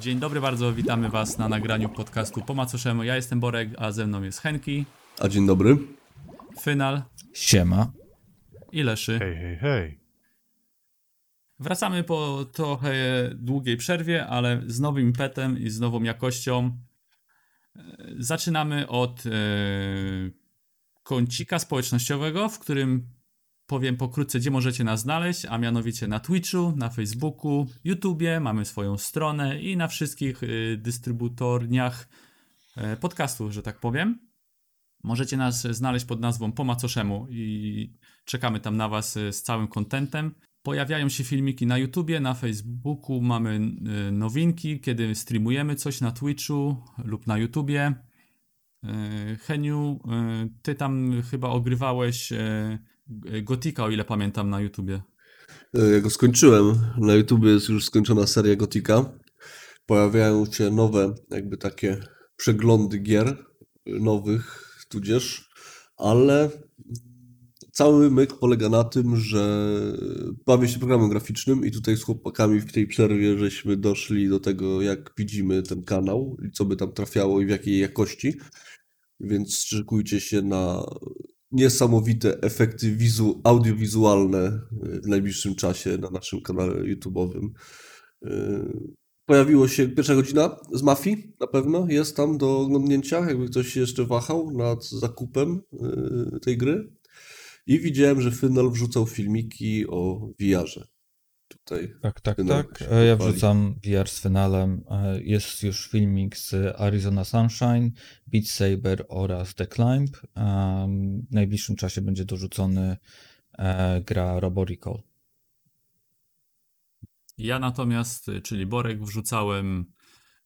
Dzień dobry bardzo, witamy Was na nagraniu podcastu Po macoszemu. Ja jestem Borek, a ze mną jest Henki, A dzień dobry. Fynal Siema. i Leszy. Hej, hej, hej. Wracamy po trochę długiej przerwie, ale z nowym impetem i z nową jakością. E, Zaczynamy od e, kącika społecznościowego, w którym powiem pokrótce, gdzie możecie nas znaleźć, a mianowicie na Twitchu, na Facebooku, YouTubie, mamy swoją stronę i na wszystkich e, dystrybutorniach e, podcastów, że tak powiem. Możecie nas znaleźć pod nazwą Po macoszemu i czekamy tam na Was e, z całym kontentem. Pojawiają się filmiki na YouTubie, na Facebooku mamy e, nowinki, kiedy streamujemy coś na Twitchu lub na YouTubie. E, Heniu, e, ty tam chyba ogrywałeś Gotika, o ile pamiętam, na YouTubie. E, Ja go skończyłem. Na YouTube jest już skończona seria Gotika. Pojawiają się nowe, jakby takie przeglądy gier e, nowych, tudzież, ale cały myk polega na tym, że bawię się programem graficznym i tutaj z chłopakami w tej przerwie żeśmy doszli do tego, jak widzimy ten kanał i co by tam trafiało i w jakiej jakości. Więc szykujcie się na niesamowite efekty wizu, audiowizualne y, w najbliższym czasie na naszym kanale YouTube'owym. Y, Pojawiło się pierwsza godzina z Mafii, na pewno jest tam do oglądnięcia, jakby ktoś się jeszcze wahał nad zakupem y, tej gry. I widziałem, że Final wrzucał filmiki o VR-ze. Tutaj. Tak, tak, tak. E, Ja wrzucam VR z finalem. E, Jest już filmik z Arizona Sunshine, Beat Saber oraz The Climb. Em, W najbliższym czasie będzie dorzucony e, gra Robo Recall. Ja natomiast, czyli Borek, wrzucałem,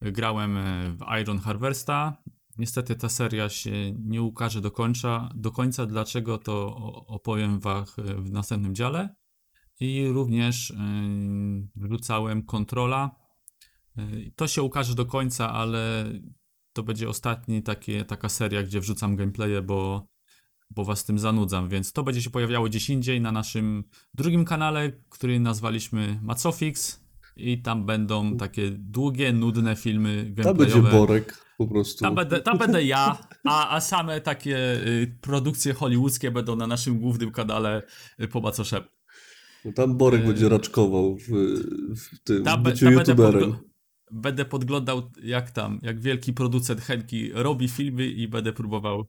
grałem w Iron Harvesta. Niestety ta seria się nie ukaże do końca, do końca. Dlaczego to opowiem wam y, w następnym dziale. I również y, wrzucałem Controla. Y, To się ukaże do końca, ale to będzie ostatni takie, taka seria, gdzie wrzucam gameplaye, bo, bo was tym zanudzam, więc to będzie się pojawiało gdzieś indziej na naszym drugim kanale, który nazwaliśmy Macofix i tam będą takie długie, nudne filmy Tam gameplayowe. będzie Borek po prostu. Tam będę, tam będę ja, a, a same takie y, produkcje hollywoodzkie będą na naszym głównym kanale po macoszemu. No Tam Borek E, będzie raczkował w, w tym Tam, byciu tam będę, youtuberem. podgl- będę podglądał jak tam, jak wielki producent Henki robi filmy i będę próbował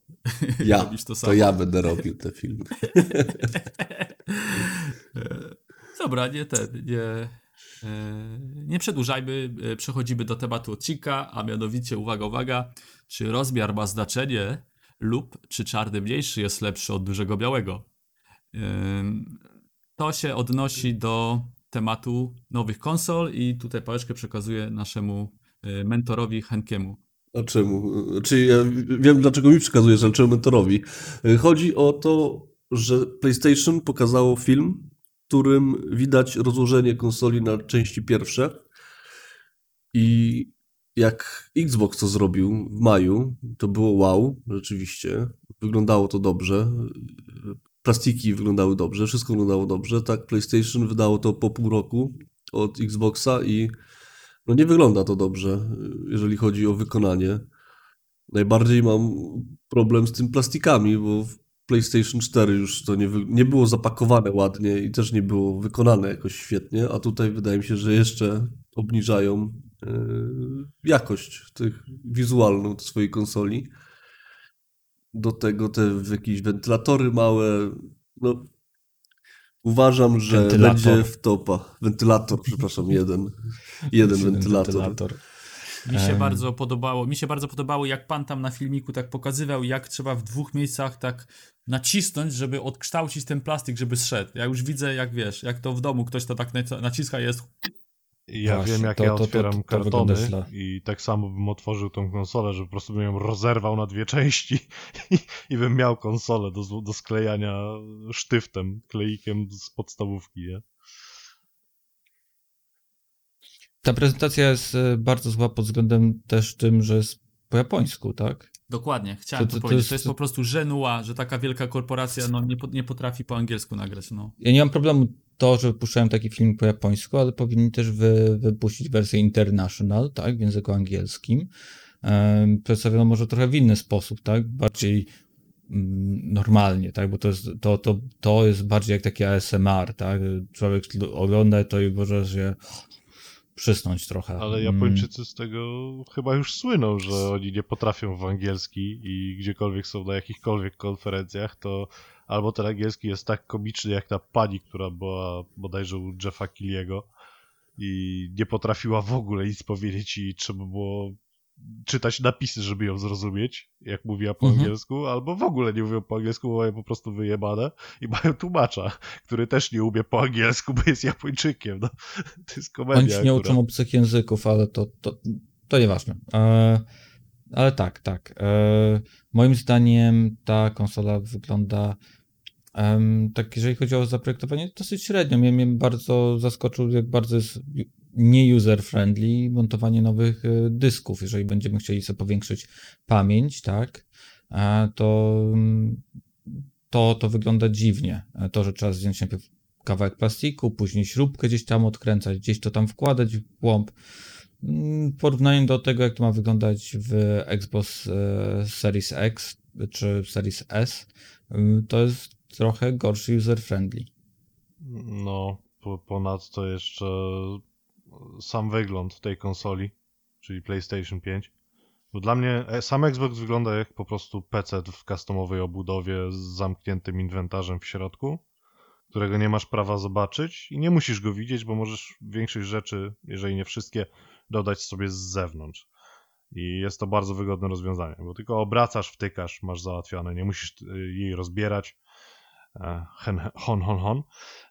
Ja, robić to to samo. ja będę robił te filmy. Dobra, nie ten, nie, e, nie przedłużajmy, e, przechodzimy do tematu odcinka, a mianowicie, uwaga, uwaga, czy rozmiar ma znaczenie lub czy czarny mniejszy jest lepszy od dużego białego? To się odnosi do tematu nowych konsol i tutaj pałeczkę przekazuję naszemu e, mentorowi Henkiemu. A czemu? Czy ja wiem, dlaczego mi przekazujesz, ale czemu mentorowi? Chodzi o to, że PlayStation pokazało film, którym widać rozłożenie konsoli na części pierwsze. I jak Xbox to zrobił w maju, to było wow, rzeczywiście. Wyglądało to dobrze. Plastiki wyglądały dobrze, wszystko wyglądało dobrze. Tak, PlayStation wydało to po pół roku od Xboxa i no nie wygląda to dobrze, jeżeli chodzi o wykonanie. Najbardziej mam problem z tym plastikami, bo w PlayStation 4 już to nie, nie było zapakowane ładnie i też nie było wykonane jakoś świetnie, a tutaj wydaje mi się, że jeszcze obniżają e, jakość tych wizualną swojej konsoli. Do tego te jakieś wentylatory małe. No, uważam, że Wentylator. będzie w topa. Wentylator, przepraszam, jeden. Jeden wentylator. Mi się Em. bardzo podobało, mi się bardzo podobało, jak pan tam na filmiku tak pokazywał, jak trzeba w dwóch miejscach tak nacisnąć, żeby odkształcić ten plastik, żeby zszedł. Ja już widzę, jak wiesz, jak to w domu ktoś to tak naci- naciska jest. Ja Właśnie, wiem, jak to- ja to- to- otwieram to kartony i tak samo bym otworzył tą konsolę, że po prostu bym ją rozerwał na dwie części i, i bym miał konsolę do, do sklejania sztyftem, kleikiem z podstawówki, nie? Ta prezentacja jest e, bardzo zła pod względem też tym, że jest po japońsku, tak? Dokładnie, chciałem To- to, to- to powiedzieć. jest- To jest to- po prostu żenua, że taka wielka korporacja no, nie, po- nie potrafi po angielsku nagrać. No. Ja nie mam problemu to, że wypuszczają taki film po japońsku, ale powinni też wy, wypuścić wersję international, tak, w języku angielskim. Przedstawiono może trochę w inny sposób, tak, bardziej mm, normalnie, tak, bo to jest, to, to, to jest bardziej jak taki ASMR, tak, człowiek ogląda to i może się przysnąć trochę. Ale Mm. Japończycy z tego chyba już słyną, że oni nie potrafią w angielski i gdziekolwiek są na jakichkolwiek konferencjach, to albo ten angielski jest tak komiczny jak ta pani, która była bodajże u Jeffa Killiego i nie potrafiła w ogóle nic powiedzieć i trzeba było czytać napisy, żeby ją zrozumieć, jak mówiła po Mhm. angielsku, albo w ogóle nie mówią po angielsku, bo mają po prostu wyjebane i mają tłumacza, który też nie umie po angielsku, bo jest Japończykiem. No, to jest komedia Oni się nie uczą obcych języków, ale to, to, to nieważne. E, ale tak, tak. E, moim zdaniem ta konsola wygląda tak, jeżeli chodzi o zaprojektowanie, dosyć średnio. Mnie, mnie bardzo zaskoczył, jak bardzo jest nie user-friendly montowanie nowych e, dysków. Jeżeli będziemy chcieli sobie powiększyć pamięć, tak, e, to, mm, to, to wygląda dziwnie. E, To, że trzeba zdjąć najpierw kawałek plastiku, później śrubkę gdzieś tam odkręcać, gdzieś to tam wkładać w głąb. Mm, W porównaniu do tego, jak to ma wyglądać w Xbox e, Series X czy Series S, mm, to jest trochę gorszy user-friendly. No, po, ponadto jeszcze sam wygląd tej konsoli, czyli PlayStation 5. Bo dla mnie e, sam Xbox wygląda jak po prostu PC w customowej obudowie z zamkniętym inwentarzem w środku, którego nie masz prawa zobaczyć i nie musisz go widzieć, bo możesz większość rzeczy, jeżeli nie wszystkie, dodać sobie z zewnątrz. I jest to bardzo wygodne rozwiązanie, bo tylko obracasz, wtykasz, masz załatwione, nie musisz y, jej rozbierać. E, hon, hon, hon.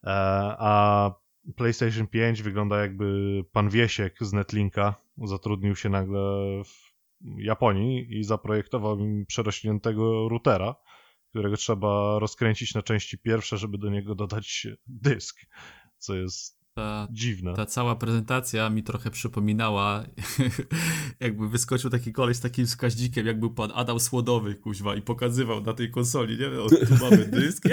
E, A PlayStation 5 wygląda jakby pan Wiesiek z Netlinka zatrudnił się nagle w Japonii i zaprojektował im przerośniętego routera, którego trzeba rozkręcić na części pierwsze, żeby do niego dodać dysk, co jest Ta, dziwne. ta cała prezentacja mi trochę przypominała, jakby wyskoczył taki koleś z takim wskaźnikiem, jak był pan Adam Słodowy, kuźwa, i pokazywał na tej konsoli, nie? O, tu mamy dysk,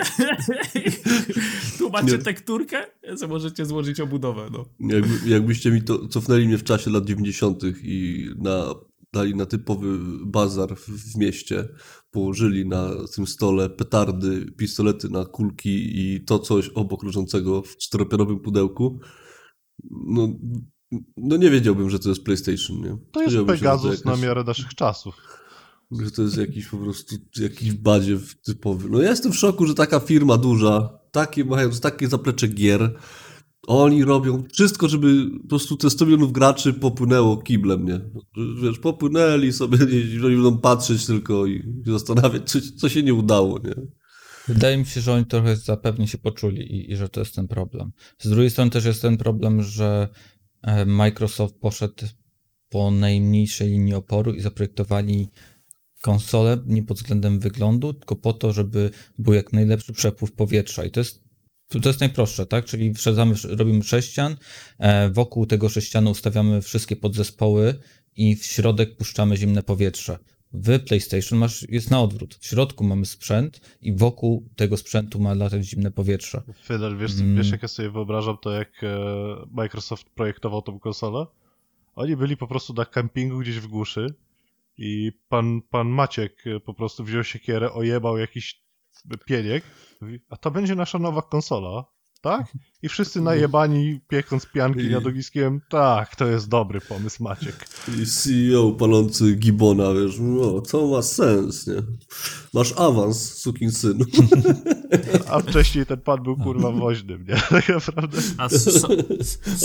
tu macie tekturkę, że możecie złożyć obudowę, no. Jakby, jakbyście mi to cofnęli mnie w czasie lat 90. i na, dali na typowy bazar w, w mieście, położyli na tym stole petardy, pistolety na kulki i to coś obok leżącego w czteropianowym pudełku, no, no nie wiedziałbym, że to jest PlayStation, nie? To jest Pegasus na jakaś- miarę naszych czasów. że to jest jakiś po prostu jakiś badziew typowy. No ja jestem w szoku, że taka firma duża, takie mając takie zaplecze gier, oni robią wszystko, żeby po prostu te 100 milionów graczy popłynęło kiblem, nie? Wiesz, popłynęli sobie, oni będą patrzeć tylko i zastanawiać, co, co się nie udało, nie? Wydaje mi się, że oni trochę zapewnie się poczuli i, i że to jest ten problem. Z drugiej strony też jest ten problem, że e, Microsoft poszedł po najmniejszej linii oporu i zaprojektowali konsolę nie pod względem wyglądu, tylko po to, żeby był jak najlepszy przepływ powietrza. I to jest, to jest najprostsze, tak? Czyli wsadzamy, robimy sześcian, e, wokół tego sześcianu ustawiamy wszystkie podzespoły i w środek puszczamy zimne powietrze. W PlayStation masz, jest na odwrót. W środku mamy sprzęt i wokół tego sprzętu ma latać zimne powietrze. Fidel, wiesz, Mm. wiesz jak ja sobie wyobrażam to, jak e, Microsoft projektował tą konsolę? Oni byli po prostu na kempingu gdzieś w głuszy i pan, pan Maciek e, po prostu wziął siekierę, ojebał jakiś pieniek, mówi, a to będzie nasza nowa konsola, tak? I wszyscy najebani, piekąc pianki I- nad ogniskiem, tak, to jest dobry pomysł, Maciek. I CEO palący gibona, wiesz, no, to ma sens, nie? Masz awans, sukinsynu. A wcześniej ten pan był kurwa woźnym, nie? Tak naprawdę. A, so,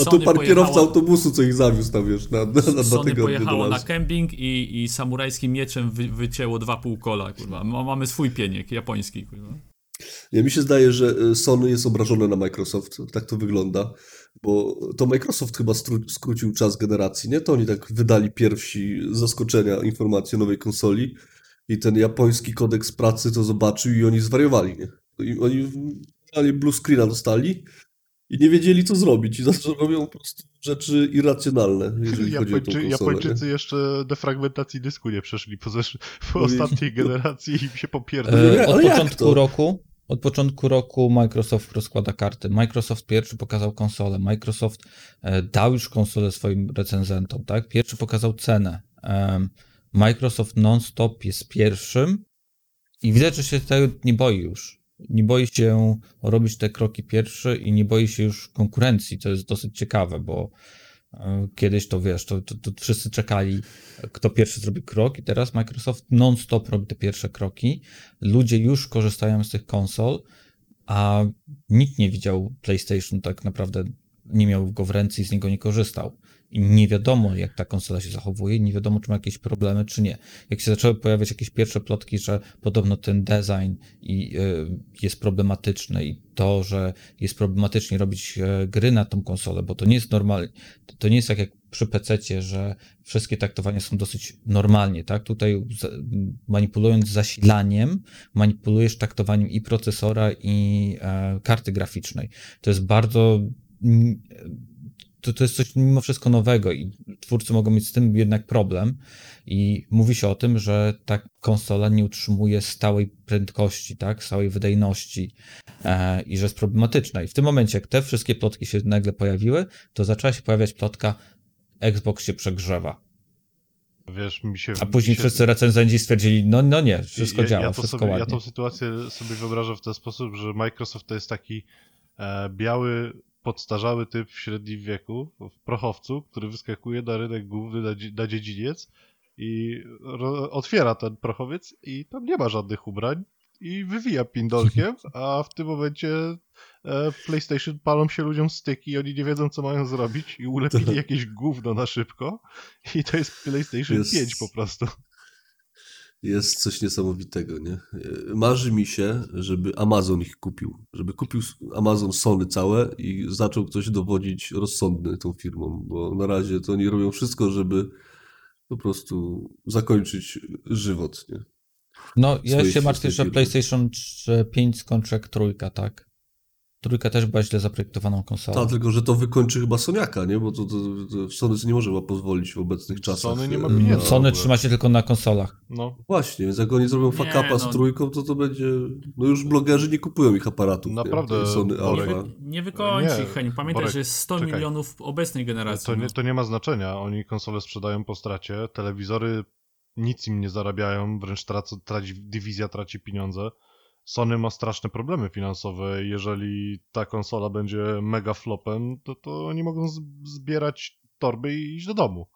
A to pan kierowca autobusu, co ich zawiózł tam, wiesz, na, na, na dwa tygodnie pojechało na nas. camping i, i samurajskim mieczem wy, wycięło dwa pół kola, kurwa. Ma- Mamy swój pieniek, japoński, kurwa. Nie, mi się zdaje, że e, Sony jest obrażone na Microsoft. Tak to wygląda. Bo to Microsoft chyba skrócił czas generacji, nie? To oni tak wydali pierwsi zaskoczenia informacje o nowej konsoli i ten japoński kodeks pracy to zobaczył i oni zwariowali, nie? I oni dali blue screena dostali i nie wiedzieli co zrobić i zawsze robią po prostu rzeczy irracjonalne, jeżeli chodzi o tą Japończy, konsolę. Japończycy jeszcze defragmentacji dysku nie przeszli po, zesz- po No ostatniej generacji i się popierdolili. nie, E, od początku roku Od początku roku Microsoft rozkłada karty. Microsoft pierwszy pokazał konsolę. Microsoft e, dał już konsolę swoim recenzentom, tak? Pierwszy pokazał cenę. Microsoft non-stop jest pierwszym i widać, że się tego nie boi już. Nie boi się robić te kroki pierwszy i nie boi się już konkurencji. To jest dosyć ciekawe, bo kiedyś to wiesz, to, to, to wszyscy czekali, kto pierwszy zrobi krok i teraz Microsoft non-stop robi te pierwsze kroki. Ludzie już korzystają z tych konsol, a nikt nie widział PlayStation tak naprawdę, nie miał go w ręce i z niego nie korzystał. Nie wiadomo, jak ta konsola się zachowuje, nie wiadomo, czy ma jakieś problemy, czy nie. Jak się zaczęły pojawiać jakieś pierwsze plotki, że podobno ten design i, y, jest problematyczny i to, że jest problematycznie robić e, gry na tą konsolę, bo to nie jest normalnie, to, nie jest tak jak przy PC, że wszystkie taktowania są dosyć normalnie, tak? Tutaj manipulując zasilaniem, manipulujesz taktowaniem i procesora, i e, karty graficznej. To jest bardzo. To, to jest coś mimo wszystko nowego i twórcy mogą mieć z tym jednak problem. I mówi się o tym, że ta konsola nie utrzymuje stałej prędkości, tak? Stałej wydajności e, i że jest problematyczna. I w tym momencie, jak te wszystkie plotki się nagle pojawiły, to zaczęła się pojawiać plotka, Xbox się przegrzewa. Wiesz, mi się... A później się... wszyscy recenzenci stwierdzili, no, no nie, wszystko ja, działa, ja wszystko sobie, ładnie. Ja tą sytuację sobie wyobrażam w ten sposób, że Microsoft to jest taki e, biały, podstarzały typ w średnim wieku, w prochowcu, który wyskakuje na rynek główny na, dzie- na dziedziniec i otwiera ten prochowiec i tam nie ma żadnych ubrań i wywija pindolkiem, a w tym momencie e, w PlayStation palą się ludziom styki i oni nie wiedzą, co mają zrobić i ulepili jakieś gówno na szybko i to jest PlayStation Jest- 5 po prostu. Jest coś niesamowitego, nie? Marzy mi się, żeby Amazon ich kupił. Żeby kupił Amazon Sony całe i zaczął ktoś dowodzić rozsądny tą firmą, bo na razie to oni robią wszystko, żeby po prostu zakończyć żywot, nie? No, ja się martwię, że. PlayStation 5 skończy jak trójka, tak? Trójka też była źle zaprojektowaną konsolą. Tak, tylko że to wykończy chyba Soniaka, nie? Bo to, to, to Sony nie może chyba pozwolić w obecnych czasach. Sony nie ma pieniędzy. Sony w ogóle. trzyma się tylko na konsolach. No, Właśnie, więc jak oni zrobią fuck Nie, upa z no. trójką, to to będzie... No już blogerzy nie kupują ich aparatów. Naprawdę, nie? Sony Borek. Alpha. nie wykończy ich, Heniu. Pamiętaj, Borek, że jest 100 czekaj. milionów obecnej generacji. to nie, no. to nie ma znaczenia. Oni konsole sprzedają po stracie, telewizory nic im nie zarabiają, wręcz traci, traci, dywizja traci pieniądze. Sony ma straszne problemy finansowe. Jeżeli ta konsola będzie mega flopem, to, to oni mogą zbierać torby i iść do domu.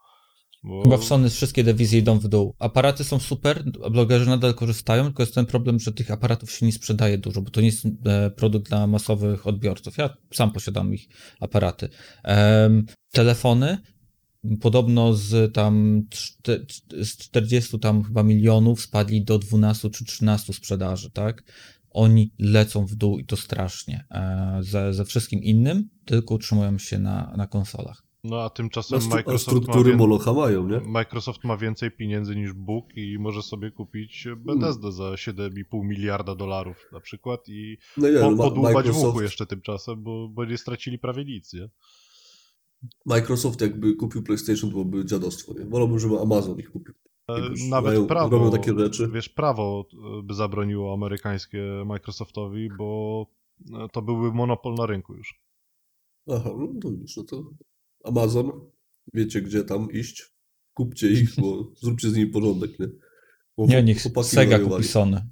Bo... Chyba w Sony wszystkie dywizje idą w dół. Aparaty są super, blogerzy nadal korzystają, tylko jest ten problem, że tych aparatów się nie sprzedaje dużo, bo to nie jest e, produkt dla masowych odbiorców. Ja sam posiadam ich aparaty. Em, telefony podobno z tam z 40 tam chyba milionów spadli do 12 czy 13 sprzedaży, tak? Oni lecą w dół i to strasznie. E, ze, ze wszystkim innym tylko utrzymują się na, na konsolach. No a A, tymczasem a Microsoft ma, struktury wię... Molocha mają, nie? Microsoft ma więcej pieniędzy niż Bóg i może sobie kupić Bethesdę za 7,5 miliarda dolarów na przykład i No nie, no, ma- podłubać w uchu Microsoft, jeszcze tymczasem, bo, bo nie stracili prawie nic, nie? Microsoft jakby kupił PlayStation, to byłoby dziadostwo, nie? Wolałbym, żeby Amazon ich kupił. E, Nawet mają- prawo, robią takie rzeczy. wiesz, prawo e, by zabroniło amerykańskie Microsoftowi, bo e, to byłby monopol na rynku już. Aha, no to już, no to Amazon, wiecie gdzie tam iść, kupcie ich, bo zróbcie z nimi porządek, nie? Bo Nie, niech Sega kupi Sony.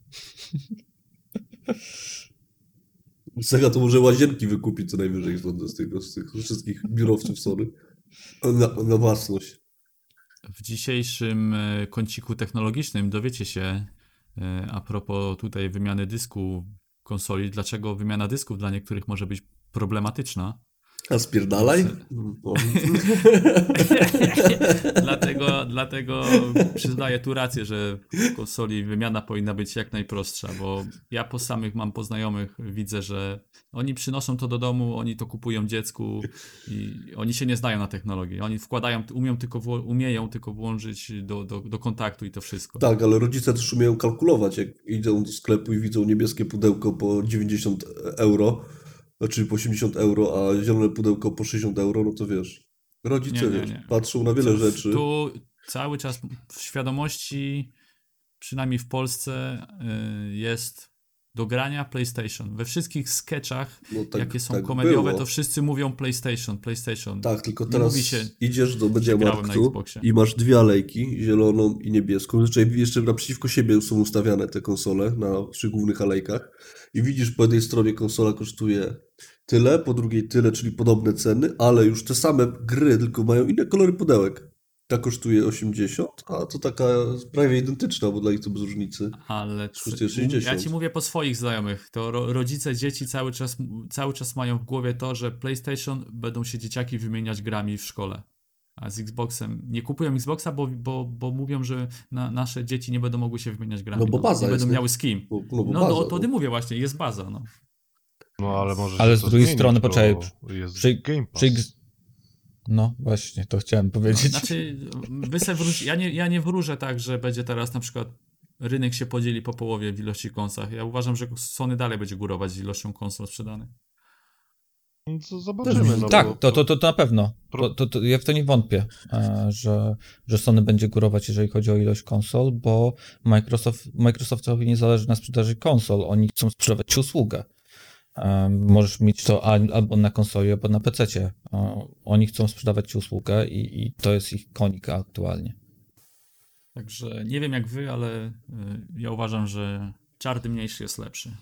Sega to może łazienki wykupi co najwyżej z, tego, z tych wszystkich biurowców Sony. Na, na własność. W dzisiejszym e, kąciku technologicznym dowiecie się e, a propos tutaj wymiany dysku konsoli, dlaczego wymiana dysków dla niektórych może być problematyczna. A spierdalaj? Dlatego, dlatego przyznaję tu rację, że w konsoli wymiana powinna być jak najprostsza, bo ja po samych mam poznajomych, widzę, że oni przynoszą to do domu, oni to kupują dziecku i oni się nie znają na technologii. Oni wkładają, umią tylko, umieją tylko włączyć do, do, do kontaktu i to wszystko. Tak, ale rodzice też umieją kalkulować, jak idą do sklepu i widzą niebieskie pudełko po 90 euro, znaczy po 80 euro, a zielone pudełko po 60 euro, no to wiesz, rodzice Nie, nie, wiesz, nie. patrzą na wiele rzeczy. Tu cały czas w świadomości, przynajmniej w Polsce, y, jest do grania PlayStation. We wszystkich sketchach, No tak, jakie są tak komediowe, było. to wszyscy mówią PlayStation, PlayStation. Tak, tylko Nie teraz się, idziesz do Xboxie. i masz dwie alejki, zieloną i niebieską. Zazwyczaj jeszcze naprzeciwko siebie są ustawiane te konsole na przy głównych alejkach i widzisz po jednej stronie konsola kosztuje tyle, po drugiej tyle, czyli podobne ceny, ale już te same gry, tylko mają inne kolory pudełek. Ta kosztuje 80, a to taka prawie identyczna, bo dla nich to bez różnicy. Ale Kosztuje ja 60. ci mówię po swoich znajomych, to ro, rodzice dzieci cały czas, cały czas mają w głowie to, że PlayStation będą się dzieciaki wymieniać grami w szkole. A z Xboxem nie kupują Xboxa, bo, bo, bo mówią, że na, nasze dzieci nie będą mogły się wymieniać grami. No bo baza nie jest, będą miały z kim. Bo, no, bo No, baza, no to no. ty mówię właśnie, jest baza. No. No ale może Ale się z to drugiej zmienić, strony, poczekaj, jest Przy, Game Pass. przy, no właśnie, to chciałem powiedzieć. Znaczy, wy se wróci, ja, nie, ja nie wróżę tak, że będzie teraz na przykład rynek się podzieli po połowie w ilości konsol. Ja uważam, że Sony dalej będzie górować z ilością konsol sprzedanych. No Zobaczymy. No, tak, bo, to, to, to, to na pewno. To, to, to, ja w to nie wątpię, e, że, że Sony będzie górować, jeżeli chodzi o ilość konsol, bo Microsoft, Microsoftowi nie zależy na sprzedaży konsol. Oni chcą sprzedawać usługę. Możesz mieć to al- albo na konsoli, albo na PC. Oni chcą sprzedawać ci usługę i, i to jest ich konik aktualnie. Także nie wiem jak wy, ale y, ja uważam, że czarny mniejszy jest lepszy.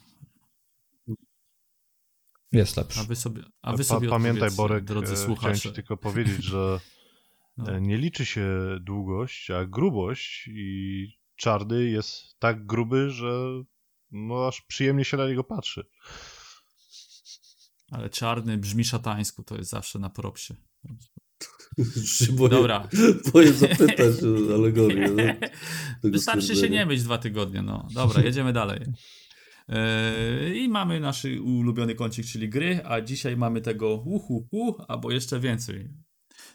Jest A lepszy. wy sobie, a wy Pa- sobie Pamiętaj, Borek, drodzy e, chciałem słuchacze. ci tylko powiedzieć, że No. e, nie liczy się długość, a grubość i czarny jest tak gruby, że no aż przyjemnie się na niego patrzy. Ale czarny brzmi szatańsku, to jest zawsze na propsie. Boję, Dobra. boję zapytać o alegorię. No, Wystarczy się nie myć dwa tygodnie, no. Dobra, jedziemy dalej. Yy, I mamy nasz ulubiony kącik, czyli gry, a dzisiaj mamy tego uhuhu, albo jeszcze więcej.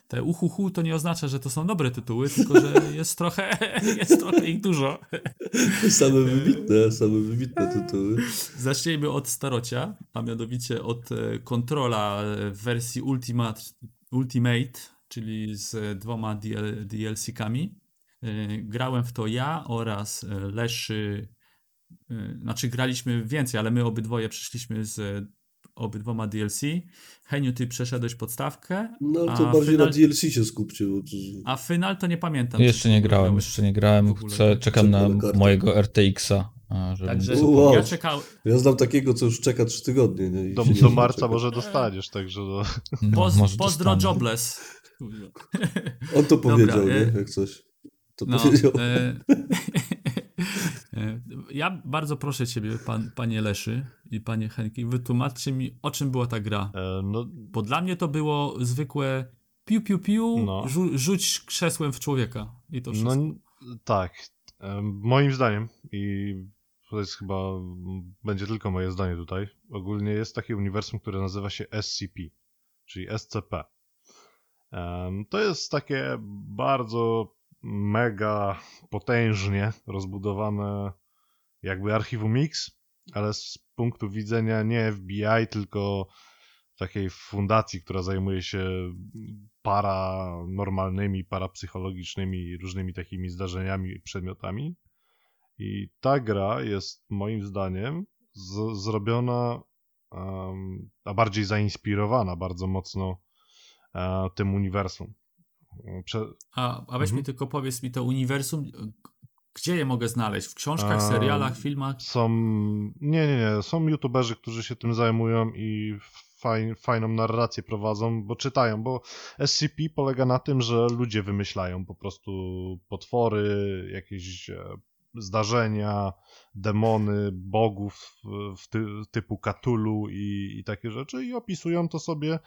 Te uhuhu to nie oznacza, że to są dobre tytuły, tylko że jest trochę, jest trochę ich dużo. Same wybitne, same wybitne tytuły. Zacznijmy od starocia, a mianowicie od e, kontrola e, w wersji Ultimate, Ultimate czyli z dwoma DL, DLC-kami. E, Grałem w to ja oraz e, Leszy, e, znaczy graliśmy więcej, ale my obydwoje przeszliśmy z e, obydwoma DLC. Heniu, ty przeszedłeś podstawkę, No a to bardziej final, na DLC się skupcie. Bo to... a final to nie pamiętam. Jeszcze nie grałem, jeszcze nie grałem. Chcę, czekam na mojego RTX-a. żeby Także Wow. ja czekałem. Ja znam takiego, co już czeka 3 tygodnie. Nie? Do, do marca czekać. może dostaniesz, także no. no, Poz, może pozdro dostanę. jobless. On to powiedział, Dobra, nie? e- Jak coś. To No, powiedział. e, ja bardzo proszę ciebie, pan, panie Leszy i panie Henki, wytłumaczcie mi, o czym była ta gra. E, no Bo dla mnie to było zwykłe piu, piu, piu, No. rzu- rzuć krzesłem w człowieka. I to wszystko. No tak. Em, Moim zdaniem, i to jest chyba, będzie tylko moje zdanie tutaj, ogólnie jest takie uniwersum, które nazywa się SCP, czyli SCP. Em, To jest takie bardzo mega potężnie rozbudowane jakby archiwum X, ale z punktu widzenia nie FBI, tylko takiej fundacji, która zajmuje się paranormalnymi, parapsychologicznymi różnymi takimi zdarzeniami przedmiotami. I ta gra jest moim zdaniem z, zrobiona, em, a bardziej zainspirowana bardzo mocno e, tym uniwersum. Prze, A, a weź Mhm. mi tylko powiedz mi to uniwersum, gdzie je mogę znaleźć? W książkach, serialach, filmach? są, nie, nie, nie, są youtuberzy, którzy się tym zajmują i faj, fajną narrację prowadzą, bo czytają, bo SCP polega na tym, że ludzie wymyślają po prostu potwory, jakieś e, zdarzenia, demony, bogów ty, typu Cthulhu i, i takie rzeczy i opisują to sobie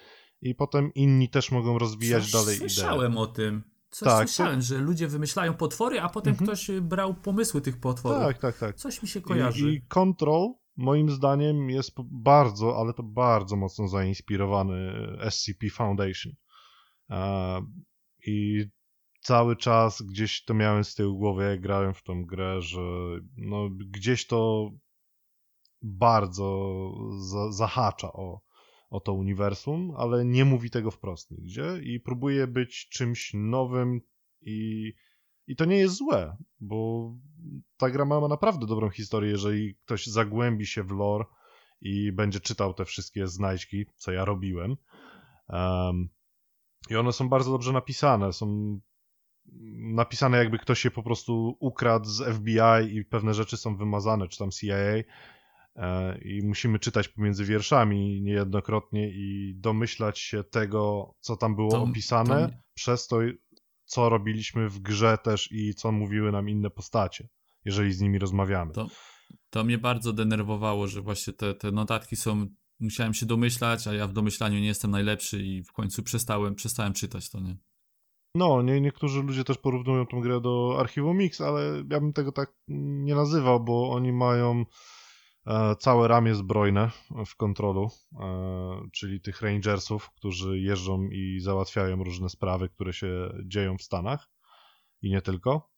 i potem inni też mogą rozwijać Coś dalej idee. Słyszałem o tym. Coś Tak, słyszałem, że ludzie wymyślają potwory, a potem Mhm. ktoś y, brał pomysły tych potworów. Tak, tak, tak. Coś mi się kojarzy. I, I Control moim zdaniem jest bardzo, ale to bardzo mocno zainspirowany SCP Foundation. E, I cały czas gdzieś to miałem z tyłu głowy, jak grałem w tą grę, że no, gdzieś to bardzo za, zahacza o, o to uniwersum, ale nie mówi tego wprost nigdzie i próbuje być czymś nowym i I to nie jest złe, bo ta gra ma naprawdę dobrą historię, jeżeli ktoś zagłębi się w lore i będzie czytał te wszystkie znajdźki, co ja robiłem. Um, I one są bardzo dobrze napisane. Są napisane, jakby ktoś je po prostu ukradł z FBI i pewne rzeczy są wymazane, czy tam CIA. E, I musimy czytać pomiędzy wierszami niejednokrotnie i domyślać się tego, co tam było To- opisane, to- przez to, co robiliśmy w grze też i co mówiły nam inne postacie, jeżeli z nimi rozmawiamy. To, to mnie bardzo denerwowało, że właśnie te, te notatki są. Musiałem się domyślać, a ja w domyślaniu nie jestem najlepszy i w końcu przestałem, przestałem czytać to, nie? No, nie, niektórzy ludzie też porównują tą grę do Archiwum Mix, ale ja bym tego tak nie nazywał, bo oni mają całe ramię zbrojne w kontrolu, e, czyli tych rangersów, którzy jeżdżą i załatwiają różne sprawy, które się dzieją w Stanach i nie tylko.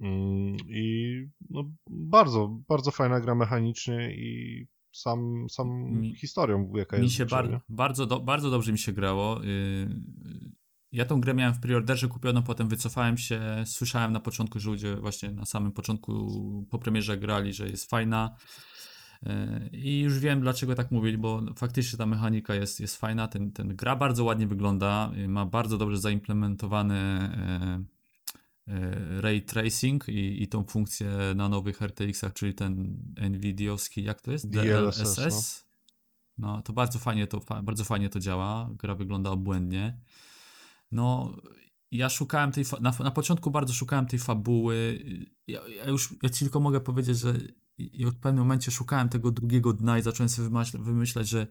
Mm, I no, bardzo, bardzo fajna gra mechanicznie i sam, sam Mi- historią, jaka Mi jest się w grze, bar- bardzo, do- bardzo dobrze mi się grało. Ja tą grę miałem w preorderze kupioną, potem wycofałem się. Słyszałem na początku, że ludzie właśnie na samym początku po premierze grali, że jest fajna. Yy, I już wiem, dlaczego tak mówili, bo faktycznie ta mechanika jest, jest fajna. Ten, ten gra bardzo ładnie wygląda, yy, ma bardzo dobrze zaimplementowany yy, yy, ray tracing i, i tą funkcję na nowych RTX-ach, czyli ten NVIDIowski, jak to jest? DLSS, DLSS. No, to bardzo fajnie to, bardzo fajnie to działa. Gra wygląda obłędnie. No, ja szukałem tej, na, na początku bardzo szukałem tej fabuły. Ja, ja już, ja ci tylko mogę powiedzieć, że i w pewnym momencie szukałem tego drugiego dna i zacząłem sobie wymyślać, wymyślać że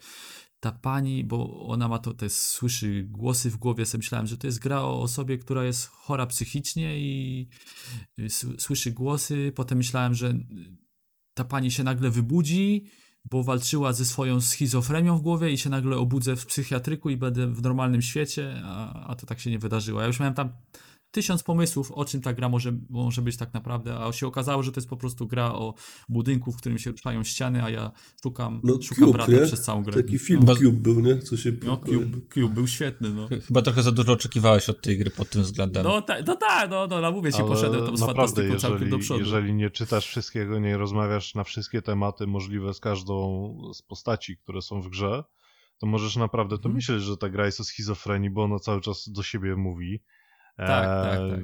ta pani, bo ona ma to, jest, słyszy głosy w głowie, sobie myślałem, że to jest gra o osobie, która jest chora psychicznie i słyszy głosy. Potem myślałem, że ta pani się nagle wybudzi, bo walczyła ze swoją schizofrenią w głowie i się nagle obudzę w psychiatryku i będę w normalnym świecie, a, a to tak się nie wydarzyło. Ja już miałem tam tysiąc pomysłów, o czym ta gra może, może być tak naprawdę, a się okazało, że to jest po prostu gra o budynku, w którym się ruszają ściany, a ja szukam, No szukam Cube, brata nie? przez całą grę. Taki film Bo- Cube był, nie? Co się... No, Cube, Cube był świetny, no. Chyba trochę za dużo oczekiwałeś od tej gry pod tym względem. No tak, no, tak, no, no, no mówię ci, Ale poszedłem tam z naprawdę, fantastyką całkiem do jeżeli, przodu. jeżeli nie czytasz wszystkiego, nie rozmawiasz na wszystkie tematy możliwe z każdą z postaci, które są w grze, to możesz naprawdę to Mhm. myśleć, że ta gra jest o schizofrenii, bo ona cały czas do siebie mówi. Tak, tak, tak.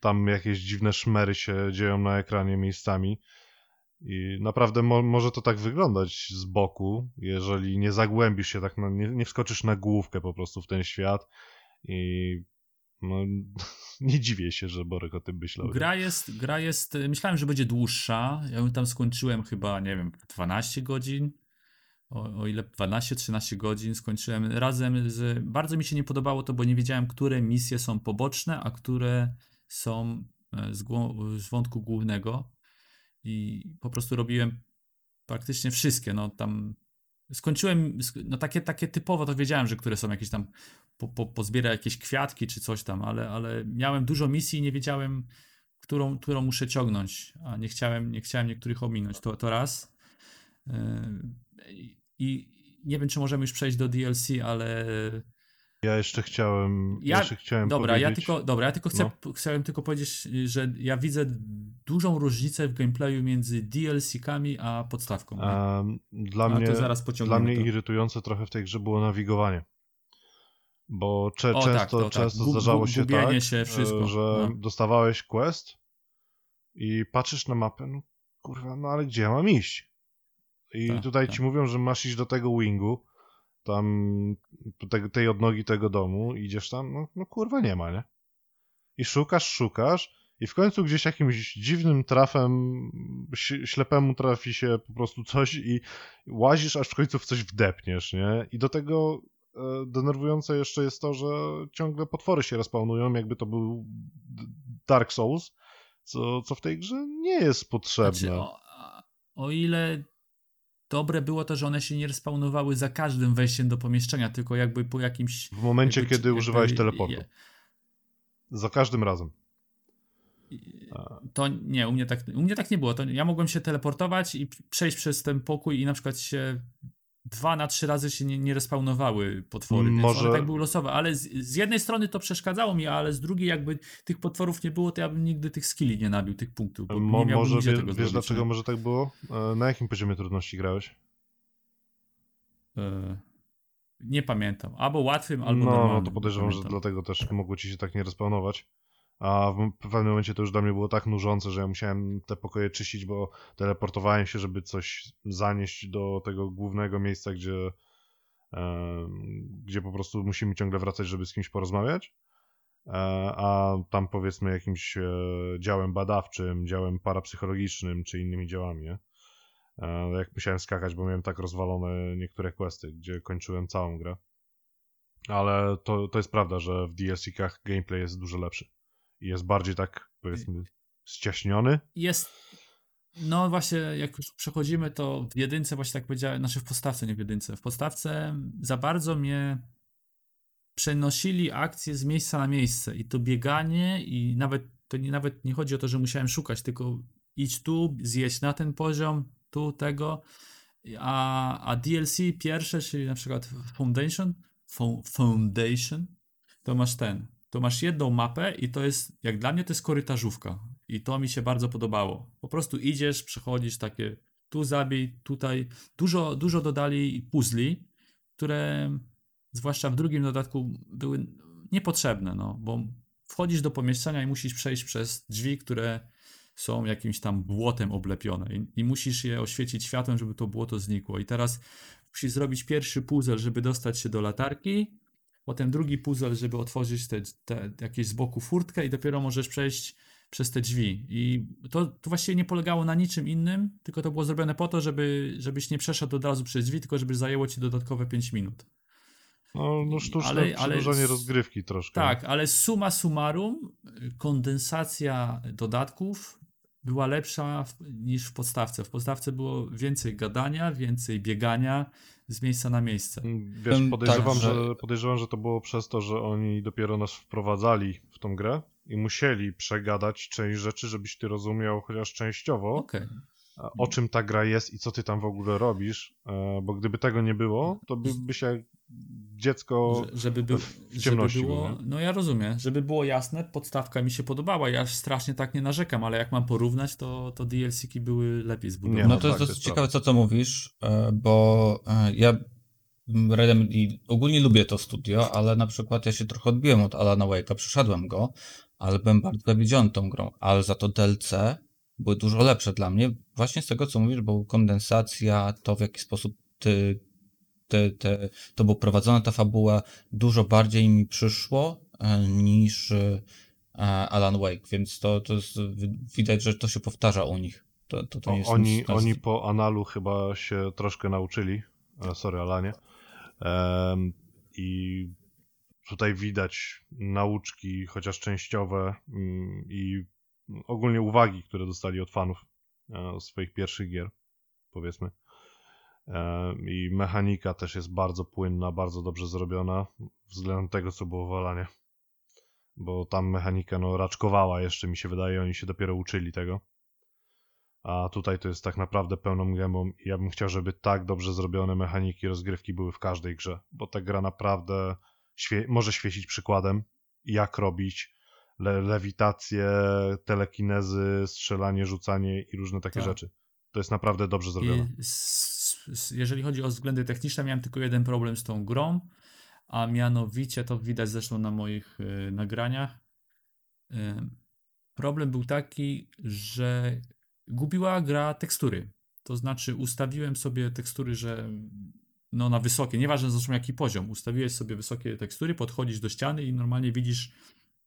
Tam jakieś dziwne szmery się dzieją na ekranie miejscami. I naprawdę mo może to tak wyglądać z boku, jeżeli nie zagłębisz się tak, na, nie, nie wskoczysz na główkę po prostu w ten świat i no, nie dziwię się, że Borek o tym myślał. Gra jest, gra jest, myślałem, że będzie dłuższa. Ja ją tam skończyłem chyba, nie wiem, 12 godzin. O, o ile 12-13 godzin skończyłem razem z. Bardzo mi się nie podobało to, bo nie wiedziałem, które misje są poboczne, a które są e, z, z wątku głównego. I po prostu robiłem praktycznie wszystkie. No tam skończyłem, sk- no takie, takie typowo to wiedziałem, że które są jakieś tam, po, po, pozbiera jakieś kwiatki czy coś tam, ale, ale miałem dużo misji i nie wiedziałem, którą, którą muszę ciągnąć, a nie chciałem, nie chciałem niektórych ominąć. To, to raz. I nie wiem, czy możemy już przejść do DLC, ale Ja jeszcze chciałem, Ja- jeszcze chciałem Dobra, ja powiedzieć... tylko, dobra, ja tylko chcę, No. chciałem tylko powiedzieć, że ja widzę dużą różnicę w gameplayu między DLC-kami a podstawką. Em, dla A to mnie, zaraz dla mnie to. irytujące trochę w tej grze było nawigowanie. Bo cze O, często, tak, to tak. często Gu- zdarzało się tak, się, wszystko, e, że no. dostawałeś quest i patrzysz na mapę, no kurwa, no ale gdzie ja mam iść? I Tak, tutaj tak. ci mówią, że masz iść do tego wingu, tam te, tej odnogi tego domu, idziesz tam, no, no kurwa nie ma, nie? I szukasz, szukasz i w końcu gdzieś jakimś dziwnym trafem ślepemu trafi się po prostu coś i łazisz, aż w końcu w coś wdepniesz, nie? I do tego e, denerwujące jeszcze jest to, że ciągle potwory się respawnują, jakby to był Dark Souls, co, co w tej grze nie jest potrzebne. Znaczy, o, o ile dobre było to, że one się nie respawnowały za każdym wejściem do pomieszczenia, tylko jakby po jakimś... w momencie, jakby- kiedy jakby- używałeś teleportu. je- Za każdym razem. To nie, u mnie tak, u mnie tak nie było. To ja mogłem się teleportować i przejść przez ten pokój i na przykład się dwa na trzy razy się nie, nie respawnowały potwory, Może- więc tak były losowe, ale z, z jednej strony to przeszkadzało mi, ale z drugiej jakby tych potworów nie było, to ja bym nigdy tych skilli nie nabił, tych punktów, bo Mo, nie miałbym może wie, tego wiesz zrobić, dlaczego nie? może tak było? E, Na jakim poziomie trudności grałeś? E, nie pamiętam, albo łatwym, albo no, normalnym. no to podejrzewam, że dlatego też mogło ci się tak nie respawnować. A w pewnym momencie to już dla mnie było tak nużące, że ja musiałem te pokoje czyścić, bo teleportowałem się, żeby coś zanieść do tego głównego miejsca, gdzie, em, gdzie po prostu musimy ciągle wracać, żeby z kimś porozmawiać. E, A tam powiedzmy jakimś e, działem badawczym, działem parapsychologicznym czy innymi działami, nie? E, Jak musiałem skakać, bo miałem tak rozwalone niektóre questy, gdzie kończyłem całą grę. Ale to, to jest prawda, że w DLC-kach gameplay jest dużo lepszy. Jest bardziej tak, powiedzmy, ściaśniony. Jest. No właśnie, jak już przechodzimy, to w jedynce właśnie tak powiedziałem, znaczy w podstawce, nie w jedynce. W podstawce za bardzo mnie przenosili akcje z miejsca na miejsce i to bieganie i nawet to nie, nawet nie chodzi o to, że musiałem szukać, tylko idź tu, zjeść na ten poziom, tu tego, a, a DLC pierwsze, czyli na przykład Foundation, Fo- Foundation, to masz ten, to masz jedną mapę i to jest, jak dla mnie to jest korytarzówka i to mi się bardzo podobało. Po prostu idziesz, przechodzisz takie, tu zabij, tutaj, dużo, dużo dodali puzli, które zwłaszcza w drugim dodatku były niepotrzebne, no, bo wchodzisz do pomieszczenia i musisz przejść przez drzwi, które są jakimś tam błotem oblepione i, i musisz je oświecić światłem, żeby to błoto znikło. I teraz musisz zrobić pierwszy puzzle, żeby dostać się do latarki, potem drugi puzzle, żeby otworzyć te, te jakieś z boku furtkę i dopiero możesz przejść przez te drzwi. I to, to właściwie nie polegało na niczym innym, tylko to było zrobione po to, żeby, żebyś nie przeszedł od razu przez drzwi, tylko żeby zajęło ci dodatkowe 5 minut. No, no sztuczne Ale- ale przedłużanie s- rozgrywki troszkę. Tak, ale summa summarum, kondensacja dodatków była lepsza w, niż w podstawce. W podstawce było więcej gadania, więcej biegania z miejsca na miejsce. Wiesz, Powiem podejrzewam, tak, że... że- podejrzewam, że to było przez to, że oni dopiero nas wprowadzali w tą grę i musieli przegadać część rzeczy, żebyś ty rozumiał chociaż częściowo, Okej. a o czym ta gra jest i co ty tam w ogóle robisz, e, bo gdyby tego nie było, to by, by się dziecko... Że, żeby, był, w żeby ciemności było, był, nie? no ja rozumiem, żeby było jasne, podstawka mi się podobała, ja strasznie tak nie narzekam, ale jak mam porównać, to, to DLC-ki były lepiej zbudowane. Nie, No no to jest tak, dosyć jest ciekawe, co to mówisz, e, bo e, ja mm, Remedy ogólnie lubię to studio, ale na przykład ja się trochę odbiłem od Alana Wake'a, przeszedłem go, ale byłem bardzo zawiedziony tą grą, ale za to DLC były dużo lepsze dla mnie, właśnie z tego, co mówisz, bo kondensacja, to w jaki sposób ty, ty, ty, to było prowadzone, ta fabuła, dużo bardziej mi przyszło e, niż e, Alan Wake, więc to, to jest, wi- widać, że to się powtarza u nich. To, to, to O, oni, nic- oni po analu chyba się troszkę nauczyli. E, Sorry, Alanie. Em, I tutaj widać nauczki, chociaż częściowe, mm, i ogólnie uwagi, które dostali od fanów e, swoich pierwszych gier, powiedzmy. Em, I mechanika też jest bardzo płynna, bardzo dobrze zrobiona względem tego, co było w Alanie. Bo tam mechanika no, raczkowała jeszcze, mi się wydaje, oni się dopiero uczyli tego. A tutaj to jest tak naprawdę pełną gębą ja bym chciał, żeby tak dobrze zrobione mechaniki rozgrywki były w każdej grze, bo ta gra naprawdę świe może świecić przykładem, jak robić le lewitację, telekinezy, strzelanie, rzucanie i różne takie Tak. rzeczy. To jest naprawdę dobrze zrobione. Jeżeli chodzi o względy techniczne, miałem tylko jeden problem z tą grą, a mianowicie to widać zresztą na moich y, nagraniach. Y, problem był taki, że gubiła gra tekstury. To znaczy ustawiłem sobie tekstury, że no na wysokie, nieważne zresztą jaki poziom, ustawiłeś sobie wysokie tekstury, podchodzisz do ściany i normalnie widzisz,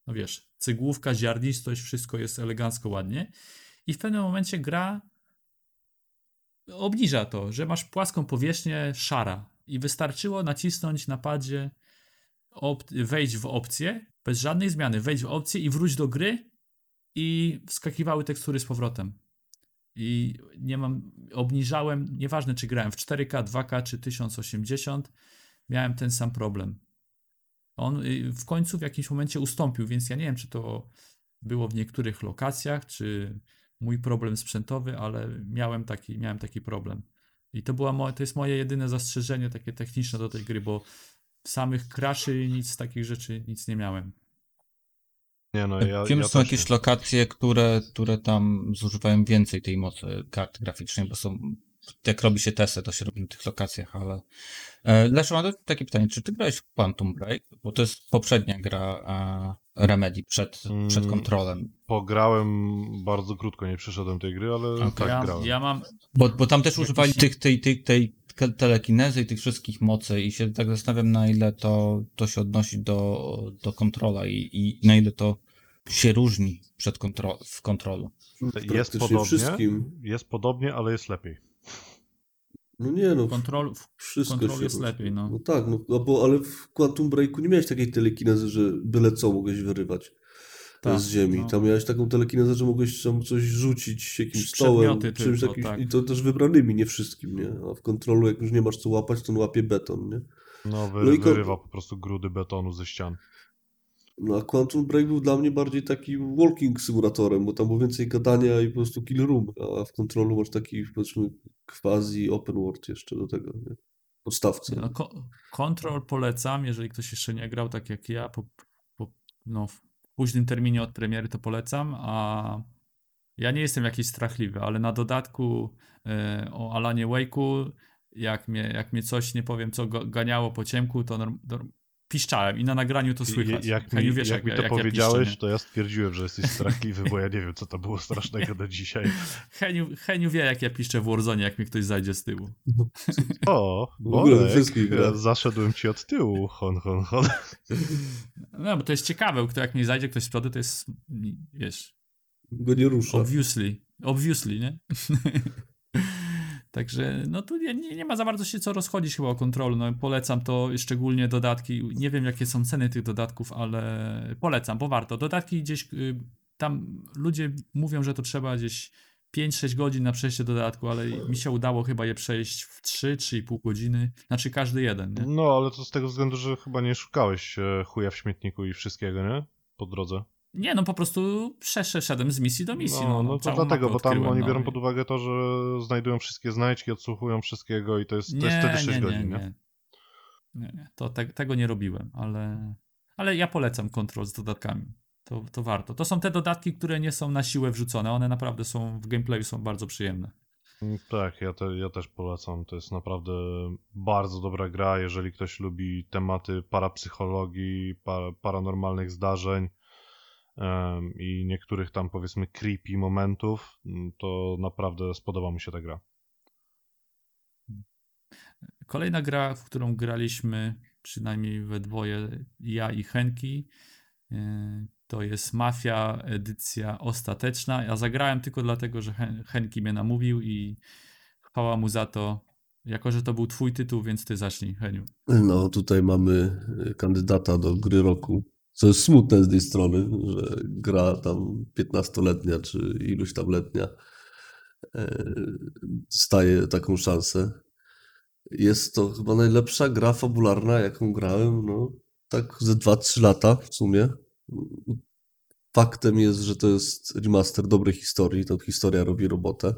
no wiesz, cygłówka, ziarnistość, wszystko jest elegancko, ładnie. I w pewnym momencie gra obniża to, że masz płaską powierzchnię szara i wystarczyło nacisnąć na padzie wejść w opcję, bez żadnej zmiany, wejdź w opcję i wróć do gry i wskakiwały tekstury z powrotem. I nie mam, obniżałem, nieważne czy grałem w 4K, 2K czy 1080, miałem ten sam problem. On y, w końcu w jakimś momencie ustąpił, więc ja nie wiem, czy to było w niektórych lokacjach, czy mój problem sprzętowy, ale miałem taki, miałem taki problem. I to, była mo- to jest moje jedyne zastrzeżenie takie techniczne do tej gry, bo samych kraszy nic z takich rzeczy nic nie miałem. Nie no, ja, Wiem, ja są jakieś nie. lokacje, które, które tam zużywają więcej tej mocy kart graficznej, bo są, jak robi się testy, to się robi na tych lokacjach, ale... E, Leszek, mam takie pytanie, czy ty grałeś w Quantum Break? Bo to jest poprzednia gra e, Remedy przed, przed Mm. kontrolem. Pograłem bardzo krótko, nie przeszedłem tej gry, ale Okej. tak ja, grałem. ja mam Bo, bo tam też Jakiś- używali tych, tej, tej, tej telekinezy i tych wszystkich mocy i się tak zastanawiam, na ile to, to się odnosi do, do kontrola i, i na ile to się różni przed kontro w kontrolu. Jest podobnie, wszystkim. jest podobnie, ale jest lepiej. No nie no, kontrol, wszystko Control się jest lepiej, no. No tak, no, no bo, ale w Quantum Breaku nie miałeś takiej telekinezy, że byle co mogłeś wyrywać Tak, z ziemi. no. Tam miałeś taką telekinezę, że mogłeś tam coś rzucić jakimś stołem, przedmioty czymś tylko, takim, tak. i to też wybranymi, nie wszystkim, nie? A w kontrolu jak już nie masz co łapać, to on łapie beton, nie? No, wy, No i wyrywa po prostu grudy betonu ze ścian. No a Quantum Break był dla mnie bardziej takim walking symulatorem, bo tam było więcej gadania i po prostu kill room, a w kontrolu masz taki powiedzmy quasi open world jeszcze do tego, nie? Podstawce. No, polecam, jeżeli ktoś jeszcze nie grał tak jak ja, po, po, no, w późnym terminie od premiery to polecam, a ja nie jestem jakiś strachliwy, ale na dodatku e, o Alanie Wake'u, jak mnie, jak mnie coś, nie powiem co, ganiało po ciemku, to norm, norm, piszczałem i na nagraniu to I- słychać. Jak Heniu, mi, wiesz, jak mi to ja powiedziałeś, piszczę, to ja stwierdziłem, że jesteś strachliwy, bo ja nie wiem, co to było strasznego do dzisiaj. Heniu, Heniu wie, jak ja piszczę w Warzone, jak mi ktoś zajdzie z tyłu. O, W ogóle wszystkich ja zaszedłem ci od tyłu, hon, hon, hon. No, bo to jest ciekawe, kto jak mi zajdzie ktoś z przodu, to jest, wiesz, Go nie rusza. Obviously. Obviously, nie? Także no tu nie, nie, ma za bardzo się co rozchodzić chyba o kontrolu. No, polecam to szczególnie dodatki. Nie wiem jakie są ceny tych dodatków, ale polecam, bo warto. Dodatki gdzieś y, tam ludzie mówią, że to trzeba gdzieś 5-6 godzin na przejście dodatku, ale mi się udało chyba je przejść w 3-3,5 godziny. Znaczy każdy jeden, nie? No, ale to z tego względu, że chyba nie szukałeś e, chuja w śmietniku i wszystkiego, nie? Po drodze. Nie, no po prostu przeszedłem z misji do misji. No, No, no to całą dlatego, bo tam oni no biorą pod uwagę to, że znajdują wszystkie znajdźki, odsłuchują wszystkiego i to jest, to jest wtedy 6 nie, godzin, nie, nie? nie. nie, nie. To te, tego nie robiłem, ale, ale ja polecam kontrol z dodatkami. To, to warto. To są te dodatki, które nie są na siłę wrzucone. One naprawdę są w gameplayu są bardzo przyjemne. Mm, Tak, ja, te, ja też polecam. To jest naprawdę bardzo dobra gra, jeżeli ktoś lubi tematy parapsychologii, para, paranormalnych zdarzeń i niektórych tam powiedzmy creepy momentów, mm, to naprawdę spodoba mi się ta gra. Kolejna gra, w którą graliśmy, przynajmniej we dwoje, ja i Henki, yy, to jest Mafia edycja ostateczna. Ja zagrałem tylko dlatego, że Hen- Henki mnie namówił i chwała mu za to. Jako, że to był twój tytuł, więc ty zacznij, Heniu. No, tutaj mamy y, kandydata do gry roku. Co jest smutne z tej strony, że gra tam 15-letnia czy iluś tam letnia e, dostaje taką szansę. Jest to chyba najlepsza gra fabularna, jaką grałem, no, tak ze 2-3 lata w sumie. Faktem jest, że to jest remaster dobrej historii, to historia robi robotę,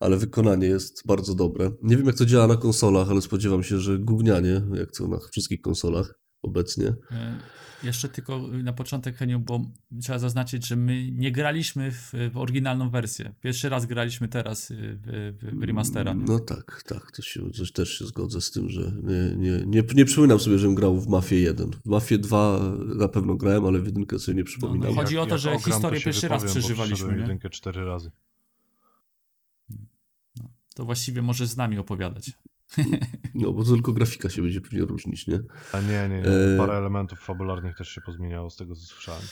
ale wykonanie jest bardzo dobre. Nie wiem, jak to działa na konsolach, ale spodziewam się, że gównianie, jak to na wszystkich konsolach obecnie. E, Jeszcze tylko na początek, Heniu, bo trzeba zaznaczyć, że my nie graliśmy w, w oryginalną wersję. Pierwszy raz graliśmy teraz y, w, w, w remastera. nie? No tak, tak, to się, to też się zgodzę z tym, że nie, nie, nie, nie przypominam sobie, żebym grał w Mafię 1. W Mafię 2 na pewno grałem, ale w jedynkę sobie nie przypominam. no, Chodzi o to, że ogram, historię się pierwszy raz przeżywaliśmy, jedynkę cztery razy. To właściwie możesz z nami opowiadać. No, bo to tylko grafika się będzie pewnie różnić, nie? A nie, nie, nie. E, Parę elementów fabularnych też się pozmieniało z tego, co słyszałem.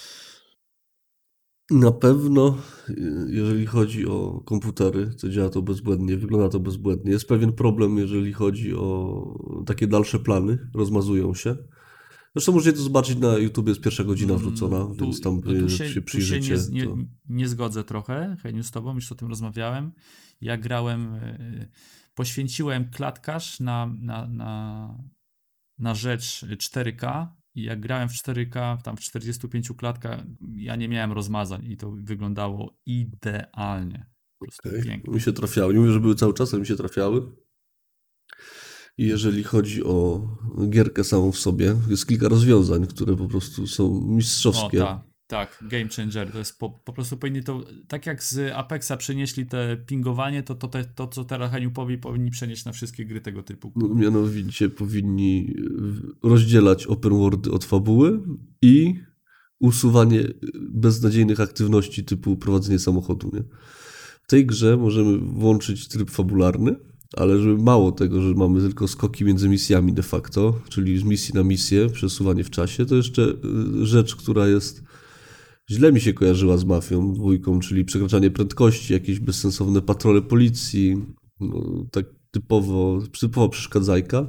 Na pewno, y, jeżeli chodzi o komputery, to działa to bezbłędnie, wygląda to bezbłędnie. Jest pewien problem, jeżeli chodzi o takie dalsze plany, rozmazują się. Zresztą możecie to zobaczyć na YouTube, jest pierwsza godzina wrzucona, Mm, więc tam tu się, się, tu się przyjrzycie. nie, nie, to... nie zgodzę trochę, Heniu, z tobą, już o tym rozmawiałem. Ja grałem, y, poświęciłem klatkarz na, na, na, na rzecz 4K i jak grałem w 4K, tam w 45 klatkach, ja nie miałem rozmazań i to wyglądało idealnie. Pięknie. Mi się trafiały. Nie mówię, że były cały czas, ale mi się trafiały. I jeżeli chodzi o gierkę samą w sobie, jest kilka rozwiązań, które po prostu są O, mistrzowskie. Tak, game changer. To jest po, po prostu powinni to, tak jak z Apexa przenieśli te pingowanie, to to, te, to co teraz Heniu powie, powinni przenieść na wszystkie gry tego typu. No, mianowicie powinni y, rozdzielać open worldy od fabuły i usuwanie beznadziejnych aktywności typu prowadzenie samochodu. Nie? W tej grze możemy włączyć tryb fabularny, ale żeby mało tego, że mamy tylko skoki między misjami de facto, czyli z misji na misję, przesuwanie w czasie, to jeszcze y, rzecz, która jest źle mi się kojarzyła z mafią dwójką, czyli przekraczanie prędkości, jakieś bezsensowne patrole policji, no, tak typowo, typowa przeszkadzajka.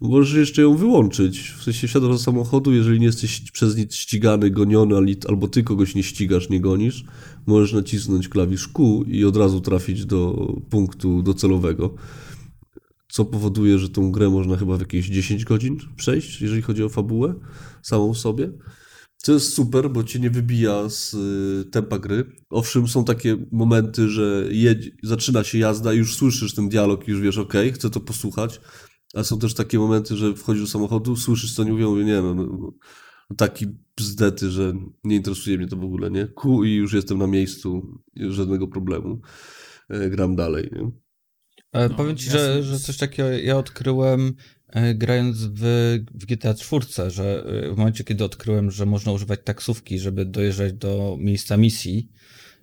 Możesz jeszcze ją wyłączyć. W sensie wsiadasz do samochodu, jeżeli nie jesteś przez nic ścigany, goniony, albo ty kogoś nie ścigasz, nie gonisz, możesz nacisnąć klawisz Q i od razu trafić do punktu docelowego. Co powoduje, że tą grę można chyba w jakieś 10 godzin przejść, jeżeli chodzi o fabułę samą w sobie. Co jest super, bo cię nie wybija z y, tempa gry. Owszem, są takie momenty, że jedź, zaczyna się jazda i już słyszysz ten dialog i już wiesz, ok, chcę to posłuchać. A są też takie momenty, że wchodzisz do samochodu, słyszysz co nie mówią, nie no taki bzdety, że nie interesuje mnie to w ogóle, nie? Ku i już jestem na miejscu, żadnego problemu. E, gram dalej, nie? E, No, Powiem ci, że, że coś takiego ja odkryłem grając w, w GTA 4, że e, w momencie, kiedy odkryłem, że można używać taksówki, żeby dojeżdżać do miejsca misji,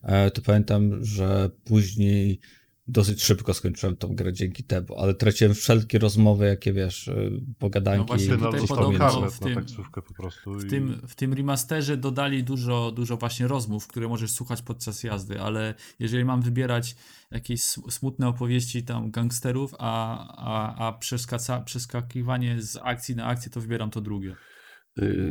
e, to pamiętam, że później dosyć szybko skończyłem tą grę dzięki temu, ale traciłem wszelkie rozmowy, jakie wiesz, e, pogadanki. No właśnie na gdzieś podobno w na tym- taksówkę po prostu. W i- tym, w tym remasterze dodali dużo, dużo właśnie rozmów, które możesz słuchać podczas jazdy, ale jeżeli mam wybierać jakieś sm- smutne opowieści tam gangsterów, a, a, a przeskakiwanie z akcji na akcję, to wybieram to drugie.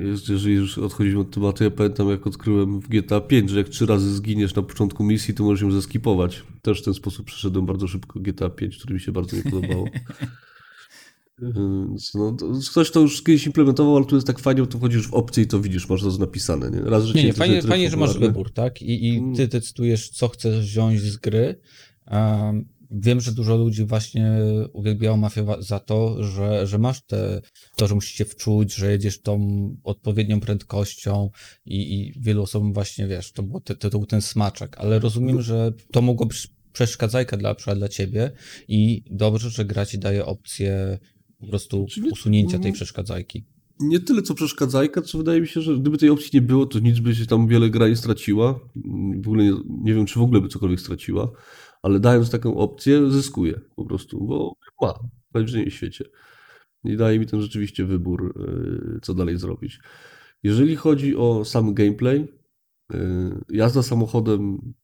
Jest- Jeżeli już odchodzimy od tematu, ja pamiętam jak odkryłem w GTA 5, że jak trzy razy zginiesz na początku misji, to możesz ją zeskipować. Też w ten sposób przeszedłem bardzo szybko GTA 5, które mi się bardzo nie podobało. Więc No, to ktoś to już kiedyś implementował, ale tu jest tak fajnie, bo tu wchodzisz w opcję i to widzisz, masz to napisane. Nie, Raz, że Nie, nie, fajnie, fajnie że masz wybór, tak? I, i ty decydujesz, co chcesz wziąć z gry. Um, wiem, że dużo ludzi właśnie uwielbiało Mafię za to, że, że masz te, to, że musisz się wczuć, że jedziesz tą odpowiednią prędkością i, i wielu osobom właśnie, wiesz, to, było, to, to był ten smaczek, ale rozumiem, że to mogło być przeszkadzajka dla, dla ciebie i dobrze, że gra ci daje opcję po prostu Czyli- usunięcia tej przeszkadzajki. nie tyle co przeszkadzajka, co wydaje mi się, że gdyby tej opcji nie było, to nic by się tam wiele gra nie straciła. W ogóle nie, nie wiem, czy w ogóle by cokolwiek straciła, ale dając taką opcję, zyskuje po prostu, bo ma w najwyższym świecie. I daje mi ten rzeczywiście wybór, yy, co dalej zrobić. Jeżeli chodzi o sam gameplay, yy, jazda samochodem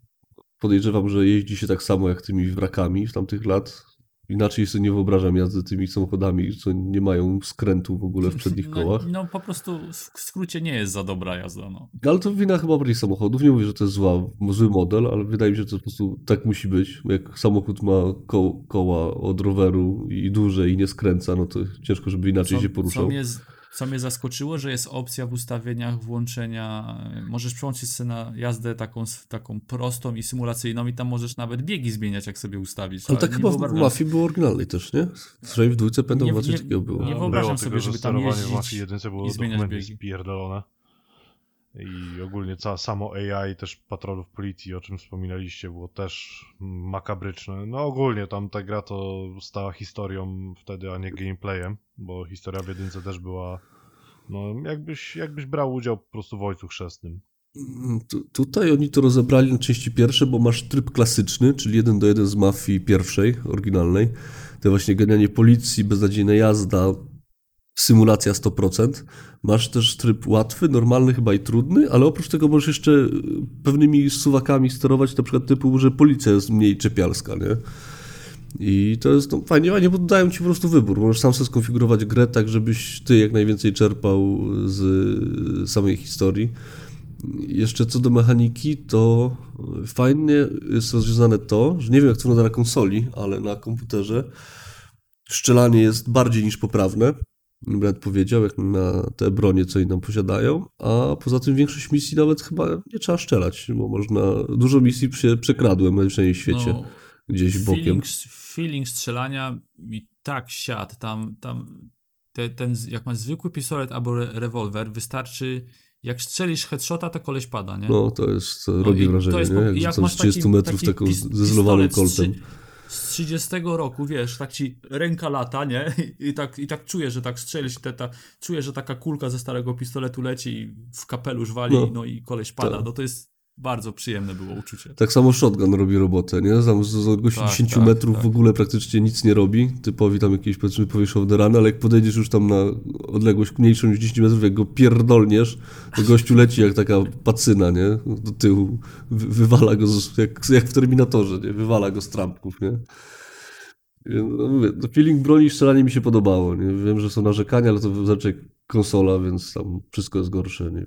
podejrzewam, że jeździ się tak samo jak tymi wrakami z tamtych lat. Inaczej sobie nie wyobrażam jazdy tymi samochodami, co nie mają skrętu w ogóle w przednich kołach. No, no po prostu w skrócie nie jest za dobra jazda. No. Ale to wina chyba bardziej samochodów. Nie mówię, że to jest zła, zły model, ale wydaje mi się, że to po prostu tak musi być. Jak samochód ma ko koła od roweru i duże i nie skręca, no to ciężko, żeby inaczej się Co, poruszał. co, mnie, co mnie zaskoczyło, że jest opcja w ustawieniach włączenia. Możesz przełączyć sobie na jazdę taką, taką prostą i symulacyjną, i tam możesz nawet biegi zmieniać, jak sobie ustawić. Ale tak chyba w wyobrażam- Mafii było oryginalnej też, nie? Przynajmniej w dwójce pamiętam, Nie- nie- takiego było. nie No, wyobrażam było, sobie, żeby tam jeździć w Mafii 1 było i zmieniać biegi. spierdolone. I ogólnie ca, samo AI też patrolów policji, o czym wspominaliście, było też makabryczne. No ogólnie tam ta gra to stała historią wtedy, a nie gameplayem, bo historia w jedynce też była no jakbyś, jakbyś brał udział po prostu w Ojcu Chrzestnym. Mm, Tu, tutaj oni to rozebrali na części pierwsze, bo masz tryb klasyczny, czyli jeden do jeden z Mafii pierwszej, oryginalnej. To właśnie ganianie policji, beznadziejna jazda, symulacja 100%. Masz też tryb łatwy, normalny chyba i trudny, ale oprócz tego możesz jeszcze y, pewnymi suwakami sterować, na przykład typu, że policja jest mniej czepialska, nie? I to jest no, fajnie, fajnie, bo dają ci po prostu wybór. Możesz sam sobie skonfigurować grę tak, żebyś ty jak najwięcej czerpał z samej historii. Jeszcze co do mechaniki, to fajnie jest rozwiązane to, że nie wiem jak to wygląda na konsoli, ale na komputerze strzelanie jest bardziej niż poprawne. Bym nawet powiedział, jak na te bronie, co oni nam posiadają. A poza tym większość misji nawet chyba nie trzeba strzelać, bo można. Dużo misji się przekradłem na w świecie. No, gdzieś bokiem. Feeling, feeling strzelania mi tak siadł. Tam, tam te, ten, jak masz zwykły pistolet albo re rewolwer, wystarczy, jak strzelisz headshota, to koleś pada, nie? No, to jest, to No robi to wrażenie, jest nie? Jak, jak masz z 30 taki- metrów taki taką pis- zezlowanym pistolet z koltem. trzy- Z 30 roku, wiesz, tak ci ręka lata, nie? I tak, i tak czujesz, że tak strzelisz, te, ta, czujesz, że taka kulka ze starego pistoletu leci i w kapelusz wali, No. no, i koleś pada. Tak. No to jest bardzo przyjemne było uczucie. Tak samo shotgun robi robotę, nie? Tam z, odległości Tak, 10 tak, metrów tak. w ogóle praktycznie nic nie robi. Typowi tam jakieś powiedzmy powierzchowne rany, ale jak podejdziesz już tam na odległość mniejszą niż 10 metrów, jak go pierdolniesz, to gościu leci jak taka pacyna, nie? Do tyłu. Wy, wywala go, z, jak, jak w Terminatorze, nie? Wywala go z trampków, nie? No mówię, no feeling broni i strzelanie mi się podobało, nie? Wiem, że są narzekania, ale to znaczy konsola, więc tam wszystko jest gorsze, nie?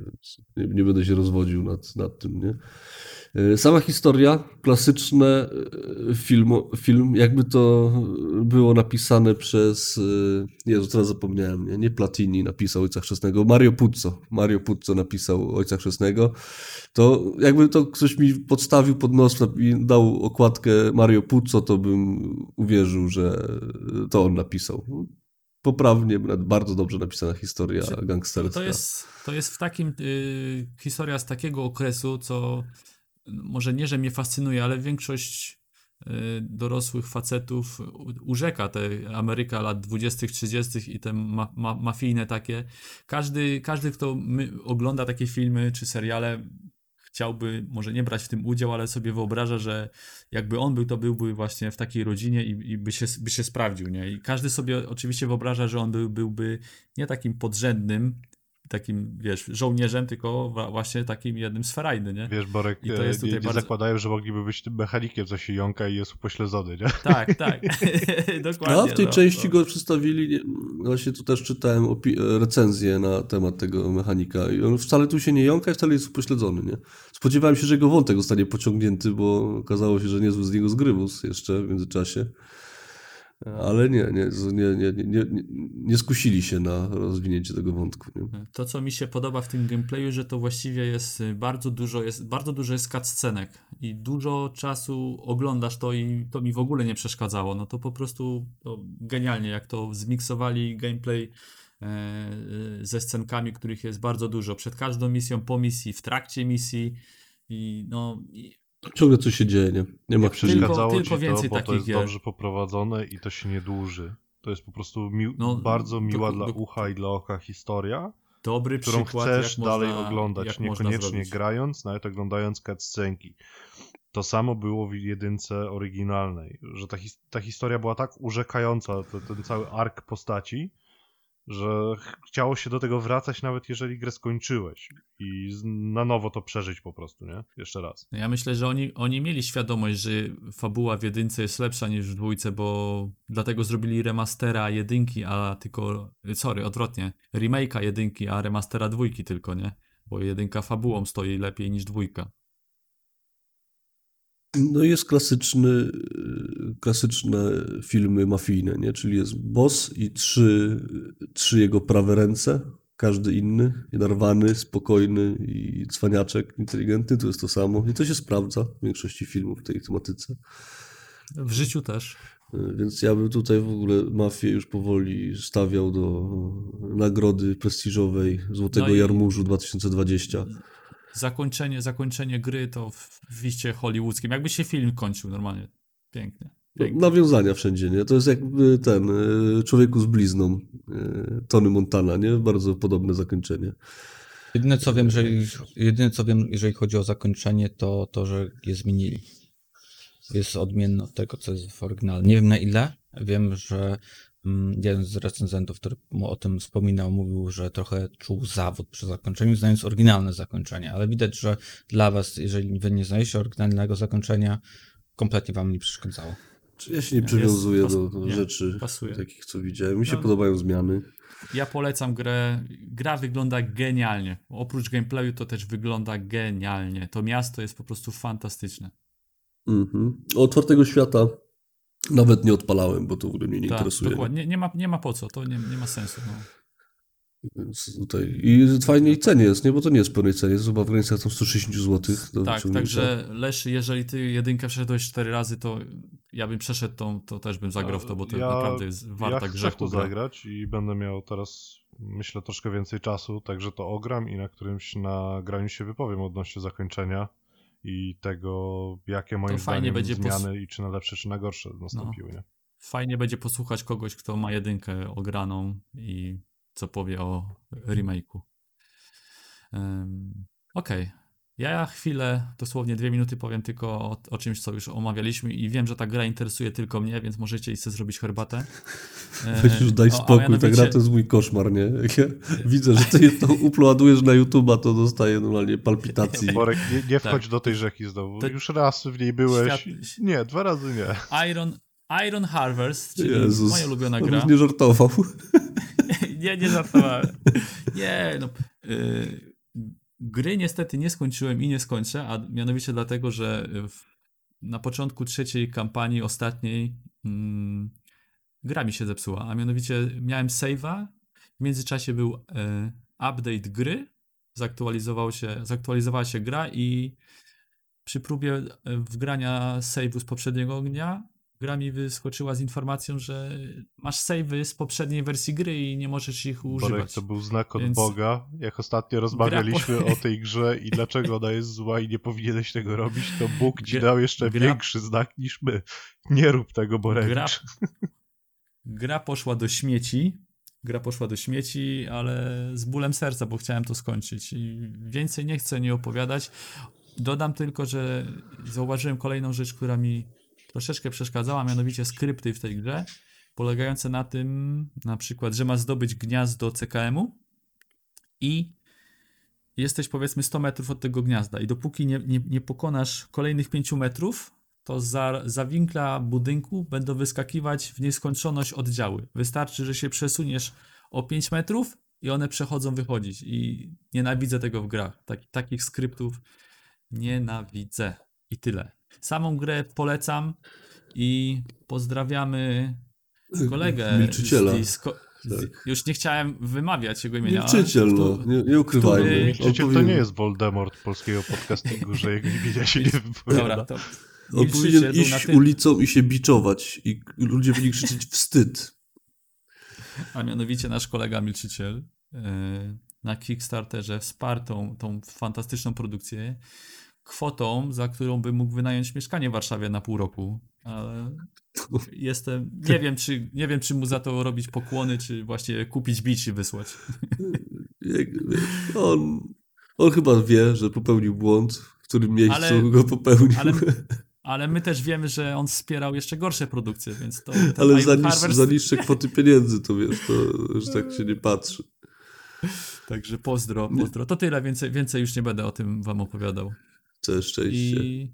Nie, nie będę się rozwodził nad, nad tym, nie? E, Sama historia, klasyczne e, film, film, jakby to było napisane przez, e, Jezu, teraz zapomniałem, nie, nie Platini napisał Ojca Chrzestnego, Mario Puzo, Mario Puzo napisał Ojca Chrzestnego, to jakby to ktoś mi podstawił pod nos i dał okładkę Mario Puzo, to bym uwierzył, że to on napisał. Poprawnie, bardzo dobrze napisana historia Czy- gangsterska. To jest, to jest w takim, y, historia z takiego okresu, co no, może nie, że mnie fascynuje, ale większość y, dorosłych facetów urzeka te Ameryka lat 20., 30. i te ma, ma, mafijne takie. Każdy, każdy kto my, ogląda takie filmy czy seriale, chciałby może nie brać w tym udział, ale sobie wyobraża, że jakby on był, to byłby właśnie w takiej rodzinie i, i by, się, by się sprawdził, nie? I każdy sobie oczywiście wyobraża, że on był, byłby nie takim podrzędnym, takim, wiesz, żołnierzem, tylko właśnie takim jednym z ferajny, nie? Wiesz, Borek, I to e, jest nie, tutaj nie bardzo- zakładają, że mogliby być tym mechanikiem, co się jąka i jest upośledzony, nie? Tak, tak. Dokładnie. A w tej no, części no. go przedstawili, nie- właśnie tu też czytałem opi- recenzję na temat tego mechanika i on wcale tu się nie jąka i wcale jest upośledzony, nie? Spodziewałem się, że jego wątek zostanie pociągnięty, bo okazało się, że niezły z niego zgrywus jeszcze w międzyczasie. Ale nie, nie, nie, nie, nie, skusili się na rozwinięcie tego wątku. To, co mi się podoba w tym gameplayu, że to właściwie jest y, bardzo dużo, jest bardzo dużo jest cutscenek i dużo czasu oglądasz to i to mi w ogóle nie przeszkadzało. No to po prostu to genialnie, jak to zmiksowali gameplay e, e, ze scenkami, których jest bardzo dużo. Przed każdą misją, po misji, w trakcie misji i no i Ciągle coś się dzieje, nie? Nie ma chwili. Tylko- tylko ci to, więcej bo to takich jest gier. dobrze poprowadzone i to się nie dłuży. To jest po prostu mi- No, bardzo miła do- dla do- ucha i dla oka historia, dobry którą przykład, chcesz jak dalej można, oglądać, niekoniecznie grając, nawet oglądając cutscenki. To samo było w jedynce oryginalnej, że ta, his- ta historia była tak urzekająca, to, ten cały ark postaci, że ch- chciało się do tego wracać, nawet jeżeli grę skończyłeś i na nowo to przeżyć po prostu, nie? Jeszcze raz. No Ja myślę, że oni, oni mieli świadomość, że fabuła w jedynce jest lepsza niż w dwójce, bo dlatego zrobili remastera jedynki, a tylko, sorry, odwrotnie, remake'a jedynki, a remastera dwójki tylko, nie? Bo jedynka fabułą stoi lepiej niż dwójka. No jest klasyczny, klasyczne filmy mafijne, nie? Czyli jest boss i trzy, trzy jego prawe ręce, każdy inny, narwany, spokojny i cwaniaczek, inteligentny, to jest to samo. I to się sprawdza w większości filmów w tej tematyce. W życiu też. Y, Więc ja bym tutaj w ogóle mafię już powoli stawiał do nagrody prestiżowej Złotego No i- Jarmużu 2020. Zakończenie, zakończenie gry to w, w iście hollywoodzkim. Jakby się film kończył normalnie. Pięknie. No, Pięknie. nawiązania wszędzie, nie? To jest jakby ten y, Człowieku z blizną y, Tony Montana, nie? Bardzo podobne zakończenie. Jedyne co wiem, że jedyne co wiem, jeżeli chodzi o zakończenie, to to, że je zmienili. Jest odmienne od tego, co jest w oryginale. Nie wiem na ile. Wiem, że jeden z recenzentów, który mu o tym wspominał, mówił, że trochę czuł zawód przy zakończeniu, znając oryginalne zakończenie, ale widać, że dla was, jeżeli wy nie znajdziecie oryginalnego zakończenia, kompletnie wam nie przeszkadzało. Czy ja się nie przywiązuję do, do nie, rzeczy pasuje. takich, co widziałem. Mi się No. podobają zmiany. Ja polecam grę. Gra wygląda genialnie. Oprócz gameplayu to też wygląda genialnie. To miasto jest po prostu fantastyczne. Mhm. Otwartego świata nawet nie odpalałem, bo to w ogóle mnie nie Tak, interesuje. dokładnie. Nie, nie, ma, nie ma po co, to nie, nie ma sensu. No. Więc tutaj. I w fajnej cenie jest, nie? Bo to nie jest w pełnej cenie, jest chyba w granicach tam 160 zł. do Tak, także Leszy, jeżeli ty jedynkę przeszedłeś cztery razy, to ja bym przeszedł tą, to też bym zagrał w to, bo to Ja- naprawdę jest warta ja chcę w grzechu to gra. zagrać i będę miał teraz, myślę, troszkę więcej czasu, także to ogram i na którymś nagraniu się wypowiem odnośnie zakończenia i tego, jakie moim To zdaniem będzie zmiany i czy na lepsze, czy na gorsze nastąpiły, nie? Fajnie będzie posłuchać kogoś, kto ma jedynkę ograną i co powie o remake'u. Um, Okej. Ja chwilę, dosłownie dwie minuty powiem tylko o, o czymś, co już omawialiśmy i wiem, że ta gra interesuje tylko mnie, więc możecie iść sobie zrobić herbatę. E, Weź już daj o, a spokój, ta mianowicie- gra to jest mój koszmar, nie? Jak ja widzę, że ty to uploadujesz na YouTube'a, to dostaję normalnie palpitacji. Borek, nie, nie Tak. wchodź do tej rzeki znowu. To- Już raz w niej byłeś. Świat- Nie, dwa razy nie. Iron, Iron Harvest, czyli Jezus, moja ulubiona on gra. już nie żartował. nie, nie żartowałem. Nie, no. y, gry niestety nie skończyłem i nie skończę, a mianowicie dlatego, że w, na początku trzeciej kampanii, ostatniej, mm, gra mi się zepsuła, a mianowicie miałem save'a, w międzyczasie był y, update gry, zaktualizował się, zaktualizowała się gra i przy próbie e, wgrania save'u z poprzedniego dnia gra mi wyskoczyła z informacją, że masz save'y z poprzedniej wersji gry i nie możesz ich Borek, używać. to był znak od Więc- Boga. Jak ostatnio rozmawialiśmy o tej grze i dlaczego ona jest zła i nie powinieneś tego robić, to Bóg ci Gra- dał jeszcze gra- większy znak niż my. Nie rób tego, Borek. Gra, gra poszła do śmieci. Gra poszła do śmieci, ale z bólem serca, bo chciałem to skończyć. I więcej nie chcę nie opowiadać. Dodam tylko, że zauważyłem kolejną rzecz, która mi troszeczkę przeszkadzała, mianowicie skrypty w tej grze, polegające na tym, na przykład, że masz zdobyć gniazdo CKM-u i jesteś powiedzmy 100 metrów od tego gniazda i dopóki nie, nie, nie pokonasz kolejnych 5 metrów, to za, za winkla budynku będą wyskakiwać w nieskończoność oddziały. Wystarczy, że się przesuniesz o 5 metrów i one przechodzą wychodzić. I nienawidzę tego w grach. Tak, takich skryptów nienawidzę. I tyle. Samą grę polecam i pozdrawiamy kolegę. Milczyciela. Z Tak. już nie chciałem wymawiać jego imienia. Milczyciel, ale no, nie, nie ukrywajmy. który- Milczyciel to nie jest Voldemort polskiego podcastingu, że jego imienia się nie wypowiada. Dobra, to On powinien iść tym- ulicą i się biczować i ludzie powinni krzyczeć wstyd. a mianowicie nasz kolega Milczyciel e, na Kickstarterze wsparł tą, tą fantastyczną produkcję kwotą, za którą by mógł wynająć mieszkanie w Warszawie na pół roku. Ale jestem, nie wiem, czy, nie wiem, czy mu za to robić pokłony, czy właśnie kupić bić i wysłać. On, on chyba wie, że popełnił błąd, w którym miejscu Ale- go popełnił. Ale, ale my też wiemy, że on wspierał jeszcze gorsze produkcje, więc to... Ale za, niż, za niższe kwoty pieniędzy, to wiesz, to już tak się nie patrzy. Także pozdro, pozdro. To tyle, więcej, więcej już nie będę o tym wam opowiadał. Całe szczęście. I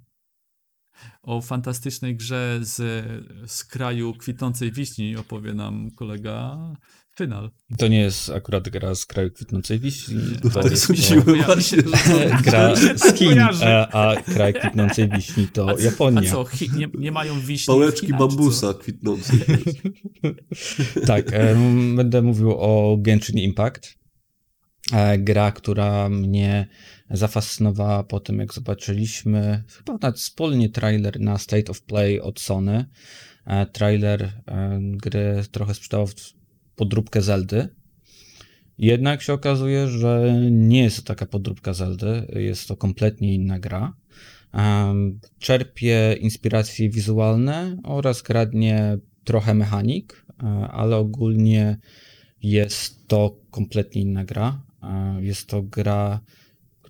o fantastycznej grze z, z kraju kwitnącej wiśni opowie nam kolega Final. To nie jest akurat gra z kraju kwitnącej wiśni. No, to tak jest sądziłem to- właśnie, że gra z Chin, e, a kraj kwitnącej wiśni to A, Japonia. a co, chi, nie, nie mają wiśni? Pałeczki Chinach, bambusa kwitnące. Tak, em, będę mówił o Genshin Impact. E, Gra, która mnie zafascynowała po tym, jak zobaczyliśmy chyba nawet wspólnie trailer na State of Play od Sony. E, Trailer e, gry trochę sprzedał podróbkę Zeldy. Jednak się okazuje, że nie jest to taka podróbka Zeldy, jest to kompletnie inna gra. Em, Czerpie inspiracje wizualne oraz kradnie trochę mechanik, e, ale ogólnie jest to kompletnie inna gra. E, Jest to gra,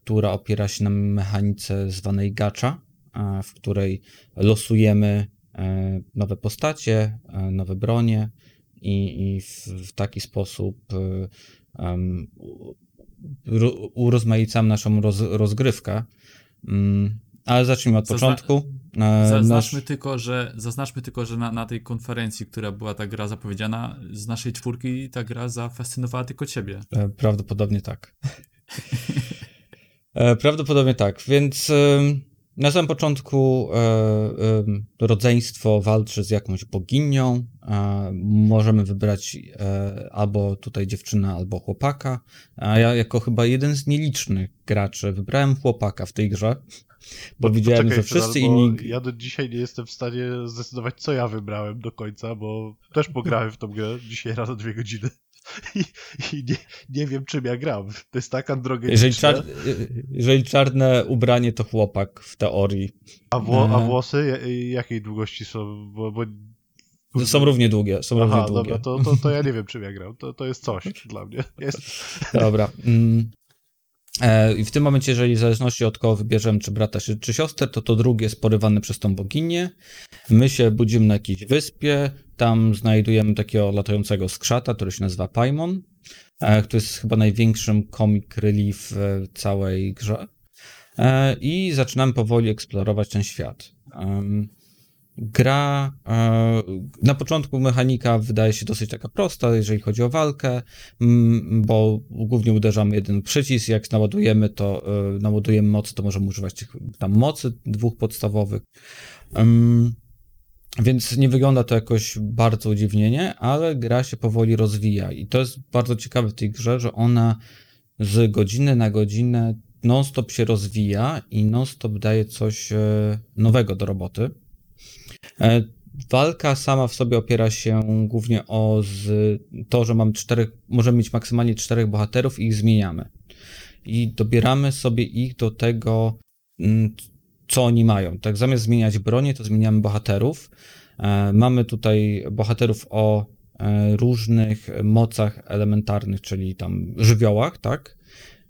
która opiera się na mechanice zwanej gacha, e, w której losujemy e, nowe postacie, e, nowe bronie i, i w, w taki sposób em, u- ro- urozmaicam naszą roz, rozgrywkę. Mm, Ale zacznijmy od Zazna- początku. Zaznaczmy nasz- tylko, że, zaznaczmy tylko, że na, na tej konferencji, która była ta gra zapowiedziana, z naszej czwórki ta gra zafascynowała tylko ciebie. Prawdopodobnie tak. E, Prawdopodobnie tak, więc Na samym początku e, rodzeństwo walczy z jakąś boginią. E, możemy wybrać albo tutaj dziewczynę, albo chłopaka. A ja jako chyba jeden z nielicznych graczy wybrałem chłopaka w tej grze. Bo widziałem, że wszyscy inni. Ja do dzisiaj nie jestem w stanie zdecydować, co ja wybrałem do końca, bo też pograłem w tą grę dzisiaj raz o dwie godziny. I, i nie, nie wiem, czym ja gram. To jest tak androgeniczne. Jeżeli, czar, jeżeli czarne ubranie, to chłopak w teorii. A, wło, a E. włosy ja- jakiej długości są? Bo, bo... Są równie długie. Są równie Aha, długie. dobra, to, to, to ja nie wiem, czym ja gram. To, to jest coś dla mnie. Jest... Dobra. Mm. E, I w tym momencie, jeżeli w zależności od kogo wybierzemy, czy brata, czy, czy siostrę, to to drugie jest porywane przez tą boginię. My się budzimy na jakiejś wyspie, tam znajdujemy takiego latającego skrzata, który się nazywa Paimon, e, który jest chyba największym comic relief w całej grze. E, I zaczynamy powoli eksplorować ten świat. Gra e, na początku mechanika wydaje się dosyć taka prosta, jeżeli chodzi o walkę, bo głównie uderzamy jeden przycisk, jak naładujemy to e, naładujemy moc, to możemy używać tych tam mocy dwóch podstawowych. Więc nie wygląda to jakoś bardzo udziwnienie, ale gra się powoli rozwija i to jest bardzo ciekawe w tej grze, że ona z godziny na godzinę non-stop się rozwija i non-stop daje coś e, nowego do roboty. E, Walka sama w sobie opiera się głównie o z, to, że mamy czterech, możemy mieć maksymalnie czterech bohaterów i ich zmieniamy. I dobieramy sobie ich do tego, mm, co oni mają. Tak, zamiast zmieniać bronię, to zmieniamy bohaterów. E, Mamy tutaj bohaterów o e, różnych mocach elementarnych, czyli tam żywiołach, tak?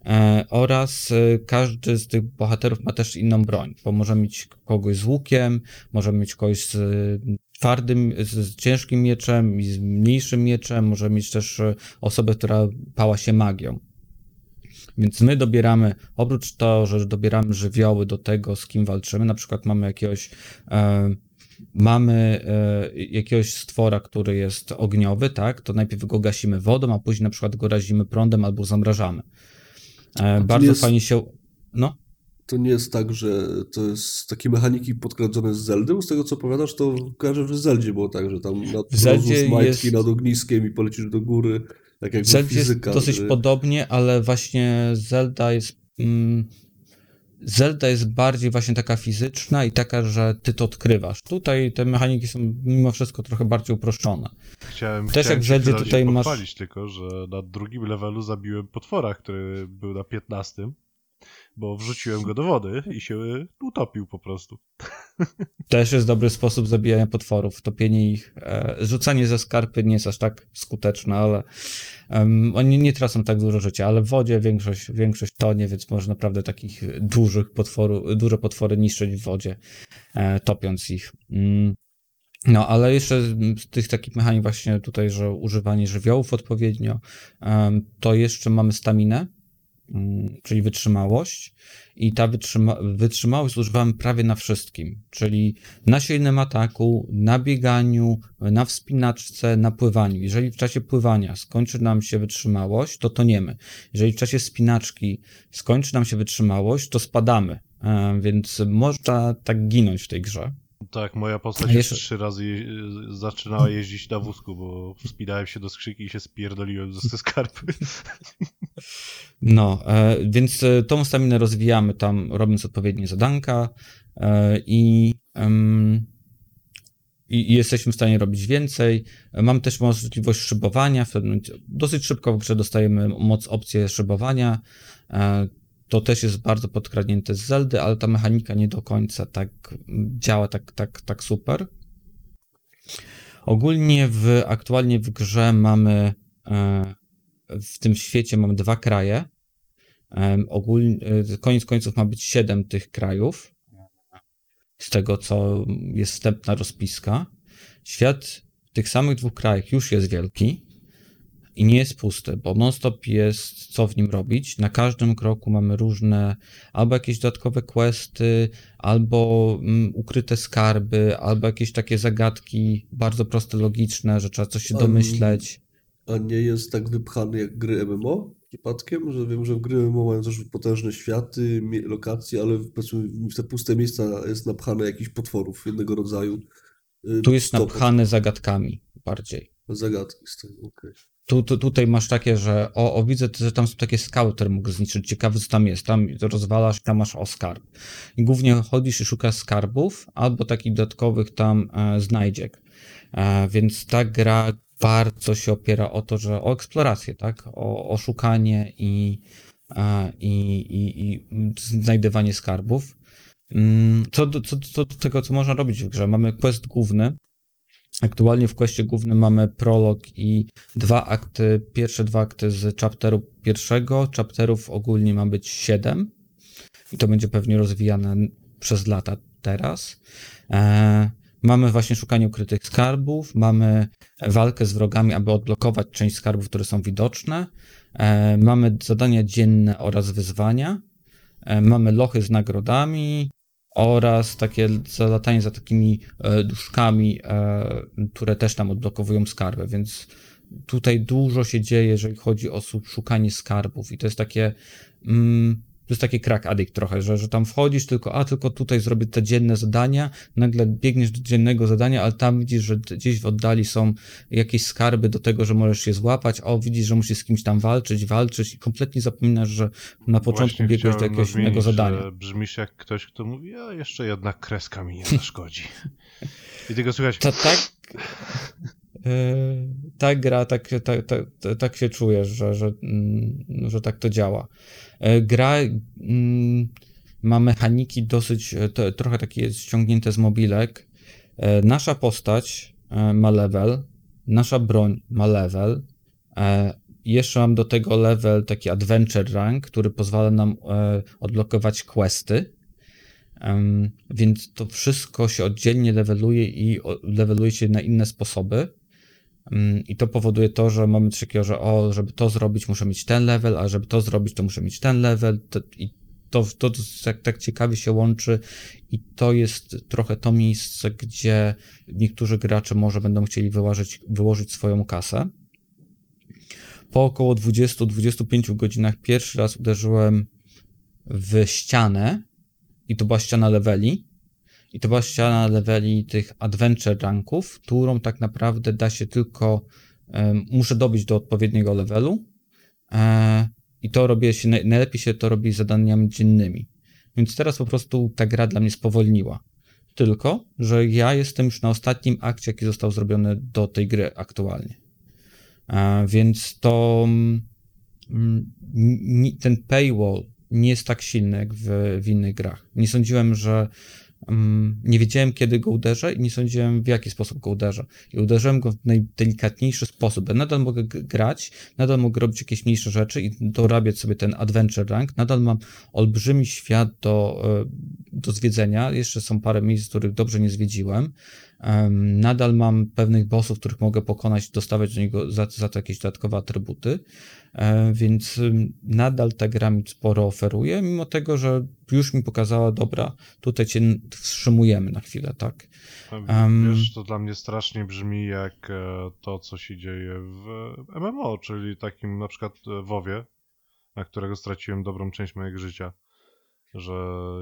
E, oraz e, każdy z tych bohaterów ma też inną broń, bo możemy mieć kogoś z łukiem, możemy mieć kogoś z e, twardym, z, ciężkim mieczem i z mniejszym mieczem, możemy mieć też osobę, która pała się magią. Więc my dobieramy, oprócz to, że dobieramy żywioły do tego, z kim walczymy, na przykład mamy jakiegoś e, mamy e, jakiegoś stwora, który jest ogniowy, tak, to najpierw go gasimy wodą, a później na przykład go razimy prądem albo zamrażamy. E, bardzo jest- fajnie się. No, To nie jest tak, że to jest takie mechaniki podkradzone z Zeldy, bo z tego co opowiadasz, to kojarzę, że w Zeldzie było tak, że tam nad W Zeldzie rozłóż majtki jest- nad ogniskiem i polecisz do góry, tak jak w Zeldzie jest fizyka. dosyć podobnie, ale właśnie Zelda jest. Mm, Zelda jest bardziej właśnie taka fizyczna i taka, że ty to odkrywasz. Tutaj te mechaniki są mimo wszystko trochę bardziej uproszczone. Chciałem, Też chciałem jak w Zeldzie tutaj masz- tylko, że na drugim levelu zabiłem potwora, który był na 15, bo wrzuciłem go do wody i się utopił po prostu. Też jest dobry sposób zabijania potworów, topienie ich. E, rzucanie ze skarpy nie jest aż tak skuteczne, ale em, oni nie tracą tak dużo życia, ale w wodzie większość, większość tonie, więc można naprawdę takich dużych potworu, duże potwory niszczyć w wodzie, e, topiąc ich. Mm. No, ale jeszcze z tych takich mechanik właśnie tutaj, że używanie żywiołów odpowiednio, to jeszcze mamy staminę, czyli wytrzymałość. I ta wytrzyma wytrzymałość używamy prawie na wszystkim, czyli na silnym ataku, na bieganiu, na wspinaczce, na pływaniu. Jeżeli w czasie pływania skończy nam się wytrzymałość, to toniemy. Jeżeli w czasie spinaczki skończy nam się wytrzymałość, to spadamy. E, Więc można tak ginąć w tej grze. Tak, moja postać jeszcze trzy razy je zaczynała jeździć na wózku, bo wspinałem się do skrzyki i się spierdoliłem ze skarpy. No, e, więc e, tą staminę rozwijamy tam, robiąc odpowiednie zadanka e, i, em, i, jesteśmy w stanie robić więcej. Mam też możliwość szybowania. Dosyć szybko w grze dostajemy moc opcję szybowania. E, to też jest bardzo podkradnięte z Zeldy, ale ta mechanika nie do końca tak działa tak, tak, tak super. Ogólnie w, aktualnie w grze mamy e, w tym świecie mamy dwa kraje. Em, Ogólnie, e, koniec końców ma być siedem tych krajów. Z tego, co jest wstępna rozpiska. Świat w tych samych dwóch krajach już jest wielki i nie jest pusty, bo non-stop jest co w nim robić. Na każdym kroku mamy różne albo jakieś dodatkowe questy, albo mm, ukryte skarby, albo jakieś takie zagadki bardzo proste, logiczne, że trzeba coś się domyśleć. A nie jest tak wypchany jak gry MMO? przypadkiem, że wiem, że gry MMO mają też potężne światy, lokacje, ale w te puste miejsca jest napchane jakichś potworów jednego rodzaju. Y, Tu jest stopą. napchany zagadkami bardziej. Zagadki z tego, okej. Tu, tu, tutaj masz takie, że o, o widzę, że tam są takie skały, które mógł zniszczyć. Ciekawy, co tam jest. Tam rozwalasz, tam masz o skarb. I głównie chodzisz i szukasz skarbów albo takich dodatkowych tam e, znajdziek. E, więc ta gra bardzo się opiera o to, że o eksplorację, tak? O, o szukanie i, e, i, i, i znajdywanie skarbów. Mm, Co do, co, co do tego, co można robić w grze, mamy quest główny. Aktualnie w questie głównym mamy prolog i dwa akty, pierwsze dwa akty z chapteru pierwszego. Chapterów ogólnie ma być siedem i to będzie pewnie rozwijane przez lata teraz. E, mamy właśnie szukanie ukrytych skarbów, mamy walkę z wrogami, aby odblokować część skarbów, które są widoczne. E, mamy zadania dzienne oraz wyzwania. E, mamy lochy z nagrodami oraz takie zalatanie za takimi e, duszkami, e, które też tam odblokowują skarby, więc tutaj dużo się dzieje, jeżeli chodzi o szukanie skarbów. I to jest takie mm, jest taki crack addict trochę, że, że tam wchodzisz tylko, a tylko tutaj zrobię te dzienne zadania, nagle biegniesz do dziennego zadania, ale tam widzisz, że gdzieś w oddali są jakieś skarby do tego, że możesz się złapać, o widzisz, że musisz z kimś tam walczyć, walczyć i kompletnie zapominasz, że na początku Właśnie biegłeś do jakiegoś innego zadania. Brzmisz jak ktoś, kto mówi, a jeszcze jedna kreska mi nie zaszkodzi. I tego słychać, To tak. Yy, ta gra, tak, tak, tak, tak się czujesz, że, że, mm, że tak to działa. Yy, Gra mm, ma mechaniki dosyć, e, to, trochę takie jest ściągnięte z mobilek. E, Nasza postać e, ma level, nasza broń ma level. e, Jeszcze mam do tego level taki adventure rank, który pozwala nam e, odblokować questy. Więc to wszystko się oddzielnie leveluje i leveluje się na inne sposoby. Em, I to powoduje to, że mamy coś takiego, że o, żeby to zrobić, muszę mieć ten level, a żeby to zrobić, to muszę mieć ten level. To, I to, to, to tak, tak ciekawie się łączy i to jest trochę to miejsce, gdzie niektórzy gracze może będą chcieli wyłożyć, wyłożyć swoją kasę. Po około 20-25 godzinach pierwszy raz uderzyłem w ścianę i to była ściana leveli. I to była ściana leveli tych adventure ranków, którą tak naprawdę da się tylko, em, muszę dobić do odpowiedniego levelu. E, I to robię się, naj- najlepiej się to robi zadaniami dziennymi. Więc teraz po prostu ta gra dla mnie spowolniła. Tylko, że ja jestem już na ostatnim akcie, jaki został zrobiony do tej gry aktualnie. E, Więc to mm, n- ten paywall nie jest tak silny jak w, w innych grach. Nie sądziłem, że mm, nie wiedziałem kiedy go uderzę i nie sądziłem w jaki sposób go uderzę. I uderzyłem go w najdelikatniejszy sposób. Ja nadal mogę grać, nadal mogę robić jakieś mniejsze rzeczy i dorabiać sobie ten adventure rank. Nadal mam olbrzymi świat do, e, do zwiedzenia. Jeszcze są parę miejsc, których dobrze nie zwiedziłem. Nadal mam pewnych bossów, których mogę pokonać, dostawać do niego za, za to jakieś dodatkowe atrybuty, E, więc nadal ta gra mi sporo oferuje, mimo tego, że już mi pokazała, dobra, tutaj cię wstrzymujemy na chwilę, tak? Wiesz, to dla mnie strasznie brzmi jak e, to, co się dzieje w MMO, czyli takim na przykład e, WoWie, na którego straciłem dobrą część mojego życia. Że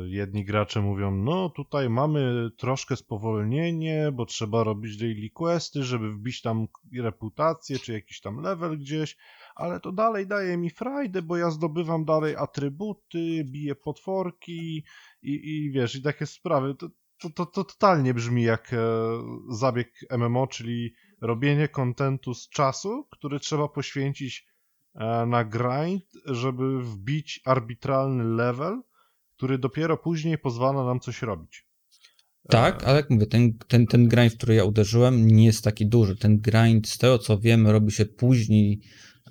jedni gracze mówią, no tutaj mamy troszkę spowolnienie, bo trzeba robić daily questy, żeby wbić tam reputację, czy jakiś tam level gdzieś, ale to dalej daje mi frajdę, bo ja zdobywam dalej atrybuty, biję potworki i, i wiesz, i takie sprawy. To, to, to, to totalnie brzmi jak e, zabieg MMO, czyli robienie kontentu z czasu, który trzeba poświęcić e, na grind, żeby wbić arbitralny level, który dopiero później pozwala nam coś robić. Tak, ale jak mówię, ten, ten, ten grind, w który ja uderzyłem, nie jest taki duży. Ten grind, z tego co wiemy, robi się później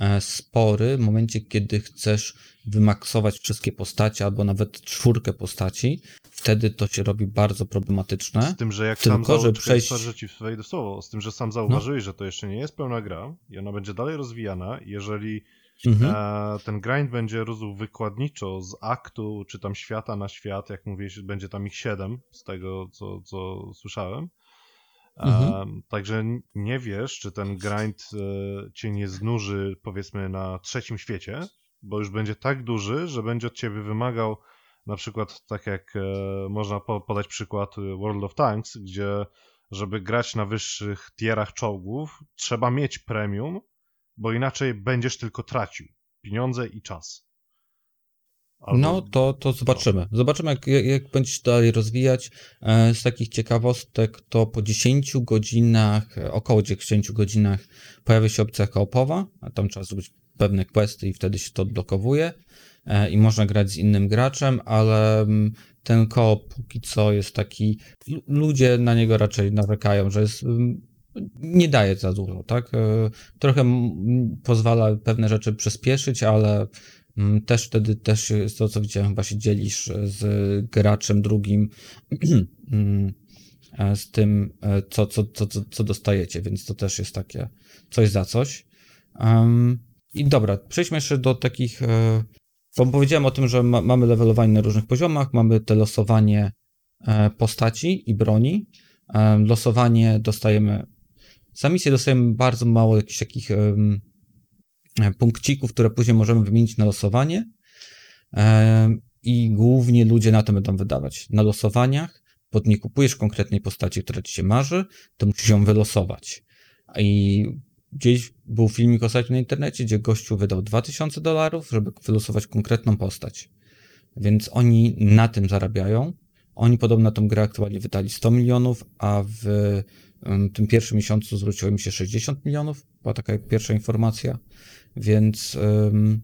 e, spory, w momencie, kiedy chcesz wymaksować wszystkie postacie, albo nawet czwórkę postaci. Wtedy to się robi bardzo problematyczne. Z tym, że jak Tylko, sam że przejść- No. słowo, z tym, że sam zauważyłeś, że to jeszcze nie jest pełna gra i ona będzie dalej rozwijana, jeżeli Mhm. E, ten grind będzie rósł wykładniczo z aktu, czy tam świata na świat, jak mówiłeś, będzie tam ich 7, z tego co, co słyszałem. E, Mhm. Także nie wiesz, czy ten grind e, cię nie znuży, powiedzmy, na trzecim świecie, bo już będzie tak duży, że będzie od ciebie wymagał na przykład tak jak e, można po, podać przykład World of Tanks, gdzie żeby grać na wyższych tierach czołgów, trzeba mieć premium, bo inaczej będziesz tylko tracił pieniądze i czas. Albo- No, to, to zobaczymy. Zobaczymy, jak, jak, będzie się dalej rozwijać. E, Z takich ciekawostek, to po 10 godzinach, e, około 10 godzinach pojawia się opcja koopowa, a tam trzeba zrobić pewne questy i wtedy się to odblokowuje e, i można grać z innym graczem, ale mm, ten koop póki co jest taki, lu- ludzie na niego raczej narzekają, że jest mm, nie daje za dużo, tak? E, Trochę pozwala pewne rzeczy przyspieszyć, ale Mm, Też wtedy też jest to, co widziałem, chyba się dzielisz z graczem drugim mm, e, z tym, e, co, co, co, co, dostajecie, więc to też jest takie coś za coś. I dobra, przejdźmy jeszcze do takich, bo powiedziałem o tym, że ma, mamy levelowanie na różnych poziomach, mamy te losowanie postaci i broni. Losowanie dostajemy, za misję dostajemy bardzo mało jakichś takich e, punkcików, które później możemy wymienić na losowanie. Em, I głównie ludzie na to będą wydawać. Na losowaniach, bo nie kupujesz konkretnej postaci, która ci się marzy, to musisz ją wylosować. I gdzieś był filmik ostatnio na internecie, gdzie gościu wydał 2000 dolarów, żeby wylosować konkretną postać. Więc oni na tym zarabiają. Oni podobno na tą grę aktualnie wydali 100 milionów, a w em, tym pierwszym miesiącu zwróciło im się 60 milionów. Była taka pierwsza informacja. Więc em,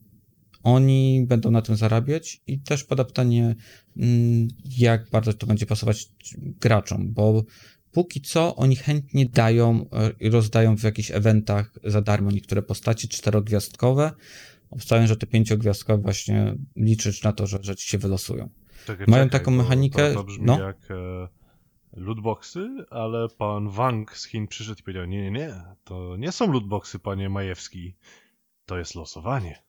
oni będą na tym zarabiać i też pada pytanie, mm, jak bardzo to będzie pasować graczom, bo póki co oni chętnie dają e, i rozdają w jakichś eventach za darmo niektóre postaci czterogwiazdkowe. Obstawiam, że te pięciogwiazdkowe właśnie liczysz na to, że, że ci się wylosują. Czekaj, Mają czekaj, taką mechanikę, To, to brzmi no. jak e, lootboxy, ale pan Wang z Chin przyszedł i powiedział: Nie, nie, nie, to nie są lootboxy, panie Majewski. To jest losowanie.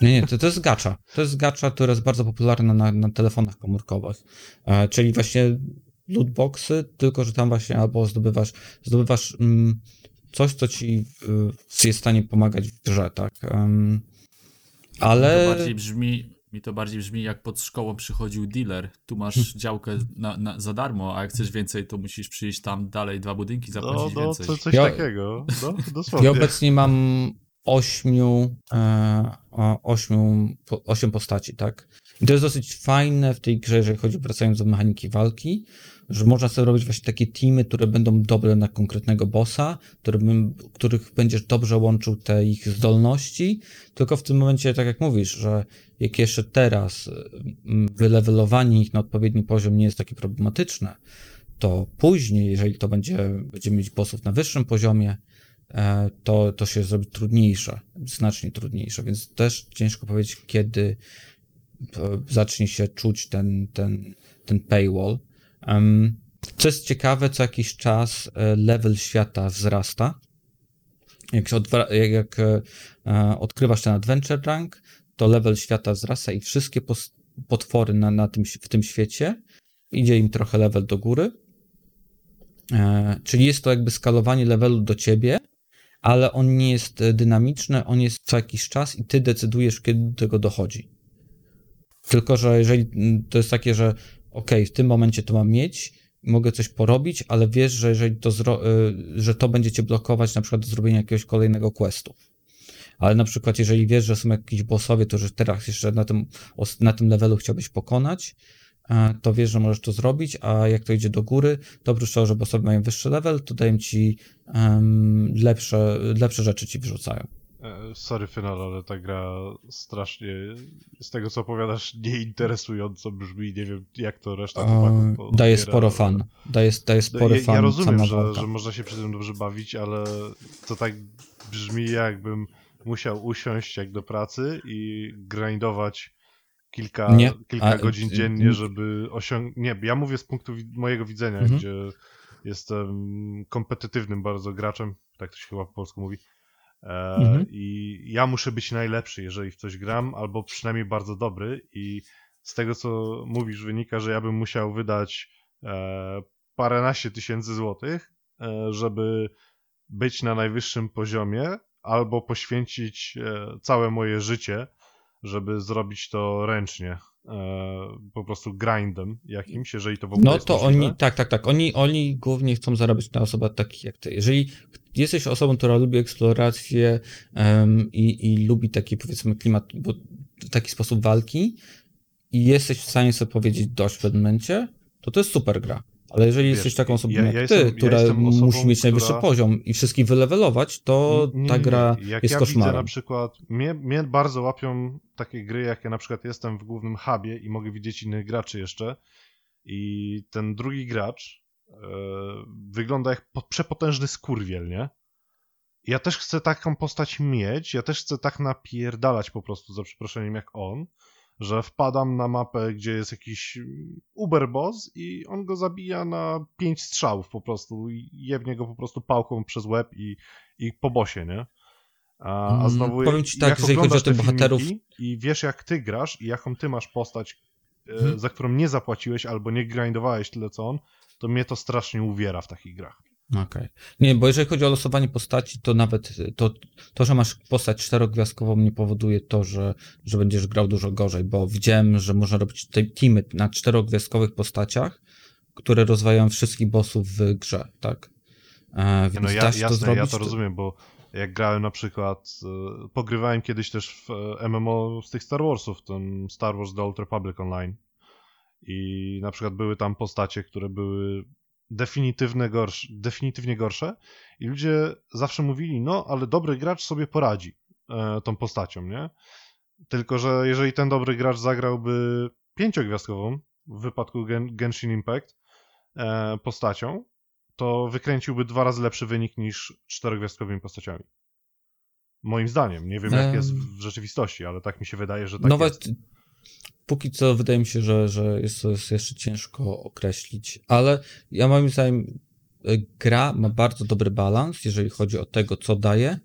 Nie, nie, to, to jest gacza. To jest gacza, która jest bardzo popularna na, na telefonach komórkowych. E, czyli właśnie lootboxy, tylko że tam właśnie albo zdobywasz, zdobywasz mm, coś, co ci y, jest w stanie pomagać w grze, tak? Em, ale... To bardziej brzmi, mi to bardziej brzmi jak pod szkołą przychodził dealer. Tu masz działkę na, na, za darmo, a jak chcesz więcej, to musisz przyjść tam dalej dwa budynki, No, zapłacić no więcej. co, coś Ja- takiego. No, dosłownie. Ja obecnie mam ośmiu, e, ośmiu, po, osiem postaci, tak? I to jest dosyć fajne w tej grze, jeżeli chodzi, wracając do mechaniki walki, że można sobie robić właśnie takie teamy, które będą dobre na konkretnego bossa, które, bym- których będziesz dobrze łączył te ich zdolności, tylko w tym momencie, tak jak mówisz, że jak jeszcze teraz mm, wylewelowanie ich na odpowiedni poziom nie jest takie problematyczne, to później, jeżeli to będzie, będziemy mieć bossów na wyższym poziomie, e, to, to się zrobi trudniejsze, znacznie trudniejsze, więc też ciężko powiedzieć, kiedy e, zacznie się czuć ten, ten, ten paywall. Co jest ciekawe, co jakiś czas e, level świata wzrasta. Jak, się jak, jak e, odkrywasz ten adventure rank, to level świata wzrasta i wszystkie pos- potwory na, na tym, w tym świecie idzie im trochę level do góry. E, czyli jest to jakby skalowanie levelu do ciebie, ale on nie jest e, dynamiczny, on jest co jakiś czas i ty decydujesz, kiedy do tego dochodzi. Tylko, że jeżeli to jest takie, że ok, w tym momencie to mam mieć, mogę coś porobić, ale wiesz, że jeżeli to, y, że to będzie cię blokować na przykład do zrobienia jakiegoś kolejnego questu. Ale na przykład, jeżeli wiesz, że są jakieś bossowie, to że teraz jeszcze na tym, na tym levelu chciałbyś pokonać, e, to wiesz, że możesz to zrobić, a jak to idzie do góry, to oprócz tego, że bossowie mają wyższy level, to dają ci em, lepsze, lepsze rzeczy ci wyrzucają. E, Sorry, Final, ale ta gra strasznie, z tego co opowiadasz, nieinteresująco brzmi. Nie wiem, jak to reszta E, chłopaków daje odbiera, sporo fan. Daje, daje No, spory ja, fan ja rozumiem, że, że można się przy tym dobrze bawić, ale to tak brzmi, jakbym musiał usiąść jak do pracy i grindować kilka, Nie, kilka a- godzin y- dziennie, żeby osiągnąć. Nie, ja mówię z punktu mojego widzenia, Mhm. gdzie jestem kompetytywnym bardzo graczem, tak to się chyba po polsku mówi. E, Mhm. I ja muszę być najlepszy, jeżeli w coś gram, albo przynajmniej bardzo dobry. I z tego, co mówisz, wynika, że ja bym musiał wydać e, paręnaście tysięcy złotych, e, żeby być na najwyższym poziomie, albo poświęcić e, całe moje życie żeby zrobić to ręcznie, e, po prostu grindem jakimś, jeżeli to w ogóle No to oni, tak, tak, tak. Oni, oni głównie chcą zarabiać na osobach takich jak ty. Jeżeli jesteś osobą, która lubi eksplorację em, i, i lubi taki powiedzmy klimat, bo taki sposób walki i jesteś w stanie sobie powiedzieć dość w pewnym momencie, to to jest super gra. Ale jeżeli Wiesz, jesteś taką osobą ja- jak ja ty, jestem- ja która jestem osobą, musi mieć najwyższy która- poziom i wszystkich wylewelować, to Nie, nie, ta nie, gra nie. Jak jest ja koszmarem. widzę na przykład, mnie, mnie bardzo łapią takie gry, jak ja na przykład jestem w głównym hubie i mogę widzieć innych graczy jeszcze i ten drugi gracz wygląda jak po, przepotężny skurwiel, nie? Ja też chcę taką postać mieć, ja też chcę tak napierdalać po prostu, za przeproszeniem, jak on, że wpadam na mapę, gdzie jest jakiś uber boss i on go zabija na pięć strzałów po prostu i jebnie go po prostu pałką przez łeb i, i po bosie, nie? A, a Mm, znowu powiem ci tak, jak jeżeli chodzi o tych bohaterów- I wiesz jak ty grasz i jaką ty masz postać, e, Mhm. za którą nie zapłaciłeś albo nie grindowałeś tyle co on, to mnie to strasznie uwiera w takich grach. Okej. Nie, bo jeżeli chodzi o losowanie postaci, to nawet to, to że masz postać czterogwiazdkową nie powoduje to, że, że będziesz grał dużo gorzej, bo widziałem, że można robić te teamy na czterogwiazdkowych postaciach, które rozwajają wszystkich bossów w grze, tak? E, więc no ja, jasne, to zrobić. ja to rozumiem, bo jak grałem na przykład, e, pogrywałem kiedyś też w e, MMO z tych Star Warsów, ten Star Wars The Old Republic Online i na przykład były tam postacie, które były definitywne gorsze, definitywnie gorsze i ludzie zawsze mówili, no ale dobry gracz sobie poradzi e, tą postacią, nie? Tylko, że jeżeli ten dobry gracz zagrałby pięciogwiazdkową, w wypadku Gen Genshin Impact, e, postacią, to wykręciłby dwa razy lepszy wynik niż czterogwiazdkowymi postaciami. Moim zdaniem. Nie wiem, jak jest w rzeczywistości, ale tak mi się wydaje, że tak Nawet jest. Póki co wydaje mi się, że, że jest to jest jeszcze ciężko określić, ale ja moim zdaniem y, gra ma bardzo dobry balans, jeżeli chodzi o tego, co daje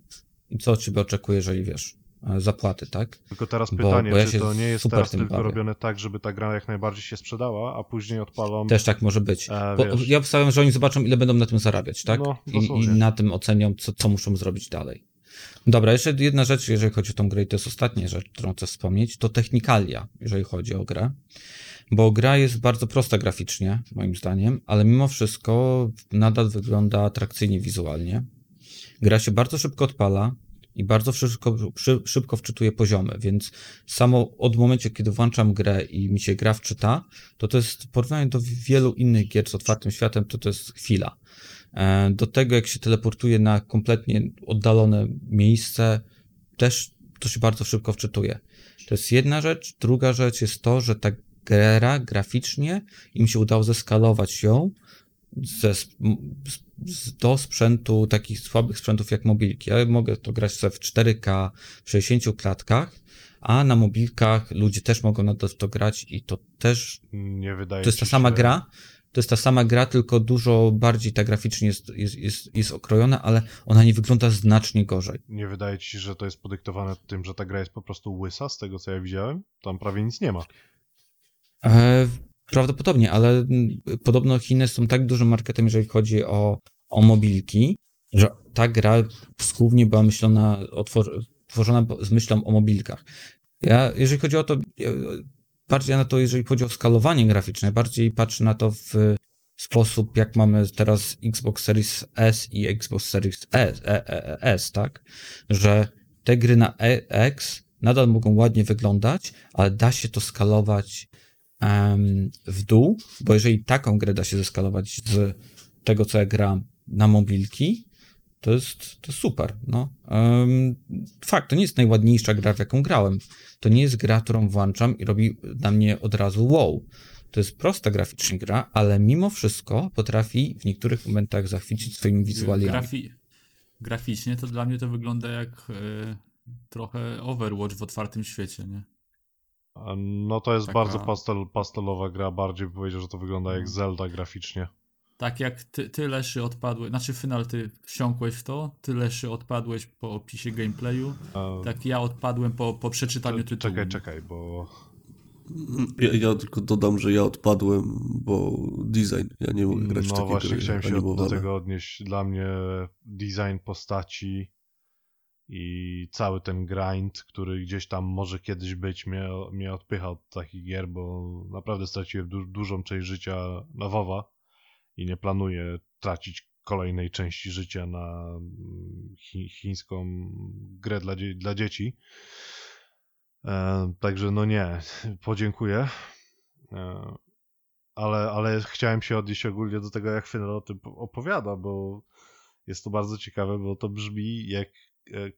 i co od ciebie oczekuje, jeżeli wiesz, e, zapłaty, tak? Tylko teraz bo- pytanie, bo ja czy to nie jest super teraz tylko bawię. robione tak, żeby ta gra jak najbardziej się sprzedała, a później odpalą... Też tak może być. E, Bo wiesz. ja obstawiam, że oni zobaczą, ile będą na tym zarabiać, tak? No, I, I na tym ocenią, co, co muszą zrobić dalej. Dobra, jeszcze jedna rzecz, jeżeli chodzi o tą grę, i to jest ostatnia rzecz, którą chcę wspomnieć, to technikalia, jeżeli chodzi o grę. Bo gra jest bardzo prosta graficznie, moim zdaniem, ale mimo wszystko nadal wygląda atrakcyjnie wizualnie. Gra się bardzo szybko odpala i bardzo szybko, szy- szybko wczytuje poziomy, więc samo od momentu, kiedy włączam grę i mi się gra wczyta, to to jest w porównaniu do wielu innych gier z otwartym światem, to to jest chwila. E, Do tego, jak się teleportuje na kompletnie oddalone miejsce, też to się bardzo szybko wczytuje. To jest jedna rzecz. Druga rzecz jest to, że ta gra graficznie im się udało zeskalować ją ze, z, do sprzętu, takich słabych sprzętów jak mobilki. Ja mogę to grać sobie w 4K, w 60 klatkach, a na mobilkach ludzie też mogą nadal w to grać i to też Nie wydaje to jest ta sama się... gra. To jest ta sama gra, tylko dużo bardziej ta graficznie jest, jest, jest, jest okrojona, ale ona nie wygląda znacznie gorzej. Nie wydaje ci się, że to jest podyktowane tym, że ta gra jest po prostu łysa, z tego co ja widziałem? Tam prawie nic nie ma. E, prawdopodobnie, ale podobno Chiny są tak dużym marketem, jeżeli chodzi o, o mobilki, że ta gra głównie była myślona, otwor- tworzona z myślą o mobilkach. Ja, jeżeli chodzi o to, bardziej na to, jeżeli chodzi o skalowanie graficzne, bardziej patrzę na to w sposób, jak mamy teraz Xbox Series S i Xbox Series S, e, e, e, S tak? Że te gry na e, X nadal mogą ładnie wyglądać, ale da się to skalować em, w dół, bo jeżeli taką grę da się zeskalować z tego, co ja gram na mobilki, to jest, to super, no. Um, fakt, to nie jest najładniejsza gra, w jaką grałem. To nie jest gra, którą włączam i robi na mnie od razu wow. To jest prosta graficznie gra, ale mimo wszystko potrafi w niektórych momentach zachwycić swoimi wizualiami. Grafi graficznie to dla mnie to wygląda jak e, trochę Overwatch w otwartym świecie, nie? No to jest Taka- bardzo pastel, pastelowa gra, bardziej bym powiedział, że to wygląda jak. Zelda graficznie. Tak jak ty, ty Leszy odpadłeś, znaczy Final ty wsiąkłeś w to, ty Leszy odpadłeś po opisie gameplayu, A, tak ja odpadłem po, po przeczytaniu tytułu. czekaj, czekaj, bo Ja, ja tylko dodam, że ja odpadłem, bo design. Ja nie mogę grać w no takie właśnie gry chciałem się do tego odnieść. Dla mnie design postaci i cały ten grind, który gdzieś tam może kiedyś być, mnie, mnie odpycha od takich gier, bo naprawdę straciłem du dużą część życia na WoWa i nie planuję tracić kolejnej części życia na mm, chi chińską grę dla, dla dzieci. E, także no nie, podziękuję. E, ale, ale chciałem się odnieść ogólnie do tego, jak Final o tym opowiada, bo jest to bardzo ciekawe, bo to brzmi jak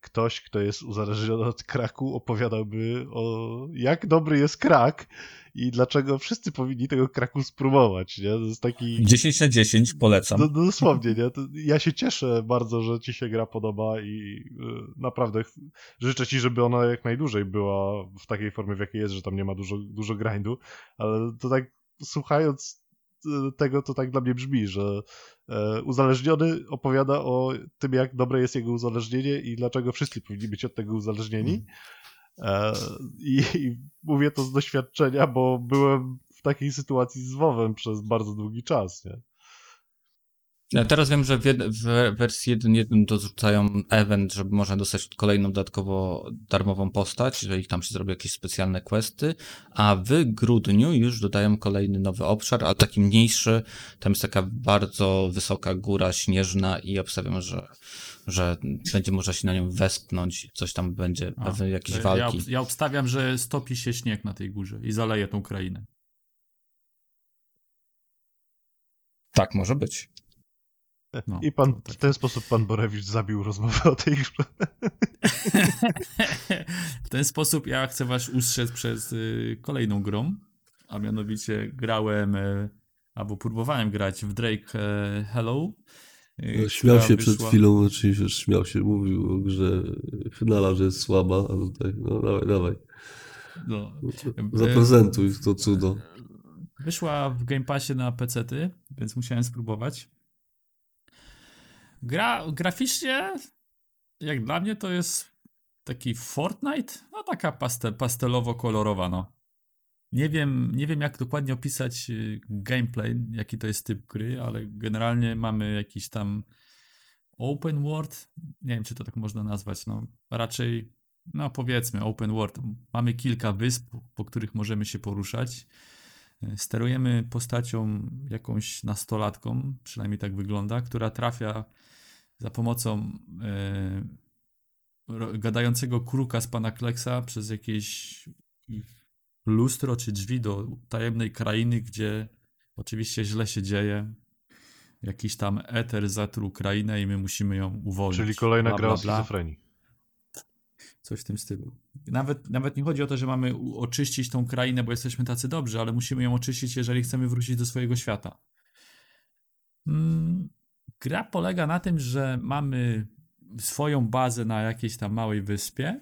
ktoś, kto jest uzależniony od kraku, opowiadałby o jak dobry jest krak i dlaczego wszyscy powinni tego kraku spróbować, nie? To jest taki... 10 na 10 polecam. No, no dosłownie, nie? To ja się cieszę bardzo, że ci się gra podoba i y, naprawdę życzę ci, żeby ona jak najdłużej była w takiej formie, w jakiej jest, że tam nie ma dużo, dużo grindu, ale to tak słuchając tego, to tak dla mnie brzmi, że e, uzależniony opowiada o tym, jak dobre jest jego uzależnienie i dlaczego wszyscy powinni być od tego uzależnieni. E, I, I mówię to z doświadczenia, bo byłem w takiej sytuacji z WoWem przez bardzo długi czas, nie? Ja teraz wiem, że w, jed- w wersji 1.1 dorzucają event, żeby można dostać kolejną dodatkowo darmową postać, jeżeli tam się zrobi jakieś specjalne questy, a w grudniu już dodają kolejny nowy obszar, ale taki mniejszy, tam jest taka bardzo wysoka góra śnieżna i obstawiam, że, że będzie można się na nią wespnąć, coś tam będzie, A, pewnie jakieś Ja, walki. obs- ja obstawiam, że stopi się śnieg na tej górze i zaleje tą krainę. Tak, może być. No, I pan, tak. w ten sposób pan Borewicz zabił rozmowę o tej grze. w ten sposób ja chcę was ustrzec przez y, kolejną grą, a mianowicie grałem, y, albo próbowałem grać w Drake e, Hello. y, No, Śmiał się przed wyszła- chwilą, oczywiście śmiał się, mówił o grze finala, że jest słaba, a tutaj, no dawaj, dawaj. No, Zaprezentuj to cudo. Wyszła w Game Passie na PC-ty, więc musiałem spróbować. Gra graficznie, jak dla mnie, to jest taki Fortnite, no taka pastel, pastelowo-kolorowa, no. Nie wiem, nie wiem, jak dokładnie opisać y, gameplay, jaki to jest typ gry, ale generalnie mamy jakiś tam open world, nie wiem, czy to tak można nazwać, no. Raczej, no powiedzmy, open world. Mamy kilka wysp, po których możemy się poruszać. Sterujemy postacią jakąś nastolatką, przynajmniej tak wygląda, która trafia za pomocą e, gadającego kruka z pana Kleksa przez jakieś lustro czy drzwi do tajemnej krainy, gdzie oczywiście źle się dzieje. Jakiś tam eter zatruł krainę i my musimy ją uwolnić. Czyli kolejna Bla, gra bla, o schizofrenii. Coś w tym stylu. Nawet, nawet nie chodzi o to, że mamy oczyścić tą krainę, bo jesteśmy tacy dobrzy, ale musimy ją oczyścić, jeżeli chcemy wrócić do swojego świata. Mm, Gra polega na tym, że mamy swoją bazę na jakiejś tam małej wyspie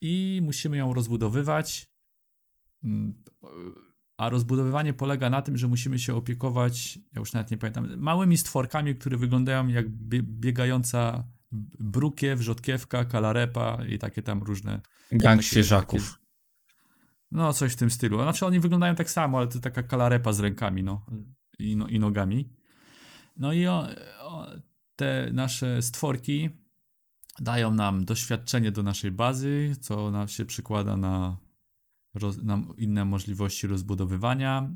i musimy ją rozbudowywać. Mm, A rozbudowywanie polega na tym, że musimy się opiekować, ja już nawet nie pamiętam, małymi stworkami, które wyglądają jak bie- biegająca brukiew, rzodkiewka, kalarepa i takie tam różne. Gang takie- świeżaków. No, coś w tym stylu. Znaczy, oni wyglądają tak samo, ale to taka kalarepa z rękami, no. I, no, i nogami. No i o, o, te nasze stworki dają nam doświadczenie do naszej bazy, co nam się przykłada na, roz, na inne możliwości rozbudowywania.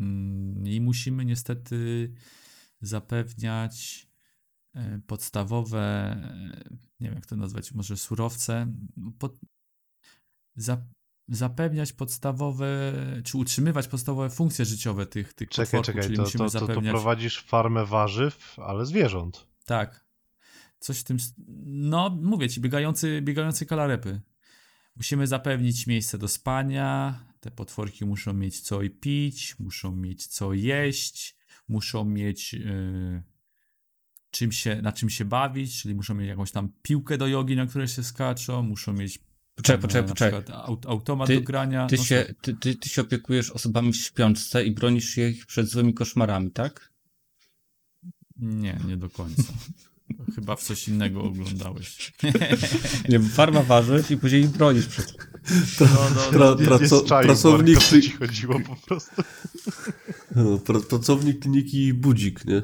Mm, I musimy niestety zapewniać podstawowe, e, nie wiem jak to nazwać, może surowce, pod, za, zapewniać podstawowe, czy utrzymywać podstawowe funkcje życiowe tych, tych Czekaj, potworków, czekaj, czyli to, musimy to, to, to zapewniać... prowadzisz farmę warzyw, ale zwierząt. Tak. Coś w tym. No, mówię ci, biegający, biegający kalarepy. Musimy zapewnić miejsce do spania. Te potworki muszą mieć co i pić, muszą mieć co jeść, muszą mieć yy, czym się, na czym się bawić, czyli muszą mieć jakąś tam piłkę do jogi, na której się skaczą, muszą mieć Poczekaj, poczekaj, na poczekaj. automat Ty- do grania. Ty no, się, ty, ty, ty się opiekujesz osobami w śpiączce i bronisz ich przed złymi koszmarami, tak? Nie, nie do końca. Chyba w coś innego oglądałeś. Nie, bo farma warzyw i później bronisz przed... No, no, Pra, no. Nie, nie praco, z czaju, pracownik, co ci chodziło po prostu. no, pra, pracownik kliniki Budzik, nie?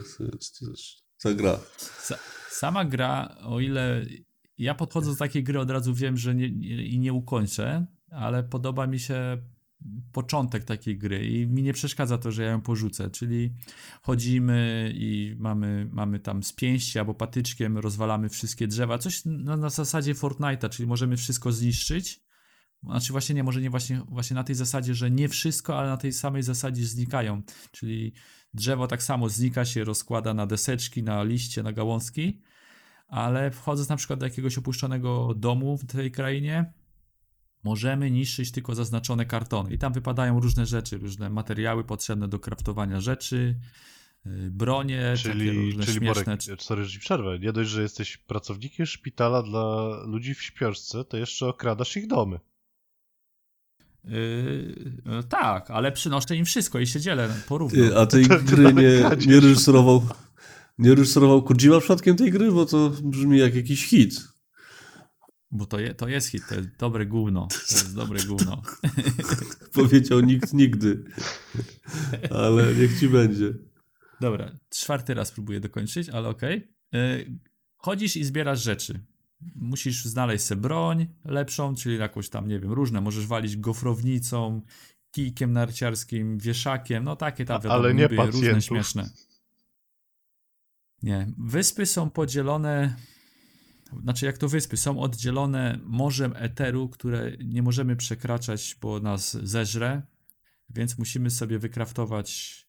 Ta gra. Sa- sama gra, o ile ja podchodząc do takiej gry od razu wiem, że nie, i nie ukończę, ale podoba mi się początek takiej gry i mi nie przeszkadza to, że ja ją porzucę, czyli chodzimy i mamy, mamy tam z pięści albo patyczkiem rozwalamy wszystkie drzewa, coś na, na zasadzie Fortnite'a, czyli możemy wszystko zniszczyć, znaczy właśnie nie, może nie właśnie, właśnie na tej zasadzie, że nie wszystko, ale na tej samej zasadzie znikają, czyli drzewo tak samo znika się, rozkłada na deseczki, na liście, na gałązki, ale wchodząc na przykład do jakiegoś opuszczonego domu w tej krainie, możemy niszczyć tylko zaznaczone kartony. I tam wypadają różne rzeczy, różne materiały potrzebne do kraftowania rzeczy, yy, bronie, takie Czyli, różne czyli śmieszne... Borek, sorry, że przerwę. Nie dość, że jesteś pracownikiem szpitala dla ludzi w śpiączce, to jeszcze okradasz ich domy. Yy, no tak, ale przynoszę im wszystko i się dzielę porówno. Ty, a tej gry nie, nie reżyserował nie reżyserował Kojima przypadkiem tej gry, bo to brzmi jak jakiś hit. Bo to, je, to jest hit, to jest dobre gówno. To jest dobre gówno. Powiedział nikt nigdy. Ale niech ci będzie. Dobra, czwarty raz próbuję dokończyć, ale okej. Yy, chodzisz i zbierasz rzeczy. Musisz znaleźć sobie broń lepszą, czyli jakąś tam, nie wiem, różne. Możesz walić gofrownicą, kijkiem narciarskim, wieszakiem, no takie tam wiadomo, Ale nie niby różne śmieszne. Nie, wyspy są podzielone, znaczy jak to wyspy, są oddzielone morzem eteru, które nie możemy przekraczać, bo nas zeżre, więc musimy sobie wykraftować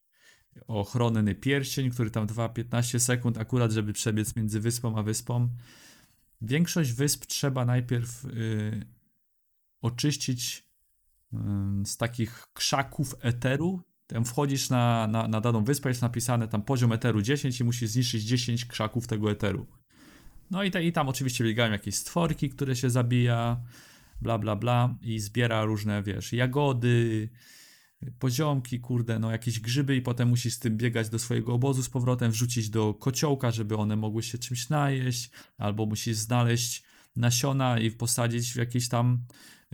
ochronny pierścień, który tam trwa 15 sekund akurat, żeby przebiec między wyspą a wyspą. Większość wysp trzeba najpierw y, oczyścić y, z takich krzaków eteru. Tam wchodzisz na, na, na daną wyspę, jest napisane tam poziom eteru 10 i musisz zniszczyć 10 krzaków tego eteru. No i, te, i tam oczywiście biegają jakieś stworki, które się zabija, bla bla bla i zbiera różne, wiesz, jagody, poziomki, kurde, no jakieś grzyby i potem musisz z tym biegać do swojego obozu z powrotem, wrzucić do kociołka, żeby one mogły się czymś najeść, albo musisz znaleźć nasiona i posadzić w jakiejś tam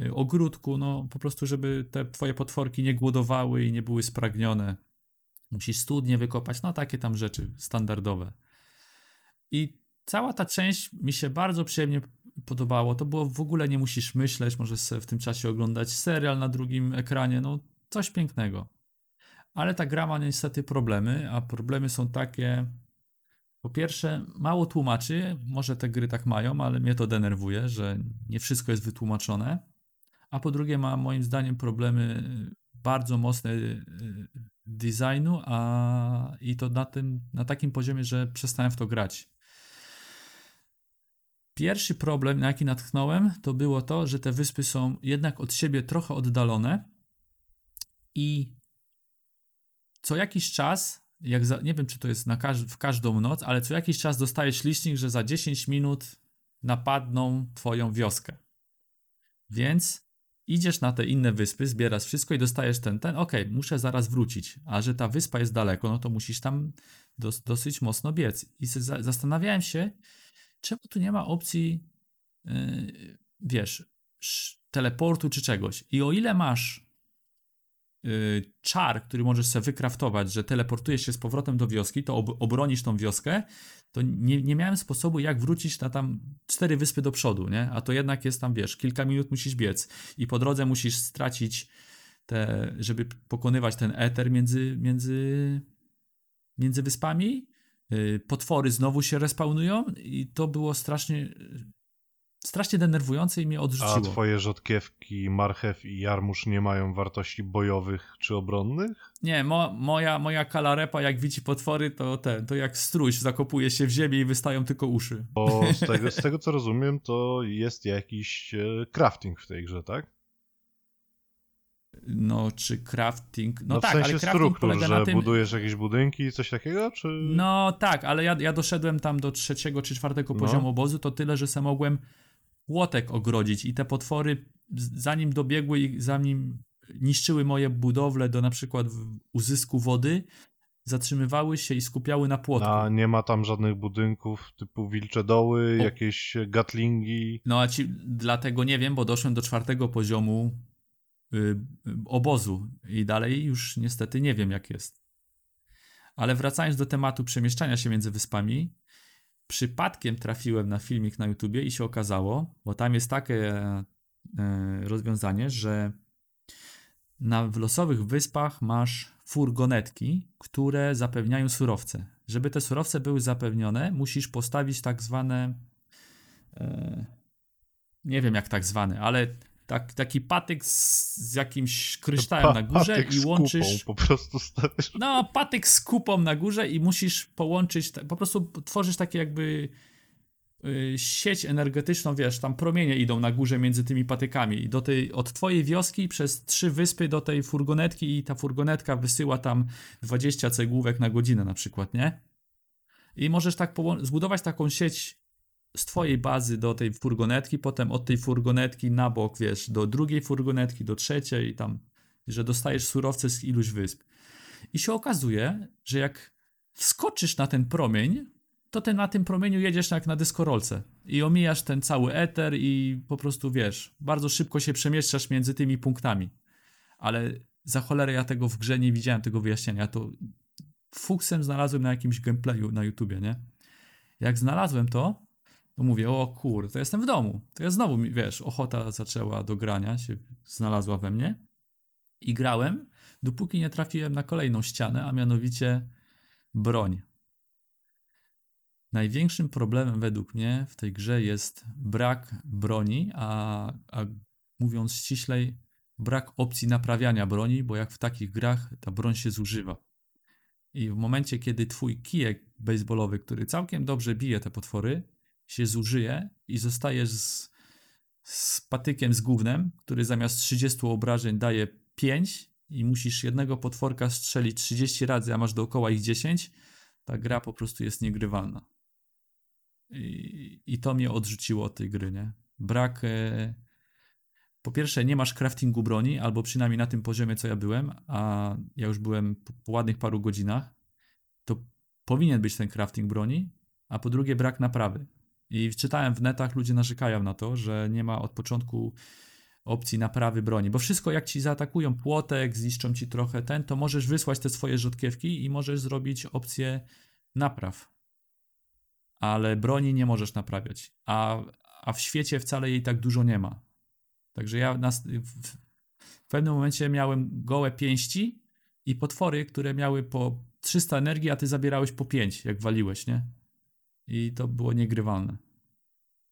y, ogródku, no po prostu, żeby te twoje potworki nie głodowały i nie były spragnione. Musisz studnie wykopać, no takie tam rzeczy standardowe. I cała ta część mi się bardzo przyjemnie podobało. To było w ogóle nie musisz myśleć, możesz w tym czasie oglądać serial na drugim ekranie, no coś pięknego. Ale ta gra ma niestety problemy, a problemy są takie. Po pierwsze, mało tłumaczy, może te gry tak mają, ale mnie to denerwuje, że nie wszystko jest wytłumaczone. A po drugie, ma moim zdaniem problemy bardzo mocne y, designu, a i to na, tym, na takim poziomie, że przestałem w to grać. Pierwszy problem, na jaki natknąłem, to było to, że te wyspy są jednak od siebie trochę oddalone i co jakiś czas, jak za, nie wiem czy to jest na każ w każdą noc, ale co jakiś czas dostajesz licznik, że za 10 minut napadną twoją wioskę. Więc idziesz na te inne wyspy, zbierasz wszystko i dostajesz ten, ten, okej, okay, muszę zaraz wrócić, a że ta wyspa jest daleko, no to musisz tam dos dosyć mocno biec. I za zastanawiałem się, czemu tu nie ma opcji, yy, wiesz, teleportu czy czegoś. I o ile masz czar, który możesz sobie wykraftować, że teleportujesz się z powrotem do wioski, to ob obronisz tą wioskę, to nie, nie miałem sposobu, jak wrócić na tam cztery wyspy do przodu, nie? A to jednak jest tam, wiesz, kilka minut musisz biec i po drodze musisz stracić te, żeby pokonywać ten eter między, między, między wyspami. Yy, potwory znowu się respawnują i to było strasznie strasznie denerwujące i mnie odrzuciło. A twoje rzodkiewki, marchew i jarmuż nie mają wartości bojowych czy obronnych? Nie, mo, moja, moja kalarepa jak widzi potwory, to ten, to jak struś zakopuje się w ziemię i wystają tylko uszy. Bo z tego, z tego co rozumiem, to jest jakiś e, crafting w tej grze, tak? No, czy crafting. No, no tak, w sensie ale crafting struktur, polega że na tym... budujesz jakieś budynki, coś takiego, czy... No tak, ale ja, ja doszedłem tam do trzeciego czy czwartego No. poziomu obozu, to tyle, że se mogłem płotek ogrodzić i te potwory, zanim dobiegły i zanim niszczyły moje budowle do na przykład uzysku wody, zatrzymywały się i skupiały na płotku. A nie ma tam żadnych budynków typu wilcze doły, O. jakieś gatlingi. No a ci, dlatego nie wiem, bo doszłem do czwartego poziomu y, obozu i dalej już niestety nie wiem jak jest. Ale wracając do tematu przemieszczania się między wyspami, przypadkiem trafiłem na filmik na YouTubie i się okazało, bo tam jest takie e, rozwiązanie, że na w losowych wyspach masz furgonetki, które zapewniają surowce. Żeby te surowce były zapewnione, musisz postawić tak zwane. E, nie wiem jak tak zwane, ale tak, taki patyk z, z jakimś kryształem na górze i z łączysz. Kupą po prostu stawiasz. No, patyk z kupą na górze i musisz połączyć, po prostu tworzysz takie jakby y, sieć energetyczną, wiesz, tam promienie idą na górze między tymi patykami i do tej, od twojej wioski przez trzy wyspy do tej furgonetki i ta furgonetka wysyła tam 20 cegłówek na godzinę na przykład, nie? I możesz tak zbudować taką sieć z twojej bazy do tej furgonetki, potem od tej furgonetki na bok, wiesz, do drugiej furgonetki, do trzeciej i tam, że dostajesz surowce z iluś wysp. I się okazuje, że jak wskoczysz na ten promień, to ty na tym promieniu jedziesz jak na dyskorolce i omijasz ten cały eter i po prostu wiesz, bardzo szybko się przemieszczasz między tymi punktami. Ale za cholerę ja tego w grze nie widziałem, tego wyjaśnienia. To fuksem znalazłem na jakimś gameplayu na YouTubie, nie? Jak znalazłem to, to mówię, o kur, to jestem w domu. To ja znowu, wiesz, ochota zaczęła do grania, się znalazła we mnie i grałem, dopóki nie trafiłem na kolejną ścianę, a mianowicie broń. Największym problemem według mnie w tej grze jest brak broni, a, a mówiąc ściślej, brak opcji naprawiania broni, bo jak w takich grach ta broń się zużywa. I w momencie, kiedy twój kijek baseballowy, który całkiem dobrze bije te potwory, się zużyje i zostajesz z, z patykiem z gównem, który zamiast 30 obrażeń daje 5 i musisz jednego potworka strzelić 30 razy, a masz dookoła ich 10, ta gra po prostu jest niegrywalna. I, i to mnie odrzuciło od tej gry, nie? Brak. E, po pierwsze, nie masz craftingu broni, albo przynajmniej na tym poziomie, co ja byłem, a ja już byłem po, po ładnych paru godzinach, to powinien być ten crafting broni, a po drugie, brak naprawy. I czytałem w netach, ludzie narzekają na to, że nie ma od początku opcji naprawy broni, bo wszystko jak ci zaatakują płotek, zniszczą ci trochę ten, to możesz wysłać te swoje rzodkiewki i możesz zrobić opcję napraw. Ale broni nie możesz naprawiać, a, a w świecie wcale jej tak dużo nie ma. Także ja na, w, w pewnym momencie miałem gołe pięści i potwory, które miały po 300 energii, a ty zabierałeś po 5, jak waliłeś, nie? I to było niegrywalne.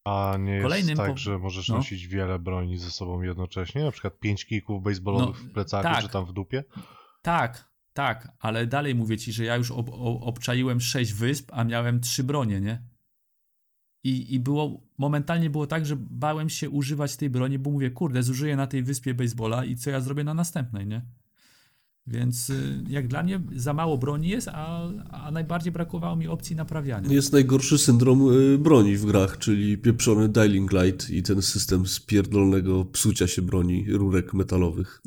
A nie jest Kolejnym tak, po- że możesz no. nosić wiele broni ze sobą jednocześnie? Na przykład pięć kików baseballowych No, w plecaku, tak. czy tam w dupie? Tak, tak, ale dalej mówię ci, że ja już ob, ob, obczaiłem sześć wysp, a miałem trzy bronie, nie? I, I było, momentalnie było tak, że bałem się używać tej broni, bo mówię, kurde, zużyję na tej wyspie baseballa i co ja zrobię na następnej, nie? Więc y, jak dla mnie za mało broni jest, a, a najbardziej brakowało mi opcji naprawiania. Jest najgorszy syndrom y, broni w grach, czyli pieprzony Dying Light i ten system spierdolnego psucia się broni, rurek metalowych,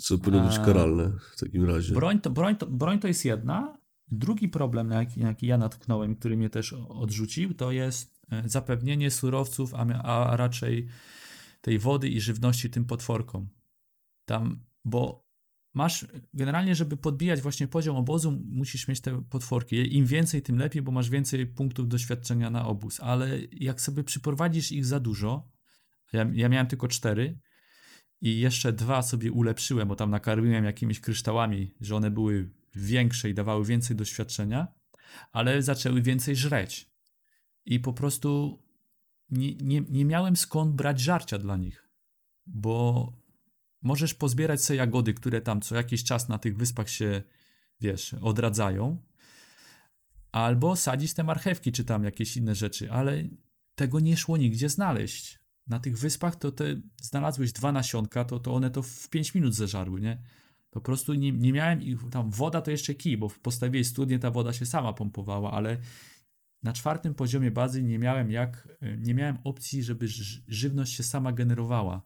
co powinno być karalne w takim razie. Broń to, broń, to, broń to jest jedna. Drugi problem, na jaki, na jaki ja natknąłem, który mnie też odrzucił, to jest e, zapewnienie surowców, a, a raczej tej wody i żywności tym potworkom. Tam, bo masz, generalnie, żeby podbijać właśnie poziom obozu, musisz mieć te potworki. Im więcej, tym lepiej, bo masz więcej punktów doświadczenia na obóz. Ale jak sobie przyprowadzisz ich za dużo, ja, ja miałem tylko cztery, i jeszcze dwa sobie ulepszyłem, bo tam nakarmiłem jakimiś kryształami, że one były większe i dawały więcej doświadczenia, ale zaczęły więcej żreć. I po prostu nie, nie, nie miałem skąd brać żarcia dla nich, bo możesz pozbierać sobie jagody, które tam co jakiś czas na tych wyspach się, wiesz, odradzają, albo sadzić te marchewki, czy tam jakieś inne rzeczy, ale tego nie szło nigdzie znaleźć. Na tych wyspach to te znalazłeś dwa nasionka, to, to one to w 5 minut zeżarły, nie? Po prostu nie, nie miałem ich, tam woda to jeszcze kij, bo w postawiłeś studnię, ta woda się sama pompowała, ale na czwartym poziomie bazy nie miałem jak, nie miałem opcji, żeby żywność się sama generowała.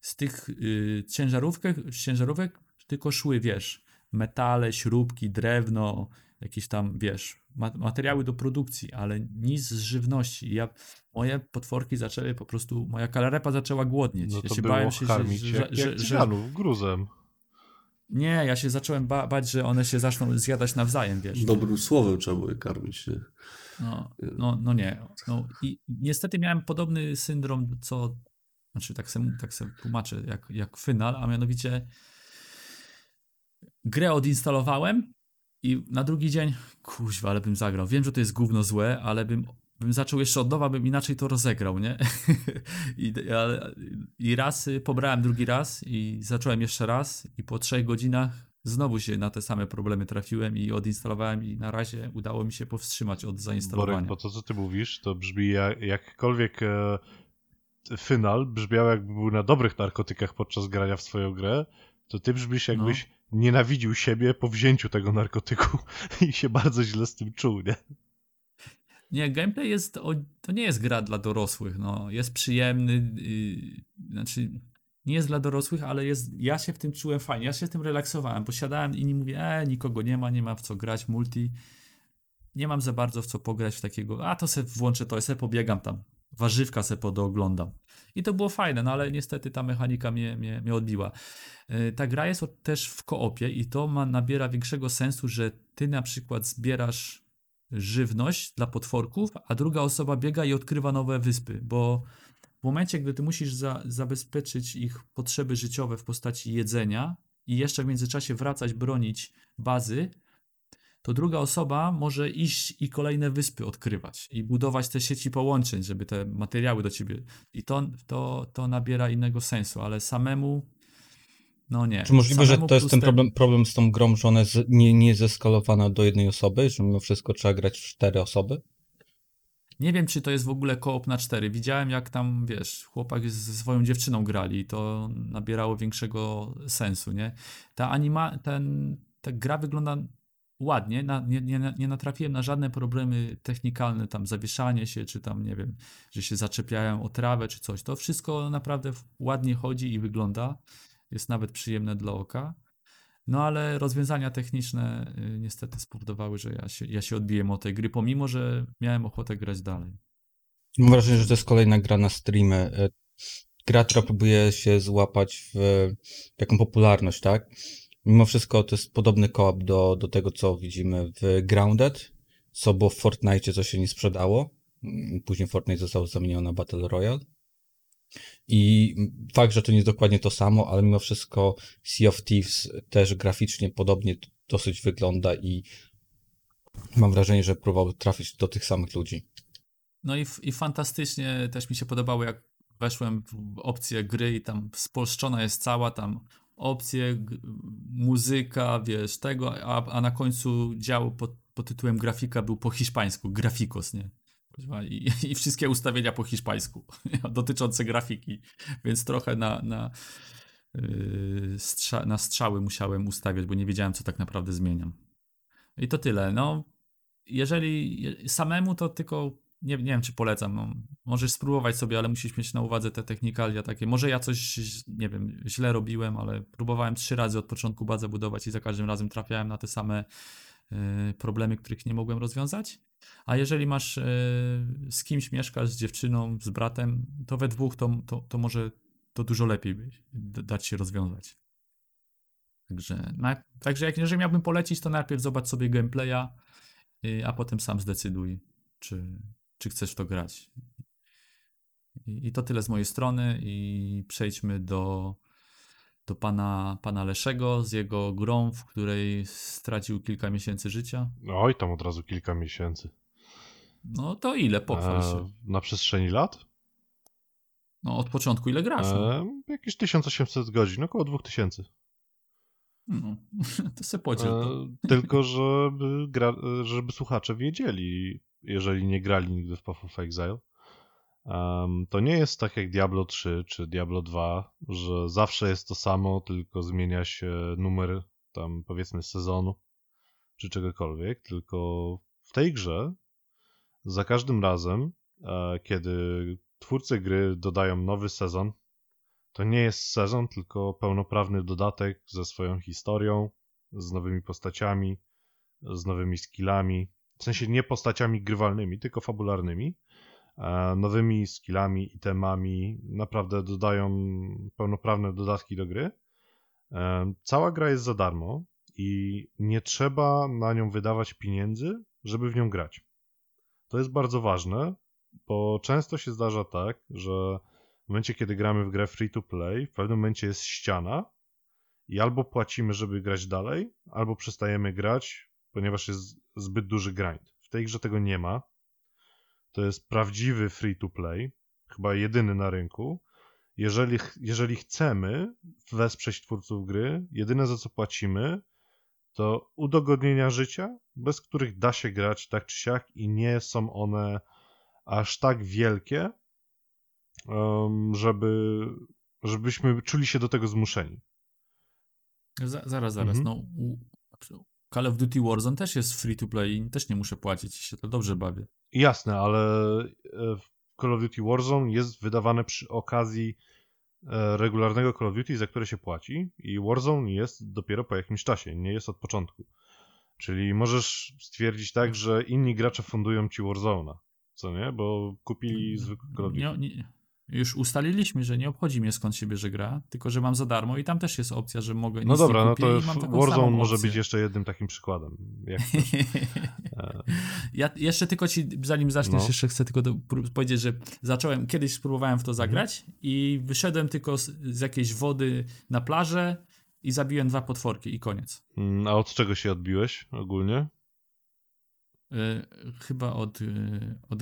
Z tych y, ciężarówek, z ciężarówek tylko szły, wiesz, metale, śrubki, drewno, jakieś tam, wiesz, ma- materiały do produkcji, ale nic z żywności. Ja, moje potworki zaczęły po prostu, moja kalarepa zaczęła głodnieć. No ja to się było bałem się, że, karmić że, jak, że, jak że, cyganów gruzem. Nie, ja się zacząłem ba bać, że one się zaczną zjadać nawzajem, wiesz. Dobrym słowem trzeba było je karmić. Nie? No, no, no nie. No, I niestety miałem podobny syndrom, co. Znaczy, tak sobie tak se tłumaczę, jak, jak Final, a mianowicie grę odinstalowałem i na drugi dzień, kuźwa, ale bym zagrał. Wiem, że to jest gówno złe, ale bym, bym zaczął jeszcze od nowa, bym inaczej to rozegrał, nie? I, ale, I raz y, pobrałem drugi raz i zacząłem jeszcze raz i po trzech godzinach znowu się na te same problemy trafiłem i odinstalowałem i na razie udało mi się powstrzymać od zainstalowania. Borek, bo to co ty mówisz, to brzmi jak, jakkolwiek e, final brzmiał jakby był na dobrych narkotykach podczas grania w swoją grę, to ty brzmisz jakbyś no. nienawidził siebie po wzięciu tego narkotyku i się bardzo źle z tym czuł, nie? Nie, gameplay jest, to nie jest gra dla dorosłych, no, jest przyjemny, yy, znaczy nie jest dla dorosłych, ale jest, ja się w tym czułem fajnie, ja się tym relaksowałem, posiadałem i nie mówię, e, nikogo nie ma, nie ma w co grać, multi, nie mam za bardzo w co pograć w takiego, a to se włączę to, ja se pobiegam tam, warzywka se podooglądam. I to było fajne, no ale niestety ta mechanika mnie, mnie, mnie odbiła. Yy, ta gra jest też w koopie i to ma, nabiera większego sensu, że ty na przykład zbierasz żywność dla potworków, a druga osoba biega i odkrywa nowe wyspy, bo w momencie, gdy ty musisz za, zabezpieczyć ich potrzeby życiowe w postaci jedzenia i jeszcze w międzyczasie wracać, bronić bazy, to druga osoba może iść i kolejne wyspy odkrywać i budować te sieci połączeń, żeby te materiały do ciebie. I to, to, to nabiera innego sensu, ale samemu. No nie. Czy możliwe, samemu że to jest ten te... problem, problem z tą grą, że ona jest nie, nie zeskalowana do jednej osoby, że mimo wszystko trzeba grać w cztery osoby? Nie wiem, czy to jest w ogóle koop na cztery. Widziałem, jak tam, wiesz, chłopak ze swoją dziewczyną grali i to nabierało większego sensu, nie? Ta anima, ten, ta gra wygląda ładnie, na, nie, nie, nie natrafiłem na żadne problemy technikalne, tam zawieszanie się, czy tam, nie wiem, że się zaczepiają o trawę, czy coś. To wszystko naprawdę ładnie chodzi i wygląda. Jest nawet przyjemne dla oka. No ale rozwiązania techniczne y, niestety spowodowały, że ja się, ja się odbiłem od tej gry, pomimo że miałem ochotę grać dalej. Mam wrażenie, że to jest kolejna gra na streamy. E, gra, która próbuje się złapać w taką popularność, tak? Mimo wszystko to jest podobny koop do, do tego, co widzimy w Grounded, co było w Fortnite, co się nie sprzedało. Później Fortnite został zamieniony na Battle Royale. I fakt, że to nie jest dokładnie to samo, ale mimo wszystko Sea of Thieves też graficznie podobnie dosyć wygląda i mam wrażenie, że próbował trafić do tych samych ludzi. No i, i fantastycznie też mi się podobało, jak weszłem w opcję gry i tam spolszczona jest cała, tam opcje, muzyka, wiesz, tego, a, a na końcu dział pod, pod tytułem grafika był po hiszpańsku, grafikos, nie? I, I, wszystkie ustawienia po hiszpańsku dotyczące grafiki, więc trochę na, na, yy, na strzały musiałem ustawiać, bo nie wiedziałem, co tak naprawdę zmieniam. I to tyle. No, jeżeli samemu, to tylko nie, nie wiem, czy polecam. No, możesz spróbować sobie, ale musisz mieć na uwadze te technikalia takie. Może ja coś, nie wiem, źle robiłem, ale próbowałem trzy razy od początku bazę budować i za każdym razem trafiałem na te same y, problemy, których nie mogłem rozwiązać. A jeżeli masz y, z kimś mieszkasz, z dziewczyną, z bratem, to we dwóch to, to, to może to dużo lepiej dać się rozwiązać. Także, na, także jak, jeżeli miałbym polecić, to najpierw zobacz sobie gameplaya, y, a potem sam zdecyduj, czy, czy chcesz to grać. I, I, to tyle z mojej strony i przejdźmy do, do pana, pana Leszego z jego grą, w której stracił kilka miesięcy życia. Oj, tam od razu kilka miesięcy. No to ile? Pochwal się. E, na przestrzeni lat? No od początku ile grasz? E, jakieś 1800 godzin, około 2000. No, to se podziel. E, tylko żeby, gra, żeby słuchacze wiedzieli, jeżeli nie grali nigdy w Path of Exile, um, to nie jest tak jak Diablo 3 czy Diablo 2, że zawsze jest to samo, tylko zmienia się numer tam powiedzmy sezonu czy czegokolwiek, tylko w tej grze za każdym razem, e, kiedy twórcy gry dodają nowy sezon, to nie jest sezon, tylko pełnoprawny dodatek ze swoją historią, z nowymi postaciami, z nowymi skillami, w sensie nie postaciami grywalnymi, tylko fabularnymi, e, nowymi skillami, itemami, naprawdę dodają pełnoprawne dodatki do gry. E, Cała gra jest za darmo i nie trzeba na nią wydawać pieniędzy, żeby w nią grać. To jest bardzo ważne, bo często się zdarza tak, że w momencie, kiedy gramy w grę free to play, w pewnym momencie jest ściana i albo płacimy, żeby grać dalej, albo przestajemy grać, ponieważ jest zbyt duży grind. W tej grze tego nie ma. To jest prawdziwy free to play, chyba jedyny na rynku. Jeżeli, jeżeli chcemy wesprzeć twórców gry, jedyne za co płacimy, to udogodnienia życia, bez których da się grać tak czy siak i nie są one aż tak wielkie, em, żeby, żebyśmy czuli się do tego zmuszeni. Za, zaraz, zaraz. Mhm. No, Call of Duty Warzone też jest free to play i też nie muszę płacić i się to dobrze bawię. Jasne, ale e, Call of Duty Warzone jest wydawane przy okazji e, regularnego Call of Duty, za które się płaci i Warzone jest dopiero po jakimś czasie, nie jest od początku. Czyli możesz stwierdzić tak, że inni gracze fundują ci Warzone'a, co nie? Bo kupili zwykły Call of Duty. Nie, nie, już ustaliliśmy, że nie obchodzi mnie skąd się bierze gra, tylko że mam za darmo i tam też jest opcja, że mogę. No dobra, no to Warzone może być jeszcze jednym takim przykładem. E, Ja jeszcze tylko ci, zanim zaczniesz, No. jeszcze chcę tylko do, powiedzieć, że zacząłem, kiedyś spróbowałem Mhm. w to zagrać i wyszedłem tylko z, z jakiejś wody na plażę i zabiłem dwa potworki i koniec. mm, A od czego się odbiłeś ogólnie? Y, chyba od, y, od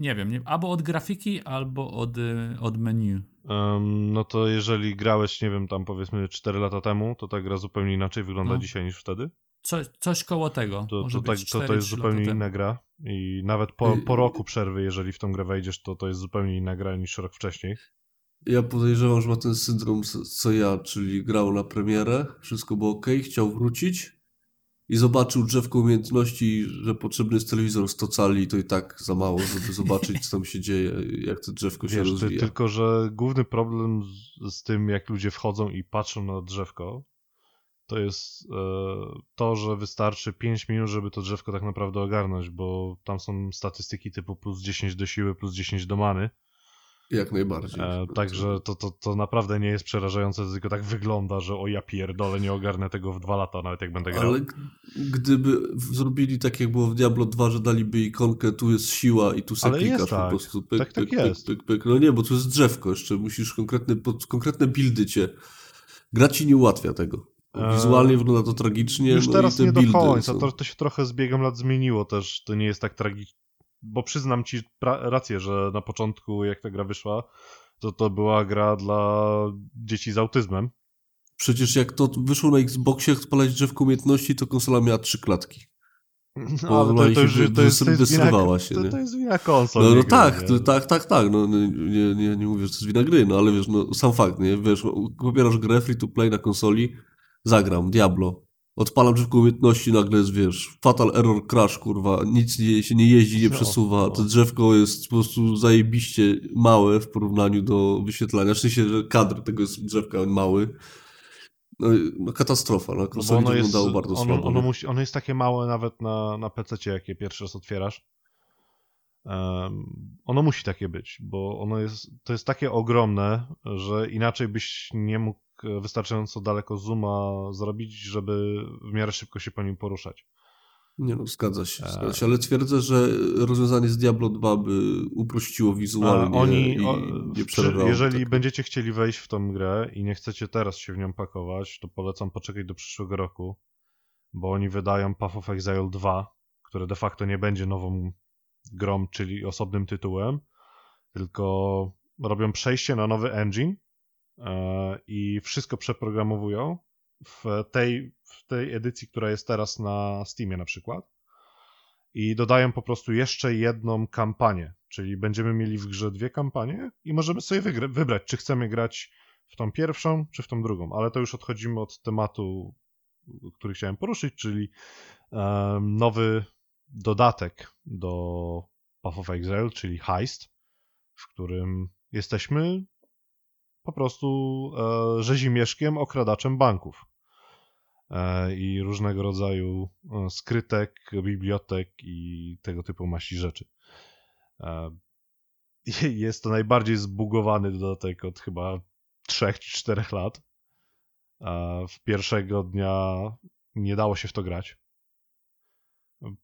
nie wiem, nie, albo od grafiki, albo od, y, od menu. Em, no to jeżeli grałeś, nie wiem, tam powiedzmy 4 lata temu, to ta gra zupełnie inaczej wygląda No. dzisiaj niż wtedy. Co, coś koło tego. To, Może to, tak, być to, to 4, jest 3 zupełnie inna temu. gra i nawet po, Y- po roku przerwy, jeżeli w tą grę wejdziesz, to to jest zupełnie inna gra niż rok wcześniej. Ja podejrzewam, że ma ten syndrom co- co ja, czyli grał na premierę, wszystko było ok, chciał wrócić i zobaczył drzewko umiejętności, że potrzebny jest telewizor 100 cali i to i tak za mało, żeby zobaczyć, co tam się dzieje, jak to drzewko się Wiesz, rozwija. tylko że główny problem z, z tym, jak ludzie wchodzą i patrzą na drzewko, to jest e, to, że wystarczy 5 minut, żeby to drzewko tak naprawdę ogarnąć, bo tam są statystyki typu plus 10 do siły, plus 10 do many. Jak najbardziej. E, także to, to, to naprawdę nie jest przerażające, tylko tak wygląda, że o ja pierdolę, nie ogarnę tego w dwa lata, nawet jak będę grał. Ale gdyby zrobili tak, jak było w Diablo 2, że daliby ikonkę, tu jest siła i tu se Ale jest klikasz po tak. prostu. Pyk, Tak, tak pyk, jest. Pyk, pyk. No nie, bo tu jest drzewko jeszcze, musisz konkretne, konkretne buildy cię. Gra ci nie ułatwia tego. Eee, Wizualnie wygląda to tragicznie. Już no teraz nie do buildy końca, są- to, to się trochę z biegiem lat zmieniło też, to nie jest tak tragicznie, bo przyznam ci rację, że na początku jak ta gra wyszła, to to była gra dla dzieci z autyzmem. Przecież jak to wyszło na Xboxie, jak spalać drzewko umiejętności, to konsola miała trzy klatki. No, ale to, to, już, się to, jest, to, jest wina, się, to, to jest wina konsol. No, no gry, tak, nie? to, tak, tak, tak, no nie, nie, nie, nie mówię, że to jest wina gry, no ale wiesz, no sam fakt, nie, wiesz, pobierasz grę free to play na konsoli, zagram, Diablo, odpalam drzewko umiejętności, nagle jest, wiesz, fatal error crash, kurwa, nic nie, się nie jeździ, nie przesuwa, to drzewko jest po prostu zajebiście małe w porównaniu do wyświetlania, w sensie, że kadr tego jest drzewka mały, no, no katastrofa, na No jest, wyglądało bardzo słabo. ono, musi, ono jest takie małe nawet na, na PC, jak je pierwszy raz otwierasz. Em, ono musi takie być, bo ono jest, to jest takie ogromne, że inaczej byś nie mógł wystarczająco daleko zooma zrobić, żeby w miarę szybko się po nim poruszać. Nie no, zgadza się, Eee. zgadza się, ale twierdzę, że rozwiązanie z Diablo 2 by uprościło A wizualnie oni, i o, nie przerażało. jeżeli tak. będziecie chcieli wejść w tą grę i nie chcecie teraz się w nią pakować, to polecam poczekać do przyszłego roku, bo oni wydają Path of Exile 2, które de facto nie będzie nową grą, czyli osobnym tytułem, tylko robią przejście na nowy engine e, i wszystko przeprogramowują w tej, w tej edycji, która jest teraz na Steamie na przykład. I dodają po prostu jeszcze jedną kampanię, czyli będziemy mieli w grze dwie kampanie i możemy sobie wybrać, czy chcemy grać w tą pierwszą, czy w tą drugą, ale to już odchodzimy od tematu, który chciałem poruszyć, czyli em, nowy dodatek do Path of Exile, czyli Heist, w którym jesteśmy po prostu e, rzezimieszkiem, okradaczem banków e, i różnego rodzaju e, skrytek, bibliotek i tego typu maści rzeczy. Jest to najbardziej zbugowany dodatek od chyba 3 czy 4 lat. W pierwszego dnia nie dało się w to grać.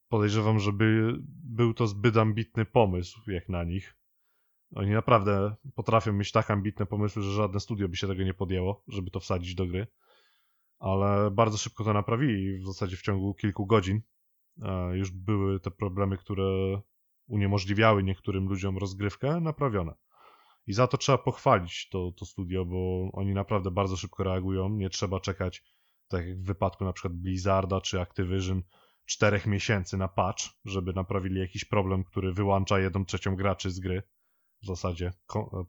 Podejrzewam, że by, był to zbyt ambitny pomysł, jak na nich. Oni naprawdę potrafią mieć tak ambitne pomysły, że żadne studio by się tego nie podjęło, żeby to wsadzić do gry. Ale bardzo szybko to naprawili, w zasadzie w ciągu kilku godzin. E, Już były te problemy, które uniemożliwiały niektórym ludziom rozgrywkę, naprawione. I za to trzeba pochwalić to, to studio, bo oni naprawdę bardzo szybko reagują. Nie trzeba czekać, tak jak w wypadku na przykład Blizzarda czy Activision, czterech miesięcy na patch, żeby naprawili jakiś problem, który wyłącza jedną trzecią graczy z gry. W zasadzie.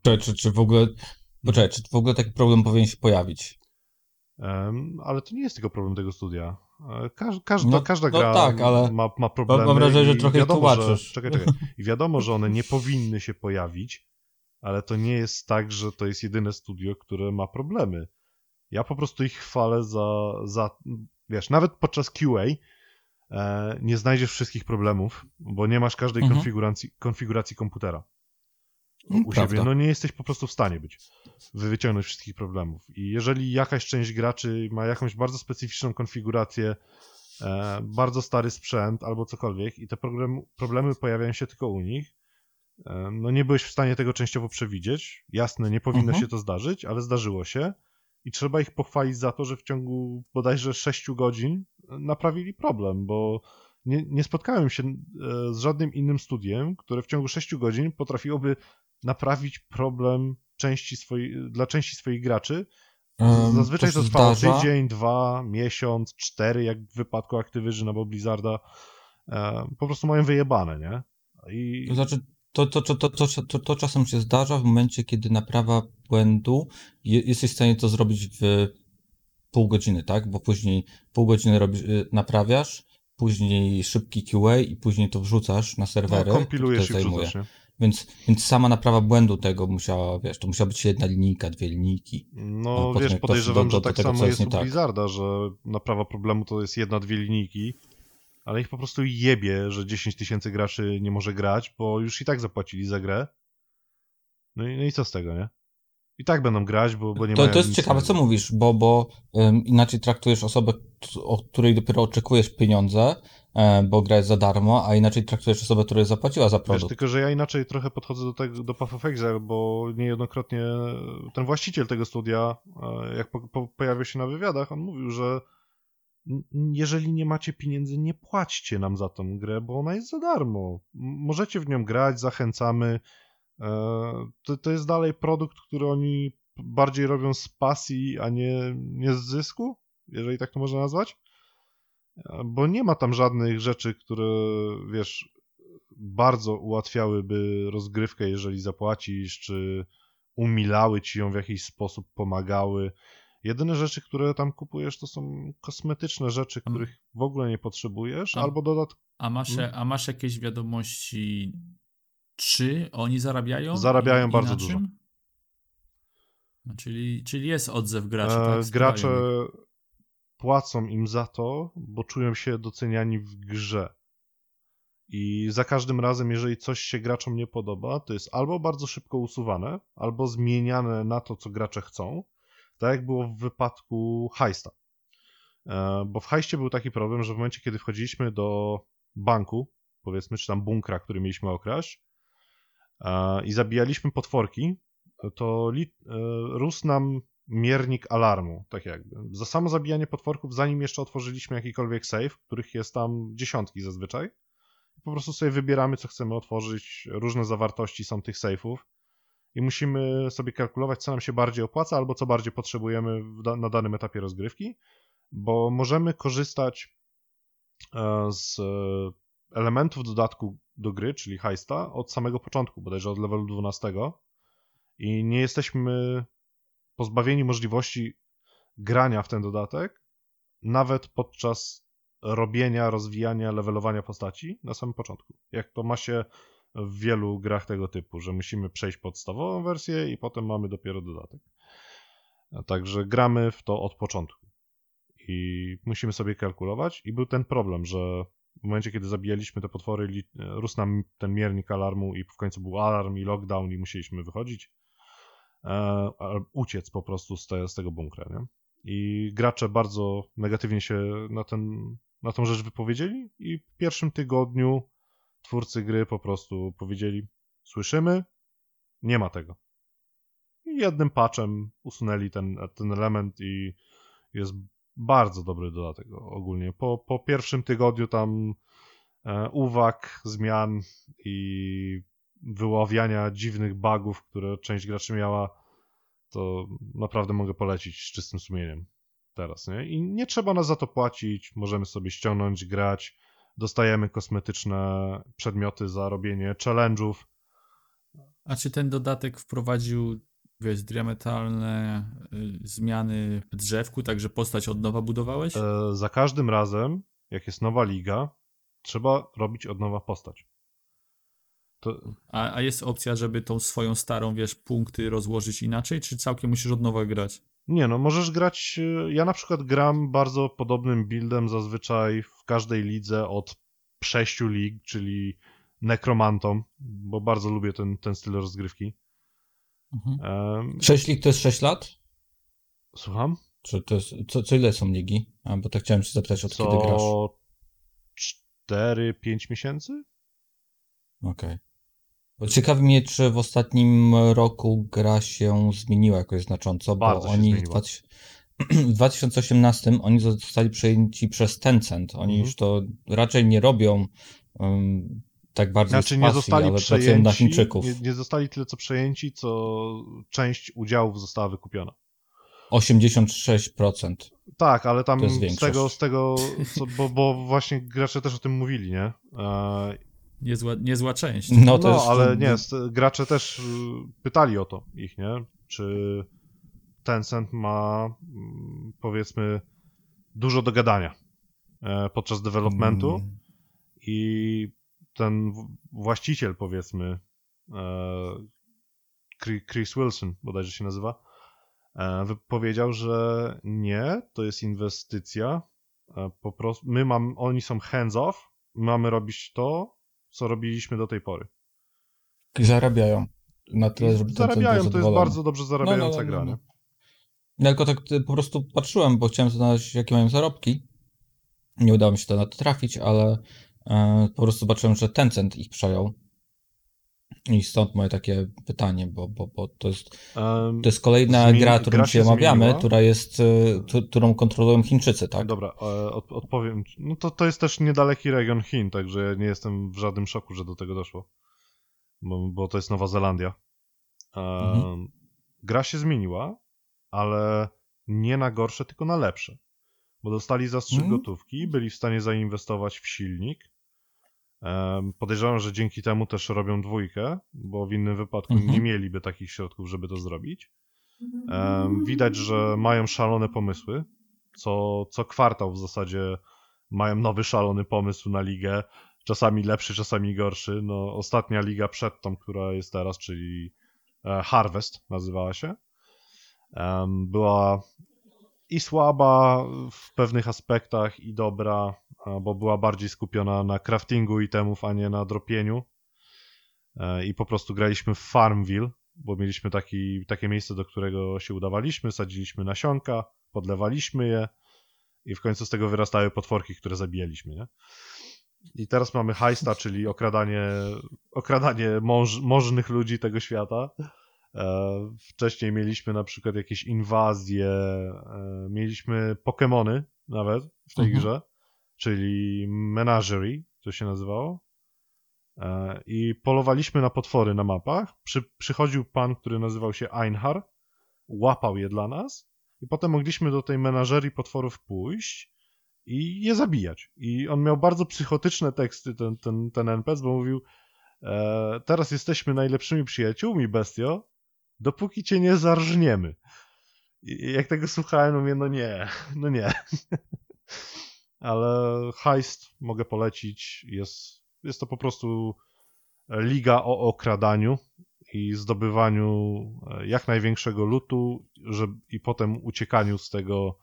Czy, czy, czy w ogóle. Poczekaj, czy w ogóle taki problem powinien się pojawić? Em, ale to nie jest tylko problem tego studia. E, Każ, każda, No- każda no gra tak, ale ma, ma problemy. mam wrażenie, że trochę wiadomo, że, tłumaczysz. czekaj, czekaj. I wiadomo, że one nie powinny się pojawić, ale to nie jest tak, że to jest jedyne studio, które ma problemy. Ja po prostu ich chwalę za, za wiesz, nawet podczas QA e, nie znajdziesz wszystkich problemów, bo nie masz każdej Mhm. konfiguracji, konfiguracji komputera u prawda. siebie. No nie jesteś po prostu w stanie być, wy- wyciągnąć wszystkich problemów. I jeżeli jakaś część graczy ma jakąś bardzo specyficzną konfigurację, e, bardzo stary sprzęt albo cokolwiek i te problem, problemy pojawiają się tylko u nich, e, no nie byłeś w stanie tego częściowo przewidzieć. Jasne, nie powinno Mhm. się to zdarzyć, ale zdarzyło się i trzeba ich pochwalić za to, że w ciągu bodajże 6 godzin naprawili problem, bo nie, nie spotkałem się e, z żadnym innym studiem, które w ciągu 6 godzin potrafiłoby naprawić problem części swoi, dla części swoich graczy. Zazwyczaj to to trwało zdarza. tydzień, dwa, miesiąc, cztery, jak w wypadku Activision albo Blizzarda. Po prostu mają wyjebane, nie? I To znaczy, to, to, to, to, to, to, czasem się zdarza w momencie, kiedy naprawa błędu, je, jesteś w stanie to zrobić w pół godziny, tak? Bo później pół godziny robisz, y, naprawiasz, później szybki QA i później to wrzucasz na no, serwery. kompilujesz to i wrzucasz, nie? Więc, więc sama naprawa błędu tego musiała, wiesz, to musiała być jedna linijka, dwie linijki. No potem wiesz, podejrzewam, do- do że tak samo jest u tak. Blizzarda, że naprawa problemu to jest jedna, dwie linijki, ale ich po prostu jebie, że 10 tysięcy graczy nie może grać, bo już i tak zapłacili za grę. No i, no i co z tego, nie? I tak będą grać, bo, bo nie mają to jest ciekawe, co mówisz, bo, bo um, inaczej traktujesz osobę, od której dopiero oczekujesz pieniądze, bo gra jest za darmo, a inaczej traktujesz osobę, która zapłaciła za Wiesz, produkt. tylko że ja inaczej trochę podchodzę do tego, do Path of Exile, bo niejednokrotnie ten właściciel tego studia, e, jak po, po, pojawił się na wywiadach, on mówił, że jeżeli nie macie pieniędzy, nie płaćcie nam za tą grę, bo ona jest za darmo. Możecie w nią grać, zachęcamy. E, To, to jest dalej produkt, który oni bardziej robią z pasji, a nie, nie z zysku, jeżeli tak to można nazwać. Bo nie ma tam żadnych rzeczy, które, wiesz, bardzo ułatwiałyby rozgrywkę, jeżeli zapłacisz, czy umilały ci ją w jakiś sposób, pomagały. Jedyne rzeczy, które tam kupujesz, to są kosmetyczne rzeczy, których w ogóle nie potrzebujesz, A- albo dodatkowo. A masz, Mhm. a masz jakieś wiadomości, czy oni zarabiają? Zarabiają I, bardzo i dużo. No, czyli, czyli jest odzew graczy, E, tak? Gracze. Płacą im za to, bo czują się doceniani w grze. I za każdym razem, jeżeli coś się graczom nie podoba, to jest albo bardzo szybko usuwane, albo zmieniane na to, co gracze chcą. Tak jak było w wypadku Heista. E, Bo w Heistie był taki problem, że w momencie, kiedy wchodziliśmy do banku, powiedzmy, czy tam bunkra, który mieliśmy okraść, e, i zabijaliśmy potworki, to e, rósł nam miernik alarmu, tak jakby. Za samo zabijanie potworków, zanim jeszcze otworzyliśmy jakikolwiek save, których jest tam dziesiątki zazwyczaj, po prostu sobie wybieramy, co chcemy otworzyć, różne zawartości są tych safe'ów. I musimy sobie kalkulować, co nam się bardziej opłaca, albo co bardziej potrzebujemy da- na danym etapie rozgrywki, bo możemy korzystać e, z e, elementów dodatku do gry, czyli heista, od samego początku, bodajże od levelu 12 i nie jesteśmy pozbawieni możliwości grania w ten dodatek, nawet podczas robienia, rozwijania, levelowania postaci na samym początku. Jak to ma się w wielu grach tego typu, że musimy przejść podstawową wersję i potem mamy dopiero dodatek. Także gramy w to od początku. I musimy sobie kalkulować. I był ten problem, że w momencie, kiedy zabijaliśmy te potwory, li- rósł nam ten miernik alarmu i w końcu był alarm i lockdown i musieliśmy wychodzić. E, uciec po prostu z, te, z tego bunkra, nie? I gracze bardzo negatywnie się na, ten, na tą rzecz wypowiedzieli i w pierwszym tygodniu twórcy gry po prostu powiedzieli słyszymy, nie ma tego. I jednym patchem usunęli ten, ten element i jest bardzo dobry dodatek ogólnie. Po, po pierwszym tygodniu tam e, uwag, zmian i wyławiania dziwnych bugów, które część graczy miała, to naprawdę mogę polecić z czystym sumieniem teraz, nie? I nie trzeba nas za to płacić, możemy sobie ściągnąć, grać, dostajemy kosmetyczne przedmioty za robienie challenge'ów. A czy ten dodatek wprowadził, wiesz, diametralne y, zmiany w drzewku, tak że postać od nowa budowałeś? E, za każdym razem, jak jest nowa liga, trzeba robić od nowa postać. To, A, a jest opcja, żeby tą swoją starą, wiesz, punkty rozłożyć inaczej, czy całkiem musisz od nowa grać? Nie, no możesz grać. e, Ja na przykład gram bardzo podobnym buildem zazwyczaj w każdej lidze od sześciu lig, czyli nekromantą, bo bardzo lubię ten, ten styl rozgrywki. Mhm. Em, 6 lig to jest 6 lat? słucham? Czy to jest, co, co ile są ligi? A, bo tak chciałem się zapytać, od kiedy grasz. Co 4-5 miesięcy? Okej. Bo ciekawi mnie, czy w ostatnim roku gra się zmieniła jakoś znacząco, Bardzo bo się oni w, zmieniła. 2000 w 2018 oni zostali przejęci przez Tencent. Oni Mhm. już to raczej nie robią um, tak bardzo Znaczy z nie pasji, zostali ale pracują na przejęci, Chińczyków. nie, nie zostali tyle co przejęci, co część udziałów została wykupiona. 86%. Tak, ale tam To jest z większość. tego, z tego co, bo, bo właśnie gracze też o tym mówili, nie? E, Niezła, niezła część. No no, to jest... ale nie, gracze też y, pytali o to ich, nie? Czy Tencent ma, mm, powiedzmy, dużo do gadania e, podczas developmentu Mm, i ten właściciel, powiedzmy, e, Chri- Chris Wilson, bodajże się nazywa, e, powiedział, że nie, to jest inwestycja. Po prostu my mam, oni są hands off, mamy robić to, co robiliśmy do tej pory. Zarabiają. Na tyle, żeby zarabiają, to jest zadowolony. bardzo dobrze zarabiająca No, no, no, gra, no, nie? no. Ja tylko tak y, po prostu patrzyłem, bo chciałem znaleźć, jakie mają zarobki. Nie udało mi się to na to trafić, ale e, po prostu zobaczyłem, że Tencent ich przejął. I stąd moje takie pytanie, bo, bo, bo to, jest, to jest kolejna Zmieni- gra, którą gra się omawiamy, zmieniła. która jest, tu- którą kontrolują Chińczycy, tak? Dobra, e, od, odpowiem. No to, to jest też niedaleki region Chin, także ja nie jestem w żadnym szoku, że do tego doszło. Bo, bo to jest Nowa Zelandia. E, Mhm. Gra się zmieniła, ale nie na gorsze, tylko na lepsze. Bo dostali zastrzyk Mhm. gotówki, byli w stanie zainwestować w silnik. Podejrzewam, że dzięki temu też robią dwójkę, bo w innym wypadku Mhm. nie mieliby takich środków, żeby to zrobić. Em, Widać, że mają szalone pomysły. Co, co kwartał w zasadzie mają nowy szalony pomysł na ligę. Czasami lepszy, czasami gorszy. No, ostatnia liga przed tą, która jest teraz, czyli e, Harvest nazywała się. Była i słaba w pewnych aspektach, i dobra, bo była bardziej skupiona na craftingu itemów, a nie na dropieniu. E, I po prostu graliśmy w Farmville, bo mieliśmy taki, takie miejsce, do którego się udawaliśmy, sadziliśmy nasionka, podlewaliśmy je i w końcu z tego wyrastały potworki, które zabijaliśmy, nie? I teraz mamy heista, czyli okradanie, okradanie mąż, możnych ludzi tego świata. E, wcześniej mieliśmy na przykład jakieś inwazje, e, mieliśmy Pokémony nawet w tej Mhm. grze, czyli Menagerie, to się nazywało. E, I polowaliśmy na potwory na mapach. Przy, przychodził pan, który nazywał się Einhar, łapał je dla nas i potem mogliśmy do tej menażerii potworów pójść i je zabijać. I on miał bardzo psychotyczne teksty, ten, ten, ten NPC, bo mówił e, teraz jesteśmy najlepszymi przyjaciółmi, bestio, dopóki cię nie zarżniemy. I jak tego słuchałem, mówię, no nie, no nie. Ale heist mogę polecić, jest, jest to po prostu liga o okradaniu i zdobywaniu e, jak największego lutu że, i potem uciekaniu z tego,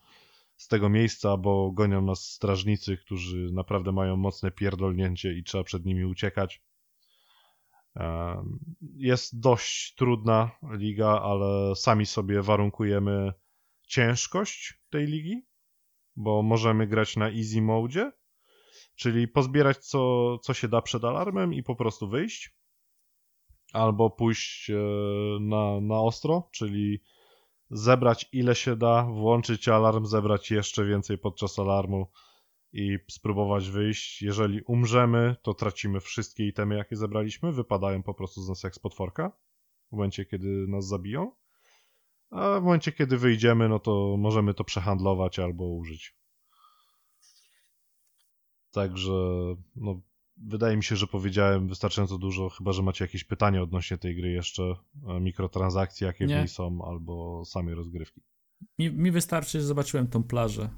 z tego miejsca, bo gonią nas strażnicy, którzy naprawdę mają mocne pierdolnięcie i trzeba przed nimi uciekać. Jest dość trudna liga, ale sami sobie warunkujemy ciężkość tej ligi, bo możemy grać na easy mode, czyli pozbierać co, co się da przed alarmem i po prostu wyjść, albo pójść e, na, na ostro, czyli zebrać ile się da, włączyć alarm, zebrać jeszcze więcej podczas alarmu i spróbować wyjść. Jeżeli umrzemy, to tracimy wszystkie itemy, jakie zebraliśmy, wypadają po prostu z nas jak z potworka w momencie, kiedy nas zabiją. A w momencie, kiedy wyjdziemy, no to możemy to przehandlować albo użyć. Także, no, wydaje mi się, że powiedziałem wystarczająco dużo, chyba że macie jakieś pytania odnośnie tej gry jeszcze, e, mikrotransakcji, jakie Nie. w niej są, albo samej rozgrywki. Mi, mi wystarczy, że zobaczyłem tą plażę.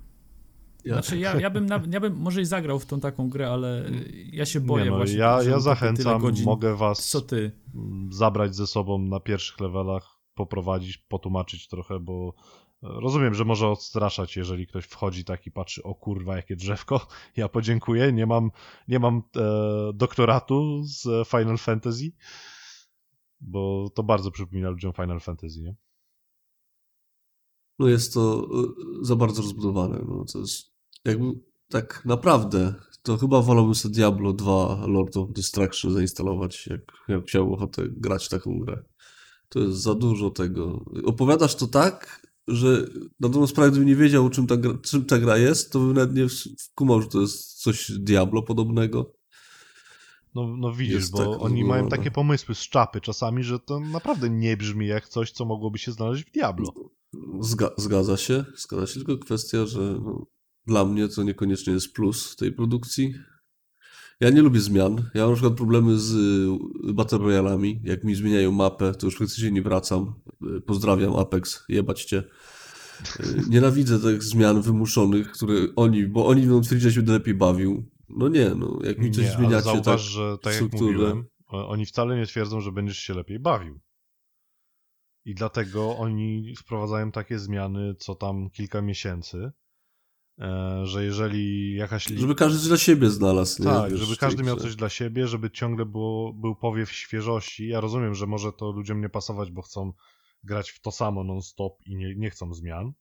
Ja- Znaczy, ja, ja, bym, na- ja bym może i zagrał w tą taką grę, ale ja się boję Nie no, właśnie. ja, że ja zachęcam, godzin. mogę was Co ty? zabrać ze sobą na pierwszych levelach, poprowadzić, potłumaczyć trochę, bo e, rozumiem, że może odstraszać, jeżeli ktoś wchodzi tak i patrzy, o kurwa, jakie drzewko, ja podziękuję, nie mam, nie mam e, doktoratu z Final Fantasy, bo to bardzo przypomina ludziom Final Fantasy, nie? No jest to y, za bardzo rozbudowane. No, to jest jakby tak naprawdę to chyba wolałbym sobie Diablo 2 Lord of Destruction zainstalować, jak, jak miał ochotę grać w taką grę. To jest za dużo tego. Opowiadasz to tak, że na dobrą sprawę, gdybym nie wiedział, czym ta, gra, czym ta gra jest, to bym nawet nie wkumał, że to jest coś Diablo podobnego. No, no widzisz, Jest bo tak oni mają takie pomysły z czapy czasami, że to naprawdę nie brzmi jak coś, co mogłoby się znaleźć w Diablo. Zga zgadza się, zgadza się, tylko kwestia, że no, dla mnie to niekoniecznie jest plus tej produkcji. Ja nie lubię zmian. Ja mam na przykład problemy z y, Battle Royalami. Jak mi zmieniają mapę, to już praktycznie nie wracam. Y, Pozdrawiam Apex, jebać cię. Y, Nienawidzę tych zmian wymuszonych, które oni, bo oni będą twierdzić, że się lepiej bawił. No nie, no jak mi coś Nie, zmieniacie zauważ, tak, że tak jak mówiłem, oni wcale nie twierdzą, że będziesz się lepiej bawił. I dlatego oni wprowadzają takie zmiany co tam kilka miesięcy, że jeżeli jakaś... żeby każdy coś dla siebie znalazł. Tak, Wiesz, żeby każdy miał coś dla siebie, żeby ciągle było, był powiew świeżości. Ja rozumiem, że może to ludziom nie pasować, bo chcą grać w to samo non-stop i nie, nie chcą zmian.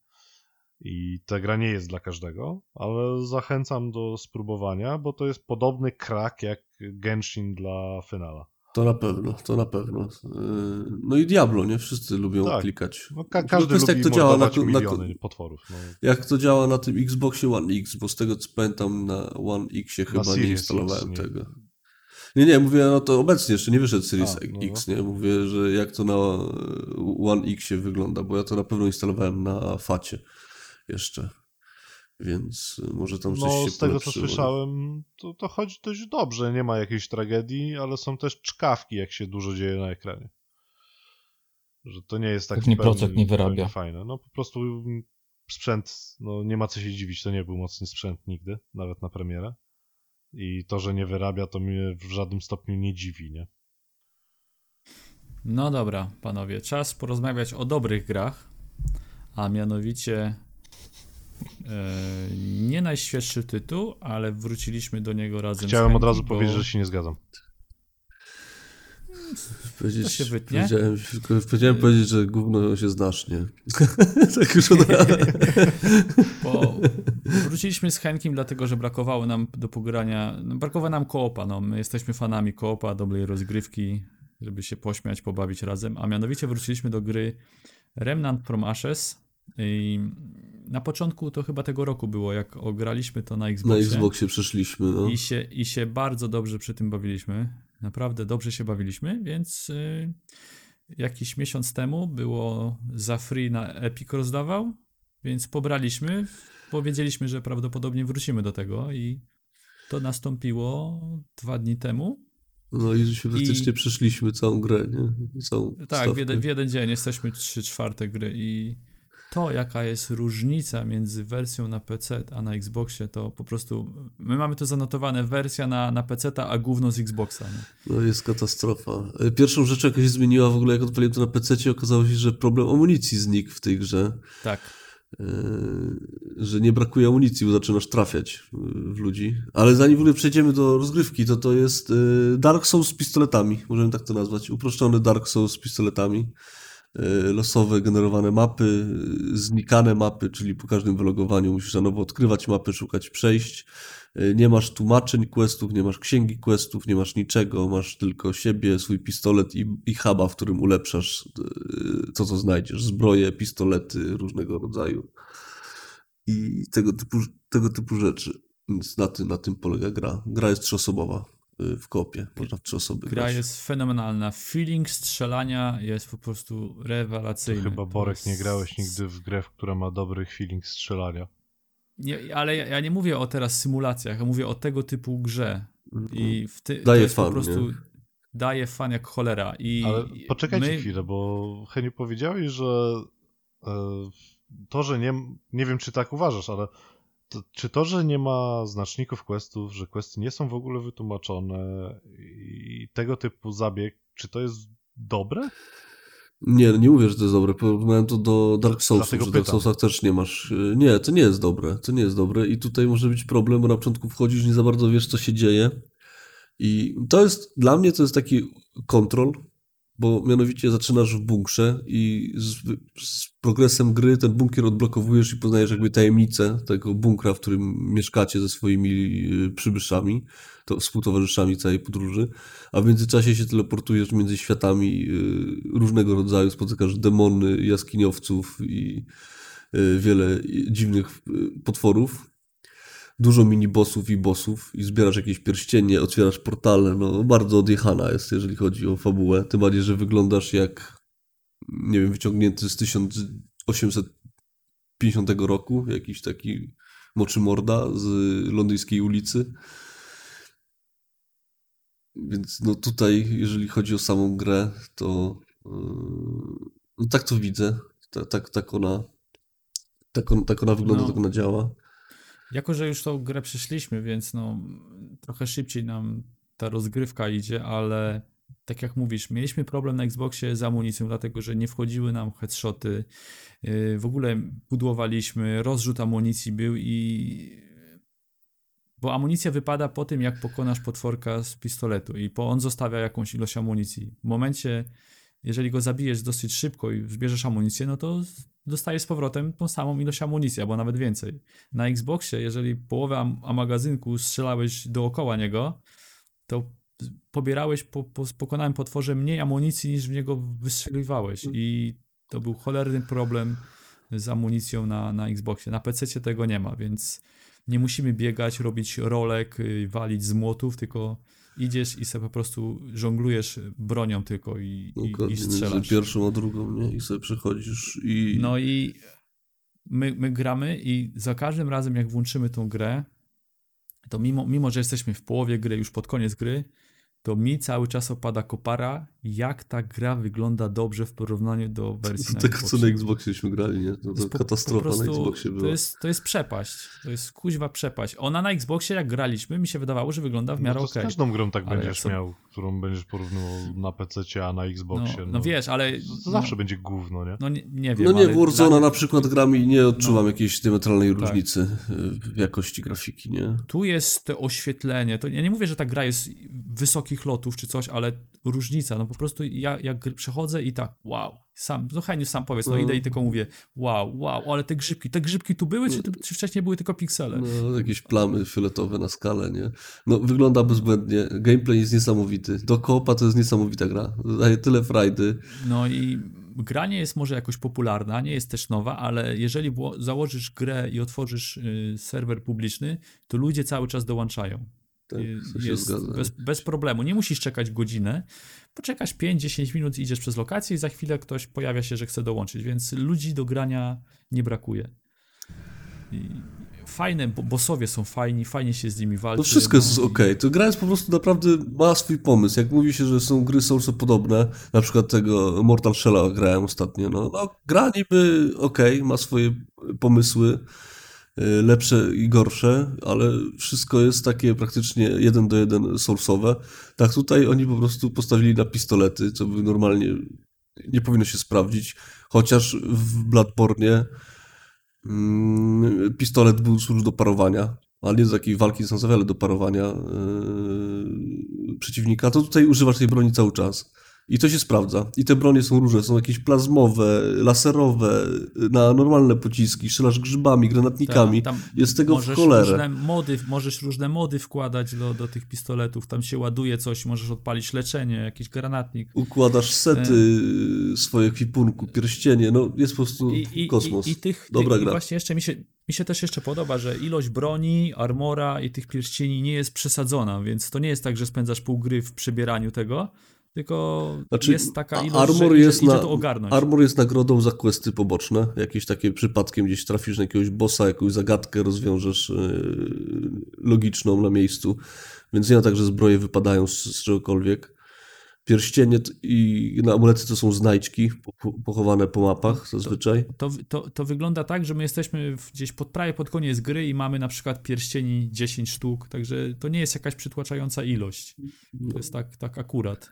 I ta gra nie jest dla każdego, ale zachęcam do spróbowania, bo to jest podobny krak jak Genshin dla Finala. To na pewno, to na pewno. Yy, No i Diablo, nie? Wszyscy lubią Tak. klikać. No, ka- każdy kwestia, lubi jak to działa na, na, potworów. No. jak to działa na tym Xboxie One X, bo z tego co pamiętam na One Xie chyba nie Series instalowałem X, nie. tego. Nie, nie, mówię, no to obecnie jeszcze nie wyszedł Series A, no. X, nie? Mówię, że jak to na e, One Xie wygląda, bo ja to na pewno instalowałem na Facie jeszcze. Więc e, może tam coś No, się z tego co słyszałem, to, to chodzi dość dobrze. Nie ma jakiejś tragedii, ale są też czkawki, jak się dużo dzieje na ekranie. Że to nie jest taki Pewnie procek nie wyrabia. fajne. No po prostu sprzęt, no nie ma co się dziwić, to nie był mocny sprzęt nigdy, nawet na premierę. I to, że nie wyrabia, to mnie w żadnym stopniu nie dziwi, nie? No dobra, panowie, czas porozmawiać o dobrych grach, a mianowicie nie najświeższy tytuł, ale wróciliśmy do niego razem Chciałem z od razu Henki, bo- powiedzieć, że się nie zgadzam. Powiedzieć, To się wytnie. Powiedziałem, powiedziałem powiedzieć, że gówno się znasz, nie? tak już od razu. Bo wróciliśmy z Henkiem, dlatego że brakowało nam do pogrania, no, brakowało nam koopa, no, my jesteśmy fanami koopa, dobrej rozgrywki, żeby się pośmiać, pobawić razem, a mianowicie wróciliśmy do gry Remnant from Ashes i na początku to chyba tego roku było, jak ograliśmy to na Na Xboxie. Xboxie przeszliśmy, no. I się, I się bardzo dobrze przy tym bawiliśmy. Naprawdę dobrze się bawiliśmy, więc y, jakiś miesiąc temu było za free na Epic rozdawał, więc pobraliśmy. Powiedzieliśmy, że prawdopodobnie wrócimy do tego i to nastąpiło dwa dni temu. No i się faktycznie przeszliśmy całą grę, nie? Całą Tak, w jeden, w jeden dzień jesteśmy 3 czwarte gry i to, jaka jest różnica między wersją na PC a na Xboxie, to po prostu my mamy to zanotowane wersja na, na PC, a gówno z Xboxa. Nie? No jest katastrofa. E, Pierwszą rzeczą, jaka się zmieniła w ogóle, jak odpaliłem to na PC, okazało się, że problem amunicji znikł w tej grze. Tak. E, że nie brakuje amunicji, bo zaczynasz trafiać e, w ludzi. Ale zanim w ogóle przejdziemy do rozgrywki, to to jest Dark Souls z pistoletami, możemy tak to nazwać. Uproszczony Dark Souls z pistoletami. E, losowe generowane mapy, e, znikane mapy, czyli po każdym wylogowaniu musisz na nowo odkrywać mapy, szukać przejść. E, Nie masz tłumaczeń questów, nie masz księgi questów, nie masz niczego, masz tylko siebie, swój pistolet i, i huba, w którym ulepszasz to, co znajdziesz. Zbroje, pistolety różnego rodzaju i tego typu, tego typu rzeczy. Więc na tym, na tym polega gra. Gra jest trzyosobowa y, w kopie. Można w trzy osoby Gra grać. jest fenomenalna. Feeling strzelania jest po prostu To rewelacyjny. chyba To Borek jest- nie grałeś nigdy w grę, która ma dobry feeling strzelania. Nie, ale ja, ja nie mówię o teraz symulacjach, ja mówię o tego typu grze. I w ty, Daje jest po fan, prostu nie? daje fan jak cholera. I Ale poczekajcie my, chwilę, bo Heniu powiedziałeś, że e, to, że nie, nie wiem czy tak uważasz, ale to, czy to, że nie ma znaczników questów, że questy nie są w ogóle wytłumaczone i tego typu zabieg, czy to jest dobre? Nie, nie mówię, że to jest dobre. Porównałem to do Dark Soulsów, Dlatego że w Dark. Soulsach też nie masz. y, Nie, to nie jest dobre. To nie jest dobre i tutaj może być problem, bo na początku wchodzisz, nie za bardzo wiesz, co się dzieje. I to jest, dla mnie to jest taki kontrol, bo mianowicie zaczynasz w bunkrze i z, z progresem gry ten bunkier odblokowujesz i poznajesz jakby tajemnicę tego bunkra, w którym mieszkacie ze swoimi y, przybyszami, to współtowarzyszami całej podróży, a w międzyczasie się teleportujesz między światami y, różnego rodzaju, spotykasz demony, jaskiniowców i y, wiele dziwnych potworów. Dużo mini-bossów i bossów i zbierasz jakieś pierścienie, otwierasz portale, no bardzo odjechana jest, jeżeli chodzi o fabułę, tym bardziej, że wyglądasz jak, nie wiem, wyciągnięty z 1850 roku, jakiś taki moczy morda z londyńskiej ulicy. Więc no tutaj, jeżeli chodzi o samą grę, to yy, no tak to widzę, tak, tak, tak ona tak, on, tak ona wygląda, No. tak ona działa. Jako, że już tą grę przeszliśmy, więc no trochę szybciej nam ta rozgrywka idzie, ale tak jak mówisz, mieliśmy problem na Xboxie z amunicją, dlatego że nie wchodziły nam headshoty. Yy, W ogóle pudłowaliśmy, rozrzut amunicji był i bo amunicja wypada po tym, jak pokonasz potworka z pistoletu i po on zostawia jakąś ilość amunicji. W momencie, jeżeli go zabijesz dosyć szybko i zbierzesz amunicję, no to dostajesz z powrotem tą samą ilość amunicji, albo nawet więcej. Na Xboxie, jeżeli połowę am- a magazynku strzelałeś dookoła niego, to pobierałeś po, po pokonanym potworze mniej amunicji niż w niego wystrzeliwałeś i to był cholerny problem z amunicją na, na Xboxie. Na PC tego nie ma, więc nie musimy biegać, robić rolek, y, walić z młotów, tylko idziesz i sobie po prostu żonglujesz bronią tylko i, i, Dokładnie, i między strzelasz. pierwszą a drugą, nie? I sobie przechodzisz i... No i my, my gramy i za każdym razem jak włączymy tą grę, to mimo, mimo, że jesteśmy w połowie gry, już pod koniec gry, to mi cały czas opada kopara, jak ta gra wygląda dobrze w porównaniu do wersji tego, co Xboxie. na Xboxie graliśmy, nie? To, To to po- katastrofa po prostu- na Xboxie To była. jest, to jest przepaść. To jest kuźwa przepaść. Ona na Xboxie, jak graliśmy, mi się wydawało, że wygląda w No miarę to okej. z każdą grą tak Ale będziesz co- miał, którą będziesz porównywał na PC, a na No, Xboxie. no wiesz, ale... To, to no, zawsze będzie gówno, nie? No nie, nie wiem, No nie, ale Warzona na przykład gram i nie odczuwam No. jakiejś diametralnej Tak. różnicy y, w jakości grafiki, nie? Tu jest to oświetlenie. To ja nie mówię, że ta gra jest wysokich lotów czy coś, ale różnica. No po prostu ja jak przechodzę i tak, wow. Sam, no Heniu sam powiedz, no No. idę i tylko mówię, wow, wow, ale te grzybki, te grzybki tu były, czy, czy wcześniej były tylko piksele? No, jakieś plamy fioletowe na skalę, nie? No, wygląda bezbłędnie. Gameplay jest niesamowity. Do koopa to jest niesamowita gra. Daje tyle frajdy. No i gra nie jest może jakoś popularna, nie jest też nowa, ale jeżeli założysz grę i otworzysz y, serwer publiczny, to ludzie cały czas dołączają. Tak, Y, jest bez, bez problemu. Nie musisz czekać godzinę. Poczekasz 5-10 minut, idziesz przez lokację i za chwilę ktoś pojawia się, że chce dołączyć, więc ludzi do grania nie brakuje. I fajne, bo bossowie są fajni, fajnie się z nimi walczy. To wszystko jest no i- ok. To gra jest po prostu naprawdę, ma swój pomysł. Jak mówi się, że są gry Soulsy podobne, na przykład tego Mortal Shell'a grałem ostatnio, no, no gra niby ok, ma swoje pomysły, lepsze i gorsze, ale wszystko jest takie praktycznie jeden do jeden Soulsowe. Tak tutaj oni po prostu postawili na pistolety, co by normalnie nie powinno się sprawdzić, chociaż w Bloodborne mm, pistolet był służył do parowania, ale nie do takiej walki dystansowej, ale do parowania yy, przeciwnika, to tutaj używasz tej broni cały czas. I to się sprawdza. I te bronie są różne, są jakieś plazmowe, laserowe, na normalne pociski, strzelasz grzybami, granatnikami. Tak, Jest tego w cholerę. Różne mody, możesz różne mody wkładać do, do tych pistoletów. Tam się ładuje coś, możesz odpalić leczenie, jakiś granatnik. Układasz sety swoje kwipunku, pierścienie, no jest po prostu I, i, kosmos. I, i tych, Dobra gra. właśnie jeszcze mi się, mi się też jeszcze podoba, że ilość broni, armora i tych pierścieni nie jest przesadzona, więc to nie jest tak, że spędzasz pół gry w przebieraniu tego, tylko Znaczy, jest taka ilość, armor że jest idzie, idzie na- to ogarnąć. Armor jest nagrodą za questy poboczne. Jakieś takie przypadkiem gdzieś trafisz na jakiegoś bossa, jakąś zagadkę rozwiążesz yy, logiczną na miejscu. Więc nie ma tak, że zbroje wypadają z, z czegokolwiek. Pierścienie i na amulety to są znajdźki po- pochowane po mapach zazwyczaj. To, to, to wygląda tak, że my jesteśmy gdzieś pod, prawie pod koniec gry i mamy na przykład pierścieni 10 sztuk, także to nie jest jakaś przytłaczająca ilość. To jest tak, tak akurat.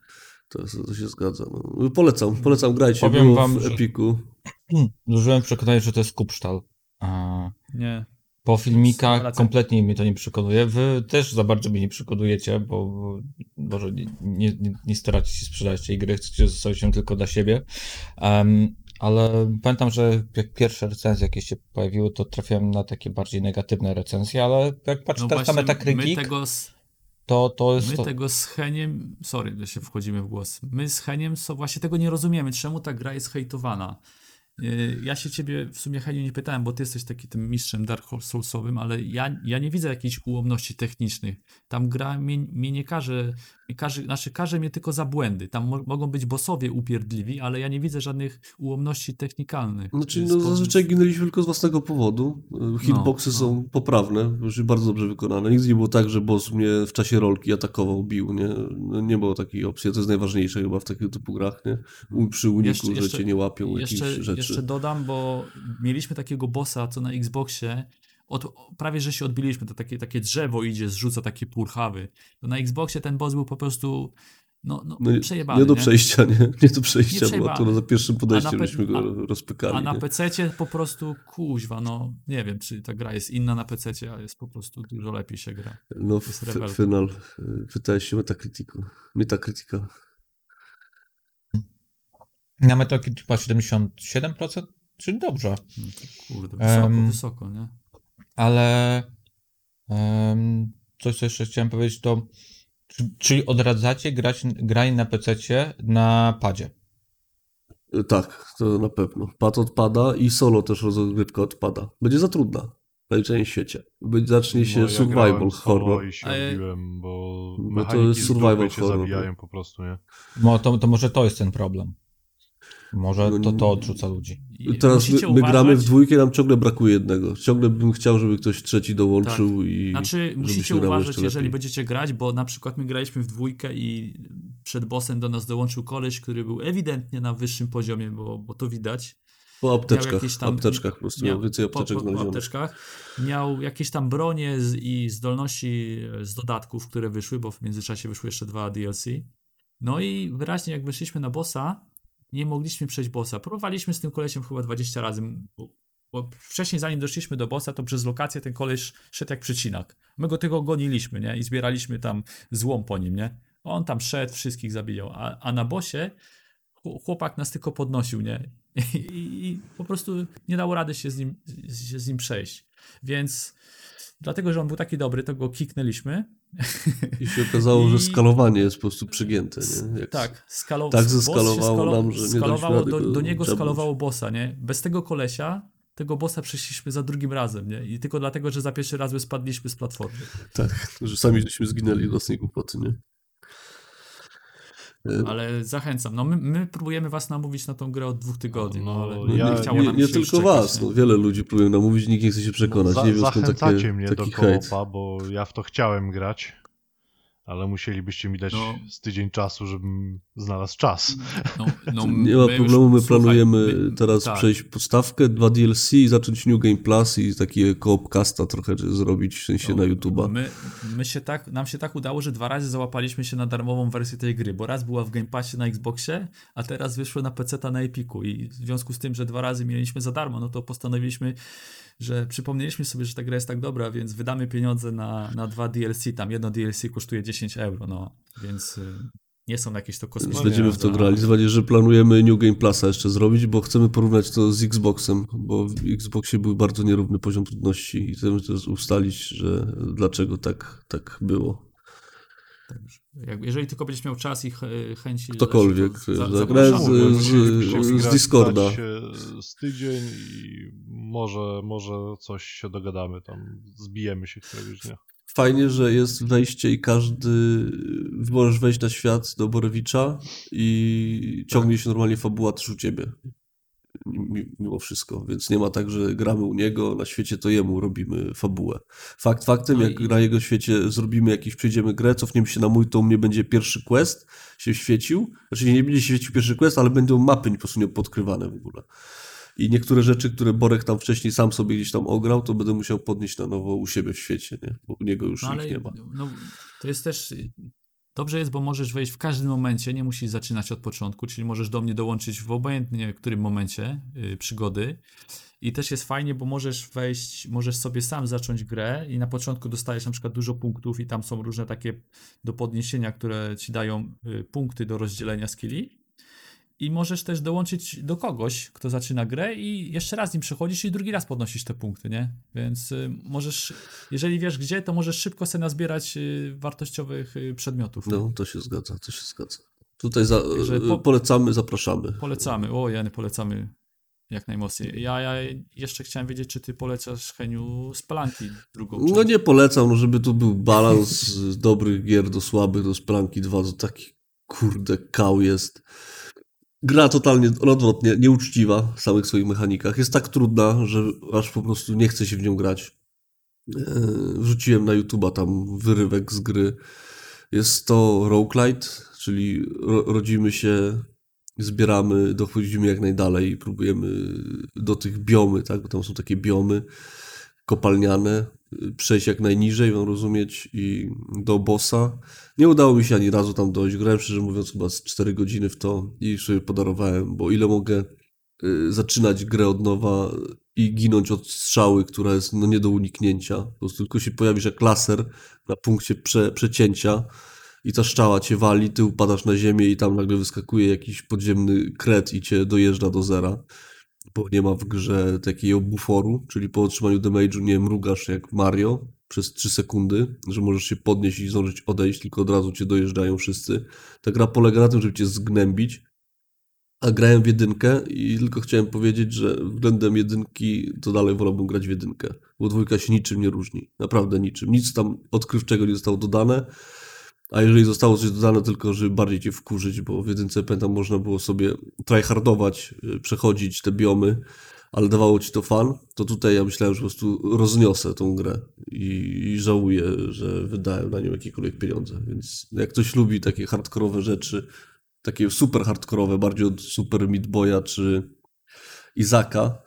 To, to się zgadza. No. Polecam, polecam, grajcie. Powiem Było wam, w że- Epiku. Zużyłem przekonanie, że to jest kupsztal. A Nie. po filmikach kompletnie mnie to nie przekonuje. Wy też za bardzo mnie nie przekonujecie, bo może nie, nie, nie- staracie się sprzedać tej gry, chcecie zostawić ją tylko dla siebie. Em, ale pamiętam, że jak pierwsze recenzje jakieś się pojawiły, to trafiłem na takie bardziej negatywne recenzje, ale jak patrzę No teraz na właśnie, my Metacritic, tego, to, to jest my to... tego z Heniem, sorry, że się wchodzimy w głos, my z Heniem so, właśnie tego nie rozumiemy, czemu ta gra jest hejtowana. Yy, Ja się ciebie w sumie Heniu nie pytałem, bo ty jesteś taki tym mistrzem Dark Soulsowym, ale ja, ja nie widzę jakichś ułomności technicznych. Tam gra mnie, mnie nie każe, każe, znaczy każe mnie tylko za błędy. Tam mo mogą być bossowie upierdliwi, ale ja nie widzę żadnych ułomności technikalnych. Znaczy, Yy, no, zazwyczaj ginęliśmy tylko z własnego powodu. Hitboxy no. są poprawne, już bardzo dobrze wykonane. Nigdy nie było tak, że boss mnie w czasie rolki atakował, bił, nie? No, nie było takiej opcji, to jest najważniejsze chyba w takiego typu grach, nie? Przy uniku, Jeszcze- że jeszcze- cię nie łapią Jeszcze, jakieś rzeczy. jeszcze dodam, bo mieliśmy takiego bossa, co na Xboxie, od, prawie że się odbiliśmy, to takie, takie drzewo idzie, zrzuca takie purchawy. To na Xboxie ten boss był po prostu no, no, No, nie- przejebany. nie do nie? przejścia, nie? Nie do przejścia, bo przejebany. to za pierwszym podejściem pe- żeśmy go a- rozpykali. A na nie? PC po prostu kuźwa, no nie wiem, czy ta gra jest inna na PC, a jest po prostu dużo lepiej się gra. No, final. Pytałeś się Metacriticu. Metacritica. Na Metacritic ma 77%, czyli dobrze. No, kurde, wysoko, Em, wysoko, nie? Ale em, coś, co jeszcze chciałem powiedzieć, to czy- czyli odradzacie grać, granie na PC na padzie. Tak, to na pewno. Pad odpada i solo też rozgrywka odpada. Będzie za trudna w najczęściej świecie. Będzie, zacznie się No, ja survival horror. i się bo No to jest survival horror, zabijają po prostu, nie? No to, to może to jest ten problem. Może No to, to odrzuca ludzi. I Teraz my, my gramy w dwójkę, nam ciągle brakuje jednego. Ciągle bym chciał, żeby ktoś trzeci dołączył i Znaczy, musicie uważać, jeżeli będziecie grać, bo na przykład my graliśmy w dwójkę i przed bossem do nas dołączył koleś, który był ewidentnie na wyższym poziomie, bo, bo to widać. Po apteczkach, tam- apteczkach po prostu, miał więcej po, apteczek po, po znalezionych. apteczkach. Miał jakieś tam bronie z, i zdolności e, z dodatków, które wyszły, bo w międzyczasie wyszły jeszcze dwa DLC. No i wyraźnie jak wyszliśmy na bossa, nie mogliśmy przejść bossa. Próbowaliśmy z tym kolesiem chyba 20 razy, bo, wcześniej zanim doszliśmy do bossa, to przez lokację ten koleś szedł jak przecinak. My go tylko goniliśmy, nie? I zbieraliśmy tam złom po nim, nie? On tam szedł, wszystkich zabijał. A, a na bossie chł- chłopak nas tylko podnosił, nie? I, i, I po prostu nie dało rady się z nim, się z nim przejść. Więc dlatego, że on był taki dobry, to go kiknęliśmy. I się okazało, że I- skalowanie jest po prostu przygięte. Nie? Jak Tak, skalo... Tak zeskalowało nam, że nie skalowało, rady do, do niego skalowało bossa, nie? Bez tego kolesia tego bossa przeszliśmy za drugim razem, nie? I tylko dlatego, że za pierwszy raz my spadliśmy z platformy. Tak, że sami żeśmy zginęli do własnej głupoty, nie? E, Ale zachęcam. No my, my próbujemy was namówić na tą grę od dwóch tygodni, no, No, ale No, nie, ja- nie chciało nie, nam nie się tylko czekać, was, nie? no, wiele ludzi próbują namówić, nikt nie chce się przekonać. No, nie wiem zachęcacie takie, mnie do taki hejt. koopa, bo ja w to chciałem grać, ale musielibyście mi dać No. z tydzień czasu, żebym znalazł czas. No, no, Nie ma problemu, my planujemy my- teraz tak. przejść podstawkę, dwa DLC i zacząć New Game Plus i takie koopcasta trochę zrobić, w sensie na YouTube'a. My, my się tak, nam się tak udało, że dwa razy załapaliśmy się na darmową wersję tej gry, bo raz była w Game Passie na Xboxie, a teraz wyszła na PC na Epiku i w związku z tym, że dwa razy mieliśmy za darmo, no to postanowiliśmy, że przypomnieliśmy sobie, że ta gra jest tak dobra, więc wydamy pieniądze na, na dwa DLC, tam jedno DLC kosztuje 10 euro, no, więc y, nie są jakieś to kosmiczne. No Będziemy w to grali. Zwłaszcza, że planujemy New Game Plusa jeszcze zrobić, bo chcemy porównać to z Xboxem, bo w Xboxie był bardzo nierówny poziom trudności i chcemy też ustalić, że dlaczego tak, tak było. Także, jak- Jeżeli tylko będziesz miał czas i ch- chęci. Ktokolwiek, za- grę z- z- z grać- Discorda. się Z tydzień i może, może coś się dogadamy tam, zbijemy się któregoś dnia. Fajnie, że jest wejście i każdy, możesz wejść na świat do Borewicza i ciągnie się normalnie fabuła też u ciebie. Mi- Mimo wszystko, więc nie ma tak, że gramy u niego, na świecie to jemu robimy fabułę. Fakt faktem, No jak i- na jego świecie zrobimy jakiś, przejdziemy grę, cofniemy się na mój, to u mnie będzie pierwszy quest się świecił. Znaczy nie będzie się świecił pierwszy quest, ale będą mapy po prostu niepodkrywane w ogóle. I niektóre rzeczy, które Borek tam wcześniej sam sobie gdzieś tam ograł, to będę musiał podnieść na nowo u siebie w świecie, nie? Bo u niego już No, ale ich nie ma. no, to jest też. Dobrze jest, bo możesz wejść w każdym momencie, nie musisz zaczynać od początku, czyli możesz do mnie dołączyć w obojętnie którym momencie y, przygody. I też jest fajnie, bo możesz wejść, możesz sobie sam zacząć grę i na początku dostajesz na przykład dużo punktów i tam są różne takie do podniesienia, które ci dają y, punkty do rozdzielenia skilli. I możesz też dołączyć do kogoś, kto zaczyna grę i jeszcze raz nim przechodzisz i drugi raz podnosisz te punkty, nie? Więc y, możesz, jeżeli wiesz gdzie, to możesz szybko sobie nazbierać y, wartościowych y, przedmiotów. No, to się zgadza, to się zgadza. Tutaj za, po- polecamy, zapraszamy. Polecamy, o Jany, polecamy jak najmocniej. Ja, ja jeszcze chciałem wiedzieć, czy ty polecasz Heniu Spalanki drugą No część. nie polecam, no żeby tu był balans z dobrych gier do słabych, do Splanki 2, to taki kurde kał jest. Gra totalnie odwrotnie, nieuczciwa w samych swoich mechanikach. Jest tak trudna, że aż po prostu nie chce się w nią grać. Eee, Wrzuciłem na YouTube'a tam wyrywek z gry. Jest to roguelite, czyli ro rodzimy się, zbieramy, dochodzimy jak najdalej i próbujemy do tych biomy, tak? Bo tam są takie biomy kopalniane, przejść jak najniżej, mam rozumieć, i do bossa. Nie udało mi się ani razu tam dojść. Grałem, szczerze mówiąc, chyba z 4 godziny w to i sobie podarowałem, bo ile mogę y, zaczynać grę od nowa i ginąć od strzały, która jest no nie do uniknięcia. Po prostu tylko się pojawisz jak laser na punkcie prze, przecięcia i ta szczała cię wali, ty upadasz na ziemię i tam nagle wyskakuje jakiś podziemny kret i cię dojeżdża do zera bo nie ma w grze takiego buforu, czyli po otrzymaniu damage'u nie mrugasz jak Mario przez 3 sekundy, że możesz się podnieść i zdążyć odejść, tylko od razu cię dojeżdżają wszyscy. Ta gra polega na tym, żeby cię zgnębić, a grałem w jedynkę i tylko chciałem powiedzieć, że względem jedynki to dalej wolałbym grać w jedynkę, bo dwójka się niczym nie różni, naprawdę niczym. Nic tam odkrywczego nie zostało dodane, a jeżeli zostało coś dodane tylko, żeby bardziej cię wkurzyć, bo w jedynce pamiętam można było sobie tryhardować, y, przechodzić te biomy, ale dawało ci to fan, to tutaj ja myślałem, że po prostu rozniosę tą grę i, i żałuję, że wydałem na nią jakiekolwiek pieniądze. Więc jak ktoś lubi takie hardkorowe rzeczy, takie super hardkorowe, bardziej od Super Meat Boya czy Izaka,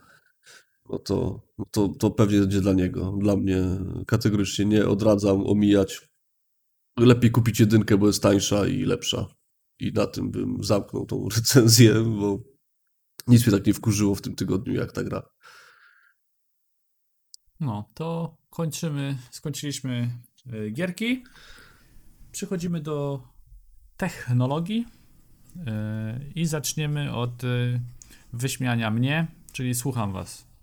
no to, no to, to pewnie będzie dla niego. Dla mnie kategorycznie nie odradzam omijać. Lepiej kupić jedynkę, bo jest tańsza i lepsza. I na tym bym zamknął tą recenzję, bo nic mnie tak nie wkurzyło w tym tygodniu jak ta gra. No, to kończymy, skończyliśmy y, gierki. Przechodzimy do technologii y, i zaczniemy od y, wyśmiania mnie, czyli słucham was.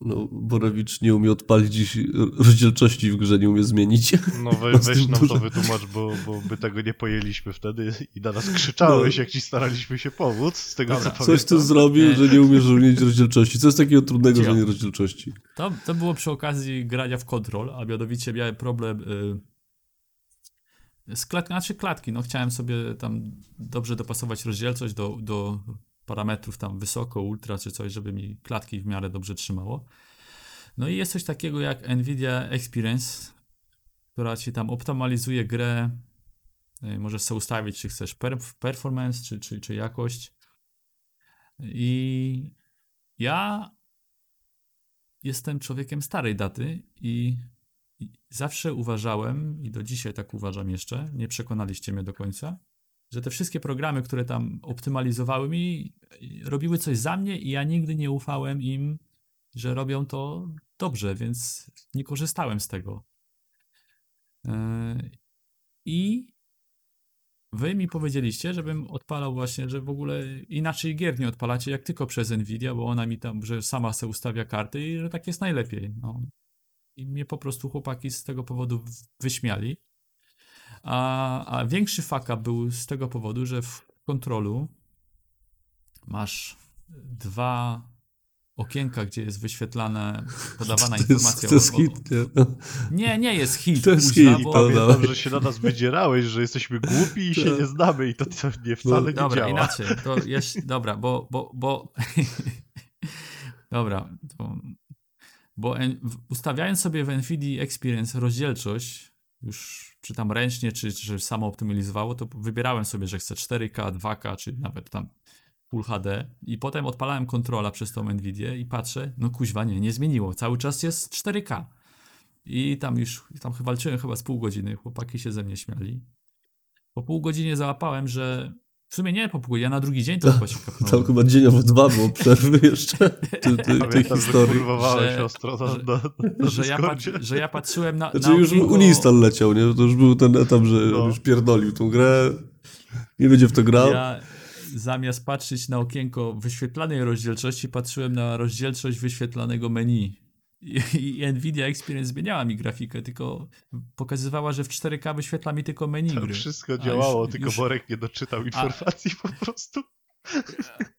No, Borowicz nie umie odpalić dziś rozdzielczości w grze, nie umie zmienić. No we, No weź nam to wytłumacz, bo, bo my tego nie pojęliśmy wtedy i na nas krzyczałeś, No. jak ci staraliśmy się pomóc, z tego Dobra. co Coś pamiętam. ty zrobił, że nie umiesz zmienić rozdzielczości. Co jest takiego trudnego, Cio. że nie rozdzielczości? To, to było przy okazji grania w Control, a mianowicie miałem problem y, z klatką, znaczy klatki, no chciałem sobie tam dobrze dopasować rozdzielczość do, do parametrów tam wysoko, ultra czy coś, żeby mi klatki w miarę dobrze trzymało. No i jest coś takiego jak Nvidia Experience, która ci tam optymalizuje grę, y, możesz sobie ustawić, czy chcesz per, performance, czy, czy, czy jakość. I ja jestem człowiekiem starej daty i zawsze uważałem, i do dzisiaj tak uważam jeszcze, nie przekonaliście mnie do końca, że te wszystkie programy, które tam optymalizowały mi, robiły coś za mnie i ja nigdy nie ufałem im, że robią to dobrze, więc nie korzystałem z tego. Yy, I wy mi powiedzieliście, żebym odpalał właśnie, że w ogóle inaczej gier nie odpalacie, jak tylko przez Nvidia, bo ona mi tam, że sama se ustawia karty i że tak jest najlepiej. No. I mnie po prostu chłopaki z tego powodu wyśmiali. A, a większy faka był z tego powodu, że w kontrolu masz dwa okienka, gdzie jest wyświetlana, podawana To informacja jest, to o, jest hit, nie? No. Nie, nie jest hit. To jest hit, bo... no. że się na nas wydzierałeś, że jesteśmy głupi i się Tak. nie znamy i to, to nie wcale nie Dobra, działa. inaczej. To jest, dobra, bo, bo, bo... dobra, to... Bo ustawiając sobie w NVIDIA Experience rozdzielczość, już czy tam ręcznie, czy, czy samo optymalizowało, to wybierałem sobie, że chcę 4K, 2K, czy nawet tam Full HD i potem odpalałem kontrola przez tą NVIDIA i patrzę, no kuźwa, nie, nie zmieniło. Cały czas jest 4K. I tam już, tam walczyłem chyba z pół godziny, chłopaki się ze mnie śmiali. Po pół godzinie załapałem, że w sumie nie po pół ja na drugi dzień to chyba się Tam kapnąłem. chyba dzień albo dwa było przerwy jeszcze ty, ty, tej historii. Że- ostro na, że- na, na Że ja, pat, że ja patrzyłem na. Znaczy na już okienko- uninstall leciał, nie? To już był ten etap, że No. on już pierdolił tą grę, nie będzie w to grał. Ja zamiast patrzeć na okienko wyświetlanej rozdzielczości, patrzyłem na rozdzielczość wyświetlanego menu. I, Nvidia Experience zmieniała mi grafikę, tylko pokazywała, że w 4K wyświetla mi tylko menu Tam gry. wszystko A działało, już- tylko już- Borek nie doczytał informacji po prostu.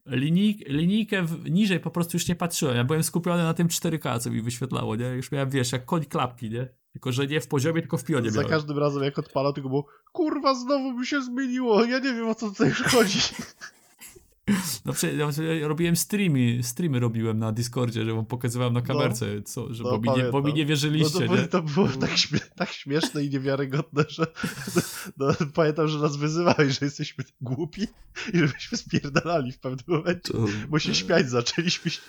Linij, linijkę w, niżej po prostu już nie patrzyłem. Ja byłem skupiony na tym 4K, co mi wyświetlało, nie? Już miałem, wiesz, jak koń klapki, nie? Tylko, że nie w poziomie, tylko w pionie Za miałem. każdym razem jak odpalał, tylko było kurwa, znowu mi się zmieniło, ja nie wiem o co tutaj już chodzi. No, prze- ja robiłem streamy, streamy robiłem na Discordzie, że wam pokazywałem na kamerce, co, że, no, bo, mi nie, bo mi nie No wierzyliście, to, nie? to było tak, śmie tak śmieszne i niewiarygodne, że no, pamiętam, że nas wyzywałeś, że jesteśmy głupi i żebyśmy spierdalali w pewnym momencie, To, bo się śmiać zaczęliśmy się.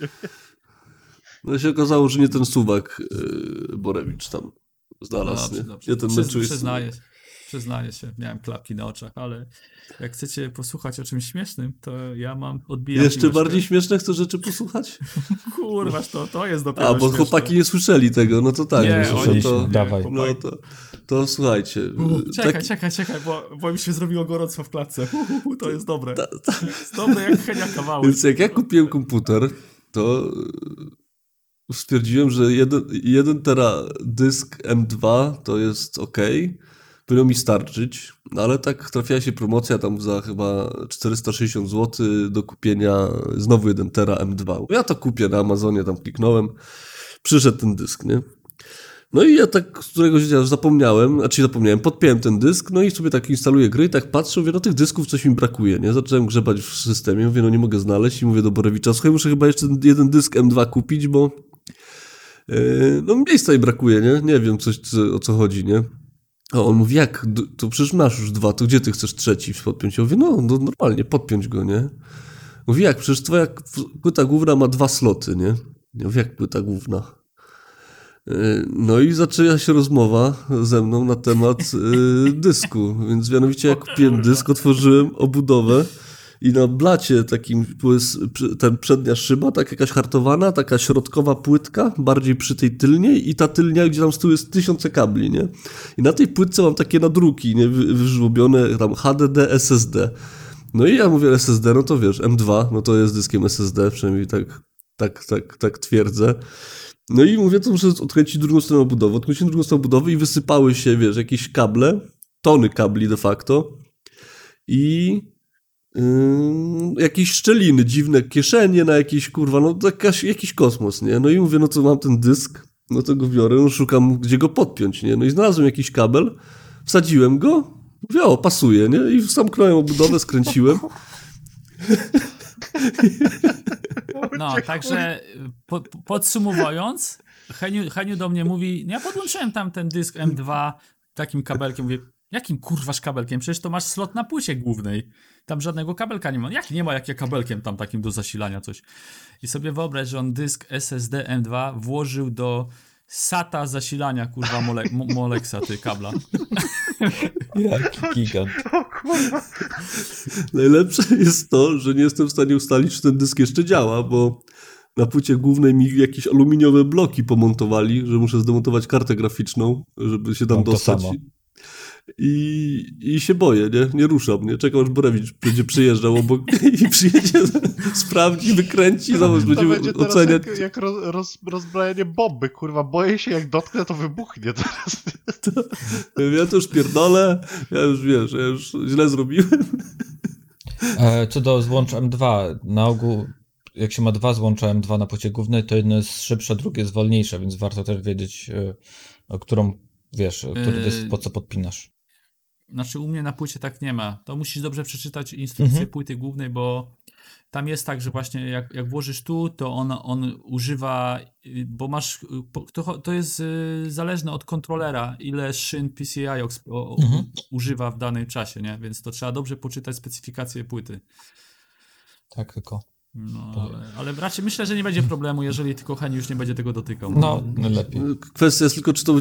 no się okazało, że nie ten suwak yy, Borewicz tam znalazł, Dobrze, nie? dobrze. Nie ten meczujesz. przyznaję, przyznaję się, miałem klapki na oczach, ale jak chcecie posłuchać o czymś śmiesznym, to ja mam odbijam Jeszcze bardziej śmieszne chcesz rzeczy posłuchać? Kurwa, to, to jest dopiero A, bo śmieszne. chłopaki nie słyszeli tego, no to tak. Nie, no, oni- to, nie, Dawaj. no to, to słuchajcie. Czekaj, tak- czekaj, czekaj, bo, bo mi się zrobiło gorąco w klatce. U, u, u, to jest dobre. ta- ta- Jest dobre jak chenia kawały. Więc jak ja kupiłem komputer, to e, stwierdziłem, że jeden, jeden tera dysk M2 to jest ok, powinno mi starczyć, no ale tak trafiła się promocja tam za chyba 460 zł do kupienia znowu 1 tera M2. Ja to kupię na Amazonie, tam kliknąłem, przyszedł ten dysk, nie? No i ja tak któregoś dnia już zapomniałem, znaczy zapomniałem, podpiąłem ten dysk, no i sobie tak instaluję gry i tak patrzę, mówię, no tych dysków coś mi brakuje, nie? Zacząłem grzebać w systemie, mówię, no nie mogę znaleźć i mówię do Borewicza, słuchaj, muszę chyba jeszcze jeden dysk M2 kupić, bo yy, no miejsca mi brakuje, nie? Nie wiem coś, co, o co chodzi, nie? A on mówi, jak? To przecież masz już dwa, to gdzie ty chcesz trzeci podpiąć? Ja mówię, no, no normalnie, podpiąć go, nie? Mówi, jak? Przecież twoja płyta główna ma dwa sloty, nie? Ja mówię, jak płyta główna? Yy, No i zaczęła się rozmowa ze mną na temat yy, dysku. Więc mianowicie jak kupiłem dysk, otworzyłem obudowę i na blacie takim ten przednia szyba, tak jakaś hartowana, taka środkowa płytka, bardziej przy tej tylniej i ta tylnia, gdzie tam z tyłu jest tysiące kabli, nie? I na tej płytce mam takie nadruki, nie? Wy- Wyżłobione tam HDD, SSD. No i ja mówię SSD, no to wiesz, M2, no to jest dyskiem SSD, przynajmniej tak, tak, tak, tak twierdzę. No i mówię, to muszę odkręcić drugą stronę obudowy. Odkręciłem drugą stronę obudowy i wysypały się, wiesz, jakieś kable, tony kabli de facto i yy, jakieś szczeliny, dziwne kieszenie na jakieś, kurwa, no jakaś, jakiś kosmos, nie? No i mówię, no to mam ten dysk, no to go biorę, no szukam, gdzie go podpiąć, nie? No i znalazłem jakiś kabel, wsadziłem go, mówię, o, pasuje, nie? I zamknąłem obudowę, skręciłem. No, także po, podsumowując, Heniu, Heniu do mnie mówi, no ja podłączyłem tam ten dysk M2 takim kabelkiem, mówię, jakim kurwasz kabelkiem? Przecież to masz slot na płycie głównej. Tam żadnego kabelka nie ma. Jak nie ma, jakie kabelkiem tam takim do zasilania coś. I sobie wyobraź, że on dysk SSD M2 włożył do SATA zasilania, kurwa, mole, mo, Molexa, ty, kabla. Jaki gigant. O kurwa. Najlepsze jest to, że nie jestem w stanie ustalić, czy ten dysk jeszcze działa, bo na płycie głównej mi jakieś aluminiowe bloki pomontowali, że muszę zdemontować kartę graficzną, żeby się tam to dostać. I, I się boję, nie? Nie ruszam, nie? Czekam, aż Borewicz będzie przyjeżdżał obok i przyjedzie, sprawdzi, wykręci, zobacz, To będziemy będzie oceniać. jak, jak roz, roz, rozbrajanie bomby, kurwa. Boję się, jak dotknę, to wybuchnie teraz. Ja to już pierdolę, ja już, wiesz, ja już źle zrobiłem. E, Co do złącz M2, na ogół jak się ma dwa złącza M2 na płycie głównej, to jedno jest szybsze, drugie jest wolniejsze, więc warto też wiedzieć, e, o którą wiesz, który dysk Yy, po co podpinasz. Znaczy u mnie na płycie tak nie ma. To musisz dobrze przeczytać instrukcję Mhm. płyty głównej, bo tam jest tak, że właśnie jak, jak włożysz tu, to on, on używa, y, bo masz, y, to, to jest y, zależne od kontrolera, ile szyn PCI o, Mhm. używa w danym czasie, nie? Więc to trzeba dobrze poczytać specyfikację płyty. Tak tylko. No, ale, ale raczej myślę, że nie będzie problemu, jeżeli tylko Heni już nie będzie tego dotykał. No, lepiej. Kwestia jest tylko, czy to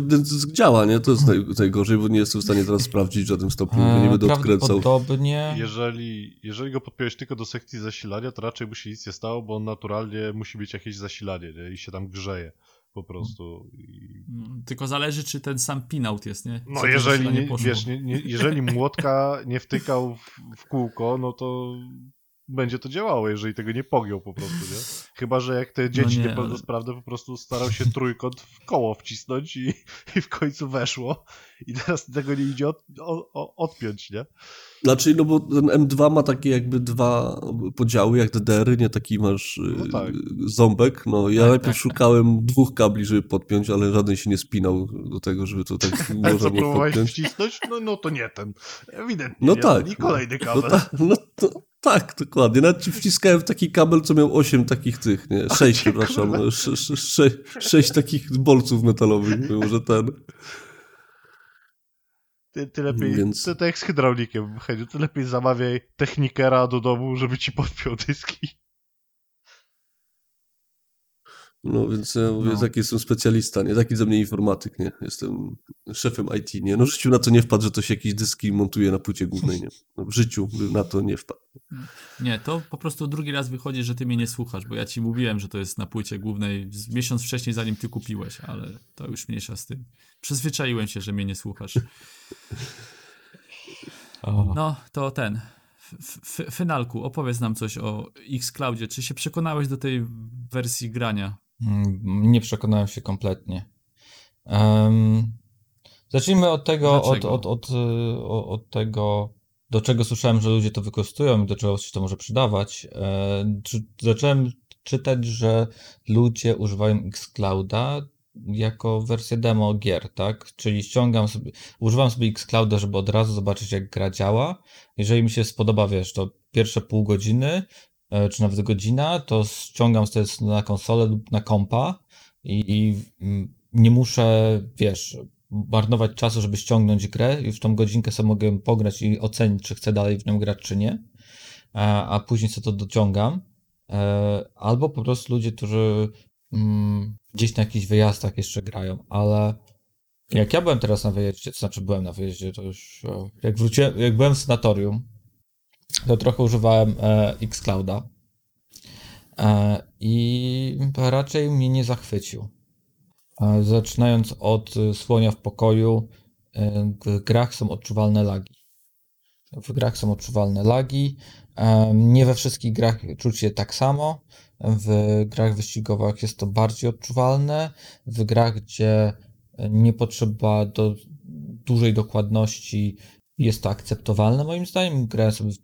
działa, nie? To jest naj, najgorzej, bo nie jestem w stanie teraz sprawdzić w żadnym stopniu, bo nie E, będę odkręcał. Prawdopodobnie. Jeżeli, jeżeli go podpiąłeś tylko do sekcji zasilania, to raczej mu się nic nie stało, bo on naturalnie musi mieć jakieś zasilanie nie? i się tam grzeje po prostu. I... Mm, Tylko zależy, czy ten sam pinout jest, nie? No Co to jeżeli, nie, wiesz, nie, nie, jeżeli młotka nie wtykał w, w kółko, no to będzie to działało, jeżeli tego nie pogiął po prostu, nie? Chyba, że jak te dzieci nie, niepełnosprawne po prostu starał się trójkąt w koło wcisnąć i, i w końcu weszło i teraz tego nie idzie od, odpiąć, nie? Znaczy, no bo ten M2 ma takie jakby dwa podziały, jak DDR, nie taki masz No y, tak. ząbek. No ja Tak, najpierw tak, szukałem dwóch kabli, żeby podpiąć, ale żaden się nie spinał do tego, żeby to tak można było podpiąć. wcisnąć? No, no to nie ten. Ewidentnie No tak. I kolejny No, kabel. ta, no to, tak, dokładnie. Nawet ci wciskałem w taki kabel, co miał 8 takich tych, nie? 6, cię, przepraszam. kurwa. 6, 6 takich bolców metalowych było, że ten. Ty, ty lepiej, Więc- to, to jak z hydraulikiem, Heniu, ty lepiej zamawiaj technikera do domu, żeby ci podpiął dyski. No więc ja mówię, No. taki jestem specjalista, nie? Taki ze mnie informatyk, nie? Jestem szefem IT, nie? No w życiu na to nie wpadł, że to się jakieś dyski montuje na płycie głównej, nie? No, w życiu bym na to nie wpadł. Nie, to po prostu drugi raz wychodzi, że ty mnie nie słuchasz, bo ja ci mówiłem, że to jest na płycie głównej miesiąc wcześniej, zanim ty kupiłeś, ale to już mniejsza z tym. Przyzwyczaiłem się, że mnie nie słuchasz. O, No, to ten. F- f- Finalku, opowiedz nam coś o Xcloudzie. Czy się przekonałeś do tej wersji grania? mm, nie przekonałem się kompletnie. Em, zacznijmy od tego, od, od, od, o- od tego, do czego słyszałem, że ludzie to wykorzystują i do czego się to może przydawać. E, Zacząłem czytać, że ludzie używają Xclouda jako wersję demo gier, tak? Czyli ściągam sobie, używam sobie Xclouda, żeby od razu zobaczyć, jak gra działa. Jeżeli mi się spodoba, wiesz, to pierwsze pół godziny, e, czy nawet godzina, to ściągam sobie na konsolę lub na kompa i, i mm, nie muszę, wiesz, marnować czasu, żeby ściągnąć grę i w tą godzinkę sobie mogę pograć i ocenić, czy chcę dalej w nią grać, czy nie. A, a później sobie to dociągam. E, Albo po prostu ludzie, którzy mm, gdzieś na jakichś wyjazdach jeszcze grają, ale jak ja byłem teraz na wyjeździe, to znaczy byłem na wyjeździe, to już e, jak wróciłem, jak byłem w sanatorium, to trochę używałem e, Xclouda e, i raczej mnie nie zachwycił. E, Zaczynając od e, słonia w pokoju, e, w grach są odczuwalne lagi. W grach są odczuwalne lagi. E, Nie we wszystkich grach czuć je tak samo. W grach wyścigowych jest to bardziej odczuwalne. W grach, gdzie nie potrzeba do dużej dokładności, jest to akceptowalne moim zdaniem. Grałem sobie w,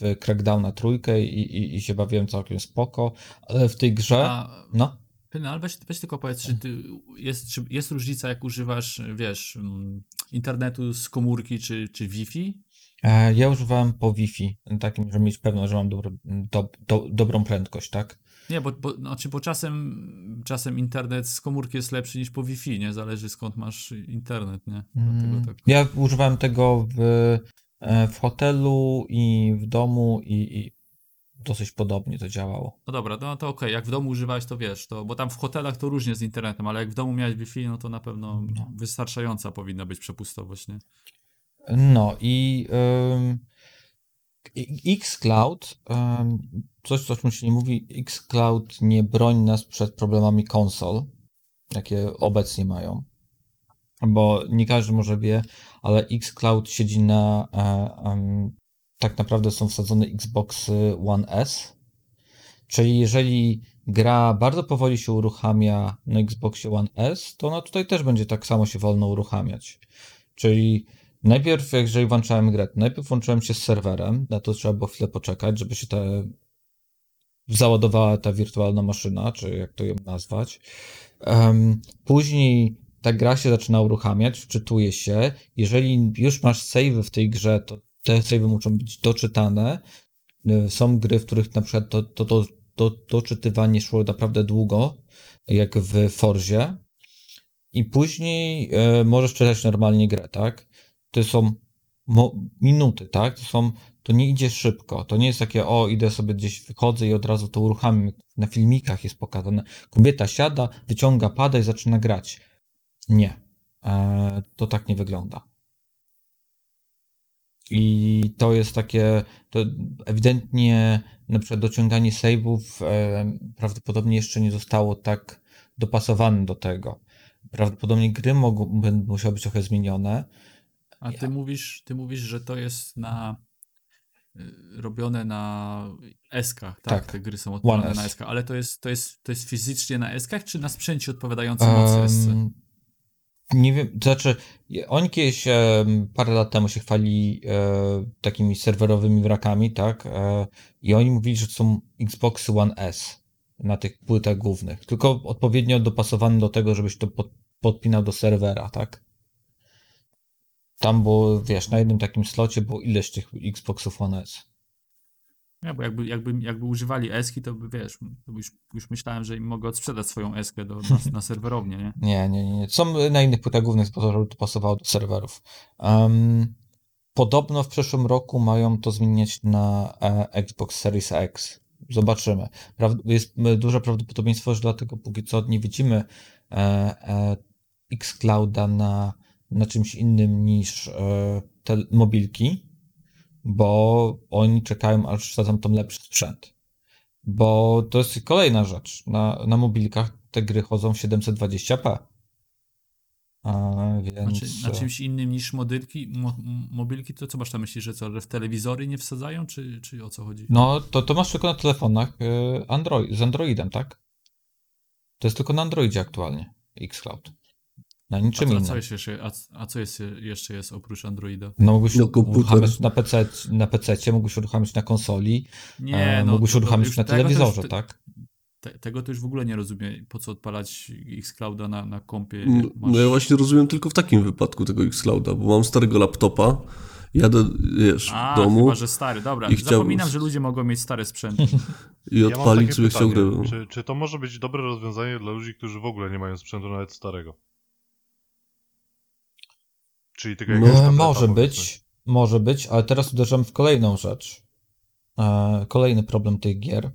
w Crackdowna trójkę i, i, i się bawiłem całkiem spoko, ale w tej grze, A no, Pynal, weź, weź tylko powiedz, czy, ty, jest, czy jest różnica, jak używasz, wiesz, mm, internetu z komórki czy, czy Wi-Fi? e, ja używałem po Wi-Fi, takim, żeby mieć pewność, że mam dobro, do, do, dobrą prędkość, tak? Nie, bo, bo, znaczy, bo czasem, czasem internet z komórki jest lepszy niż po Wi-Fi, nie? Zależy skąd masz internet, nie? Mm, tak. Ja używałem tego w, e, w hotelu i w domu i, i dosyć podobnie to działało. No dobra, no to okej, jak w domu używałeś, to wiesz, to, bo tam w hotelach to różnie z internetem, ale jak w domu miałeś Wi-Fi, no to na pewno No. wystarczająca powinna być przepustowość, nie? No i i- Xcloud, coś, coś mu się nie mówi, Xcloud nie broni nas przed problemami konsol, jakie obecnie mają. bo nie każdy może wie, ale xCloud siedzi na, e, tak naprawdę są wsadzone Xboxy One S, czyli jeżeli gra bardzo powoli się uruchamia na Xboxie One S, to ona tutaj też będzie tak samo się wolno uruchamiać. Czyli najpierw, jeżeli włączałem grę, najpierw włączyłem się z serwerem, na to trzeba było chwilę poczekać, żeby się te załadowała ta wirtualna maszyna, czy jak to ją nazwać. Em, później ta gra się zaczyna uruchamiać, wczytuje się. Jeżeli już masz save w tej grze, to te save muszą być doczytane. Y, Są gry, w których na przykład to, to, to, to doczytywanie szło naprawdę długo, jak w Forzie. I później e, możesz czytać normalnie grę, tak? To są minuty, tak? To są to nie idzie szybko. To nie jest takie, o, idę sobie gdzieś, wychodzę i od razu to uruchamiam. Na filmikach jest pokazane. Kobieta siada, wyciąga pada i zaczyna grać. Nie. E, to tak nie wygląda. I to jest takie, to ewidentnie na przykład dociąganie save'ów e, prawdopodobnie jeszcze nie zostało tak dopasowane do tego. Prawdopodobnie gry mogą, będą musiały być trochę zmienione. A ty Ja- mówisz, ty mówisz, że to jest na y, robione na eskach, tak? Tak. Te gry są odpalane na eskach, ale to jest, to jest, to jest fizycznie na eskach, czy na sprzęcie odpowiadającym mocy esce? Nie wiem, to znaczy, oni kiedyś parę lat temu się chwali e, takimi serwerowymi wrakami, tak? E, I oni mówili, że to są Xbox One S na tych płytach głównych, tylko odpowiednio dopasowane do tego, żebyś to pod, podpinał do serwera, tak? Tam było, wiesz, na jednym takim slocie było ileś tych Xboxów One S. Nie, bo jakby, jakby, jakby używali eski, to by wiesz, to by już, już myślałem, że im mogę odsprzedać swoją eskę do, na, na serwerownię, nie? Nie, nie, nie. Są na innych płytach głównych po to, pasowało do serwerów. Em, podobno w przyszłym roku mają to zmieniać na e, Xbox Series X. Zobaczymy. Jest duże prawdopodobieństwo, że dlatego póki co nie widzimy e, e, Xclouda na, na czymś innym niż e, te mobilki, bo oni czekają, aż wsadzą tam lepszy sprzęt. Bo to jest kolejna rzecz. Na, na mobilkach te gry chodzą w 720p. A, więc... Znaczy, na czymś innym niż modelki, mo, mobilki, to co masz na myśli, że co, w telewizory nie wsadzają, czy, czy o co chodzi? No, to, to masz tylko na telefonach y, Android, z Androidem, tak? To jest tylko na Androidzie aktualnie, Xcloud. Na a, niczym co, a, innym. co jest jeszcze, a, a co jest jeszcze jest oprócz Androida? No, mógłbyś No, uruchamiać na PC, na PC, mógłbyś uruchamiać na konsoli, Nie, e, no. mógłbyś to- uruchamiać na telewizorze, te- tak? Te, tego to już w ogóle nie rozumiem, po co odpalać Xclouda na, na kompie. No, masz... no ja właśnie rozumiem tylko w takim wypadku tego Xclouda, bo mam starego laptopa, jadę, wiesz, A, w domu chyba, że stary, dobra. i chciałbym- Zapominam, że ludzie mogą mieć stare sprzęty. i Ja mam odpalić takie sobie chciał pytanie, grę. Czy, czy to może być dobre rozwiązanie dla ludzi, którzy w ogóle nie mają sprzętu nawet starego? Czyli tylko No, E, tableta, może być, może być, ale teraz uderzam w kolejną rzecz. E, kolejny problem tych gier.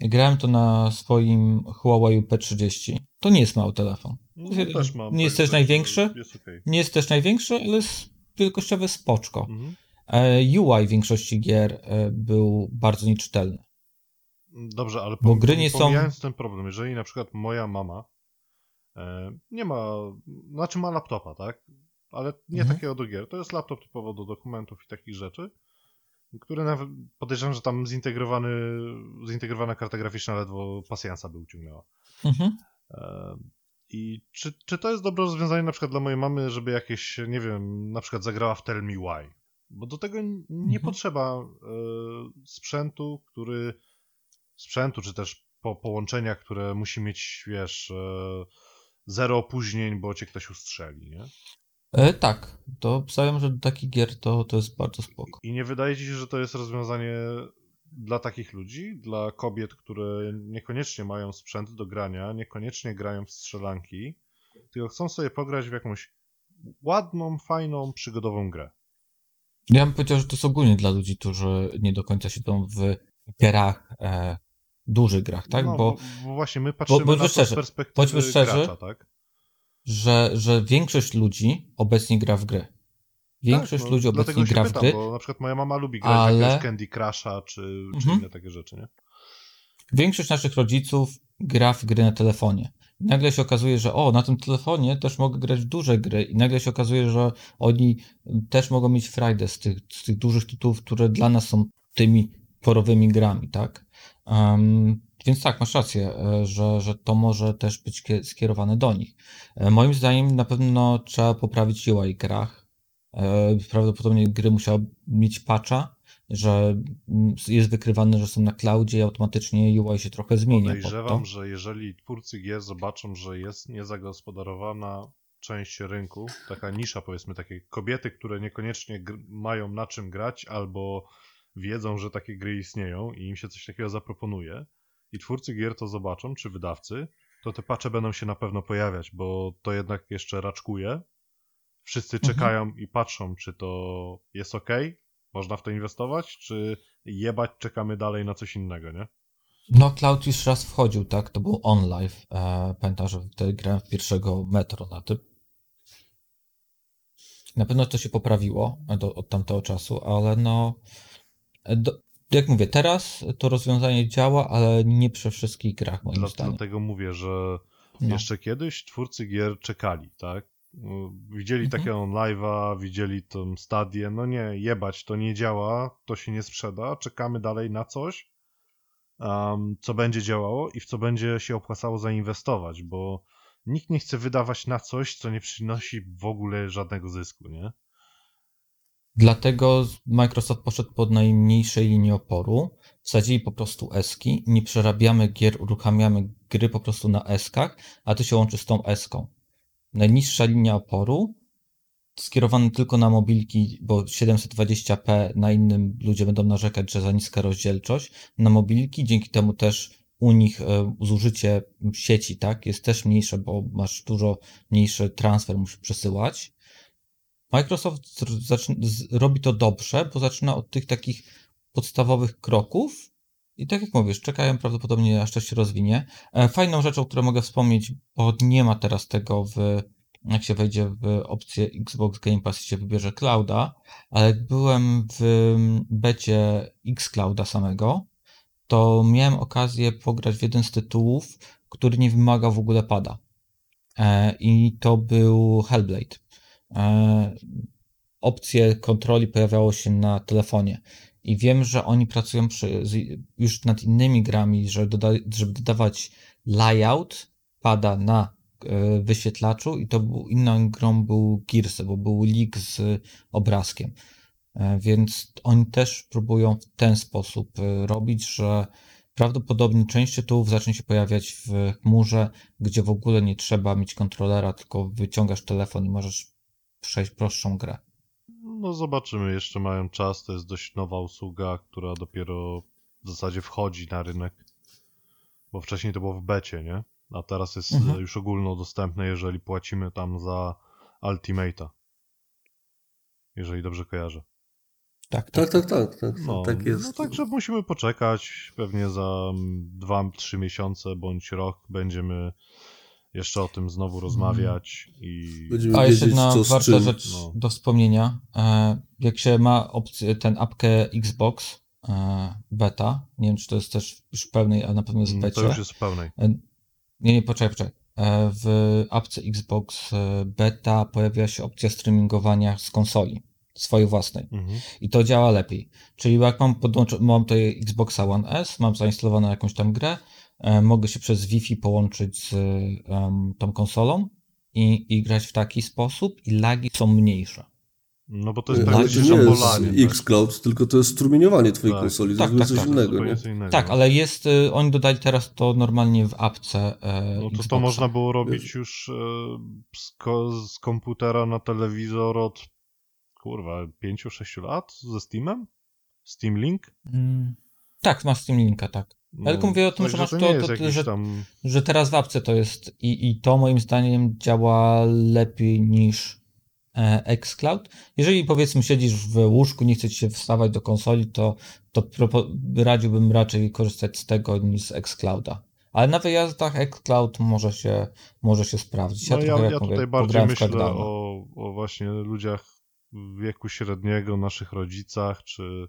Ja grałem to na swoim Huawei P30. To nie jest mały telefon. No, też mam, Nie jest też największy? Jest okej. Nie jest też największy, ale jest wielkościowy spoczko. Mhm. E, UI większości gier e, był bardzo nieczytelny. Dobrze, ale Bo gry nie są- ten problem, jeżeli na przykład moja mama nie ma, znaczy ma laptopa, tak? Ale nie Mhm. takiego do gier. To jest laptop typowo do dokumentów i takich rzeczy, który nawet podejrzewam, że tam zintegrowany, zintegrowana karta graficzna ledwo pasjansa by uciągnęła. Mhm. I czy, czy to jest dobre rozwiązanie na przykład dla mojej mamy, żeby jakieś, nie wiem, na przykład zagrała w Tell Me Why? Bo do tego nie Mhm. potrzeba e, sprzętu, który sprzętu, czy też po, połączenia, które musi mieć, wiesz, e, zero opóźnień, bo cię ktoś ustrzeli, nie? E, tak, to obstawiam, że do takich gier to, to jest bardzo spoko. I nie wydaje ci się, że to jest rozwiązanie dla takich ludzi, dla kobiet, które niekoniecznie mają sprzęt do grania, niekoniecznie grają w strzelanki, tylko chcą sobie pograć w jakąś ładną, fajną, przygodową grę. Ja bym powiedział, że to jest ogólnie dla ludzi, którzy nie do końca siedzą w grach, e, dużych grach, tak? No, bo bo właśnie my patrzymy bądźmy na to z perspektywy bądźmy szczerzy. gracza, tak? Że, że większość ludzi obecnie gra w gry. Większość tak, no, ludzi obecnie gra w pytam, gry. Bo na przykład moja mama lubi grać ale- w Candy Crusha, czy, czy Mhm. inne takie rzeczy, nie? Większość naszych rodziców gra w gry na telefonie. Nagle się okazuje, że o, na tym telefonie też mogę grać w duże gry i nagle się okazuje, że oni też mogą mieć frajdę z tych, z tych dużych tytułów, które dla nas są tymi porowymi grami, tak? Um, więc tak, masz rację, e, że, że to może też być kie- skierowane do nich. E, Moim zdaniem na pewno trzeba poprawić UI grach. E, Prawdopodobnie gry musiały mieć patcha, że mm, jest wykrywane, że są na cloudzie i automatycznie UI się trochę zmienia pod. Podejrzewam, że jeżeli twórcy gier zobaczą, że jest niezagospodarowana część rynku, taka nisza powiedzmy, takie kobiety, które niekoniecznie mają na czym grać albo wiedzą, że takie gry istnieją i im się coś takiego zaproponuje i twórcy gier to zobaczą, czy wydawcy, to te patche będą się na pewno pojawiać, bo to jednak jeszcze raczkuje. Wszyscy Mhm. czekają i patrzą, czy to jest ok, można w to inwestować, czy jebać, czekamy dalej na coś innego, nie? No, Cloud już raz wchodził, tak? To był OnLive. E, pamiętam, że wtedy grałem w pierwszego Metro na tym. Na pewno to się poprawiło do, od tamtego czasu, ale no. e, Do, jak mówię, teraz to rozwiązanie działa, ale nie przy wszystkich grach, moim Dla- zdaniem. Dlatego mówię, że No. jeszcze kiedyś twórcy gier czekali, tak? No, Widzieli Mhm. takie on live'a, widzieli tą stadię, no nie, jebać, to nie działa, to się nie sprzeda, czekamy dalej na coś, um, co będzie działało i w co będzie się opłacało zainwestować, bo nikt nie chce wydawać na coś, co nie przynosi w ogóle żadnego zysku, nie? Dlatego Microsoft poszedł pod najmniejszej linii oporu. Wsadzili po prostu eski, nie przerabiamy gier, uruchamiamy gry po prostu na eskach, a to się łączy z tą eską. Najniższa linia oporu, skierowana tylko na mobilki, bo 720p na innym ludzie będą narzekać, że za niska rozdzielczość. Na mobilki, dzięki temu też u nich e, zużycie sieci tak, jest też mniejsze, bo masz dużo mniejszy transfer, musisz przesyłać. Microsoft robi to dobrze, bo zaczyna od tych takich podstawowych kroków i tak jak mówisz, czekają prawdopodobnie aż to się rozwinie. E, Fajną rzeczą, którą mogę wspomnieć, bo nie ma teraz tego w, jak się wejdzie w opcję Xbox Game Pass i się wybierze clouda, ale jak byłem w becie Xclouda samego, to miałem okazję pograć w jeden z tytułów, który nie wymagał w ogóle pada. E, I to był Hellblade. E, opcje kontroli pojawiało się na telefonie. I wiem, że oni pracują przy, już nad innymi grami, żeby, doda, żeby dodawać layout pada na e, wyświetlaczu i to był, inną grą był Gears, bo był leak z obrazkiem. E, Więc oni też próbują w ten sposób robić, że prawdopodobnie część tytułów zacznie się pojawiać w chmurze, gdzie w ogóle nie trzeba mieć kontrolera, tylko wyciągasz telefon i możesz przejść prostszą grę. No zobaczymy, jeszcze mają czas, to jest dość nowa usługa, która dopiero w zasadzie wchodzi na rynek, bo wcześniej to było w becie, nie? A teraz jest Mhm. e, już ogólnodostępne, jeżeli płacimy tam za Ultimate'a. Jeżeli dobrze kojarzę. Tak, Tak, tak, tak. tak, No, tak jest. no także musimy poczekać. Pewnie za 2-3 miesiące bądź rok będziemy jeszcze o tym znowu rozmawiać i Będziemy A jeszcze jedna czym. rzecz no. do wspomnienia. E, Jak się ma opcję, ten apkę Xbox e, beta, nie wiem czy to jest też już w pełnej, ale na pewno jest w Mm, becie. to już jest w pełnej. E, Nie, nie, poczekaj, poczekaj. W apce Xbox beta pojawia się opcja streamingowania z konsoli swojej własnej. Mhm. I to działa lepiej. Czyli jak mam podłączo- mam tutaj Xboxa One S, mam zainstalowaną jakąś tam grę, mogę się przez Wi-Fi połączyć z em, tą konsolą i, i grać w taki sposób i lagi są mniejsze. No bo to jest Ale tak, że nie jest Xcloud, tylko to jest strumieniowanie twojej Tak. konsoli. Tak, to jest tak, coś tak. innego, innego. Tak, ale jest, y, oni dodali teraz to normalnie w apce e, No to to można było robić już e, z, ko- z komputera na telewizor od kurwa 5-6 lat ze Steamem? Steam Link? Mm, Tak, ma Steam Linka, tak. No, tylko mówię o tym, że także masz to to- to- że- tam... Że teraz w apce to jest i, i to moim zdaniem działa lepiej niż e, xCloud. Jeżeli powiedzmy siedzisz w łóżku, nie chce ci się wstawać do konsoli, to, to radziłbym raczej korzystać z tego niż z xClouda. Ale na wyjazdach xCloud może się, może się sprawdzić. No ja, jak ja mówię, tutaj bardziej myślę o, o właśnie ludziach wieku średniego, naszych rodzicach, czy,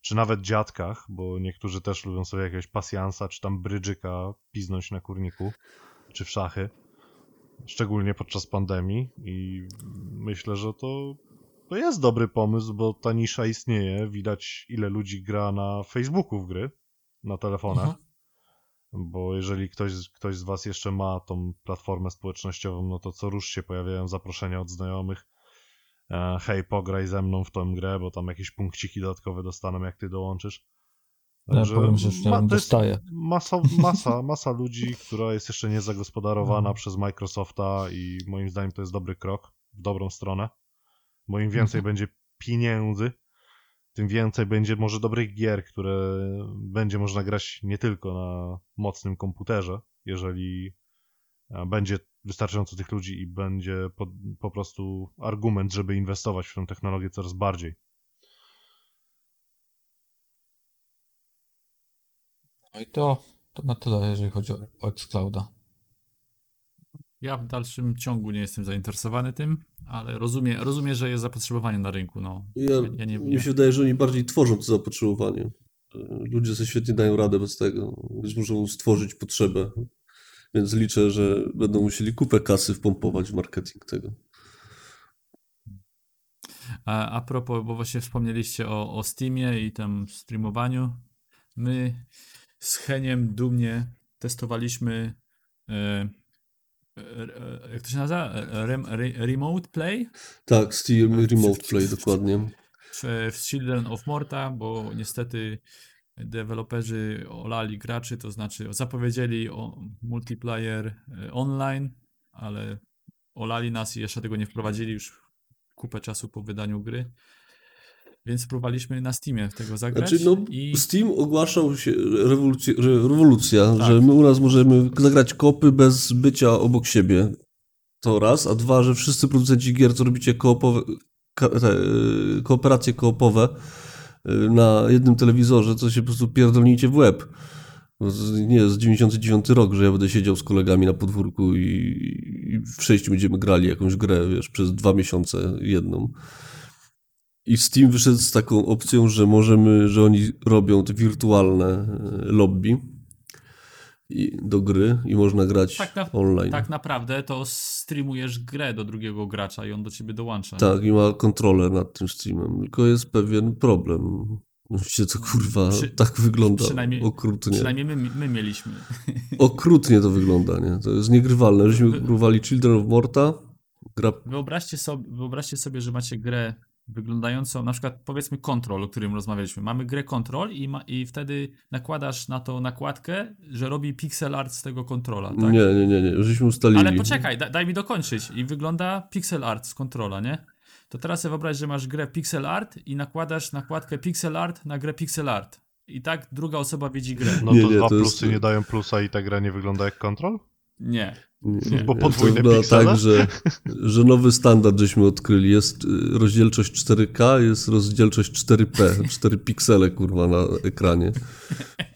czy nawet dziadkach, bo niektórzy też lubią sobie jakiegoś pasjansa, czy tam brydżyka piznąć na kurniku, czy w szachy. Szczególnie podczas pandemii i myślę, że to, to jest dobry pomysł, bo ta nisza istnieje. Widać ile ludzi gra na Facebooku w gry, na telefonach. Mhm. Bo jeżeli ktoś, ktoś z Was jeszcze ma tą platformę społecznościową, no to co rusz się pojawiają zaproszenia od znajomych. E, hej, pograj ze mną w tą grę, bo tam jakieś punkciki dodatkowe dostaną, jak ty dołączysz. Ja powiem, że już nie ma- dostaję. Masa, masa, masa ludzi, która jest jeszcze niezagospodarowana przez Microsofta i moim zdaniem to jest dobry krok w dobrą stronę. Bo im więcej będzie pieniędzy, tym więcej będzie może dobrych gier, które będzie można grać nie tylko na mocnym komputerze, jeżeli będzie wystarczająco tych ludzi i będzie po, po prostu argument, żeby inwestować w tę technologię coraz bardziej. No i to, to na tyle, jeżeli chodzi o, o Xclouda. Ja w dalszym ciągu nie jestem zainteresowany tym, ale rozumiem, rozumiem że jest zapotrzebowanie na rynku. No. Ja, Ja nie- mi nie- się wydaje, że oni bardziej tworzą to zapotrzebowanie. Ludzie sobie świetnie dają radę bez tego, więc muszą stworzyć potrzebę. Więc liczę, że będą musieli kupę kasy wpompować w marketing tego. A, a propos, bo właśnie wspomnieliście o, o Steamie i tam streamowaniu. My z Heniem dumnie testowaliśmy e, e, e, jak to się nazywa? Rem, re, remote Play Tak, Steam Remote Play, dokładnie. w, w Children of Morta, bo niestety deweloperzy olali graczy, to znaczy zapowiedzieli o multiplayer e, online, ale olali nas i jeszcze tego nie wprowadzili już kupę czasu po wydaniu gry. Więc próbowaliśmy na Steamie tego zagrać Znaczy, no, i Steam ogłaszał się rewolucja, że, rewolucja Tak. że my u nas możemy zagrać kopy bez bycia obok siebie. To raz, a dwa, że wszyscy producenci gier, co robicie koopowe, ka, te, y, kooperacje koopowe na jednym telewizorze, to się po prostu pierdolnijcie w łeb. Z- Nie jest 99 rok, że ja będę siedział z kolegami na podwórku i, i w sześciu będziemy grali jakąś grę, wiesz, przez dwa miesiące jedną. I Steam wyszedł z taką opcją, że możemy, że oni robią te wirtualne e, lobby do gry i można grać tak, na, online. tak naprawdę to streamujesz grę do drugiego gracza i on do ciebie dołącza. Tak, i ma kontrolę nad tym Steamem. Tylko jest pewien problem. Właściwie to kurwa Przy- tak wygląda przynajmniej- okrutnie. Przynajmniej my, my mieliśmy. Okrutnie to wygląda, nie? To jest niegrywalne. Żeśmy próbowali Children of Morta. Gra Wyobraźcie sobie, wyobraźcie sobie, że macie grę wyglądającą, na przykład powiedzmy Control, o którym rozmawialiśmy. Mamy grę Control i, ma, i wtedy nakładasz na to nakładkę, że robi pixel art z tego kontrola, tak? Nie, nie, nie, nie. Żeśmy ustalili. Ale poczekaj, da, daj mi dokończyć. I wygląda pixel art z kontrola, nie? To teraz sobie wyobraź, że masz grę pixel art i nakładasz nakładkę pixel art na grę pixel art. I tak druga osoba widzi grę. No Nie, to nie, dwa to jest- plusy nie dają plusa i ta gra nie wygląda jak kontrol? Nie. Nie, Bo podwójne to wygląda piksele? tak, że, że nowy standard żeśmy odkryli. Jest y, rozdzielczość 4K, jest rozdzielczość 4P, 4 piksele kurwa na ekranie.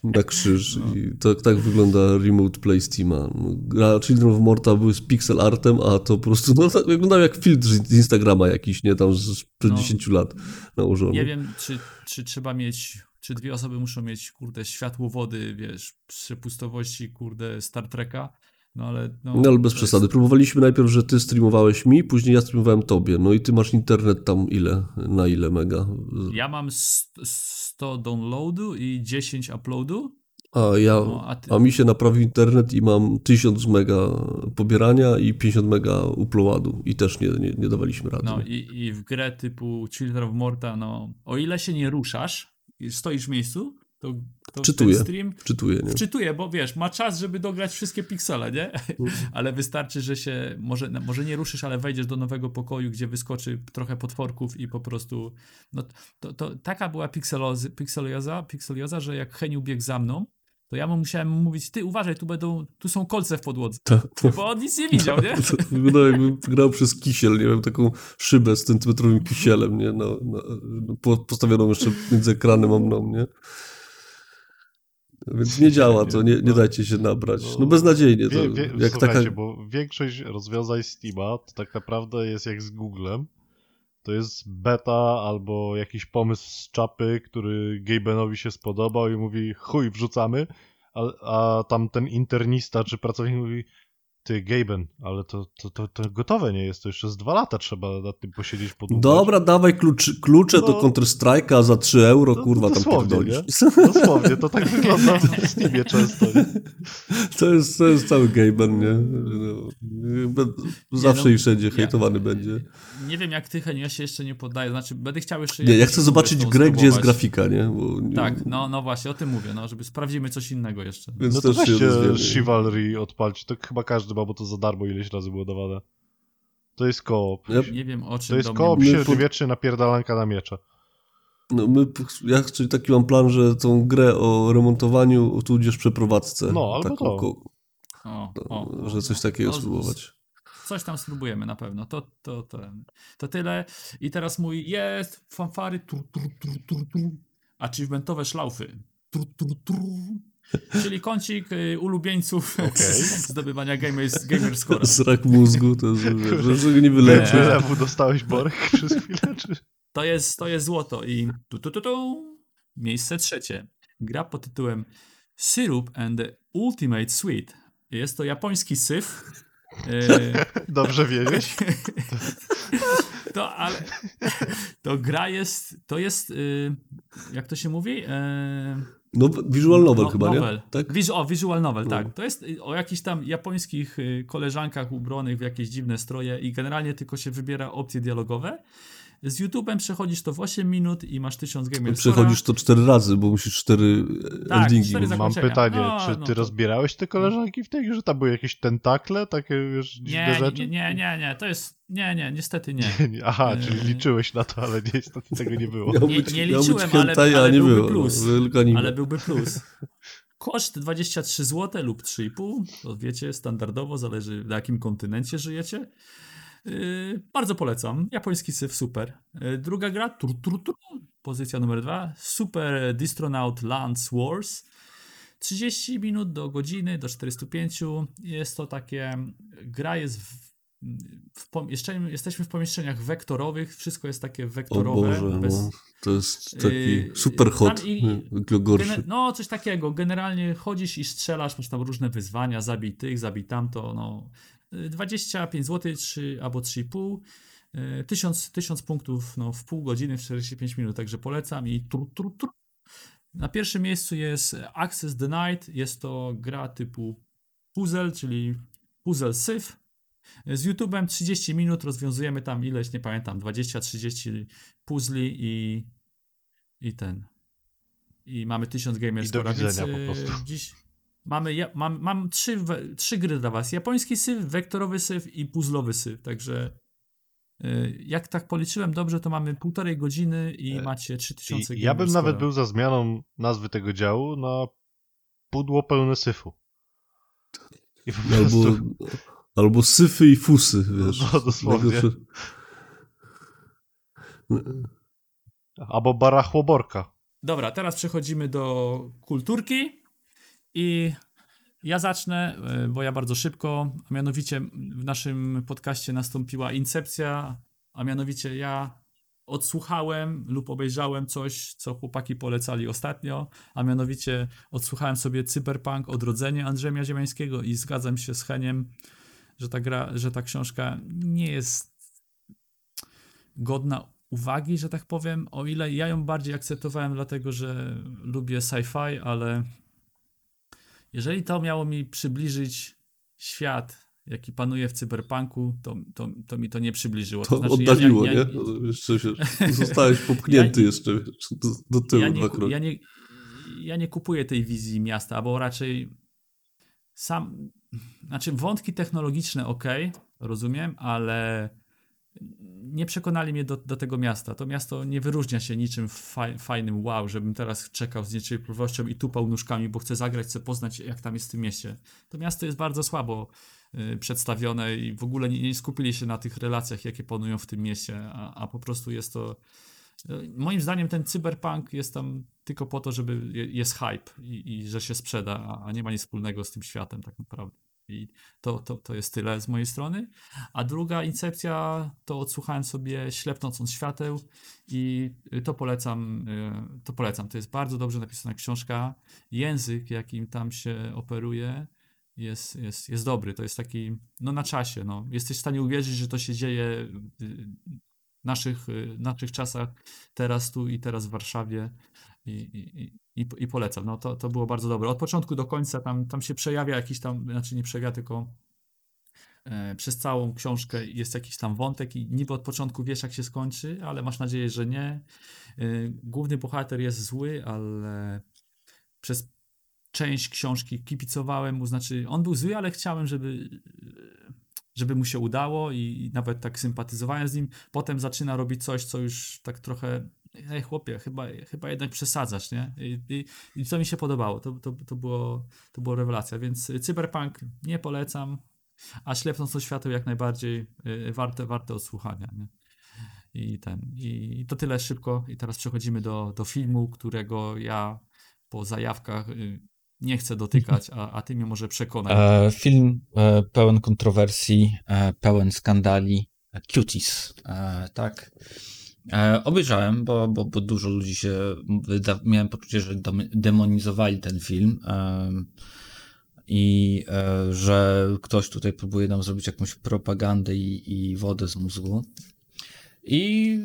Na krzyż. I to, tak wygląda Remote Play Steama. No, Gra Children of Morta były z pixel artem, a to po prostu no, tak wyglądał jak filtr z Instagrama jakiś, nie? Tam z- sprzed No. 10 lat nałożony. Nie wiem, czy, czy trzeba mieć, czy dwie osoby muszą mieć, kurde, światłowody, wiesz, przepustowości, kurde, Star Treka, no ale... No, No ale bez przesady. Jest, Próbowaliśmy najpierw, że ty streamowałeś mi, później ja streamowałem tobie. No i ty masz internet tam ile? Na ile mega? ja mam st- 100 downloadu i 10 uploadu, A ja, no, a ty... a mi się naprawił internet i mam 1000 mega pobierania i 50 mega uploadu i też nie, nie, nie dawaliśmy rady. No i, i w grę typu Children of Morta, no, o ile się nie ruszasz i stoisz w miejscu, to, to Czytuję. ten stream Czytuję, nie? wczytuje, bo wiesz, ma czas, żeby dograć wszystkie piksele, nie? ale wystarczy, że się, może, no, może nie ruszysz, ale wejdziesz do nowego pokoju, gdzie wyskoczy trochę potworków i po prostu, no to, to taka była pikselozy, pikselioza, pikselioza, że jak Heniu biegł za mną, to ja mu musiałem mówić, ty uważaj, tu będą, tu są kolce w podłodze, Ta, to, bo on nic nie widział, nie? to jakbym grał przez kisiel, nie wiem, taką szybę z centymetrowym kisielem, nie? No, no, no, po- postawioną jeszcze między ekranem a mną, nie? Więc nie działa to, nie, nie No. dajcie się nabrać. No beznadziejnie to, Wie, wie, jak słuchajcie, taka... bo większość rozwiązań Steama to tak naprawdę jest jak z Googlem. To jest beta albo jakiś pomysł z czapy, który Gabenowi się spodobał i mówi chuj, wrzucamy, a, a tam ten internista czy pracownik mówi Ty, Gaben, ale to, to, to, to gotowe nie jest, to jeszcze z dwa lata trzeba nad tym posiedzieć podłubać. Dobra, dawaj kluczy, klucze No. do Counter-Strike'a za 3 euro, No, kurwa, tam pierdolisz. nie? Dosłownie, to tak wygląda w Steamie często. Nie? To jest, to jest cały Gaben, nie? No, zawsze no, i wszędzie ja- hejtowany będzie. Nie wiem jak ty, Heniu, ja się jeszcze nie poddaję. Znaczy, będę chciał jeszcze... Nie, ja chcę zobaczyć grę, gdzie jest grafika, nie? Bo, Tak, no, no właśnie, o tym mówię, no, żeby sprawdzimy coś innego jeszcze. Więc No to weźcie. Chivalry odpalcie, to chyba każdy ma, bo to za darmo ileś razy było dawane. To jest koop. Ja, Nie wiem o czym To jest koop średniowieczny napierdalanka na miecze. no my, ja czyli taki mam plan, że tą grę o remontowaniu, tudzież przeprowadzce. No, albo taką to. ko- O, o, o, że coś takiego no, spróbować. Coś tam spróbujemy na pewno. To, to, to, to tyle. I teraz mój jest fanfary. Tur, tur, tur, tur, tur. Achievementowe szlaufy. Tur, tur, tur. Czyli kącik y, ulubieńców Okej. zdobywania gamers, gamer score. Zrak mózgu, to jest, że, nie wyleczy. Nie. Lewu dostałeś Borek przez chwilę, czy... To jest, to jest złoto. I tu, tu, tu, tu. miejsce trzecie. Gra pod tytułem Syrup and the Ultimate Sweet. Jest to japoński syf. Y, Dobrze wiedzieć. To, ale to gra jest, to jest, y, jak to się mówi? E, No, visual novel no- chyba, novel. nie? Tak? O, visual novel, No. tak. To jest y, o jakichś tam japońskich y, koleżankach ubronych w jakieś dziwne stroje i generalnie tylko się wybiera opcje dialogowe. Z YouTube'em przechodzisz to w 8 minut i masz 1000 gamer Przechodzisz to cztery razy, bo musisz cztery Tak, endingi. cztery mieć. zak- Mam zakończenia. pytanie, No, czy no ty to- rozbierałeś te koleżanki w tej grze? Tam były jakieś tentakle, takie wiesz, dziwne Nie, rzeczy? nie, nie, nie, nie, to jest, nie, nie, niestety nie. Aha, czyli liczyłeś na to, ale niestety tego nie było. Miał Nie- być, nie liczyłem, ale- hentai, a ale nie byłby było. plus. No. Ale byłby plus. Koszt 23 zł lub 3,5. To wiecie, standardowo, zależy na jakim kontynencie żyjecie. Yy, bardzo polecam. Japoński syf, super. Yy, druga gra, tur, tur, tur, pozycja numer dwa. Super Distronaut Lance Wars. 30 minut do godziny, do 405. Jest to takie, gra jest w, w, jeszcze jesteśmy w pomieszczeniach wektorowych, wszystko jest takie wektorowe. Boże, bez, no. To jest taki Yy, super hot, i- nie, tylko gorszy. Gene- no, coś takiego. Generalnie chodzisz i strzelasz, masz tam różne wyzwania, zabij tych, zabij tamto, no. Y, 25 zł, 3 albo 3,5. Y, 1000, 1000 punktów no, w pół godziny, w 45 minut, także polecam i tru, tru, tru. Na pierwszym miejscu jest Access Denied. Jest to gra typu puzzle, czyli puzzle syf. Z YouTube'em 30 minut rozwiązujemy tam ileś, nie pamiętam, 20-30 puzli i, i ten. I mamy 1000 gamers I do widzenia po e, prostu. Dziś mamy, ja, mam, mam trzy, we- trzy gry dla was. Japoński syf, wektorowy syf i puzzlowy syf, także e, jak tak policzyłem dobrze, to mamy półtorej godziny i E, macie 3000 I ja bym nawet był za zmianą nazwy tego działu na pudło pełne syfu. I po prostu... Albo, albo syfy i fusy, wiesz. No, dosłownie. Najgorsze- Albo barachłoborka. Dobra, teraz przechodzimy do kulturki i ja zacznę, e, bo ja bardzo szybko, a mianowicie w naszym podcaście nastąpiła incepcja, a mianowicie ja odsłuchałem lub obejrzałem coś, co chłopaki polecali ostatnio, a mianowicie odsłuchałem sobie Cyberpunk Odrodzenie Andrzeja Ziemiańskiego i zgadzam się z Heniem, że ta gra, że ta książka nie jest godna uwagi, że tak powiem, o ile ja ją bardziej akceptowałem, dlatego że lubię sci-fi, ale jeżeli to miało mi przybliżyć świat, jaki panuje w cyberpunku, to, to, to mi to nie przybliżyło. To znaczy, ja- oddaliło, ja- nie? ja- No, Jeszcze wiesz, zostałeś popchnięty Ja- jeszcze do, tyłu ja nie, ja, nie, ja nie kupuję tej wizji miasta, bo raczej sam, znaczy wątki technologiczne ok, rozumiem, ale nie przekonali mnie do, do tego miasta. To miasto nie wyróżnia się niczym faj, fajnym wow, żebym teraz czekał z niecierpliwością i tupał nóżkami, bo chcę zagrać, chcę poznać jak tam jest w tym mieście. To miasto jest bardzo słabo y, przedstawione i w ogóle nie, nie skupili się na tych relacjach, jakie panują w tym mieście, a, a po prostu jest to Moim zdaniem ten cyberpunk jest tam tylko po to, żeby je- jest hype i, i że się sprzeda, a nie ma nic wspólnego z tym światem tak naprawdę. I to, to, to jest tyle z mojej strony. A druga incepcja to odsłuchałem sobie Ślepnąc świateł i to polecam, y, to polecam. To jest bardzo dobrze napisana książka. Język, jakim tam się operuje, jest, jest, jest dobry. To jest taki, no na czasie. No. Jesteś w stanie uwierzyć, że to się dzieje w naszych, y, naszych czasach, teraz tu i teraz w Warszawie. I, i, i, polecam. No to, to było bardzo dobre. Od początku do końca tam, tam się przejawia jakiś tam, znaczy nie przejawia, tylko e, przez całą książkę jest jakiś tam wątek i niby od początku wiesz jak się skończy, ale masz nadzieję, że nie. E, główny bohater jest zły, ale przez część książki kibicowałem mu, znaczy on był zły, ale chciałem, żeby, żeby mu się udało i nawet tak sympatyzowałem z nim. Potem zaczyna robić coś, co już tak trochę ej chłopie, chyba, chyba jednak przesadzasz, nie? I, i, i to mi się podobało, to, to, to, było, to było rewelacja, więc Cyberpunk nie polecam, a Ślepnąc od światła jak najbardziej y, warte, warte odsłuchania, nie? I ten, i to tyle szybko i teraz przechodzimy do, do filmu, którego ja po zajawkach y, nie chcę dotykać, a, a ty mnie może przekonać. E, film e, pełen kontrowersji, e, pełen skandali, e, Cuties, e, tak. E, obejrzałem, bo, bo, bo dużo ludzi się, miałem poczucie, że demonizowali ten film i e, że ktoś tutaj próbuje nam zrobić jakąś propagandę i, i wodę z mózgu. I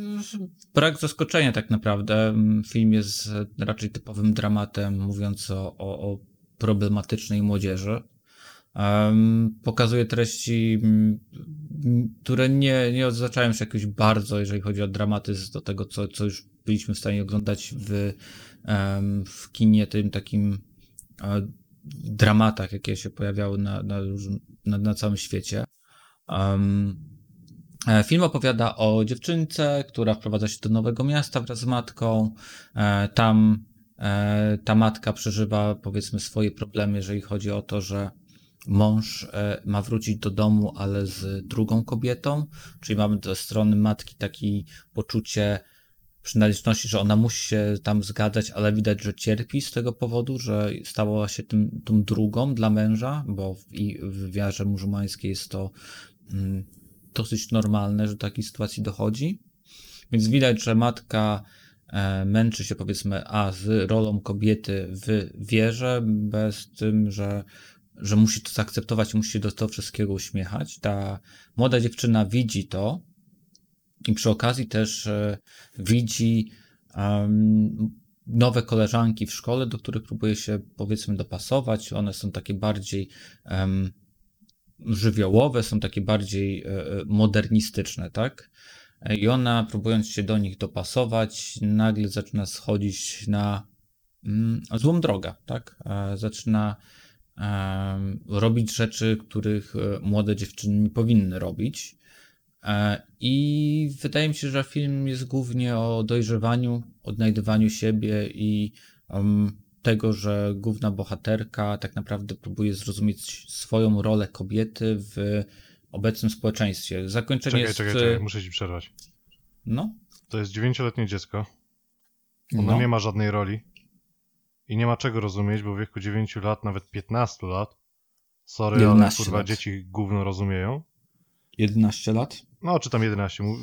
brak zaskoczenia tak naprawdę. Film jest raczej typowym dramatem, mówiąc o, o problematycznej młodzieży. Pokazuje treści, które nie, nie odznaczają się jakoś bardzo, jeżeli chodzi o dramatyzm do tego, co, co już byliśmy w stanie oglądać w, w kinie, tym takim e, dramatach, jakie się pojawiały na, na, na, na całym świecie. E, film opowiada o dziewczynce, która wprowadza się do nowego miasta wraz z matką. E, tam ta matka przeżywa, powiedzmy, swoje problemy, jeżeli chodzi o to, że mąż e, ma wrócić do domu, ale z drugą kobietą, czyli mamy ze strony matki takie poczucie przynależności, że ona musi się tam zgadzać, ale widać, że cierpi z tego powodu, że stała się tym, tą drugą dla męża, bo w, i w wiarze muzułmańskiej jest to mm, dosyć normalne, że do takiej sytuacji dochodzi. Więc widać, że matka e, męczy się powiedzmy, a z rolą kobiety w wierze, bez tym, że że musi to zaakceptować, musi do tego wszystkiego uśmiechać. Ta młoda dziewczyna widzi to i przy okazji też e, widzi nowe koleżanki w szkole, do których próbuje się powiedzmy dopasować. One są takie bardziej żywiołowe, są takie bardziej e, modernistyczne, tak? I ona, próbując się do nich dopasować, nagle zaczyna schodzić na mm, złą drogę, tak? E, Zaczyna robić rzeczy, których e, młode dziewczyny nie powinny robić. E, I wydaje mi się, że film jest głównie o dojrzewaniu, odnajdywaniu siebie i tego, że główna bohaterka tak naprawdę próbuje zrozumieć swoją rolę kobiety w obecnym społeczeństwie. Zakończenie Czekaj, jest... czekaj, czekaj, muszę ci przerwać. No, To jest dziewięcioletnie dziecko. Ono no. nie ma żadnej roli. I nie ma czego rozumieć, bo w wieku 9 lat, nawet 15 lat, sorry, ale 11 kurwa lat. dzieci gówno rozumieją. 11 lat? No, czy tam 11. mu-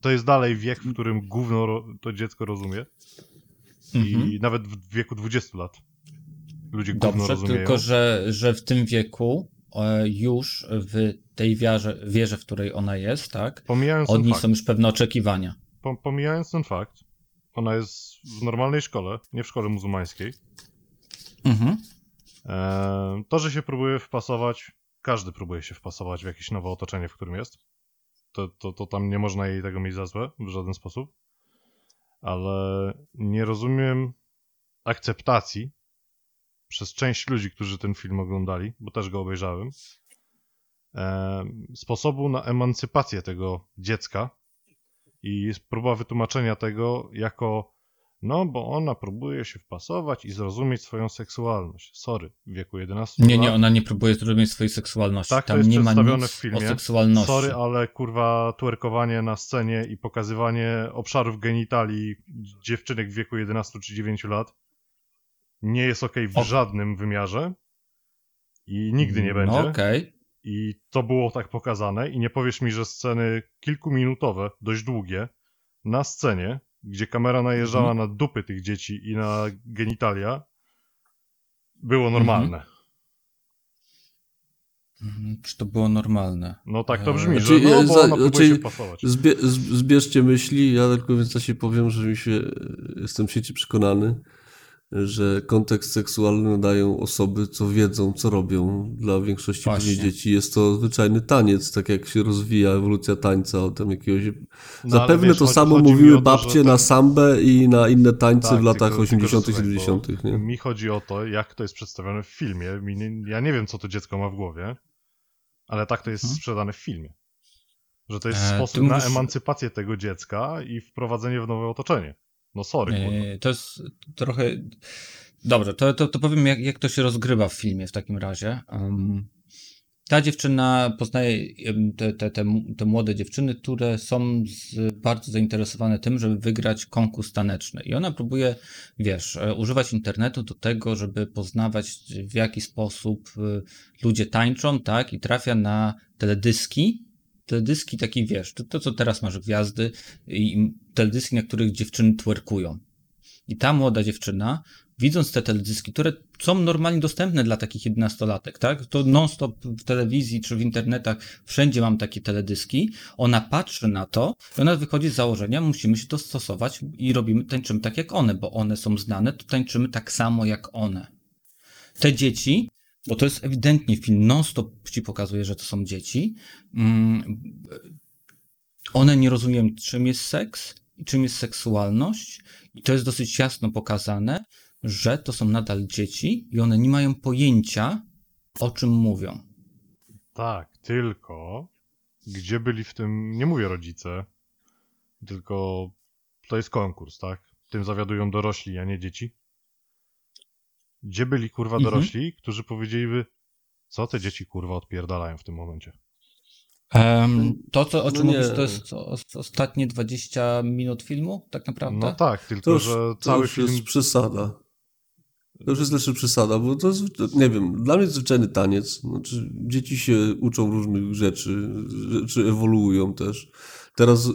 To jest dalej wiek, w którym gówno to dziecko rozumie. Mhm. I nawet w wieku 20 lat ludzie gówno Dobrze, rozumieją. tylko że, że w tym wieku e, już w tej wierze, wierze, w której ona jest, tak, Pomijając od niej fakt, są już pewne oczekiwania. po, pomijając ten fakt, ona jest w normalnej szkole, nie w szkole muzułmańskiej. Mhm. E, to, że się próbuje wpasować, każdy próbuje się wpasować w jakieś nowe otoczenie, w którym jest. To, to, to tam nie można jej tego mieć za złe w żaden sposób. Ale nie rozumiem akceptacji przez część ludzi, którzy ten film oglądali, bo też go obejrzałem, e, sposobu na emancypację tego dziecka i próba wytłumaczenia tego jako no, bo ona próbuje się wpasować i zrozumieć swoją seksualność. Sorry, w wieku 11 Nie, lat. nie, ona nie próbuje zrozumieć swojej seksualności. Tak, to Tam jest nie ma przedstawione nic w filmie. o seksualności. Sorry, ale kurwa twerkowanie na scenie i pokazywanie obszarów genitali dziewczynek w wieku 11 czy 9 lat nie jest okej w O. żadnym wymiarze i nigdy nie będzie. No, okej. I to było tak pokazane i nie powiesz mi, że sceny kilkuminutowe, dość długie, na scenie, gdzie kamera najeżdżała Mhm. na dupy tych dzieci i na genitalia, było normalne. Mhm, Czy to było normalne? No tak to Eee, brzmi, że Znaczy, no, bo za- ona znaczy, się pasować. Zbie, zbierzcie myśli, ja tylko więc się powiem, że mi się, jestem w sieci przekonany, że kontekst seksualny nadają osoby, co wiedzą, co robią. Dla większości Właśnie. dzieci jest to zwyczajny taniec, tak jak się rozwija ewolucja tańca, o tam jakiegoś... No, Zapewne wiesz, to chodzi- samo chodzi mówiły to, babcie na sambę i na inne tańce Tak, w latach tylko- 80 tylko, że słuchaj, 70 bo nie? Mi chodzi o to, jak to jest przedstawione w filmie. Ja nie wiem, co to dziecko ma w głowie, ale tak to jest Mhm. sprzedane w filmie. Że to jest E, sposób na mówisz- emancypację tego dziecka i wprowadzenie w nowe otoczenie. No sorry. Nie, to jest trochę. Dobrze, to, to, to powiem, jak, jak to się rozgrywa w filmie w takim razie. Um, ta dziewczyna poznaje te, te, te, te młode dziewczyny, które są z, bardzo zainteresowane tym, żeby wygrać konkurs taneczny. I ona próbuje, wiesz, e, używać internetu do tego, żeby poznawać, w jaki sposób e, ludzie tańczą, tak? I trafia na teledyski. Teledyski taki, wiesz, to, to co teraz masz gwiazdy, i teledyski, na których dziewczyny twerkują. I ta młoda dziewczyna, widząc te teledyski, które są normalnie dostępne dla takich 11-latek, tak? To non-stop w telewizji czy w internetach, wszędzie mam takie teledyski. Ona patrzy na to i ona wychodzi z założenia, musimy się dostosować i robimy, tańczymy tak jak one, bo one są znane, to tańczymy tak samo jak one. Te dzieci, bo to jest ewidentnie film, non-stop ci pokazuje, że to są dzieci, mm, one nie rozumieją, czym jest seks i czym jest seksualność, i to jest dosyć jasno pokazane, że to są nadal dzieci i one nie mają pojęcia, o czym mówią. Tak, tylko gdzie byli w tym, nie mówię rodzice, tylko to jest konkurs, tak? Tym zawiadują dorośli, a nie dzieci. Gdzie byli kurwa Mhm. dorośli, którzy powiedzieliby, co te dzieci kurwa odpierdalają w tym momencie? Em, to, co, o No czym nie. mówisz, to jest ostatnie 20 minut filmu, tak naprawdę? No tak, tylko To już, że to cały już film... jest przesada. To już jest lepsza przesada, bo to jest, to, nie wiem, dla mnie jest zwyczajny taniec. Znaczy, dzieci się uczą różnych rzeczy, rzeczy ewoluują też. Teraz y,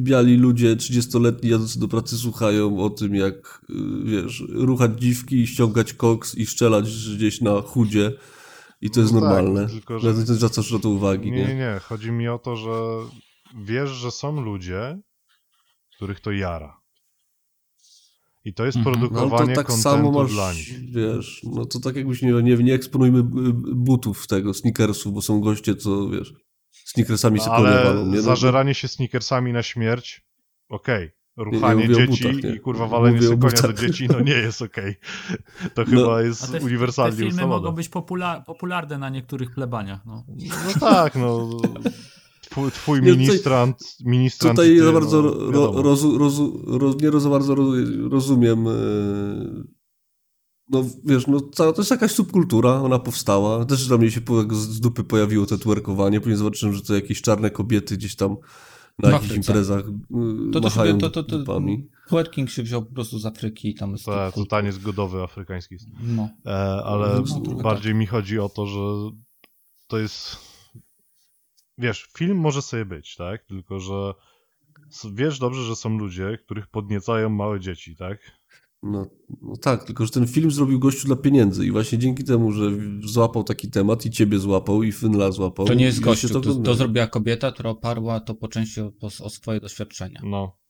biali ludzie, 30-letni jadący do pracy słuchają o tym, jak, y, wiesz, ruchać dziwki, ściągać koks i strzelać gdzieś na chudzie. I to jest No tak, normalne. tylko że- nie zwracasz na to uwagi, Nie, nie, nie? nie. Chodzi mi o to, że wiesz, że są ludzie, których to jara. I to jest Mhm. No produkowanie to tak samo masz, dla nich. wiesz, no to tak jakbyś nie, nie, nie eksponujmy y, butów tego, sneakersów, bo są goście, co, wiesz, sneakersami No, konie ale walą, nie? No, zażeranie się sneakersami na śmierć, okej. Ruchanie Nie, nie mówię o dzieci butach, i kurwa walenie sobie konia do dzieci, no nie jest okej. To No. chyba jest te, te uniwersalnie filmy ustalone. mogą być popula- popularne na niektórych plebaniach. No. No tak, no. Twój, twój Nie, tutaj- ministrant, ministrant Tutaj ty, za bardzo no, ro, wiadomo. rozu, rozu, roz, nie za bardzo roz- rozumiem. No wiesz, no cała, to jest jakaś subkultura, ona powstała. Też dla mnie się po, jak z dupy pojawiło to twerkowanie, później zobaczyłem, że to jakieś czarne kobiety gdzieś tam na W jakichś Afryce. imprezach y, To, to, to, to, to, dupami. twerking się wziął po prostu z Afryki i tam jest To, to taniec godowy afrykański. No. E, ale No, trochę bardziej mi chodzi o to, że to jest. Wiesz, film może sobie być, tak? Tylko, że wiesz dobrze, że są ludzie, których podniecają małe dzieci, tak? No, no tak, tylko że ten film zrobił gościu dla pieniędzy i właśnie dzięki temu, że złapał taki temat i ciebie złapał i Fynla złapał. To nie jest gościu, to, to, oglądało. zrobiła kobieta, która oparła to po części o, o, swoje doświadczenia. No.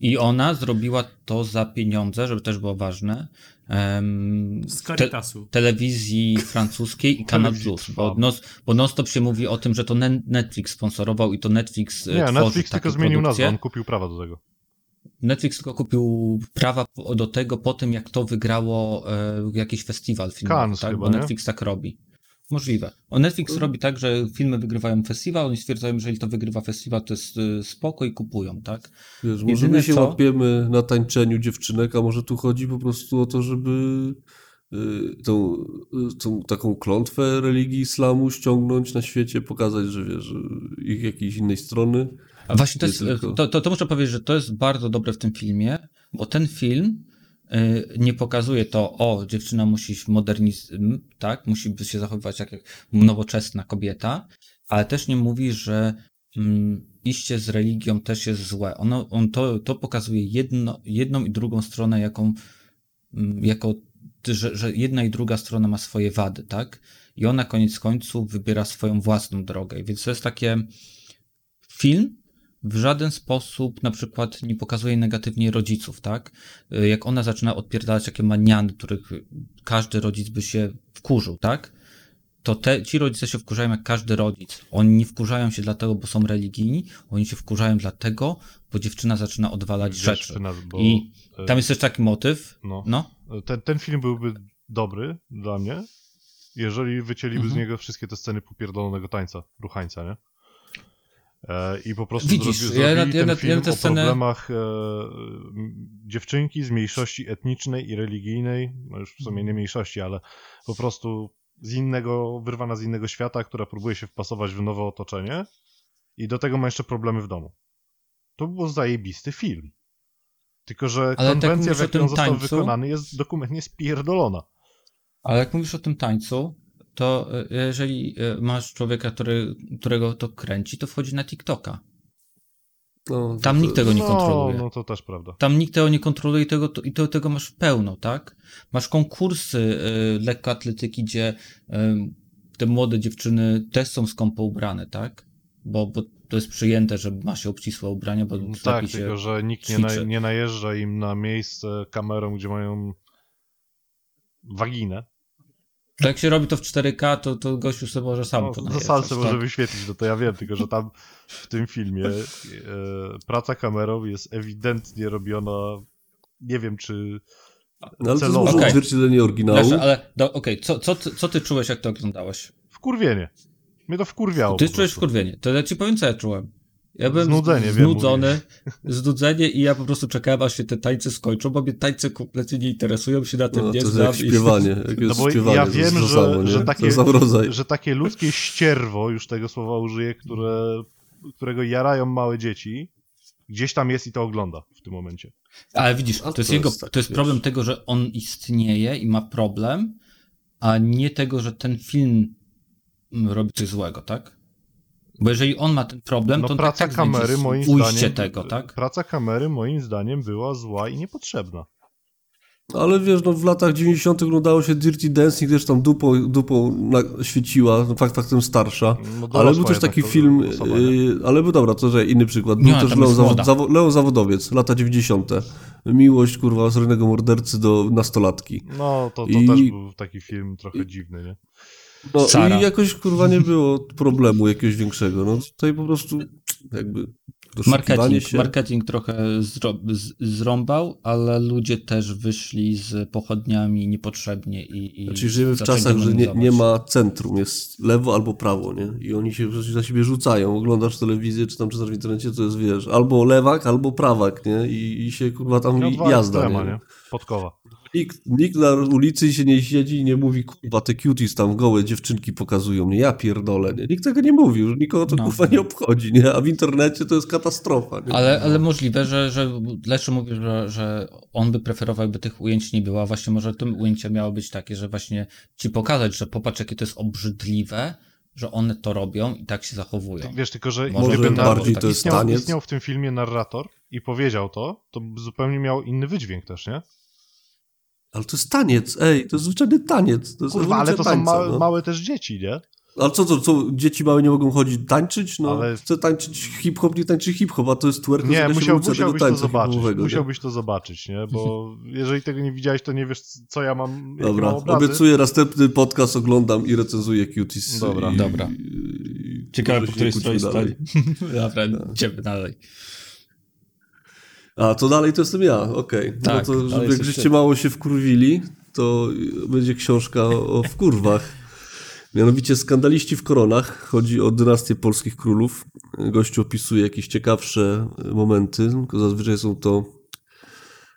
I ona zrobiła to za pieniądze, żeby też było ważne, em, Z te, Caritasu. telewizji francuskiej i Kanal Plus, bo, non, bo non-stop się mówi o tym, że to Netflix sponsorował i to Netflix e, Nie, Netflix takie tylko zmienił nazwę, on kupił prawa do tego. Netflix tylko kupił prawa do tego po tym, jak to wygrało e, jakiś festiwal filmowy, Cannes tak? chyba, bo nie? Netflix tak robi. Możliwe. O Netflix robi tak, że filmy wygrywają festiwal, oni stwierdzają, że jeżeli to wygrywa festiwal, to jest y, spoko i kupują, tak? Wiesz, może my się co- łapiemy na tańczeniu dziewczynek, a może tu chodzi po prostu o to, żeby y, tą, tą taką klątwę religii islamu ściągnąć na świecie, pokazać, że wiesz, ich jakiejś innej strony. A właśnie to, jest, tylko. to, to, to muszę powiedzieć, że to jest bardzo dobre w tym filmie, bo ten film y, nie pokazuje to, o, dziewczyna musi w modernizm, tak, musi się zachowywać jak, nowoczesna kobieta, ale też nie mówi, że mm, iście z religią też jest złe. Ono, on to, to pokazuje jedno, jedną i drugą stronę, jaką, mm, jako, że, że jedna i druga strona ma swoje wady, tak? i on na koniec końców wybiera swoją własną drogę. Więc to jest takie film w żaden sposób na przykład nie pokazuje negatywnie rodziców, tak? Y, Jak ona zaczyna odpierdalać takie maniany, których każdy rodzic by się wkurzył, tak? To te, ci rodzice się wkurzają jak każdy rodzic. Oni nie wkurzają się dlatego, bo są religijni, oni się wkurzają dlatego, bo dziewczyna zaczyna odwalać rzeczy. Dziewczyna, bo, I e, tam jest też taki motyw, no, no, ten, ten film byłby dobry dla mnie, jeżeli wycięliby z Mhm. niego wszystkie te sceny popierdolonego tańca, ruchańca, nie? E, I po prostu Widzisz, zrobi, ja zrobili ja ten ja film tę o scenę- problemach e, dziewczynki z mniejszości etnicznej i religijnej, no już w sumie nie mniejszości, ale po prostu z innego, wyrwana z innego świata, która próbuje się wpasować w nowe otoczenie i do tego ma jeszcze problemy w domu. To był zajebisty film. Tylko, że Ale tak konwencja, mówisz w jakiej on został tańcu- wykonany, jest dokumentnie spierdolona. Ale jak mówisz o tym tańcu, to y, jeżeli y, masz człowieka, który, którego to kręci, to wchodzi na TikToka. No, Tam to- nikt tego nie no, kontroluje. No to też prawda. Tam nikt tego nie kontroluje i tego, to, i to, tego masz pełno, tak? Masz konkursy y, lekkoatletyki, gdzie y, te młode dziewczyny też są skąpo ubrane, tak? Bo, bo to jest przyjęte, że ma się obcisłe ubrania, bo No tak, się... tylko że nikt nie, na, nie najeżdża im na miejsce kamerą, gdzie mają waginę. To jak się robi to w 4K, to, to gościu sobie może sam No, to na najeżdżać, salce tak? może wyświetlić, no to ja wiem, tylko że tam w tym filmie e, praca kamerą jest ewidentnie robiona, nie wiem czy No, ale to jest celowo. może Okej. odzwierciedlenie oryginału. Znaczy, ale okej, co, co, ty- co ty czułeś, jak to oglądałeś? wkurwienie. Mnie to wkurwiało. Ty czułeś wkurwienie. To ja ci powiem, co ja czułem. Ja byłem Znudzenie, wiem, znudzony, znudzenie i ja po prostu czekałem, aż się te tańce skończą, bo mnie tańce kompletnie nie interesują, się na tym No, nie to jest znam. jak śpiewanie. Jak No bo śpiewanie, ja wiem, że, samo, że, takie, że takie ludzkie ścierwo, już tego słowa użyję, które, którego jarają małe dzieci, gdzieś tam jest i to ogląda w tym momencie. Ale widzisz, A to to jest, jego, tak, to jest problem tego, że on istnieje i ma problem, a nie tego, że ten film robi coś złego, tak? Bo jeżeli on ma ten problem, No to on praca tak, tak kamery moim ujście zdaniem tego, tak? praca kamery moim zdaniem była zła i niepotrzebna. Ale wiesz, no w latach 90. oglądało się Dirty Dancing, też tam dupą, dupą na, świeciła, no fakt faktem starsza. No, Ale był też taki film, yy, ale był dobra, to że inny przykład. Był Nie, też Leon, Zawo-. Zawo- Leon Zawodowiec, lata 90. Miłość, kurwa, seryjnego mordercy do nastolatki. No, to, to I- też był taki film trochę dziwny, nie? No Sara. i jakoś, kurwa, nie było problemu jakiegoś większego. No tutaj po prostu jakby Marketing, się... marketing trochę zrąbał, ale ludzie też wyszli z pochodniami niepotrzebnie i, i Znaczy żyjemy w czasach, że nie, nie ma centrum, jest lewo albo prawo, nie? I oni się na siebie rzucają. Oglądasz telewizję, czy tam czytasz w internecie, to jest, wiesz, albo lewak, albo prawak, nie? I, i się, kurwa, tam No, jazda, ekstrema, nie? nie? Podkowa. Nikt, nikt na ulicy się nie siedzi i nie mówi, kurwa, te cuties tam gołe dziewczynki pokazują mnie, ja pierdolę, nie? Nikt tego nie mówi, już nikogo to, No. kurwa, nie obchodzi, nie? A w internecie to jest katastrofa, nie? Ale, ale możliwe, że, że Leszczy mówi, że, że on by preferował, jakby tych ujęć nie było, a właśnie może tym ujęcia miało być takie, że właśnie ci pokazać, że popatrz, jakie to jest obrzydliwe, że one to robią i tak się zachowują. Wiesz, tylko że Może gdyby bardziej to jest istniał, istniał w tym filmie narrator i powiedział to, to by zupełnie miał inny wydźwięk też, nie? Ale to jest taniec, ej, to jest zwyczajny taniec. To jest Kurwa, ale to ewolucja są tańca, małe, no. małe też dzieci, nie? Ale co, co, co, dzieci małe nie mogą chodzić tańczyć? No, Ale- chce tańczyć hip-hop, nie tańczy hip-hop, a to jest twerk, Nie, musiał, musiałbyś to tańca zobaczyć. Musiałbyś to zobaczyć, nie? Bo jeżeli tego nie widziałeś, to nie wiesz, co ja mam. Dobra, mam obrazy. obiecuję, następny podcast oglądam i recenzuję cuties. Dobra. i, Dobra. i- Ciekawe, może po której stronie stoi. Dobra, idziemy dalej. A, to dalej to jestem ja, okej. Tak, no to, dalej żeby ty. mało się wkurwili, to będzie książka o wkurwach. Mianowicie Skandaliści w koronach. Chodzi o dynastię polskich królów. Gościu opisuje jakieś ciekawsze momenty, tylko zazwyczaj są to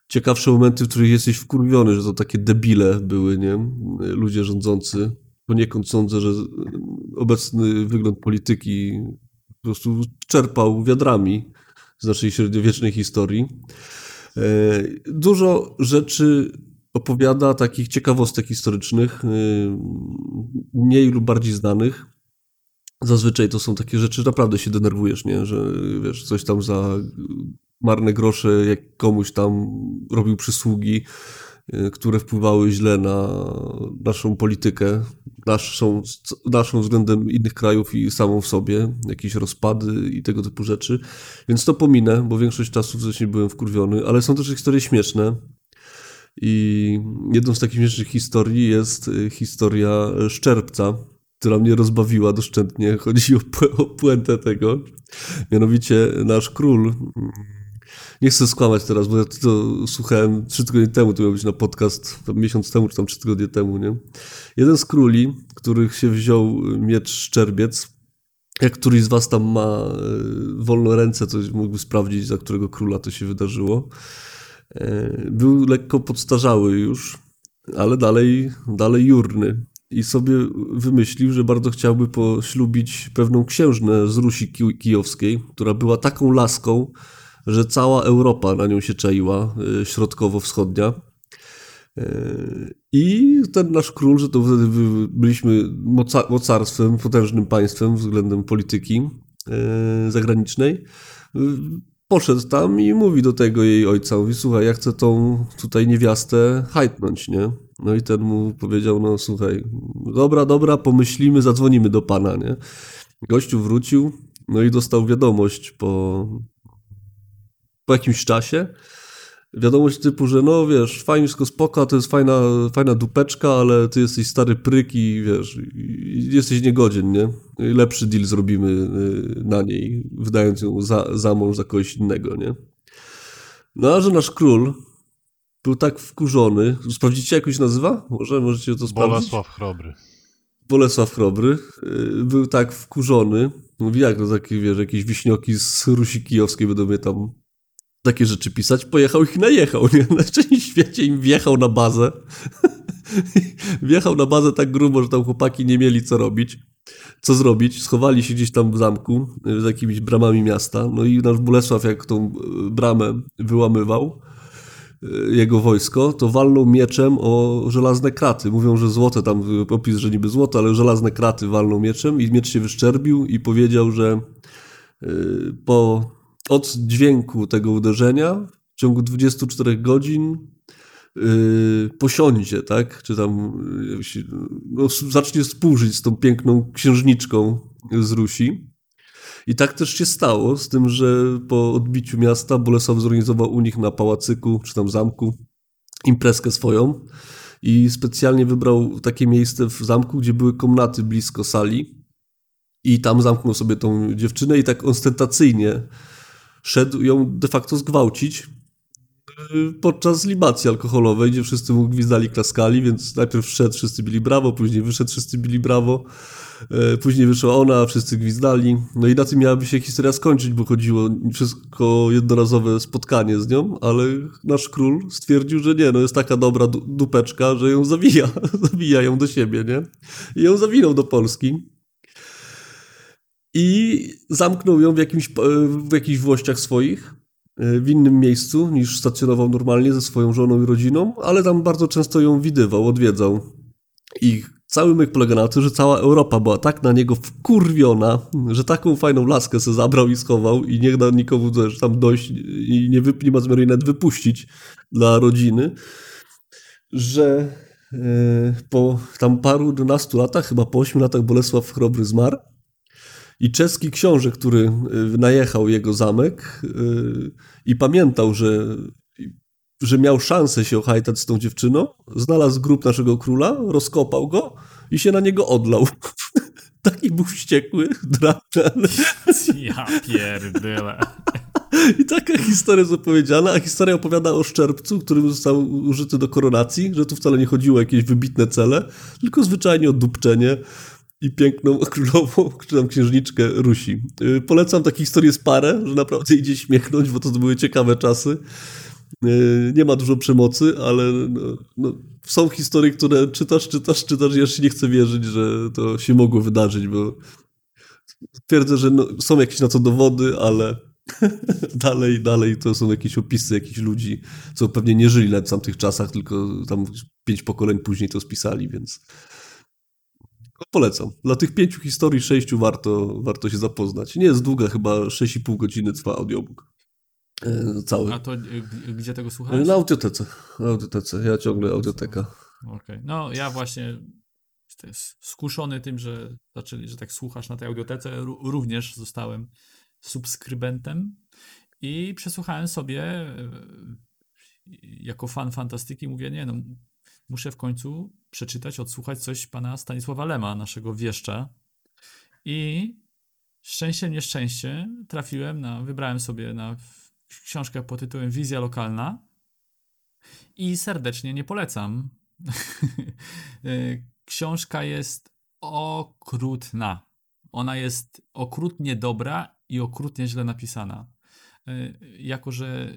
ciekawsze momenty, w których jesteś wkurwiony, że to takie debile były, nie? Ludzie rządzący. Poniekąd sądzę, że obecny wygląd polityki po prostu czerpał wiadrami z naszej średniowiecznej historii. E, Dużo rzeczy opowiada, takich ciekawostek historycznych, e, mniej lub bardziej znanych. Zazwyczaj to są takie rzeczy, naprawdę się denerwujesz, nie? że wiesz, coś tam za marne grosze jak komuś tam robił przysługi które wpływały źle na naszą politykę, naszą, naszą względem innych krajów i samą w sobie, jakieś rozpady i tego typu rzeczy. Więc to pominę, bo większość czasu wcześniej byłem wkurwiony, ale są też historie śmieszne. I jedną z takich śmiesznych historii jest y, historia Szczerbca, która mnie rozbawiła doszczętnie. Chodzi o, pu- o puentę tego. Mianowicie nasz król, mm, nie chcę skłamać teraz, bo ja to słuchałem trzy tygodnie temu, to miał być na podcast, tam miesiąc temu, czy tam trzy tygodnie temu, nie? Jeden z króli, których się wziął miecz Szczerbiec, jak któryś z was tam ma y, wolne ręce, to mógłby sprawdzić, za którego króla to się wydarzyło. E, Był lekko podstarzały już, ale dalej, dalej jurny. I sobie wymyślił, że bardzo chciałby poślubić pewną księżnę z Rusi Ki- Kijowskiej, która była taką laską, że cała Europa na nią się czaiła, y, środkowo-wschodnia. Y, I ten nasz król, że to wtedy by- byliśmy moca- mocarstwem, potężnym państwem względem polityki y, zagranicznej, poszedł tam i mówi do tego jej ojca, mówi, słuchaj, ja chcę tą tutaj niewiastę hajtnąć, nie? No i ten mu powiedział, no słuchaj, dobra, dobra, pomyślimy, zadzwonimy do pana, nie? Gościu wrócił, no i dostał wiadomość po, po jakimś czasie, wiadomość typu, że no wiesz, fajnie wszystko spoko, to jest fajna, fajna dupeczka, ale ty jesteś stary pryk i wiesz, i jesteś niegodzien, nie? I Lepszy deal zrobimy y, na niej, wydając ją za, za mąż za kogoś innego, nie? No a że nasz król był tak wkurzony, sprawdzicie jak on się nazywa? Może możecie to sprawdzić? Bolesław Chrobry. Bolesław Chrobry y, był tak wkurzony. Mówi, jak to takie, wiesz, jakieś wiśnioki z Rusi Kijowskiej będą mnie tam takie rzeczy pisać. Pojechał ich najechał, nie? Na szczęście świecie im wjechał na bazę. wjechał na bazę tak grubo, że tam chłopaki nie mieli co robić. Co zrobić? Schowali się gdzieś tam w zamku, y, z jakimiś bramami miasta. No i nasz Bolesław, jak tą y, bramę wyłamywał, y, jego wojsko, to walnął mieczem o żelazne kraty. Mówią, że złote tam, opis, że niby złoto, ale żelazne kraty walnął mieczem i miecz się wyszczerbił i powiedział, że po od dźwięku tego uderzenia w ciągu 24 godzin y, posiądzie, tak? Czy tam y, się- no, zacznie współżyć z tą piękną księżniczką z Rusi. I tak też się stało, z tym, że po odbiciu miasta Bolesław zorganizował u nich na pałacyku, czy tam zamku, imprezkę swoją i specjalnie wybrał takie miejsce w zamku, gdzie były komnaty blisko sali i tam zamknął sobie tą dziewczynę i tak ostentacyjnie szedł ją de facto zgwałcić y, podczas libacji alkoholowej, gdzie wszyscy mu gwizdali, klaskali, więc najpierw wszedł, wszyscy byli brawo, później wyszedł, wszyscy byli brawo, e, później wyszła ona, wszyscy gwizdali, no i na tym miałaby się historia skończyć, bo chodziło wszystko jednorazowe spotkanie z nią, ale nasz król stwierdził, że nie, no jest taka dobra du- dupeczka, że ją zawija, zawija ją do siebie, nie? I ją zawinął do Polski. I zamknął ją w, jakimś, e, w jakichś włościach swoich, e, w innym miejscu niż stacjonował normalnie ze swoją żoną i rodziną, ale tam bardzo często ją widywał, odwiedzał. I cały myk polega na tym, że cała Europa była tak na niego wkurwiona, że taką fajną laskę se zabrał i schował i nie da nikomu też tam dojść i nie, wy, nie ma zamiaru jej nawet wypuścić dla rodziny, że e, po tam paru, nastu latach, chyba po ośmiu latach Bolesław Chrobry zmarł i czeski książę, który y, najechał jego zamek y, i pamiętał, że, że miał szansę się ochajtać z tą dziewczyną, znalazł grób naszego króla, rozkopał go i się na niego odlał. Taki był wściekły, drapczany. Ja pierdyle. I taka historia jest opowiedziana, a historia opowiada o szczerbcu, którym został użyty do koronacji, że tu wcale nie chodziło o jakieś wybitne cele, tylko zwyczajnie o dupczenie i piękną królową, czy tam księżniczkę Rusi. Yy, Polecam takie historie z parę, że naprawdę idzie śmiechnąć, bo to były ciekawe czasy. Yy, Nie ma dużo przemocy, ale no, no, są historie, które czytasz, czytasz, czytasz i się nie chce wierzyć, że to się mogło wydarzyć, bo twierdzę, że no, są jakieś na to dowody, ale dalej, dalej to są jakieś opisy jakichś ludzi, co pewnie nie żyli nawet w tamtych czasach, tylko tam pięć pokoleń później to spisali, więc polecam. Dla tych pięciu historii, sześciu warto, warto się zapoznać. Nie jest długa, chyba 6,5 godziny trwa audiobook. e, cały. A to y, gdzie tego słuchałeś? Na audiotece. Na audiotece. Ja ciągle audioteka. Okej. No ja właśnie skuszony tym, że zaczęli, że tak słuchasz na tej audiotece, ró- również zostałem subskrybentem i przesłuchałem sobie e, jako fan fantastyki mówię, nie no, muszę w końcu przeczytać, odsłuchać coś pana Stanisława Lema, naszego wieszcza i szczęście, nieszczęście trafiłem na, wybrałem sobie na książkę pod tytułem Wizja Lokalna i serdecznie nie polecam. Książka jest okrutna. Ona jest okrutnie dobra i okrutnie źle napisana. Y, Jako, że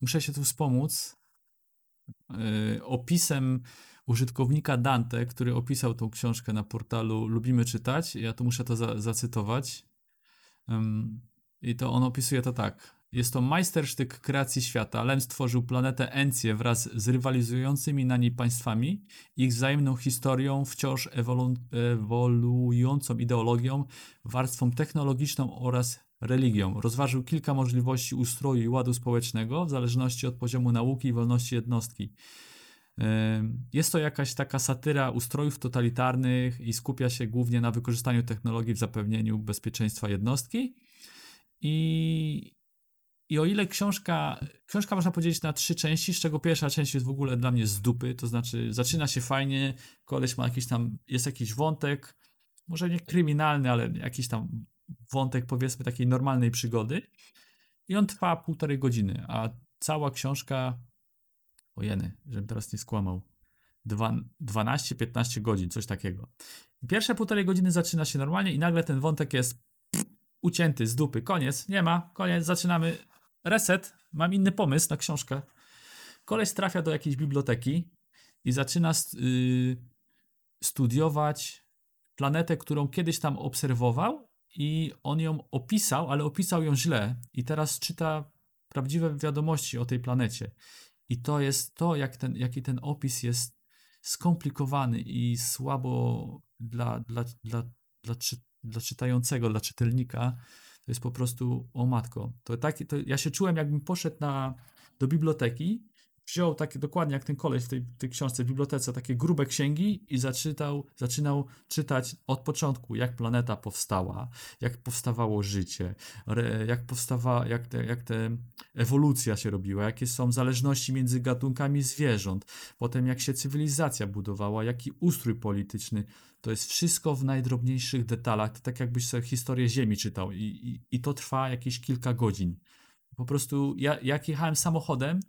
muszę się tu wspomóc opisem użytkownika Dante, który opisał tą książkę na portalu Lubimy Czytać. Ja tu muszę to za, zacytować. I to on opisuje to tak. Jest to majstersztyk kreacji świata. Lem stworzył planetę Encję wraz z rywalizującymi na niej państwami, ich wzajemną historią, wciąż ewolu ewoluującą ideologią, warstwą technologiczną oraz religią. Rozważył kilka możliwości ustroju i ładu społecznego w zależności od poziomu nauki i wolności jednostki. Jest to jakaś taka satyra ustrojów totalitarnych i skupia się głównie na wykorzystaniu technologii w zapewnieniu bezpieczeństwa jednostki. I, I o ile książka, książka można podzielić na trzy części, z czego pierwsza część jest w ogóle dla mnie z dupy, to znaczy zaczyna się fajnie, koleś ma jakiś tam, jest jakiś wątek, może nie kryminalny, ale jakiś tam wątek powiedzmy takiej normalnej przygody i on trwa półtorej godziny, a cała książka, ojeny, żebym teraz nie skłamał, dwa- 12-15 godzin, coś takiego. Pierwsze półtorej godziny zaczyna się normalnie i nagle ten wątek jest ucięty z dupy. Koniec, nie ma, koniec, zaczynamy. Reset, mam inny pomysł na książkę. Koleś trafia do jakiejś biblioteki i zaczyna st- y, studiować planetę, którą kiedyś tam obserwował i on ją opisał, ale opisał ją źle i teraz czyta prawdziwe wiadomości o tej planecie. I to jest to, jak ten, jaki ten opis jest skomplikowany i słabo dla, dla, dla, dla, czy, dla czytającego, dla czytelnika. To jest po prostu, o matko. To tak, to ja się czułem, jakbym poszedł na, do biblioteki, wziął takie dokładnie jak ten koleś w tej, tej książce w bibliotece, takie grube księgi i zaczytał, zaczynał czytać od początku, jak planeta powstała, jak powstawało życie, jak powstawa, jak te, jak te ewolucja się robiła, jakie są zależności między gatunkami zwierząt, potem jak się cywilizacja budowała, jaki ustrój polityczny. To jest wszystko w najdrobniejszych detalach. To tak jakbyś sobie historię Ziemi czytał i, i, i to trwa jakieś kilka godzin. Po prostu ja, jak jechałem samochodem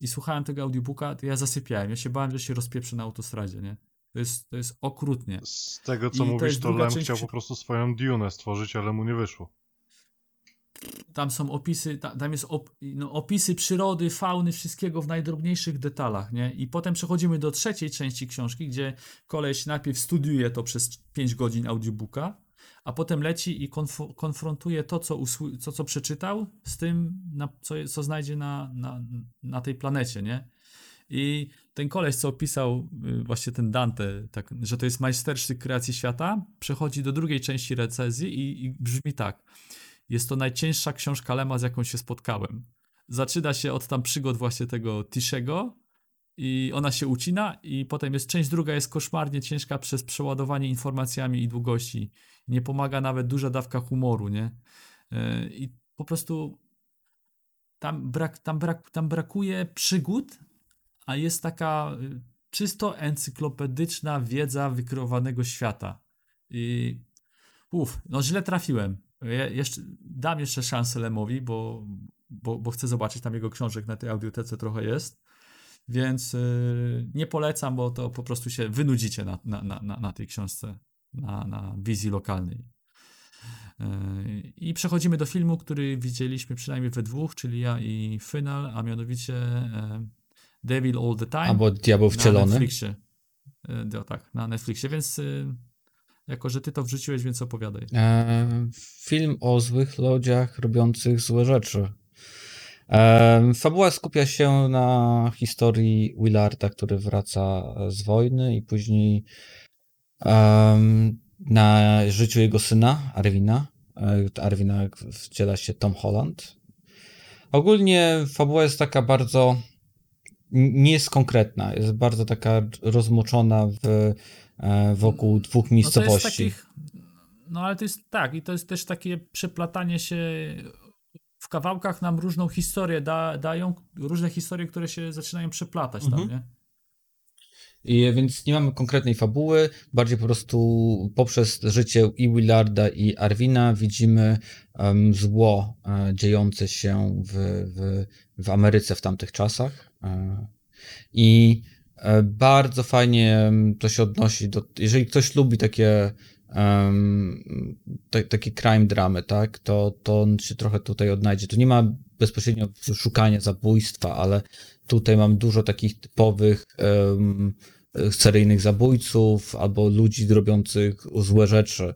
i słuchałem tego audiobooka, to ja zasypiałem. Ja się bałem, że się rozpieprzę na autostradzie, nie? To jest, to jest okrutnie. Z tego, co I to mówisz, to druga Lem chciał przy- po prostu swoją Dune stworzyć, ale mu nie wyszło. Tam są opisy, ta, tam jest op, no, opisy przyrody, fauny, wszystkiego w najdrobniejszych detalach, nie? I potem przechodzimy do trzeciej części książki, gdzie koleś najpierw studiuje to przez 5 godzin audiobooka, a potem leci i konf- konfrontuje to, co, usły- co, przeczytał, z tym, na, co, co znajdzie na, na, na tej planecie, nie? I ten koleś, co opisał y, właśnie ten Dante, tak, że to jest majstersztyk kreacji świata, przechodzi do drugiej części recenzji i, i brzmi tak. Jest to najcięższa książka Lema, z jaką się spotkałem. Zaczyna się od tam przygód właśnie tego Tishego i ona się ucina i potem jest część druga jest koszmarnie ciężka przez przeładowanie informacjami i długości. Nie pomaga nawet duża dawka humoru, nie? Yy, I po prostu tam, brak, tam, brak, tam brakuje przygód, a jest taka y, czysto encyklopedyczna wiedza wykreowanego świata. I Uf, no źle trafiłem. Ja jeszcze, dam jeszcze szansę Lemowi, bo, bo, bo chcę zobaczyć, tam jego książek na tej audiotece trochę jest. Więc yy, nie polecam, bo to po prostu się wynudzicie na, na, na- na tej książce, na, na wizji lokalnej. I przechodzimy do filmu, który widzieliśmy przynajmniej we dwóch, czyli ja i Final, a mianowicie yy, Devil All the Time Albo Diabeł na Wcielony. Netflixie. Yy, no, tak, na Netflixie, więc yy, jako, że ty to wrzuciłeś, więc opowiadaj. E, film o złych ludziach robiących złe rzeczy. E, fabuła skupia się na historii Willarda, który wraca z wojny i później em, na życiu jego syna, Arwina. E, Arwina wciela się Tom Holland. Ogólnie fabuła jest taka bardzo. Nie jest konkretna, jest bardzo taka rozmoczona w, e, wokół dwóch No miejscowości. takich, no ale to jest tak, i to jest też takie przeplatanie się w kawałkach nam różną historię da, dają, różne historie, które się zaczynają przeplatać tam, Mhm. nie? I, więc nie mamy konkretnej fabuły, bardziej po prostu poprzez życie i Willarda i Arwina widzimy em, zło e, dziejące się w, w, w Ameryce w tamtych czasach. E, I e, bardzo fajnie to się odnosi do. Jeżeli ktoś lubi takie. em, ta, takie crime dramy, tak, to, to on się trochę tutaj odnajdzie. Tu nie ma bezpośrednio szukania zabójstwa, ale tutaj mam dużo takich typowych em, seryjnych zabójców albo ludzi robiących złe rzeczy.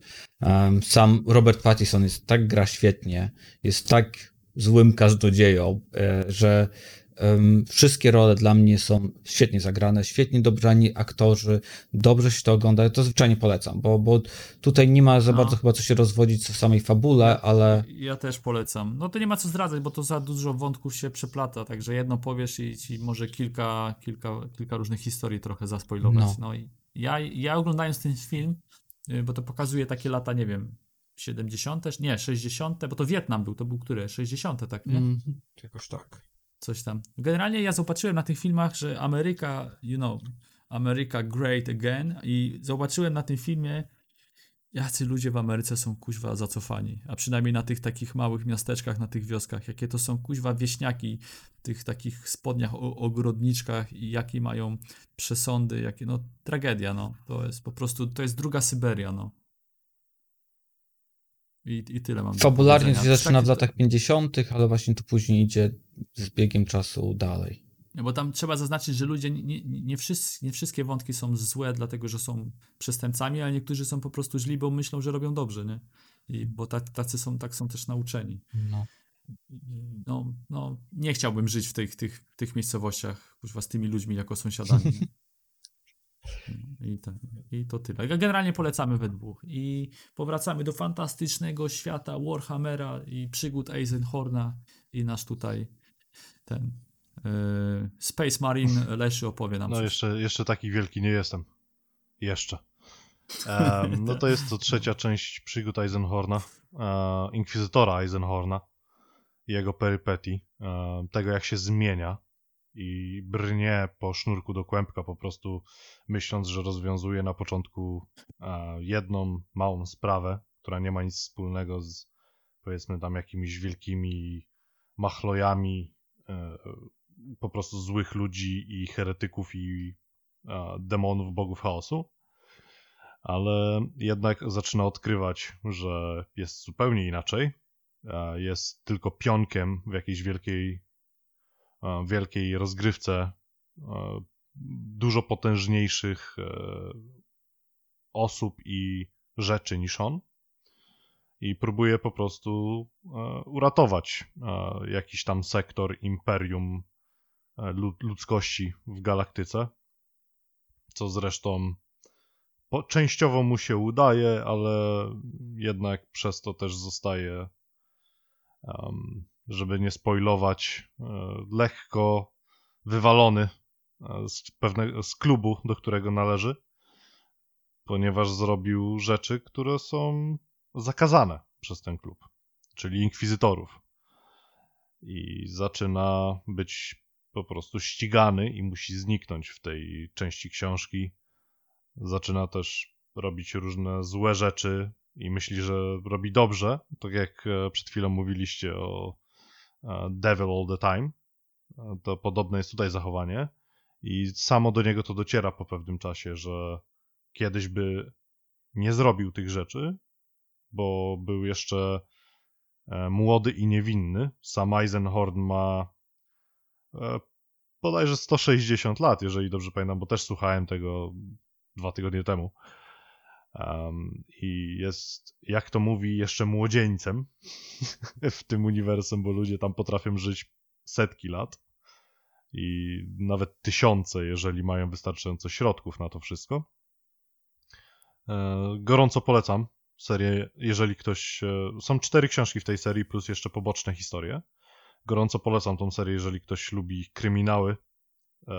Sam Robert Pattinson jest tak gra świetnie, jest tak złym kaznodzieją, e, że wszystkie role dla mnie są świetnie zagrane, świetnie dobrani aktorzy, dobrze się to ogląda, to zwyczajnie polecam, bo, bo tutaj nie ma za No. bardzo chyba co się rozwodzić w samej fabule, ale Ja też polecam. No to nie ma co zdradzać, bo to za dużo wątków się przeplata, także jedno powiesz i ci może kilka, kilka, kilka różnych historii trochę zaspoilować. No. No, i ja, ja oglądając ten film, y, bo to pokazuje takie lata, nie wiem, 70., nie, 60., bo to Wietnam był, to był które? 60., tak, nie? mm, jakoś tak. Coś tam. Generalnie ja zobaczyłem na tych filmach, że Ameryka, you know, America great again i zobaczyłem na tym filmie, jacy ludzie w Ameryce są kuźwa zacofani, a przynajmniej na tych takich małych miasteczkach, na tych wioskach, jakie to są kuźwa wieśniaki w tych takich spodniach, o, ogrodniczkach i jakie mają przesądy, jakie, no tragedia, no. To jest po prostu, to jest druga Syberia, no. I, i tyle mam Fabularnie się zaczyna w Taki- latach 50., ale właśnie to później idzie z biegiem czasu dalej. No Bo tam trzeba zaznaczyć, że ludzie, nie, nie, wszyscy, nie wszystkie wątki są złe, dlatego że są przestępcami, ale niektórzy są po prostu źli, bo myślą, że robią dobrze, nie? I bo tak, tacy są, tak są też nauczeni. No. No, no, nie chciałbym żyć w tych, tych, tych miejscowościach z tymi ludźmi jako sąsiadami. I, ten, I to tyle. Generalnie polecamy we dwóch. I powracamy do fantastycznego świata Warhammera i przygód Eisenhorna i nasz tutaj ten yy, Space Marine Leszy opowie nam No coś. jeszcze, jeszcze taki wielki nie jestem. Jeszcze. Em, no to jest to trzecia część przygód Eisenhorna, e, Inkwizytora Eisenhorna i jego perypetii, e, tego jak się zmienia i brnie po sznurku do kłębka po prostu myśląc, że rozwiązuje na początku e, jedną małą sprawę, która nie ma nic wspólnego z powiedzmy tam jakimiś wielkimi machlojami e, po prostu złych ludzi i heretyków i e, demonów, bogów chaosu, ale jednak zaczyna odkrywać, że jest zupełnie inaczej. Jest tylko pionkiem w jakiejś wielkiej, wielkiej rozgrywce e, dużo potężniejszych e, osób i rzeczy niż on. I próbuje po prostu e, uratować e, jakiś tam sektor imperium e, lud- ludzkości w galaktyce. Co zresztą częściowo mu się udaje, ale jednak przez to też zostaje, em, żeby nie spoilować, e, lekko wywalony e, z, pewnego, z klubu, do którego należy, ponieważ zrobił rzeczy, które są zakazane przez ten klub, czyli inkwizytorów. I zaczyna być po prostu ścigany i musi zniknąć w tej części książki. Zaczyna też robić różne złe rzeczy i myśli, że robi dobrze, tak jak e, przed chwilą mówiliście o Devil All the Time. To podobne jest tutaj zachowanie. I samo do niego to dociera po pewnym czasie, że kiedyś by nie zrobił tych rzeczy, bo był jeszcze e, młody i niewinny. Sam Eisenhorn ma e, bodajże 160 lat, jeżeli dobrze pamiętam, bo też słuchałem tego dwa tygodnie temu. Um, I jest, jak to mówi, jeszcze młodzieńcem w tym uniwersum, bo ludzie tam potrafią żyć setki lat i nawet tysiące, jeżeli mają wystarczająco środków na to wszystko. E, gorąco polecam serię, jeżeli ktoś. E, są cztery książki w tej serii, plus jeszcze poboczne historie. gorąco polecam tą serię, jeżeli ktoś lubi kryminały e,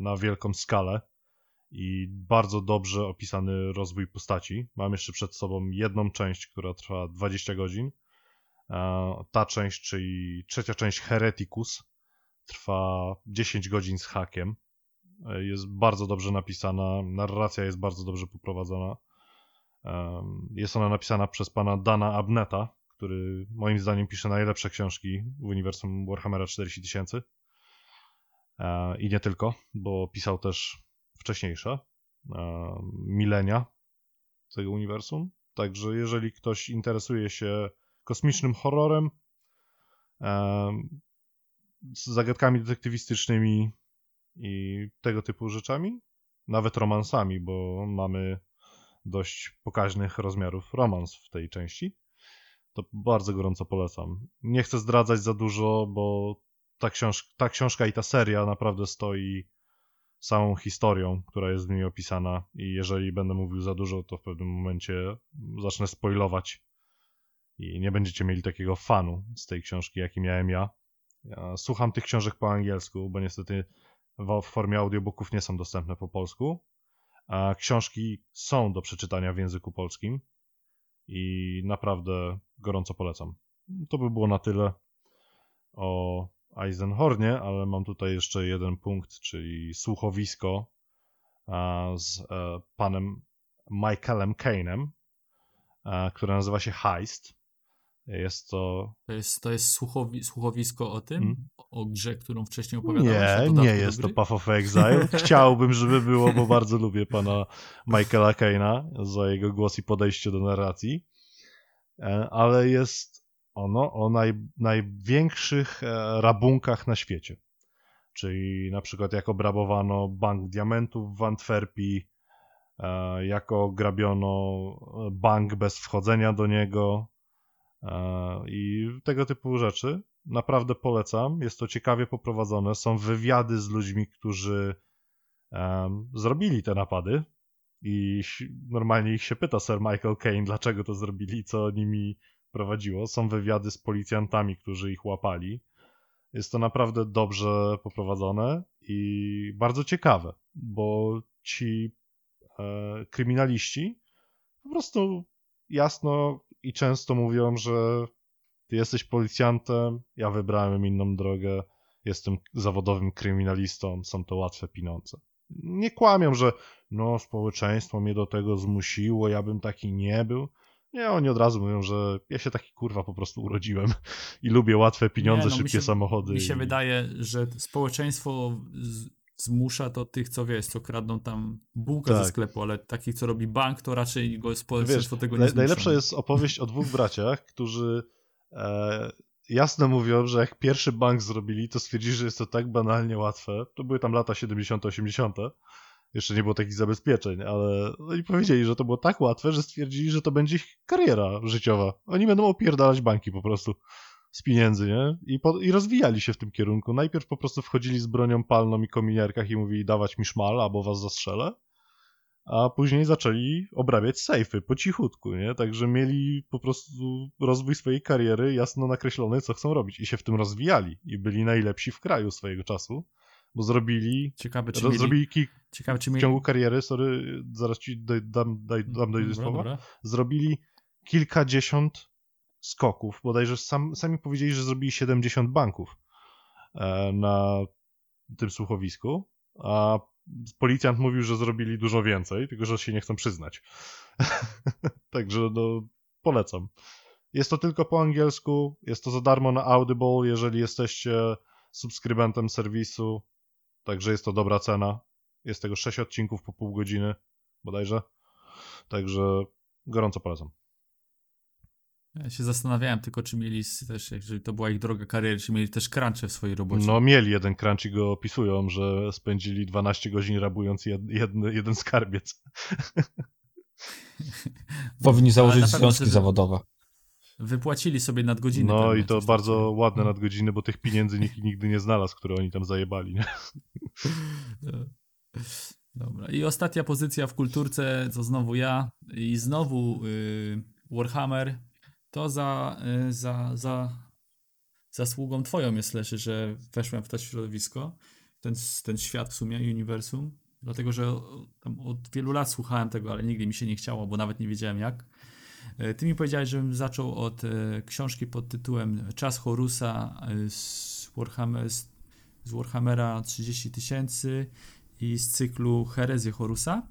na wielką skalę i bardzo dobrze opisany rozwój postaci. Mam jeszcze przed sobą jedną część, która trwa 20 godzin. E, ta część, czyli trzecia część Hereticus, trwa 10 godzin z hakiem. E, jest bardzo dobrze napisana, narracja jest bardzo dobrze poprowadzona. E, jest ona napisana przez pana Dana Abneta, który moim zdaniem pisze najlepsze książki w uniwersum Warhammera 40 tysięcy. I nie tylko, bo pisał też wcześniejsze milenia tego uniwersum. Także jeżeli ktoś interesuje się kosmicznym horrorem, z zagadkami detektywistycznymi i tego typu rzeczami, nawet romansami, bo mamy dość pokaźnych rozmiarów romans w tej części, to bardzo gorąco polecam. Nie chcę zdradzać za dużo, bo ta, książ ta książka i ta seria naprawdę stoi samą historią, która jest w niej opisana i jeżeli będę mówił za dużo, to w pewnym momencie zacznę spoilować i nie będziecie mieli takiego fanu z tej książki, jaki miałem ja. ja słucham tych książek po angielsku, bo niestety w formie audiobooków nie są dostępne po polsku, a książki są do przeczytania w języku polskim i naprawdę gorąco polecam. To by było na tyle o Eisenhornie, ale mam tutaj jeszcze jeden punkt, czyli słuchowisko z e, panem Michaelem Kane'em, które nazywa się Heist. Jest to. To jest, to jest słuchowi, słuchowisko o tym? Hmm. O grze, którą wcześniej opowiadałeś? Nie, nie jest to Path of Exile. Chciałbym, żeby było, bo bardzo lubię pana Michaela Kane'a za jego głos i podejście do narracji. E, ale jest ono o naj, największych e, rabunkach na świecie. Czyli na przykład jak obrabowano bank diamentów w Antwerpii, e, jak ograbiono bank bez wchodzenia do niego i tego typu rzeczy. Naprawdę polecam. Jest to ciekawie poprowadzone. Są wywiady z ludźmi, którzy zrobili te napady. I normalnie ich się pyta Sir Michael Kane, dlaczego to zrobili, co nimi prowadziło. Są wywiady z policjantami, którzy ich łapali. Jest to naprawdę dobrze poprowadzone i bardzo ciekawe, bo ci e, kryminaliści po prostu jasno i często mówią, że ty jesteś policjantem, ja wybrałem inną drogę, jestem zawodowym kryminalistą, są to łatwe pieniądze. Nie kłamią, że no społeczeństwo mnie do tego zmusiło, ja bym taki nie był. Nie, oni od razu mówią, że ja się taki kurwa po prostu urodziłem i lubię łatwe pieniądze, nie, no, szybkie się, samochody. Mi się i... wydaje, że społeczeństwo zmusza to tych, co wiesz, co kradną tam bułkę tak. ze sklepu, ale takich, co robi bank, to raczej go społeczeństwo wiesz, tego nie zmusza. Najlepsza jest opowieść o dwóch braciach, którzy e, jasno mówią, że jak pierwszy bank zrobili, to stwierdzili, że jest to tak banalnie łatwe. To były tam lata 70., 80., jeszcze nie było takich zabezpieczeń, ale oni powiedzieli, że to było tak łatwe, że stwierdzili, że to będzie ich kariera życiowa. Oni będą opierdalać banki po prostu z pieniędzy, nie? I, po, I rozwijali się w tym kierunku. Najpierw po prostu wchodzili z bronią palną i kominiarkach i mówili dawać mi szmal, albo was zastrzelę. A później zaczęli obrabiać sejfy po cichutku, nie? Także mieli po prostu rozwój swojej kariery jasno nakreślony, co chcą robić. I się w tym rozwijali. I byli najlepsi w kraju swojego czasu bo zrobili. Ciekawe, czy mieli, zrobili ciekawe, czy w mieli... ciągu kariery, sorry, zaraz ci daj, dam, daj, dam dojść słowa. Dobra. Zrobili kilkadziesiąt skoków. Bodajże sam, sami powiedzieli, że zrobili 70 banków e, na tym słuchowisku, a policjant mówił, że zrobili dużo więcej, tylko że się nie chcą przyznać. Także no, polecam. Jest to tylko po angielsku, jest to za darmo na Audible, jeżeli jesteście subskrybentem serwisu, także jest to dobra cena. Jest tego 6 odcinków po pół godziny bodajże, także gorąco polecam. Ja się zastanawiałem tylko, czy mieli też, jeżeli to była ich droga kariery, czy mieli też crunche w swojej robocie. No mieli jeden crunch i go opisują, że spędzili 12 godzin rabując jed, jedny, jeden skarbiec. Powinni założyć związki zawodowe. Wypłacili sobie nadgodziny. No pewnie, i to bardzo takiego. ładne nadgodziny, bo tych pieniędzy nikt nigdy nie znalazł, które oni tam zajebali. Nie? Dobra. I ostatnia pozycja w kulturce to znowu ja i znowu y, Warhammer to za, y, za, za, zasługą twoją jest leży, że weszłem w to środowisko, ten, ten świat w sumie, uniwersum, dlatego, że od wielu lat słuchałem tego, ale nigdy mi się nie chciało, bo nawet nie wiedziałem jak. E, Ty mi powiedziałeś, żebym zaczął od e, książki pod tytułem Czas Horusa e, z, Warhammer, z Warhammera 30 tysięcy i z cyklu Herezje Horusa.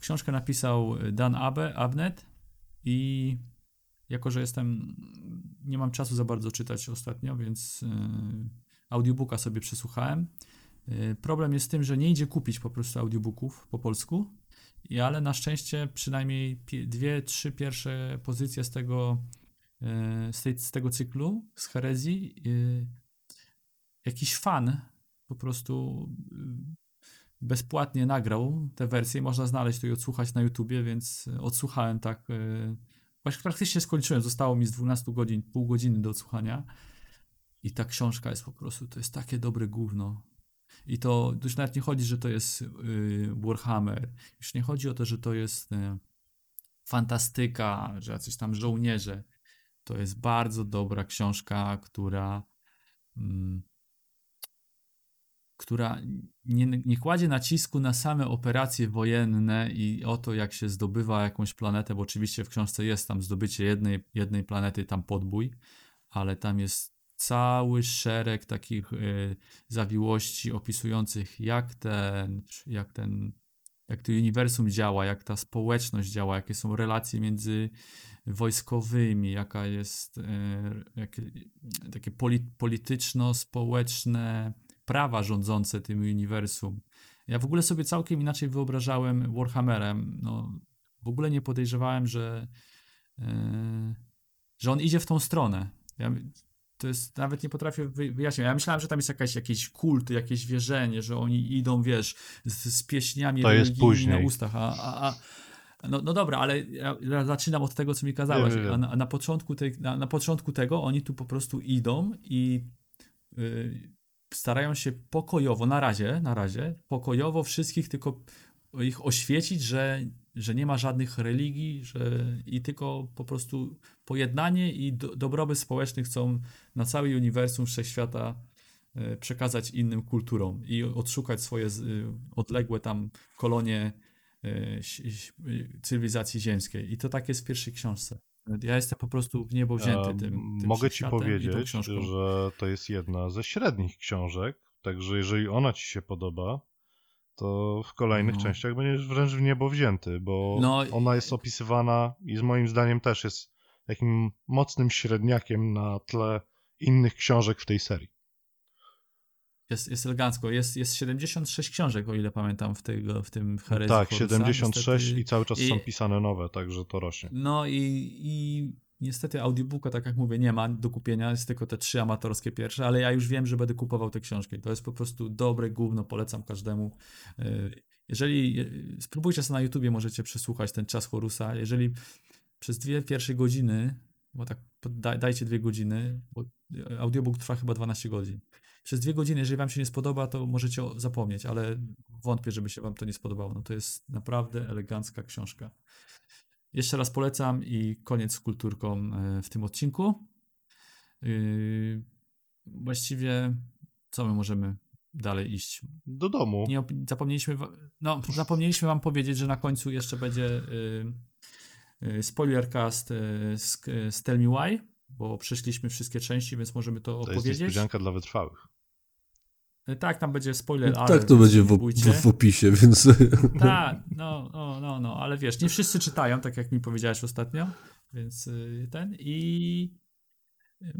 Książkę napisał Dan Abe, Abnet i jako, że jestem, nie mam czasu za bardzo czytać ostatnio, więc audiobooka sobie przesłuchałem. Problem jest z tym, że nie idzie kupić po prostu audiobooków po polsku, i ale na szczęście przynajmniej dwie, trzy pierwsze pozycje z tego, e, z, tej, z tego cyklu, z herezji, e, jakiś fan po prostu y, bezpłatnie nagrał tę wersję. Można znaleźć to i odsłuchać na YouTubie, więc odsłuchałem tak. Właśnie praktycznie skończyłem. Zostało mi z 12 godzin, pół godziny do odsłuchania. I ta książka jest po prostu, to jest takie dobre gówno. I to już nawet nie chodzi, że to jest y, Warhammer. Już nie chodzi o to, że to jest y, fantastyka, że jacyś tam żołnierze. To jest bardzo dobra książka, która mm, która nie, nie kładzie nacisku na same operacje wojenne i o to, jak się zdobywa jakąś planetę, bo oczywiście w książce jest tam zdobycie jednej, jednej planety, tam podbój, ale tam jest cały szereg takich y, zawiłości opisujących, jak ten, jak ten, jak to uniwersum działa, jak ta społeczność działa, jakie są relacje między wojskowymi, jaka jest y, jakie, takie poli, polityczno-społeczne prawa rządzące tym uniwersum. Ja w ogóle sobie całkiem inaczej wyobrażałem Warhammerem. No, w ogóle nie podejrzewałem, że, yy, że on idzie w tą stronę. Ja, to jest, nawet nie potrafię wy- wyjaśnić. Ja myślałem, że tam jest jakaś, jakiś kult, jakieś wierzenie, że oni idą, wiesz, z, z pieśniami To jest religijnymi na później. ustach, a, a, a no, no dobra, ale ja, zaczynam od tego, co mi kazałeś. A na, a na, początku tej, na, na początku tego oni tu po prostu idą i yy, starają się pokojowo, na razie, na razie, pokojowo wszystkich tylko ich oświecić, że, że nie ma żadnych religii, że i tylko po prostu pojednanie i do, dobrobyt społeczny chcą na cały uniwersum wszechświata e, przekazać innym kulturom i odszukać swoje y, odległe tam kolonie e, cywilizacji ziemskiej. I to tak jest w pierwszej książce. Ja jestem po prostu w niebo wzięty tym, tym Mogę ci powiedzieć, że to jest jedna ze średnich książek, także jeżeli ona ci się podoba, to w kolejnych No. częściach będziesz wręcz w niebo wzięty, bo No, ona jest opisywana i z moim zdaniem też jest takim mocnym średniakiem na tle innych książek w tej serii. Jest, jest elegancko. Jest, jest 76 książek, o ile pamiętam, w, tego, w tym herezji tak, Horusa. 76 Niestety- i cały czas i- są pisane nowe, także to rośnie. No i, i niestety audiobooka, tak jak mówię, nie ma do kupienia, jest tylko te trzy amatorskie pierwsze, ale ja już wiem, że będę kupował te książki. To jest po prostu dobre gówno, polecam każdemu. Yy, Jeżeli, yy, spróbujcie sobie na YouTubie, możecie przesłuchać ten czas Horusa. Jeżeli przez dwie pierwsze godziny, bo tak da- dajcie dwie godziny, bo yy, audiobook trwa chyba 12 godzin. Przez dwie godziny, jeżeli wam się nie spodoba, to możecie zapomnieć, ale wątpię, żeby się wam to nie spodobało. No to jest naprawdę elegancka książka. Jeszcze raz polecam i koniec z kulturką e, w tym odcinku. Yy, Właściwie co my możemy dalej iść? Do domu. Nie, zapomnieliśmy, no, zapomnieliśmy wam powiedzieć, że na końcu jeszcze będzie yy, yy, spoilercast yy, z, z Tell Me Why, bo przeszliśmy wszystkie części, więc możemy to, To jest opowiedzieć. niespodzianka dla wytrwałych. Yy, Tak, tam będzie spoiler, ale tak to będzie w, w, w opisie, więc Tak, no, no, no, no, ale wiesz, nie wszyscy czytają, tak jak mi powiedziałeś ostatnio, więc y, ten i y,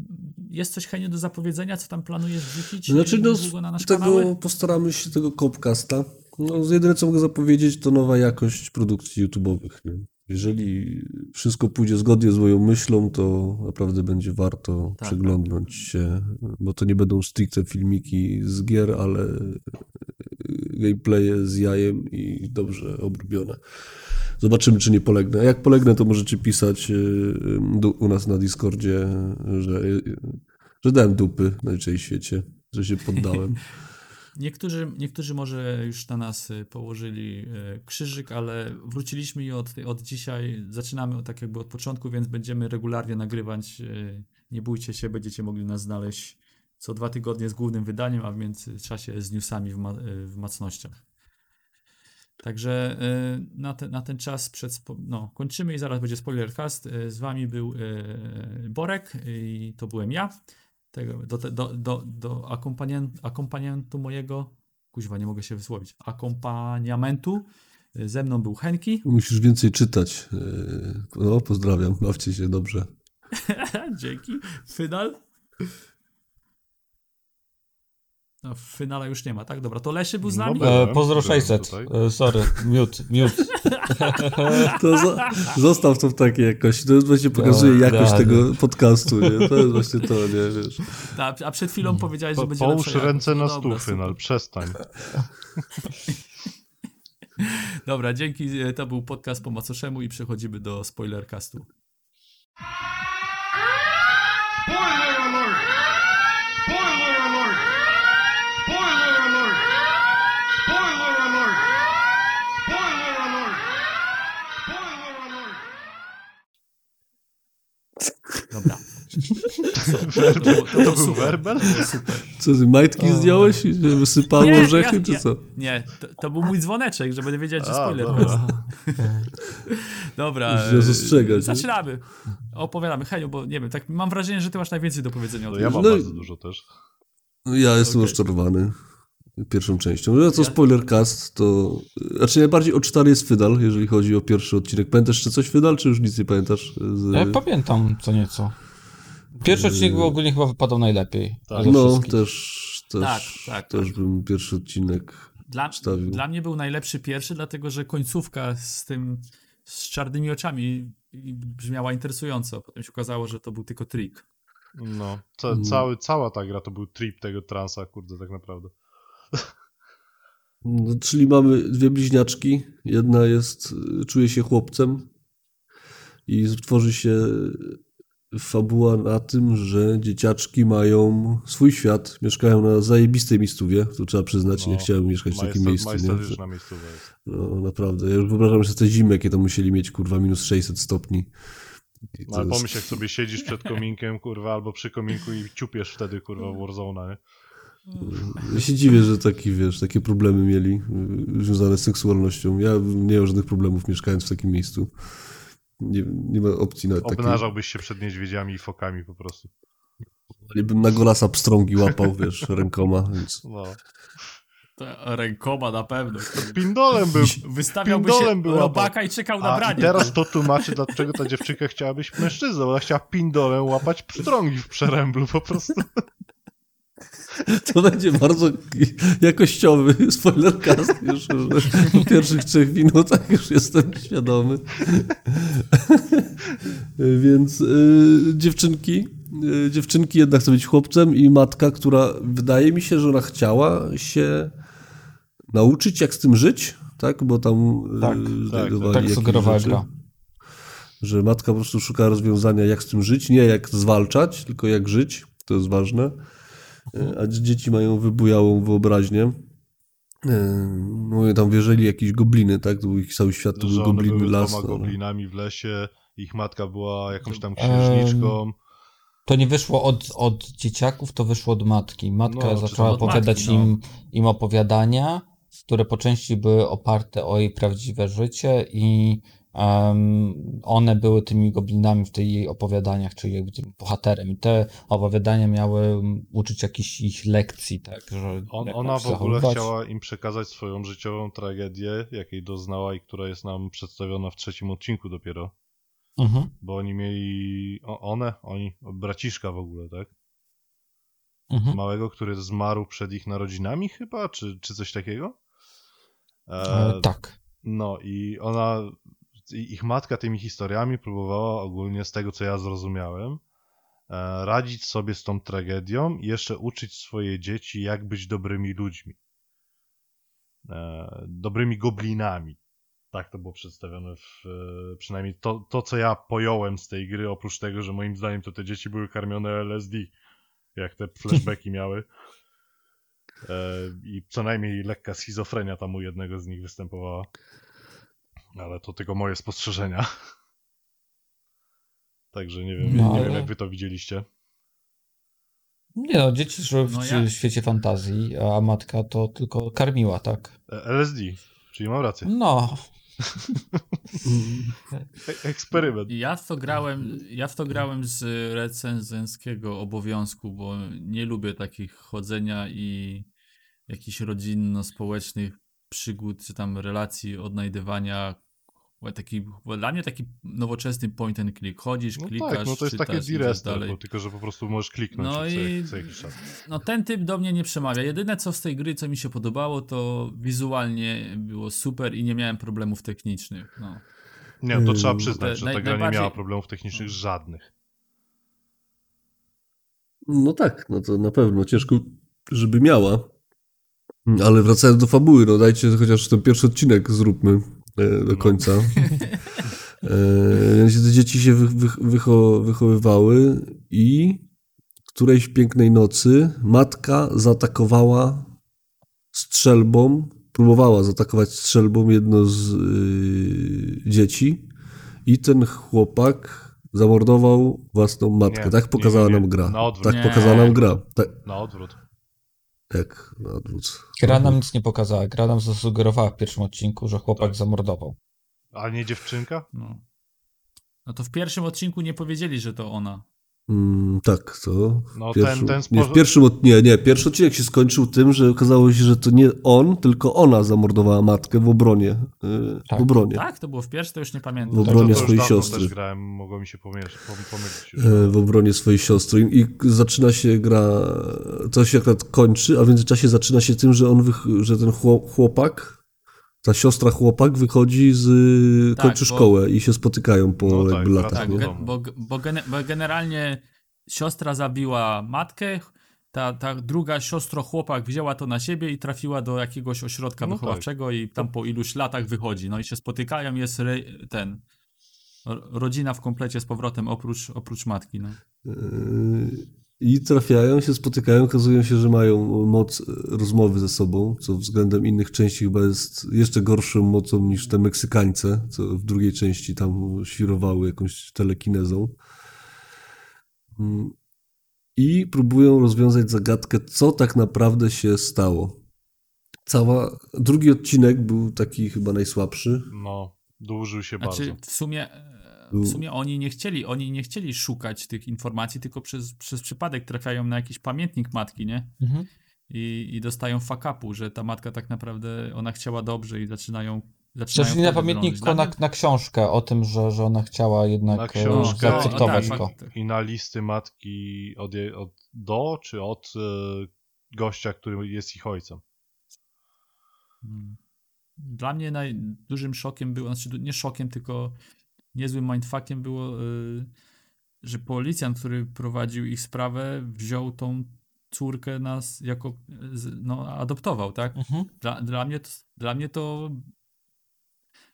jest coś chętnie do zapowiedzenia, co tam planujesz wrzucić Znaczy, no, na nasz tego kanał? postaramy się tego Copcasta. No, z jedyne co mogę zapowiedzieć, to nowa jakość produkcji YouTube'owych. Nie? Jeżeli wszystko pójdzie zgodnie z moją myślą, to naprawdę będzie warto Tak, przeglądnąć się, bo to nie będą stricte filmiki z gier, ale gameplaye z jajem i dobrze obrobione. Zobaczymy, czy nie polegnę. A jak polegnę, to możecie pisać y, du- u nas na Discordzie, że, że dałem dupy najczęściej w świecie, że się poddałem. Niektórzy, niektórzy może już na nas y, położyli y, krzyżyk, ale wróciliśmy i od, od dzisiaj zaczynamy tak jakby od początku, więc będziemy regularnie nagrywać y, Nie bójcie się, będziecie mogli nas znaleźć co dwa tygodnie z głównym wydaniem, a w międzyczasie z newsami w, ma- w. Także na, te, na ten czas przed, no, kończymy i zaraz będzie spoilercast. Z wami był Borek i to byłem ja. Tego, do, do, do, do akompaniamentu mojego, kuźwa, nie mogę się wysłowić, akompaniamentu ze mną był Henki. Musisz więcej czytać. No, pozdrawiam, bawcie się dobrze. Dzięki. Final. No, w finale już nie ma, tak? Dobra, to Leszy był z No nami? E, Byłem, pozdro byłem 600. tutaj. E, sorry, mute, mute. To za, zostaw to w takiej jakości. To właśnie pokazuje No, jakość da, tego podcastu. Nie? To jest właśnie to, nie wiesz. A, a przed chwilą powiedziałeś, że Po, będzie połóż lepsza ręce jakość. na No stół, Final, przestań. Dobra, dzięki. e, To był podcast po macoszemu i przechodzimy do spoilercastu. Spoiler alert! Spoiler alert! Spoiler alert! Spoiler alert! Spoiler alert! Spoiler alert! Dobra. To, było- to, To było był super. werbel? To. Co ty, majtki zdjąłeś i że wysypało Nie, orzechy, ja- czy co? Nie, to, to był mój dzwoneczek, że będę wiedzieć, że A, spoiler. dobra. Dobra. Ostrzegać, nie? Zaczynamy. Opowiadamy. Heniu, bo nie wiem, tak mam wrażenie, że ty masz najwięcej do powiedzenia o No tym. ja mam No i- bardzo dużo też. No Ja jestem Okej. rozczarowany pierwszą częścią. No co Ja- spoilercast, to... Znaczy najbardziej odczytany jest Fydal, jeżeli chodzi o pierwszy odcinek. Pamiętasz jeszcze coś Fydal, czy już nic nie pamiętasz? Z... Ja pamiętam co nieco. Pierwszy odcinek był ogólnie chyba wypadał najlepiej. Tak. No, wszystkich. też, też, Tak, tak, też tak. bym pierwszy odcinek Dla, wstawił. dla mnie był najlepszy pierwszy, dlatego że końcówka z tym, z czarnymi oczami brzmiała interesująco. Potem się okazało, że to był tylko trik. No, ca Mm. cały, cała ta gra to był trip tego transa, kurde, tak naprawdę. No, czyli mamy dwie bliźniaczki. Jedna jest, czuje się chłopcem i tworzy się fabuła na tym, że dzieciaczki mają swój świat, mieszkają na zajebistej miejscówie, to trzeba przyznać, nie No, chciałem mieszkać w takim miejscu. Nie? Majestatyczna miejscowa jest. No naprawdę, ja już wyobrażam sobie te zimy, jakie to musieli mieć, kurwa, minus 600 stopni. No, ale jest- pomyśl, jak sobie siedzisz przed kominkiem, kurwa, albo przy kominku i ciupiesz wtedy, kurwa, Warzone'a, nie? Ja się dziwię, że taki, wiesz, takie problemy mieli y, związane z seksualnością. Ja nie mam żadnych problemów mieszkając w takim miejscu. Nie, nie ma opcji nawet takiej. Obnażałbyś się przed niedźwiedziami i fokami po prostu. Ale bym na golasa pstrągi łapał, wiesz, rękoma, więc... No. Rękoma na pewno. Pindolem był. Wystawiałby Pindolem się była, robaka i czekał na branie. teraz to tłumaczy, dlaczego ta dziewczynka chciała być mężczyzną. Ona chciała pindolem łapać pstrągi w przeręblu po prostu. To będzie bardzo jakościowy spoilercast już że po pierwszych trzech minutach już jestem świadomy. Więc y, dziewczynki, y, dziewczynki jednak chce być chłopcem i matka, która wydaje mi się, że ona chciała się nauczyć jak z tym żyć, tak? Bo tam y, Tak, Tak jakieś sugerowała gra. Że matka po prostu szuka rozwiązania jak z tym żyć, nie jak zwalczać, tylko jak żyć, to jest ważne. E, A dzieci mają wybujałą wyobraźnię. E, No tam wierzyli jakieś gobliny, tak? Ich cały świat, to były gobliny były las. dwoma no. goblinami w lesie, ich matka była jakąś tam księżniczką. To nie wyszło od, od dzieciaków, to wyszło od matki. Matka No, zaczęła opowiadać matki, no. im, im opowiadania, które po części były oparte o jej prawdziwe życie i one były tymi goblinami w tych jej opowiadaniach, czyli jakby tym bohaterem. I te opowiadania miały mm, uczyć jakichś ich lekcji, tak? Że On, ona w ogóle chciała im przekazać swoją życiową tragedię, jakiej doznała i która jest nam przedstawiona w trzecim odcinku dopiero. Mhm. Bo oni mieli. One? Oni. Braciszka w ogóle, tak? Mhm. Małego, który zmarł przed ich narodzinami, chyba? Czy, czy coś takiego? E, tak. No i ona, ich matka tymi historiami próbowała ogólnie, z tego co ja zrozumiałem, e, radzić sobie z tą tragedią i jeszcze uczyć swoje dzieci, jak być dobrymi ludźmi. E, dobrymi goblinami. Tak to było przedstawione, w, e, przynajmniej to, to, co ja pojąłem z tej gry, oprócz tego, że moim zdaniem to te dzieci były karmione LSD, jak te flashbacki miały. I co najmniej lekka schizofrenia tam u jednego z nich występowała. Ale to tylko moje spostrzeżenia. Także nie wiem, No, nie ale- wiem jak wy to widzieliście. Nie no, dzieci żyły w No ja- świecie fantazji, a matka to tylko karmiła, tak? E, LSD, czyli mam rację. No, E eksperyment. Ja w to grałem, ja w to grałem z recenzenckiego obowiązku, bo nie lubię takich chodzenia i jakichś rodzinno-społecznych przygód, czy tam relacji, odnajdywania. Taki, dla mnie taki nowoczesny point and click. Chodzisz, No klikasz, tak, no to jest czytasz, takie dalej. bo tylko że po prostu możesz kliknąć No co, i- co jakiś czas. No ten typ do mnie nie przemawia. Jedyne co z tej gry, co mi się podobało, to wizualnie było super i nie miałem problemów technicznych. No. Nie, to trzeba przyznać, że naj- ta gra nie miała problemów technicznych żadnych. No tak, no to na pewno. Ciężko, żeby miała. Ale wracając do fabuły, no dajcie chociaż ten pierwszy odcinek zróbmy e, do końca. E, Więc te dzieci się wy, wy, wycho, wychowywały i którejś pięknej nocy matka zaatakowała strzelbą, próbowała zaatakować strzelbą jedno z dzieci i ten chłopak zamordował własną matkę. Nie, tak pokazała nie, nie, nie. nam gra. Na odwrót. Tak pokazała nam gra. Tak, Na odwrót. Jak na odwrót. gra nam nic nie pokazała. Gra nam zasugerowała w pierwszym odcinku, że chłopak Tak. zamordował. A nie dziewczynka? No. no to w pierwszym odcinku nie powiedzieli, że to ona. Mm, tak, to. No w pierwszym, ten, ten nie, w sposób... pierwszym, od- nie, nie, pierwszy odcinek się skończył tym, że okazało się, że to nie on, tylko ona zamordowała matkę w obronie. y, Tak. W obronie. Tak, to było w pierwszym, to już nie W pamiętam. to, obronie to już swojej siostry. też grałem, mogło mi się pomylić. E, w obronie swojej siostry. I zaczyna się gra, to się akurat kończy, a w międzyczasie zaczyna się tym, że on, wych- że ten chło- chłopak, ta siostra chłopak wychodzi z, Tak, kończy bo- szkołę i się spotykają po No tak, latach, Tak, nie? bo, bo, bo generalnie siostra zabiła matkę, ta, ta druga siostro chłopak wzięła to na siebie i trafiła do jakiegoś ośrodka No tak. wychowawczego i tam po iluś latach wychodzi. No i się spotykają, jest re, ten ro- rodzina w komplecie z powrotem oprócz, oprócz matki. No. Yy, I trafiają się, spotykają, okazują się, że mają moc e, rozmowy ze sobą, co względem innych części chyba jest jeszcze gorszą mocą niż te Meksykańce, co w drugiej części tam świrowały jakąś telekinezą. Mm. I próbują rozwiązać zagadkę, co tak naprawdę się stało. Cała, drugi odcinek był taki chyba najsłabszy. No, dłużył się Znaczy bardzo. w sumie, w sumie oni nie chcieli, oni nie chcieli szukać tych informacji, tylko przez, przez przypadek trafiają na jakiś pamiętnik matki, nie? Mhm. I, i dostają fakapu, że ta matka tak naprawdę, ona chciała dobrze i zaczynają zaczynają Przeszli na wtedy pamiętnik drążyć. tylko na, na książkę o tym, że, że ona chciała Na jednak e, książkę zaakceptować i- go. tak. I na listy matki od, jej- od do, czy od e, gościa, który jest ich ojcem. Mm. Dla mnie najdużym szokiem było, znaczy nie szokiem, tylko niezłym mindfuckiem było, y, że policjant, który prowadził ich sprawę, wziął tą córkę nas jako, no, adoptował, tak? Mhm. Dla, dla, mnie, to, dla mnie to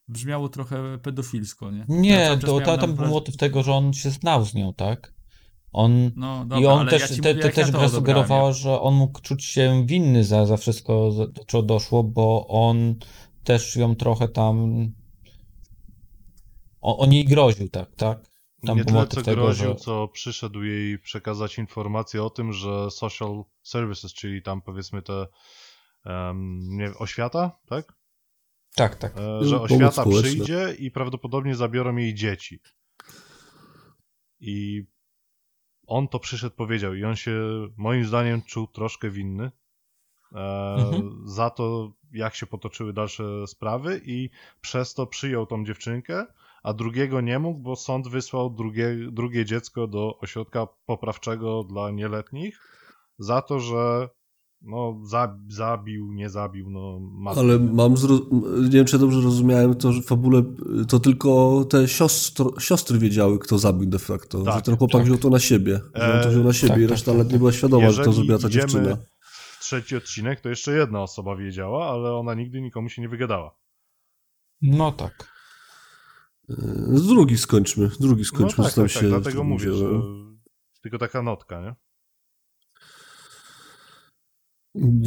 brzmiało trochę pedofilsko, nie? Ja Nie, to, na tam był motyw tego, że on się znał z nią, tak? On, No, dobra, I on też, ja te, te, ja też odebrałem, sugerowała, że on mógł czuć się winny za, za wszystko, do czego doszło, bo on też ją trochę tam. O, on jej groził, tak, tak? Tam nie tyle co tego, groził, że- co przyszedł jej przekazać informację o tym, że social services, czyli tam powiedzmy te em, nie, wiem, oświata, tak? Tak, tak. E, że Pomoc oświata społeczna. przyjdzie i prawdopodobnie zabiorą jej dzieci. I on to przyszedł, powiedział i on się moim zdaniem czuł troszkę winny e, Mhm. za to, jak się potoczyły dalsze sprawy i przez to przyjął tą dziewczynkę, a drugiego nie mógł, bo sąd wysłał drugie, drugie dziecko do ośrodka poprawczego dla nieletnich za to, że no, za, zabił, nie zabił, no matkę. Ale mam, zro... nie wiem czy dobrze rozumiałem to, że w fabule to tylko te siostro... siostry wiedziały, kto zabił de facto, Tak, że ten chłopak tak. wziął to na siebie, że on to wziął na siebie tak, i tak, reszta tak, nawet nie była świadoma, że to zrobiła ta dziewczyna. trzeci odcinek, to jeszcze jedna osoba wiedziała, ale ona nigdy nikomu się nie wygadała. No tak. Z drugi skończmy, drugi skończmy, no tak, tak, tak, się dlatego mówię, że tylko taka notka, nie?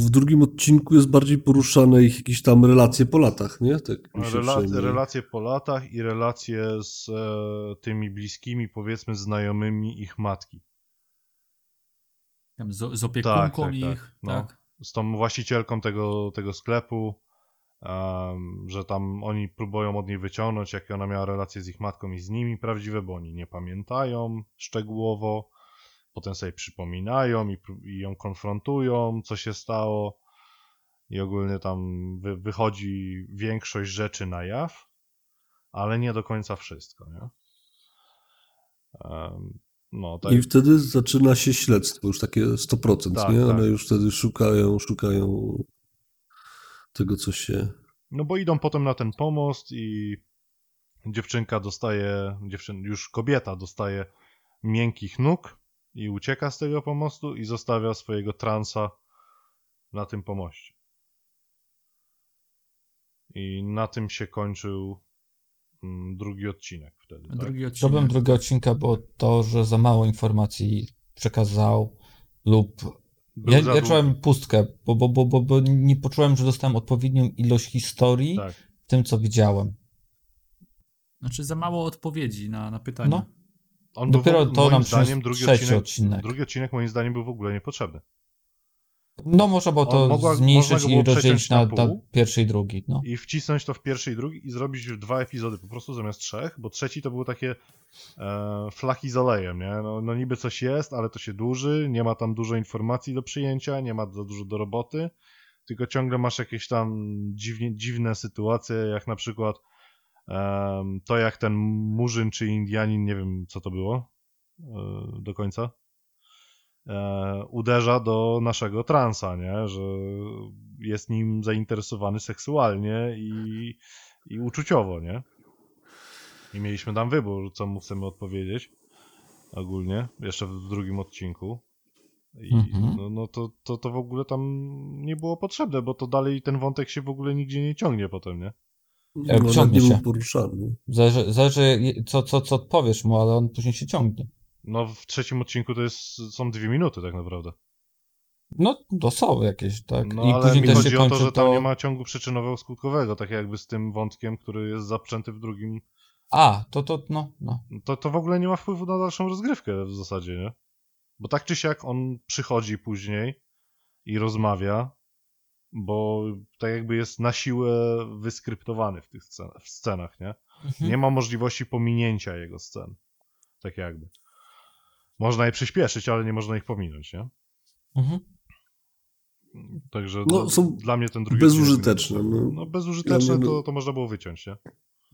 W drugim odcinku jest bardziej poruszane ich jakieś tam relacje po latach, nie? Tak mi się Rela relacje po latach i relacje z e, tymi bliskimi, powiedzmy, znajomymi ich matki. Tam z, z opiekunką tak, tak, ich, no. tak? z tą właścicielką tego, tego sklepu, że tam oni próbują od niej wyciągnąć, jakie ona miała relacje z ich matką i z nimi prawdziwe, bo oni nie pamiętają szczegółowo, potem sobie przypominają i, i ją konfrontują, co się stało i ogólnie tam wy, wychodzi większość rzeczy na jaw, ale nie do końca wszystko, nie? No, tak. I wtedy zaczyna się śledztwo, już takie 100%, Tak, nie? tak. One już wtedy szukają, szukają tego, co się... No bo idą potem na ten pomost i dziewczynka dostaje, dziewczyn, już kobieta dostaje miękkich nóg i ucieka z tego pomostu i zostawia swojego transa na tym pomoście. I na tym się kończył mm, drugi odcinek wtedy, tak? Drugi odcinek. Problem drugiego odcinka było to, że za mało informacji przekazał lub ja, ja czułem pustkę, bo, bo, bo, bo, bo nie poczułem, że dostałem odpowiednią ilość historii Tak. w tym, co widziałem. Znaczy za mało odpowiedzi na, na pytania. No. On Dopiero był, to moim nam zdaniem drugi trzeci odcinek, odcinek. drugi odcinek moim zdaniem był w ogóle niepotrzebny. No można było to mogła- zmniejszyć i rozdzielić na, na na pierwszy i drugi. No. i wcisnąć to w pierwszy i drugi i zrobić już dwa epizody po prostu zamiast trzech, bo trzeci to było takie e, flaki z olejem, nie? No, no niby coś jest, ale to się dłuży, nie ma tam dużo informacji do przyjęcia, nie ma za dużo do roboty, tylko ciągle masz jakieś tam dziwnie, dziwne sytuacje, jak na przykład em, to jak ten murzyn czy Indianin, nie wiem co to było e, do końca, e, uderza do naszego transa, nie? Że jest nim zainteresowany seksualnie i, i uczuciowo, nie? I mieliśmy tam wybór, co mu chcemy odpowiedzieć ogólnie, jeszcze w drugim odcinku. I Mhm. no, no to, to, to w ogóle tam nie było potrzebne, bo to dalej ten wątek się w ogóle nigdzie nie ciągnie potem, nie? E, No, ciągnie nie się. był poruszany. Zależy, zależy co, co, co odpowiesz mu, ale on później się ciągnie. No w trzecim odcinku to jest, są dwie minuty tak naprawdę. No, to są jakieś, tak. No I ale później mi też chodzi się o to, że tam nie ma ciągu przyczynowo-skutkowego, tak jakby z tym wątkiem, który jest zaprzęty w drugim. A, to, to, no, no. To, to w ogóle nie ma wpływu na dalszą rozgrywkę w zasadzie, nie? Bo tak czy siak on przychodzi później i rozmawia, bo tak jakby jest na siłę wyskryptowany w tych scen w scenach, nie? Mhm. Nie ma możliwości pominięcia jego scen. Tak jakby. Można je przyspieszyć, ale nie można ich pominąć, nie? Mhm. Także No, dla, są dla mnie ten drugi bezużyteczne, no. No bezużyteczne mnie- to, to można było wyciąć, nie?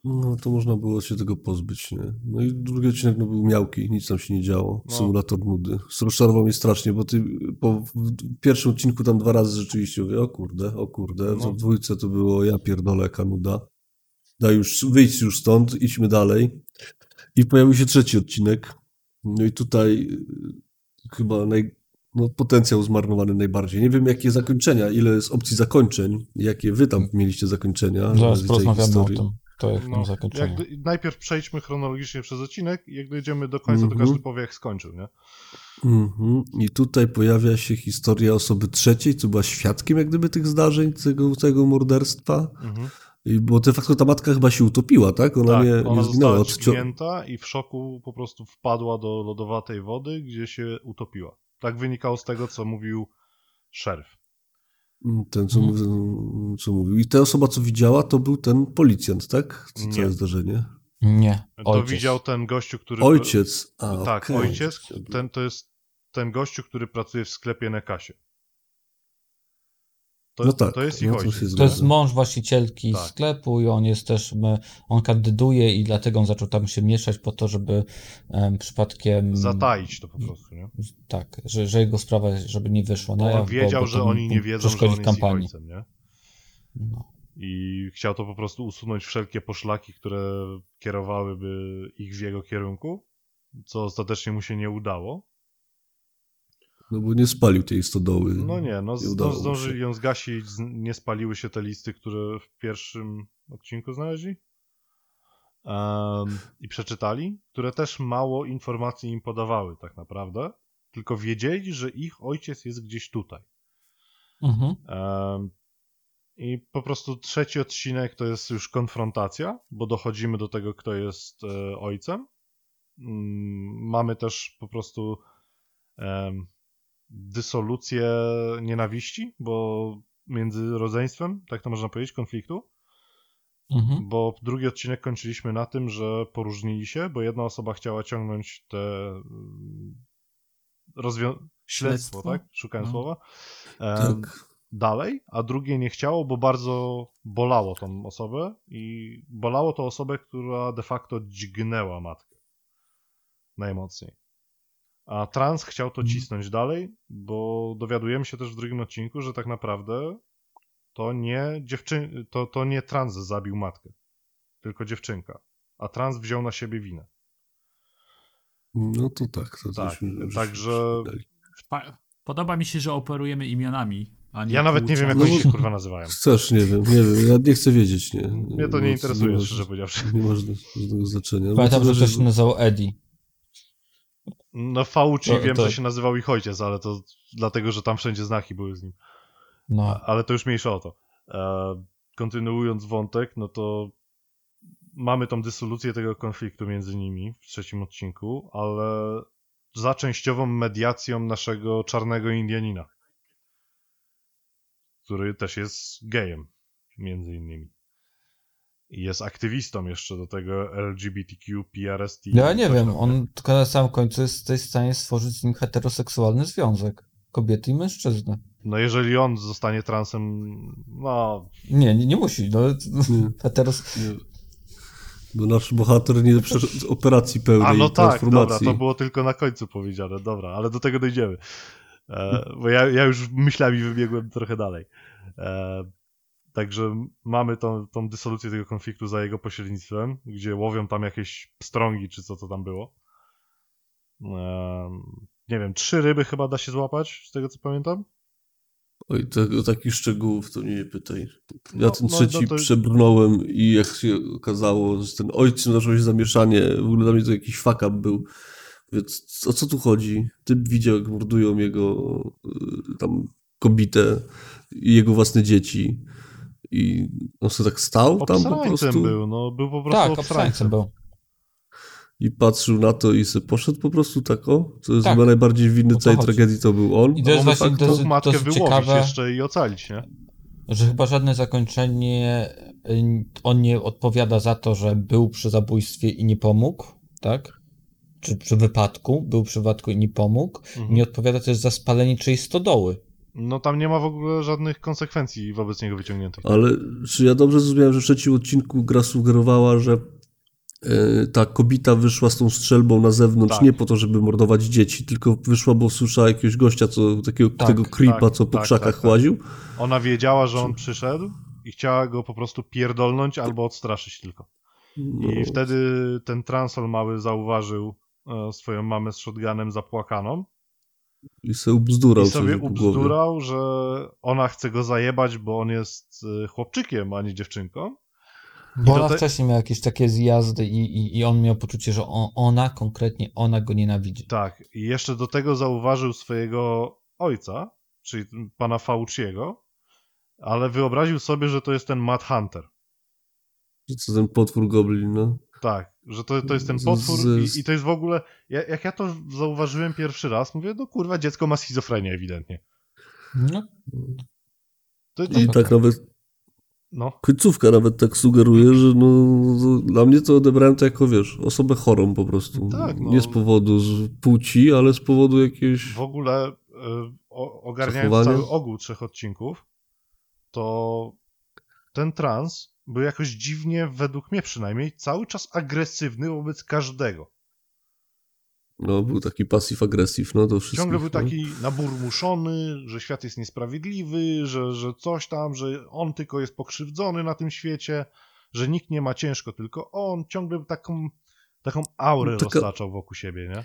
No to można było się tego pozbyć, nie? No i drugi odcinek no, był miałki, nic tam się nie działo. No. Symulator nudy. Rozczarował mnie strasznie, bo ty po w pierwszym odcinku tam dwa razy rzeczywiście mówię, o kurde, o kurde. No. W dwójce to było ja pierdolę, jaka nuda. Daj już, wyjdź już stąd, idźmy dalej. I pojawił się trzeci odcinek. No i tutaj y, chyba naj, no, potencjał zmarnowany najbardziej. Nie wiem, jakie zakończenia, ile jest opcji zakończeń, jakie wy tam mieliście zakończenia. Zaraz porozmawiamy o historii. tym. To jak No, tam zakończenie. jak, najpierw przejdźmy chronologicznie przez odcinek i jak dojdziemy do końca, to Mhm. każdy powie jak skończył, nie? Mhm. I tutaj pojawia się historia osoby trzeciej, co była świadkiem jak gdyby tych zdarzeń, tego, tego morderstwa. Mhm. I, bo de facto ta matka chyba się utopiła, tak? Ona tak, nie, ona nie zginęła. i w szoku po prostu wpadła do lodowatej wody, gdzie się utopiła. Tak wynikało z tego, co mówił szeryf. Ten, co, Mhm. mówił, co mówił. I ta osoba, co widziała, to był ten policjant, tak? Co, Nie. całe zdarzenie. Nie, To ojciec. widział ten gościu, który... Ojciec. A, Tak, okej. ojciec, ten to jest ten gościu, który pracuje w sklepie Nekasie. To, No tak, to jest no ich to ojciec. To jest mąż właścicielki Tak. sklepu i on jest też, on kandyduje i dlatego on zaczął tam się mieszać po to, żeby em, przypadkiem... Zataić to po prostu, nie? Tak, że, że jego sprawa, żeby nie wyszła na Bo on jaw, wiedział, bo, bo że oni nie wiedzą, że on jest ich kampanii. ojcem, nie? No. I chciał to po prostu usunąć wszelkie poszlaki, które kierowałyby ich w jego kierunku, co ostatecznie mu się nie udało. No bo nie spalił tej stodoły. No nie, no Nie mu zdążyli ją zgasić, nie spaliły się te listy, które w pierwszym odcinku znaleźli. Em, I przeczytali, które też mało informacji im podawały tak naprawdę, tylko wiedzieli, że ich ojciec jest gdzieś tutaj. Mhm. Em, I po prostu trzeci odcinek to jest już konfrontacja, bo dochodzimy do tego, kto jest e, ojcem. Mm, Mamy też po prostu em, dysolucję nienawiści, bo między rodzeństwem, tak to można powiedzieć, konfliktu. Mhm. Bo drugi odcinek kończyliśmy na tym, że poróżnili się, bo jedna osoba chciała ciągnąć te mm, śledztwo, Śledztwo? tak? Szukałem No. słowa. Tak. dalej, a drugie nie chciało, bo bardzo bolało tą osobę i bolało to osobę, która de facto dźgnęła matkę. Najmocniej. A trans chciał to Mhm. cisnąć dalej, bo dowiadujemy się też w drugim odcinku, że tak naprawdę to nie dziewczyn... to, to nie trans zabił matkę, tylko dziewczynka. A trans wziął na siebie winę. No to tak. To Tak, także- Podoba mi się, że operujemy imionami, a nie Ja nawet nie wiem, jak oni się kurwa nazywają. Też nie wiem, nie wiem, ja nie chcę wiedzieć, nie. Mnie to nie interesuje, szczerze powiedziawszy. Nie ma żadnego znaczenia. Pamiętam, że zależy- ktoś się nazywał Eddie. No Fauci To- wiem, to- że się nazywał ich ojciec, ale to dlatego, że tam wszędzie znaki były z nim. No. Ale to już mniejsza o to. E, kontynuując wątek, no to mamy tą dysolucję tego konfliktu między nimi w trzecim odcinku, ale za częściową mediacją naszego czarnego Indianina, który też jest gejem, między innymi. I jest aktywistą jeszcze do tego LGBTQ, PRST. Ja nie coś wiem, tam, on tylko na samym końcu jest w stanie stworzyć z nim heteroseksualny związek. Kobiety i mężczyzny. No jeżeli on zostanie transem, no Nie, nie, nie musi. No, Nie. heteros... Nie. Bo nasz bohater nie przeszedł z operacji pełnej A no tak, dobra, to było tylko na końcu powiedziane, dobra, ale do tego dojdziemy. E, bo ja, ja już myślami wybiegłem trochę dalej. E, także mamy tą, tą dysolucję tego konfliktu za jego pośrednictwem, gdzie łowią tam jakieś pstrągi, czy co to tam było. Nie wiem, trzy ryby chyba da się złapać, z tego co pamiętam. Oj, tego, takich szczegółów to mnie nie pytaj. Ja No, ten no, trzeci no to- przebrnąłem i jak się okazało, że ten ojciec zaczął się zamieszanie, w ogóle dla mnie to jakiś fuck up był. Więc o co tu chodzi? Typ widział, jak mordują jego y, tam kobietę i jego własne dzieci. I on sobie tak stał tam po prostu był, no był po prostu Tak, obsrańcem. obsrańcem był. i patrzył na to i sobie poszedł po prostu tak o. Co jest Tak. chyba najbardziej winny to całej chodzi. tragedii to był on. I to jest a de właśnie- to Mógł matkę wyłowić ciekawe. jeszcze i ocalić, nie? Że chyba żadne zakończenie, y, on nie odpowiada za to, że był przy zabójstwie i nie pomógł, tak? Czy przy wypadku, był przy wypadku i nie pomógł. Mhm. Nie odpowiada też za spalenie czyjejś stodoły. No tam nie ma w ogóle żadnych konsekwencji wobec niego wyciągniętych. Ale czy ja dobrze zrozumiałem, że w trzecim odcinku gra sugerowała, że e, ta kobieta wyszła z tą strzelbą na zewnątrz Tak. nie po to, żeby mordować dzieci, tylko wyszła, bo słyszała jakiegoś gościa, co, takiego Tak, tego creepa, tak, co po tak, krzakach tak, tak. łaził. Ona wiedziała, że on przyszedł i chciała go po prostu pierdolnąć albo odstraszyć tylko. No, I wtedy ten transol mały zauważył e, swoją mamę z shotgunem zapłakaną I sobie ubzdurał i sobie ubzdurał, że ona chce go zajebać, bo on jest e, chłopczykiem, a nie dziewczynką. Bo ona te- wcześniej miała jakieś takie zjazdy i, i, i on miał poczucie, że on, ona, konkretnie ona go nienawidzi. Tak, i jeszcze do tego zauważył swojego ojca, czyli pana Fauciego, ale wyobraził sobie, że to jest ten Mad Hunter. Że Co ten potwór goblin, no. Tak, że to, to jest ten potwór z- i, i to jest w ogóle... Ja, jak ja to zauważyłem pierwszy raz, mówię, no kurwa, dziecko ma schizofrenię ewidentnie. No, To, I tak nawet no, końcówka nawet tak sugeruje, że no, to dla mnie to odebrałem to jako, wiesz, osobę chorą po prostu. Tak, no. Nie z powodu z płci, ale z powodu jakiegoś... w ogóle y, o, ogarniając cały ogół trzech odcinków, to ten trans był jakoś dziwnie, według mnie przynajmniej, cały czas agresywny wobec każdego. No, był taki pasyw-agresyw, no to wszystko. Ciągle był taki naburmuszony, że świat jest niesprawiedliwy, że, że coś tam, że on tylko jest pokrzywdzony na tym świecie, że nikt nie ma ciężko, tylko on ciągle taką, taką aurę No, taka- roztaczał wokół siebie, nie?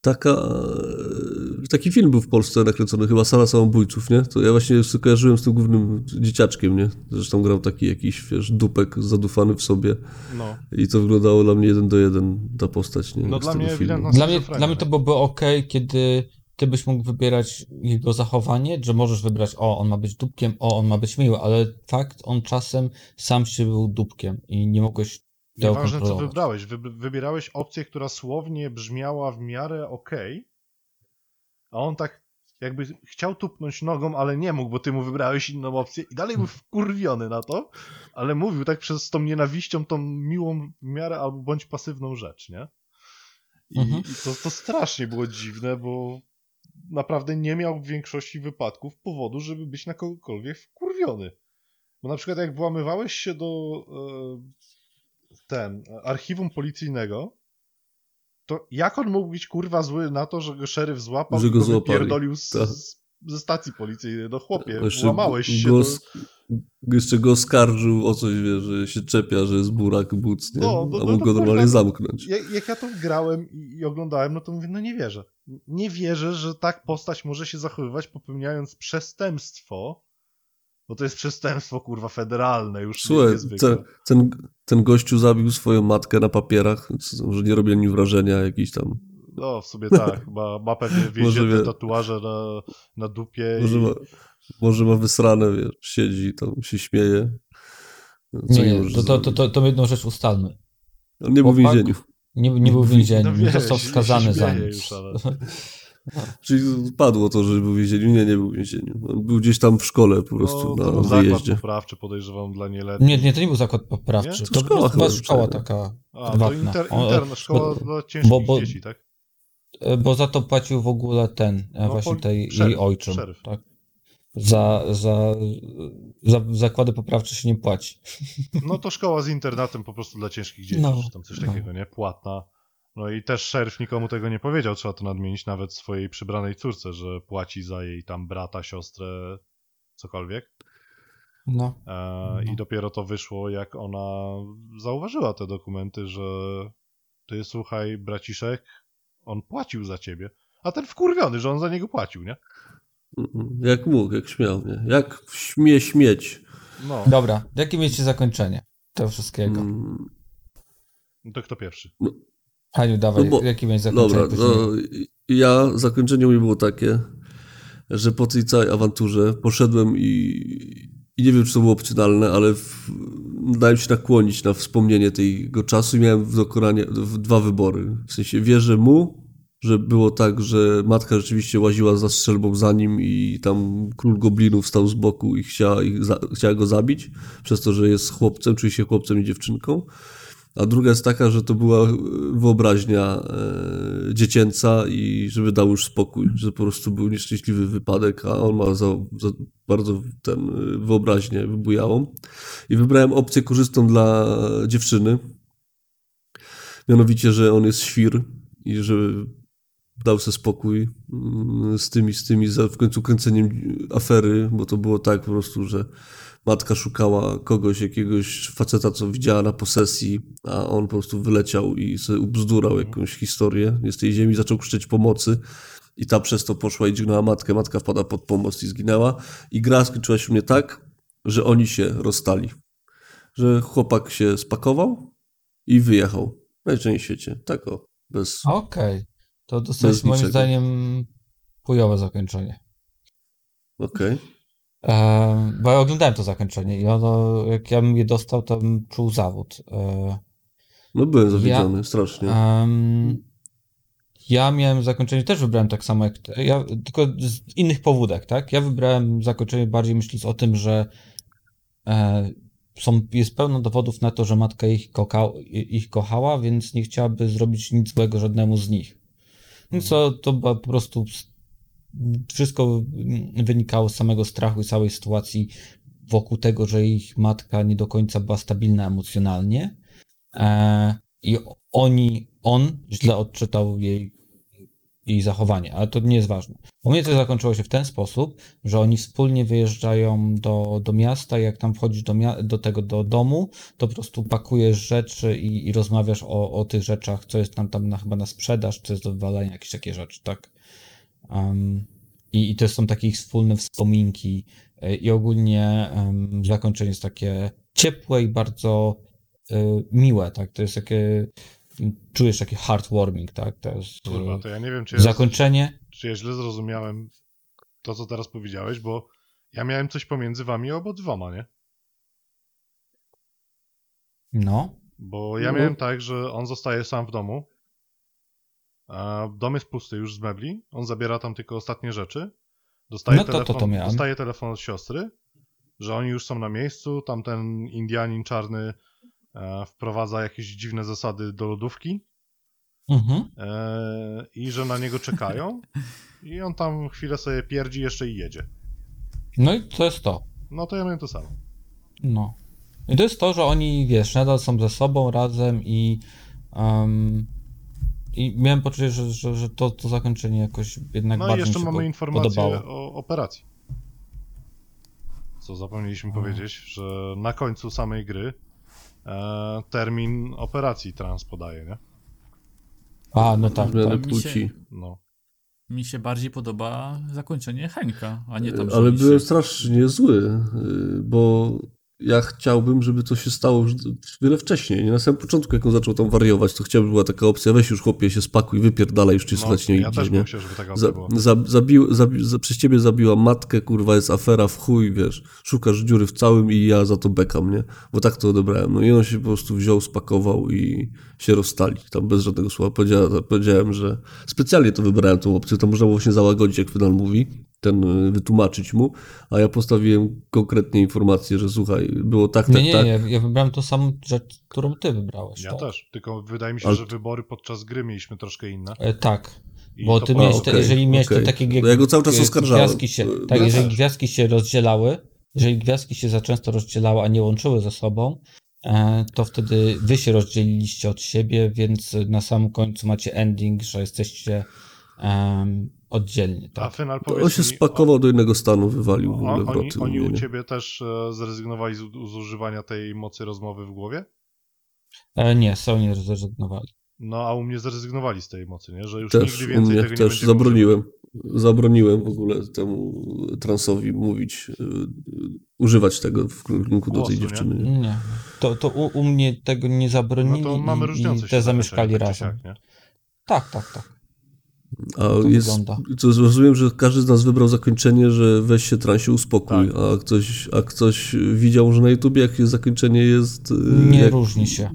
Taka, e, taki film był w Polsce nakręcony, chyba Sala Samobójców, nie? To ja właśnie kojarzyłem z tym głównym dzieciaczkiem, nie? Zresztą grał taki jakiś, wiesz, dupek zadufany w sobie No. i to wyglądało dla mnie jeden do jeden ta postać, nie? No dla mnie filmu. dla, mnie, dla mnie to byłoby ok, kiedy ty byś mógł wybierać jego zachowanie, że możesz wybrać, o, on ma być dupkiem, o, on ma być miły, ale fakt, on czasem sam się był dupkiem i nie mogłeś Nieważne co wybrałeś, Wy, wybierałeś opcję, która słownie brzmiała w miarę okej, a on tak jakby chciał tupnąć nogą, ale nie mógł, bo ty mu wybrałeś inną opcję i dalej był wkurwiony na to, ale mówił tak przez tą nienawiścią, tą miłą w miarę albo bądź pasywną rzecz, nie? I, Mhm. i to, to strasznie było dziwne, bo naprawdę nie miał w większości wypadków powodu, żeby być na kogokolwiek wkurwiony. Bo na przykład jak włamywałeś się do e, ten, archiwum policyjnego, to jak on mógł być kurwa zły na to, że go szeryf złapał Że i go złapali. wypierdolił z, Tak. ze stacji policyjnej? No chłopie, Jeszcze włamałeś się go, do... s- Jeszcze go oskarżył o coś, wie, że się czepia, że jest burak buc, nie? No, no, a no, mógł no, go kurwa, normalnie zamknąć. Jak, jak ja to grałem i, i oglądałem, no to mówię, no nie wierzę. Nie wierzę, że tak postać może się zachowywać, popełniając przestępstwo, bo to jest przestępstwo, kurwa, federalne już Słuchaj, ten, ten, ten gościu zabił swoją matkę na papierach, więc może nie robi ani wrażenia jakiś tam. No, w sumie tak, ma, ma pewnie więzienne tatuaże na, na dupie Może i... ma, może ma wysrane, wiesz, siedzi tam, się śmieje. No, co Nie, może to, to, to, to, to jedną rzecz ustalmy. On nie był w więzieniu. Nie, nie był w więzieniu, No nie wiesz, został ja się skazany za nic. już, ale- Czyli padło to, że był w więzieniu. Nie, nie był w więzieniu. On był gdzieś tam w szkole po prostu no, to był na zakład wyjeździe. poprawczy, podejrzewam, dla nieletnich. Nie, nie, to nie był zakład poprawczy. Nie? To, To szkoła była chyba szkoła taka A, to prywatna. inter, O, interna szkoła bo- dla ciężkich bo- bo- dzieci, tak? E, Bo za to płacił w ogóle ten, e, No, właśnie tej szeryf, jej ojczym. szeryf. Tak? Za, za, za zakłady poprawcze się nie płaci. No to szkoła z internatem po prostu dla ciężkich dzieci, No, czy tam coś no. takiego, nie? Płatna. No i też szeryf nikomu tego nie powiedział, trzeba to nadmienić, nawet swojej przybranej córce, że płaci za jej tam brata, siostrę, cokolwiek. No. E, I dopiero to wyszło, jak ona zauważyła te dokumenty, że ty słuchaj, braciszek, on płacił za ciebie. A ten wkurwiony, że on za niego płacił, nie? Jak mógł, jak śmiał, nie? Jak śmie śmieć. No, Dobra, jakie mieliście zakończenie tego wszystkiego? Mm, no to kto pierwszy? Haniu, dawaj, No bo- jakie miałeś zakończenie? Dobra, później? no, ja, zakończenie mi było takie, że po tej całej awanturze poszedłem i, i nie wiem, czy to było opcjonalne, ale w, dałem się nakłonić na wspomnienie tego czasu i miałem w dokonanie w dwa wybory. W sensie wierzę mu, że było tak, że matka rzeczywiście łaziła za strzelbą za nim i tam król goblinów stał z boku i chciała, ich za, chciała go zabić, przez to, że jest chłopcem, czuje się chłopcem i dziewczynką. A druga jest taka, że to była wyobraźnia e, dziecięca i żeby dał już spokój, że po prostu był nieszczęśliwy wypadek, a on ma za, za bardzo ten e, wyobraźnię wybujałą. I wybrałem opcję korzystną dla dziewczyny. Mianowicie, że on jest świr i że dał sobie spokój mm, z tymi, z tymi za, w końcu kręceniem afery, bo to było tak po prostu, że matka szukała kogoś, jakiegoś faceta, co widziała na posesji, a on po prostu wyleciał i sobie ubzdurał jakąś historię. Z tej ziemi, zaczął krzyczeć pomocy i ta przez to poszła i dźgnęła matkę, matka wpada pod pomost i zginęła. I gra skończyła się mnie tak, że oni się rozstali, że chłopak się spakował i wyjechał. Najczęściej w świecie, tak o, bez... Okej, to dostałeś Bez moim zdaniem chujowe zakończenie. Okej. E, bo ja oglądałem to zakończenie i ono, jak ja bym je dostał, to bym czuł zawód. E, No byłem zawiedziony, strasznie. em, ja miałem zakończenie, też wybrałem tak samo jak ty, ja, tylko z innych powódek, tak? Ja wybrałem zakończenie bardziej myśląc o tym, że e, są, jest pełno dowodów na to, że matka ich, koka, ich kochała, więc nie chciałaby zrobić nic złego żadnemu z nich. Więc to, to była po prostu wszystko mm, wynikało z samego strachu i całej sytuacji wokół tego, że ich matka nie do końca była stabilna emocjonalnie. E, I oni, on źle odczytał jej, jej zachowanie, ale to nie jest ważne. U mnie to zakończyło się w ten sposób, że oni wspólnie wyjeżdżają do, do miasta, jak tam wchodzisz do, do tego do domu, to po prostu pakujesz rzeczy i, i rozmawiasz o, o tych rzeczach, co jest tam, tam na, chyba na sprzedaż, co jest do wywalenia, jakieś takie rzeczy, tak? Um, i, I to są takie wspólne wspominki e, i ogólnie um, zakończenie jest takie ciepłe i bardzo e, miłe, tak? To jest takie, czujesz takie heartwarming, tak? To jest Kurwa, e, to ja nie wiem, czy ja, zakończenie. czy ja źle zrozumiałem to, co teraz powiedziałeś, bo ja miałem coś pomiędzy wami obodwoma, nie? No, Bo ja No. miałem tak, że on zostaje sam w domu, a dom jest pusty już z mebli, on zabiera tam tylko ostatnie rzeczy Dostaje, No to- to- telefon, to miałem. dostaje telefon od siostry, że oni już są na miejscu, tamten Indianin czarny e, wprowadza jakieś dziwne zasady do lodówki Mhm. e, i że na niego czekają i on tam chwilę sobie pierdzi jeszcze i jedzie. No i to jest to. No to ja miałem to samo. No. I to jest to, że oni, wiesz, nadal są ze sobą razem i um, i miałem poczucie, że, że, że to, to zakończenie jakoś jednak No i bardziej jeszcze mi się mamy po- informację podobało. o operacji. Co zapomnieliśmy Mhm. powiedzieć, że na końcu samej gry e, termin operacji trans podaje, nie? A, no tak, tak. Mi się- płci. No. Mi się bardziej podoba zakończenie Henka, a nie tam, że Ale mi byłem się... strasznie zły, y, bo ja chciałbym, żeby to się stało już wiele wcześniej. Nie na samym początku, jak on zaczął tam wariować, to chciałbym, była taka opcja, weź już chłopie się spakuj, wypierdalaj, już cię no słuchać nie ja idzie, też nie? bym chciał, żeby taka Za, opcja była. za, zabił, zabi, za, przez ciebie zabiła matkę, kurwa, jest afera w chuj, wiesz, szukasz dziury w całym i ja za to bekam, nie? Bo tak to odebrałem. No i on się po prostu wziął, spakował i się rozstali, tam bez żadnego słowa. Powiedziałem, powiedziałem że specjalnie to wybrałem tą opcję, to można było właśnie załagodzić, jak Fidel mówi, ten y, wytłumaczyć mu, a ja postawiłem konkretnie informację, że słuchaj, było tak, tak, Nie, nie, tak. ja, ja wybrałem tą samą rzecz, którą ty wybrałeś. Ja tak. też, tylko wydaje mi się, Ale- że wybory podczas gry mieliśmy troszkę inne. E, tak. I Bo to ty miałeś, okej, te, jeżeli miałeś okej. te takie No ja go cały czas oskarżałem. gwiazdki się, tak, ja jeżeli też. gwiazdki się rozdzielały, jeżeli gwiazdki się za często rozdzielały, a nie łączyły ze sobą, e, to wtedy wy się rozdzieliliście od siebie, więc na samym końcu macie ending, że jesteście em, oddzielni. A Tak? Final To on się mi, spakował do innego stanu, wywalił w ogóle oni, oni u ciebie też e, zrezygnowali z, z używania tej mocy rozmowy w głowie? E, nie, są nie zrezygnowali. No, a u mnie zrezygnowali z tej mocy, nie? Że już Też nigdy u więcej mnie tego nie też zabroniłem. Zabroniłem w ogóle temu transowi mówić, y, y, używać tego w kierunku do Głosu, tej dziewczyny. Nie? Nie. To, to u, u mnie tego nie No zabronili to mamy i, różniące i te zamieszkali tak razem. Tak, tak, tak. A to jest, wygląda. to rozumiem, że każdy z nas wybrał zakończenie, że weź się transie uspokój, Tak. a, ktoś, a ktoś widział, że na YouTubie jakie zakończenie jest... y, Nie jak... różni się.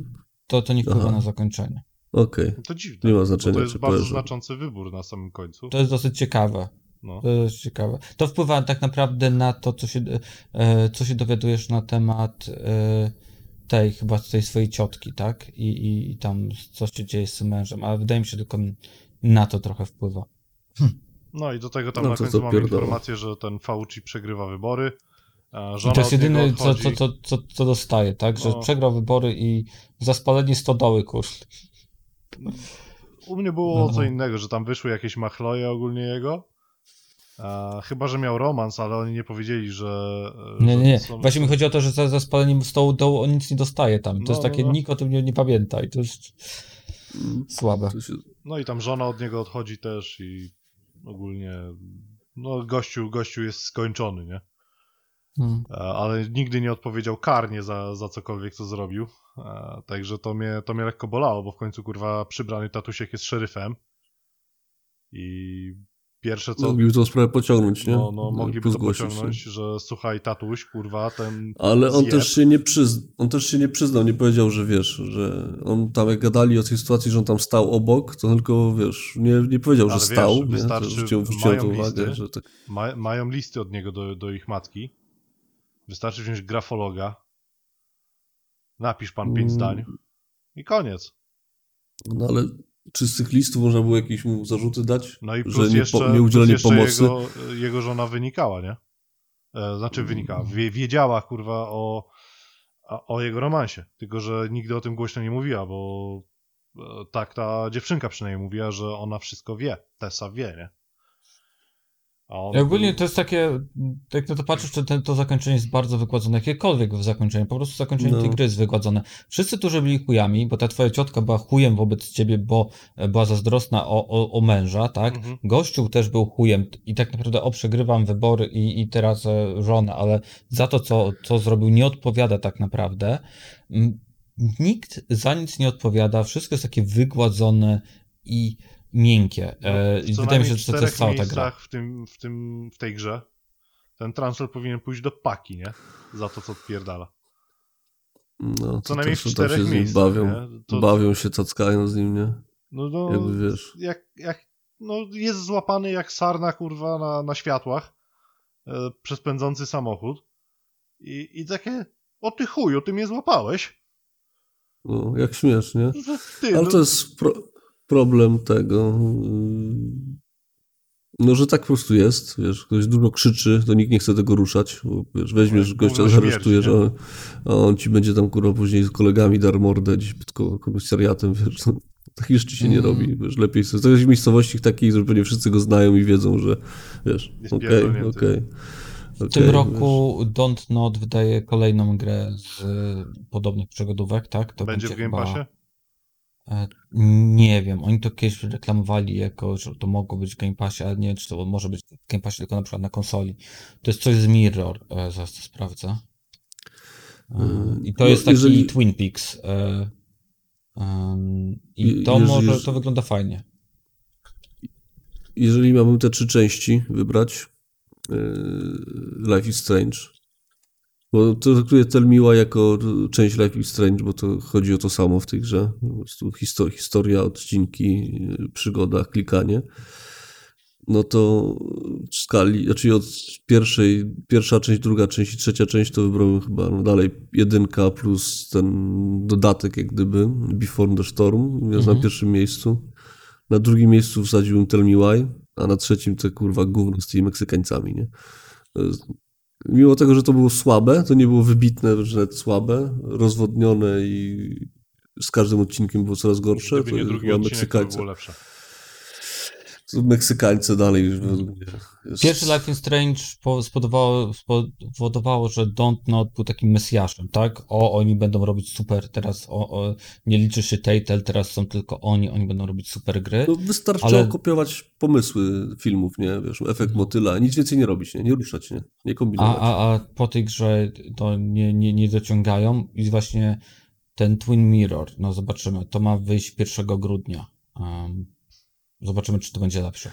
To, to nie wpływa Aha. na zakończenie. Okej. No To dziwne. Nie ma bo znaczenia, To jest bardzo znaczący wybór na samym końcu. To jest dosyć ciekawe. No. To jest ciekawe. To wpływa tak naprawdę na to, co się, e, co się dowiadujesz na temat e, tej, chyba tej swojej ciotki, tak? I, i, I tam co się dzieje z tym mężem. Ale wydaje mi się tylko na to trochę wpływa. no i do tego tam No na końcu mamy informację, że ten Fauci przegrywa wybory. a I Żona to jest jedyne, co, co, co, co, co dostaje, tak? Że No. przegrał wybory i za spalenie stodoły, kurde. U mnie było No. co innego, że tam wyszły jakieś machloje ogólnie jego. A, chyba, że miał romans, ale oni nie powiedzieli, że. Nie, że nie, nie. są- Właśnie mi chodzi o to, że za, za spaleniem stołu dołu on nic nie dostaje tam. To No, jest takie, no, no. nikt o tym nie, nie pamięta i to jest słabe. To się- No i tam żona od niego odchodzi też i ogólnie. No, gościu, gościu jest skończony, nie? Hmm. E, ale nigdy nie odpowiedział karnie za, za cokolwiek, co zrobił. E, Także to mnie, to mnie lekko bolało, bo w końcu kurwa przybrany tatusiek jest szeryfem. I pierwsze co. Mogliby tą sprawę pociągnąć, nie? No, no mogliby to Zgłosił się. pociągnąć, że słuchaj, tatuś, kurwa, ten. Ale on zjeb. też, się nie przyzna, on też się nie przyznał, nie powiedział, że wiesz, że on tam jak gadali o tej sytuacji, że on tam stał obok, to tylko wiesz, nie, nie powiedział, że Ale wiesz, stał, nie? wystarczy- że zwróciłem, zwróciłem mają uwagę, listy. że tak. Ma, mają listy od niego do, do ich matki. Wystarczy wziąć grafologa. Napisz pan pięć Mm. zdań. I koniec. No ale czy z tych listów można było jakieś mu zarzuty dać? No i że plus nie, jeszcze, po, nie plus udzielenie jeszcze pomocy? Jego, jego żona wynikała, nie? E, znaczy wynikała. Wie, wiedziała, kurwa, o, o jego romansie. Tylko, że nigdy o tym głośno nie mówiła, bo e, tak ta dziewczynka przynajmniej mówiła, że ona wszystko wie. Tessa wie, nie? On ogólnie to jest takie, jak na to patrzysz, to to zakończenie jest bardzo wykładzone, jakiekolwiek zakończenie, po prostu zakończenie No. tej gry jest wykładzone. Wszyscy, którzy byli chujami, bo ta twoja ciotka była chujem wobec ciebie, bo e, była zazdrosna o, o, o męża, tak? Mhm. Gościu też był chujem i tak naprawdę, o, przegrywam wybory i, i teraz e, żona, ale za to, co, co zrobił, nie odpowiada tak naprawdę. Mm, Nikt za nic nie odpowiada, wszystko jest takie wygładzone i miękkie. E, No, co wydaje mi się, najmniej że to, jest czterech cała ta gra. miejscach w, tym, w, tym, w tej grze ten transfer powinien pójść do paki, nie? Za to, co odpierdala. No, Co to najmniej w się czterech z nim miejscach, bawią. To- Bawią się, cackają z nim, nie? No, no Jakby wiesz. jak, jak, no jest złapany jak sarna, kurwa, na, na światłach. e, przez pędzący samochód i, i takie, o ty chuju, ty mnie złapałeś? No, jak śmiesz, nie? Że ty, Ale no, to jest pro problem tego, yy, no, że tak po prostu jest, wiesz, ktoś dużo krzyczy, to nikt nie chce tego ruszać, bo wiesz, weźmiesz Jak gościa, zaresztujesz, nie? a, a on ci będzie tam, kurwa, później z kolegami dar mordę gdzieś pod ko- komisariatem, wiesz, takich rzeczy się nie Mm. robi, wiesz, lepiej sobie, to jest w miejscowości takich, że pewnie wszyscy go znają i wiedzą, że, wiesz, Jest okej, pierdolnięty. okej. W tym roku Don't Not wydaje kolejną grę z y, podobnych przygodówek, tak? To będzie w Game chyba- Passie? E, Nie wiem, oni to kiedyś reklamowali jako, że to mogło być w Game Passie, ale nie wiem, czy to może być w Game Passie tylko na przykład na konsoli. To jest coś z Mirror, e, zaraz to sprawdzę. E, I to no, jest taki jeżeli- Twin Peaks. e, em, I Je- to może, to wygląda fajnie. jeżeli miałbym te trzy części wybrać, yy, Life is Strange, bo to traktuję Why jako część Life is Strange, bo to chodzi o to samo w tej grze. Po prostu histo- historia, odcinki, yy, przygoda, klikanie. No to w skali, znaczy od pierwszej, pierwsza część, druga część i trzecia część to wybrałem chyba no dalej jedynka plus ten dodatek jak gdyby, Before the Storm, jest Mhm. na pierwszym miejscu. Na drugim miejscu wsadziłbym Tell Me Why, a na trzecim te kurwa gówno z tymi Meksykańcami, nie? Mimo tego, że to było słabe, to nie było wybitne, że nawet słabe, rozwodnione i z każdym odcinkiem było coraz gorsze. Gdyby to nie drugi to Meksykańcy. było lepsze. To Meksykańcy dalej już. Jest... Pierwszy Life is Strange po- spowodowało, spowodowało, że Don't Not był takim mesjaszem, tak? O, oni będą robić super, teraz o, o, nie liczy się Telltale, teraz są tylko oni, oni będą robić super gry. No, wystarczyło Ale- kopiować pomysły filmów, nie? Wiesz, efekt motyla, nic więcej nie robić, nie? Nie ruszać, nie? Nie A, kombinować. a, a po tej grze to nie, nie, nie dociągają i właśnie ten Twin Mirror, no zobaczymy, to ma wyjść 1 grudnia. Um, zobaczymy, czy to będzie lepsze.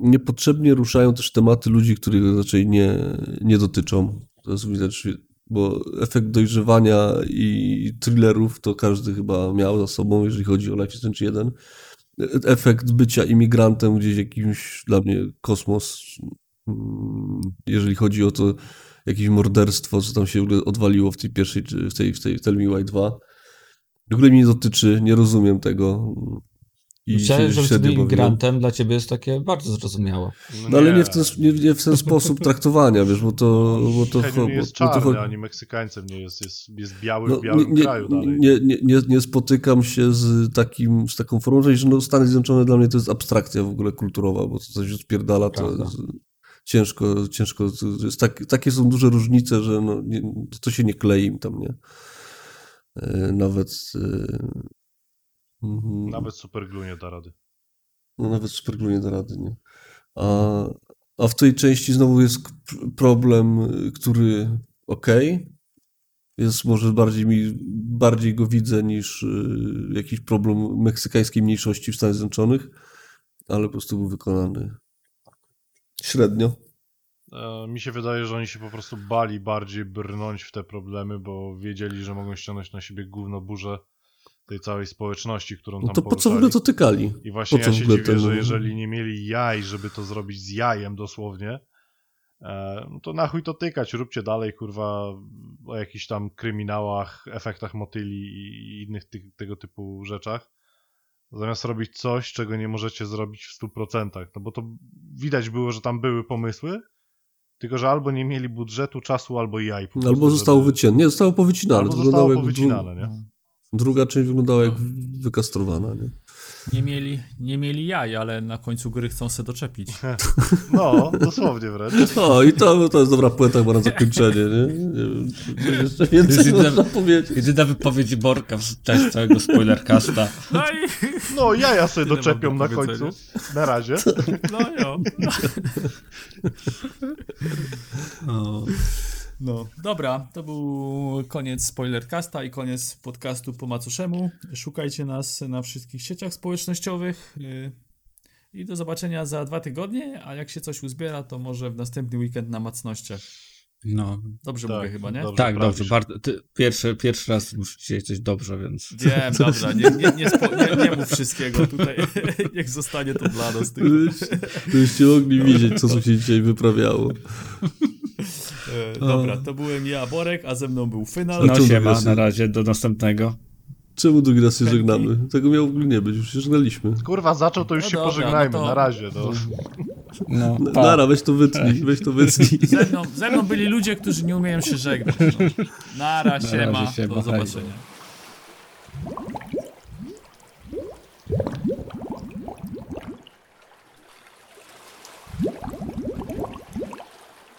Niepotrzebnie ruszają też tematy ludzi, których raczej nie, nie dotyczą. To jest widać, bo efekt dojrzewania i thrillerów to każdy chyba miał za sobą, jeżeli chodzi o Life is Strange 1. Efekt bycia imigrantem gdzieś jakimś dla mnie kosmos, mm, jeżeli chodzi o to jakieś morderstwo, co tam się odwaliło w tej pierwszej, w tej, w tej Tell Me Why 2. W ogóle mnie nie dotyczy, nie rozumiem tego. I Myślałem, się że być imigrantem dla ciebie jest takie bardzo zrozumiałe. No ale nie w, ten, nie, nie w ten sposób traktowania, wiesz, bo to... Bo to, bo, nie jest bo to czarny, chodzi- ani Meksykańcem nie jest, jest, jest biały no, w białym nie, kraju dalej. nie, nie, nie, nie spotykam się z, takim, z taką formą, że no Stany Zjednoczone dla mnie to jest abstrakcja w ogóle kulturowa, bo to coś odpierdala, to jest ciężko, ciężko, to jest tak, takie są duże różnice, że no, nie, to się nie klei im tam, nie? E, Nawet... mhm. Nawet Superglue nie da rady. No nawet Superglue nie da rady, nie? A, a w tej części znowu jest problem, który okej, jest może bardziej mi, bardziej go widzę niż y, jakiś problem meksykańskiej mniejszości w Stanach Zjednoczonych, ale po prostu był wykonany średnio. E, mi się wydaje, że oni się po prostu bali bardziej brnąć w te problemy, bo wiedzieli, że mogą ściągnąć na siebie gówno burzę tej całej społeczności, którą No tam to po co w ogóle to tykali? I właśnie po co ja się dziwię, ten- że jeżeli nie mieli jaj, żeby to zrobić z jajem dosłownie, e, no to na chuj to tykać, róbcie dalej, kurwa, o jakichś tam kryminałach, efektach motyli i innych ty tego typu rzeczach, zamiast robić coś, czego nie możecie zrobić w 100%, no bo to widać było, że tam były pomysły, tylko że albo nie mieli budżetu, czasu, albo jaj. po Albo prostu, zostało żeby- wycięte. Nie, zostało powycinane. Albo To zostało wyglądało jak dru- powycinane, nie? Druga część wyglądała jak wykastrowana, nie? Nie mieli, nie mieli jaj, ale na końcu gry chcą se doczepić. No, dosłownie wręcz. O, i to, to jest dobra płyta chyba na zakończenie, nie? nie wiem, jeszcze więcej jedyna- można powiedzieć. Jedyna wypowiedź Borka w czasie całego spoilercasta. No i No, jaja sobie Tyle doczepią na końcu. Na razie. no jo. No. No. Dobra, to był koniec spoilercasta i koniec podcastu po macoszemu. Szukajcie nas na wszystkich sieciach społecznościowych. yy, I do zobaczenia za dwa tygodnie, a jak się coś uzbiera, to może w następny weekend na macnościach. No, Dobrze Tak, mówię chyba, nie? dobrze. tak, prawisz. dobrze. Bardzo, ty, pierwszy, pierwszy raz dzisiaj coś dobrze, więc... Wiem, dobra, nie, nie, nie, spo, nie, nie mów wszystkiego tutaj. Niech zostanie to dla nas. Gdybyście mogli widzieć, co tu się dzisiaj wyprawiało. E, Dobra, to byłem ja, Borek, a ze mną był Final. No czemu siema, na razie, do następnego. Czemu drugi raz się żegnamy? Tego miało w ogóle nie być, już się żegnaliśmy. Kurwa, zaczął, to już No się dobra, pożegnajmy. no to- Na razie, no. No, pa. Nara, weź to wytnij, weź to wytnij. Ze mną, ze mną byli ludzie, którzy nie umieją się żegnać. No. Nara, siema, razie, siema, do hej. zobaczenia.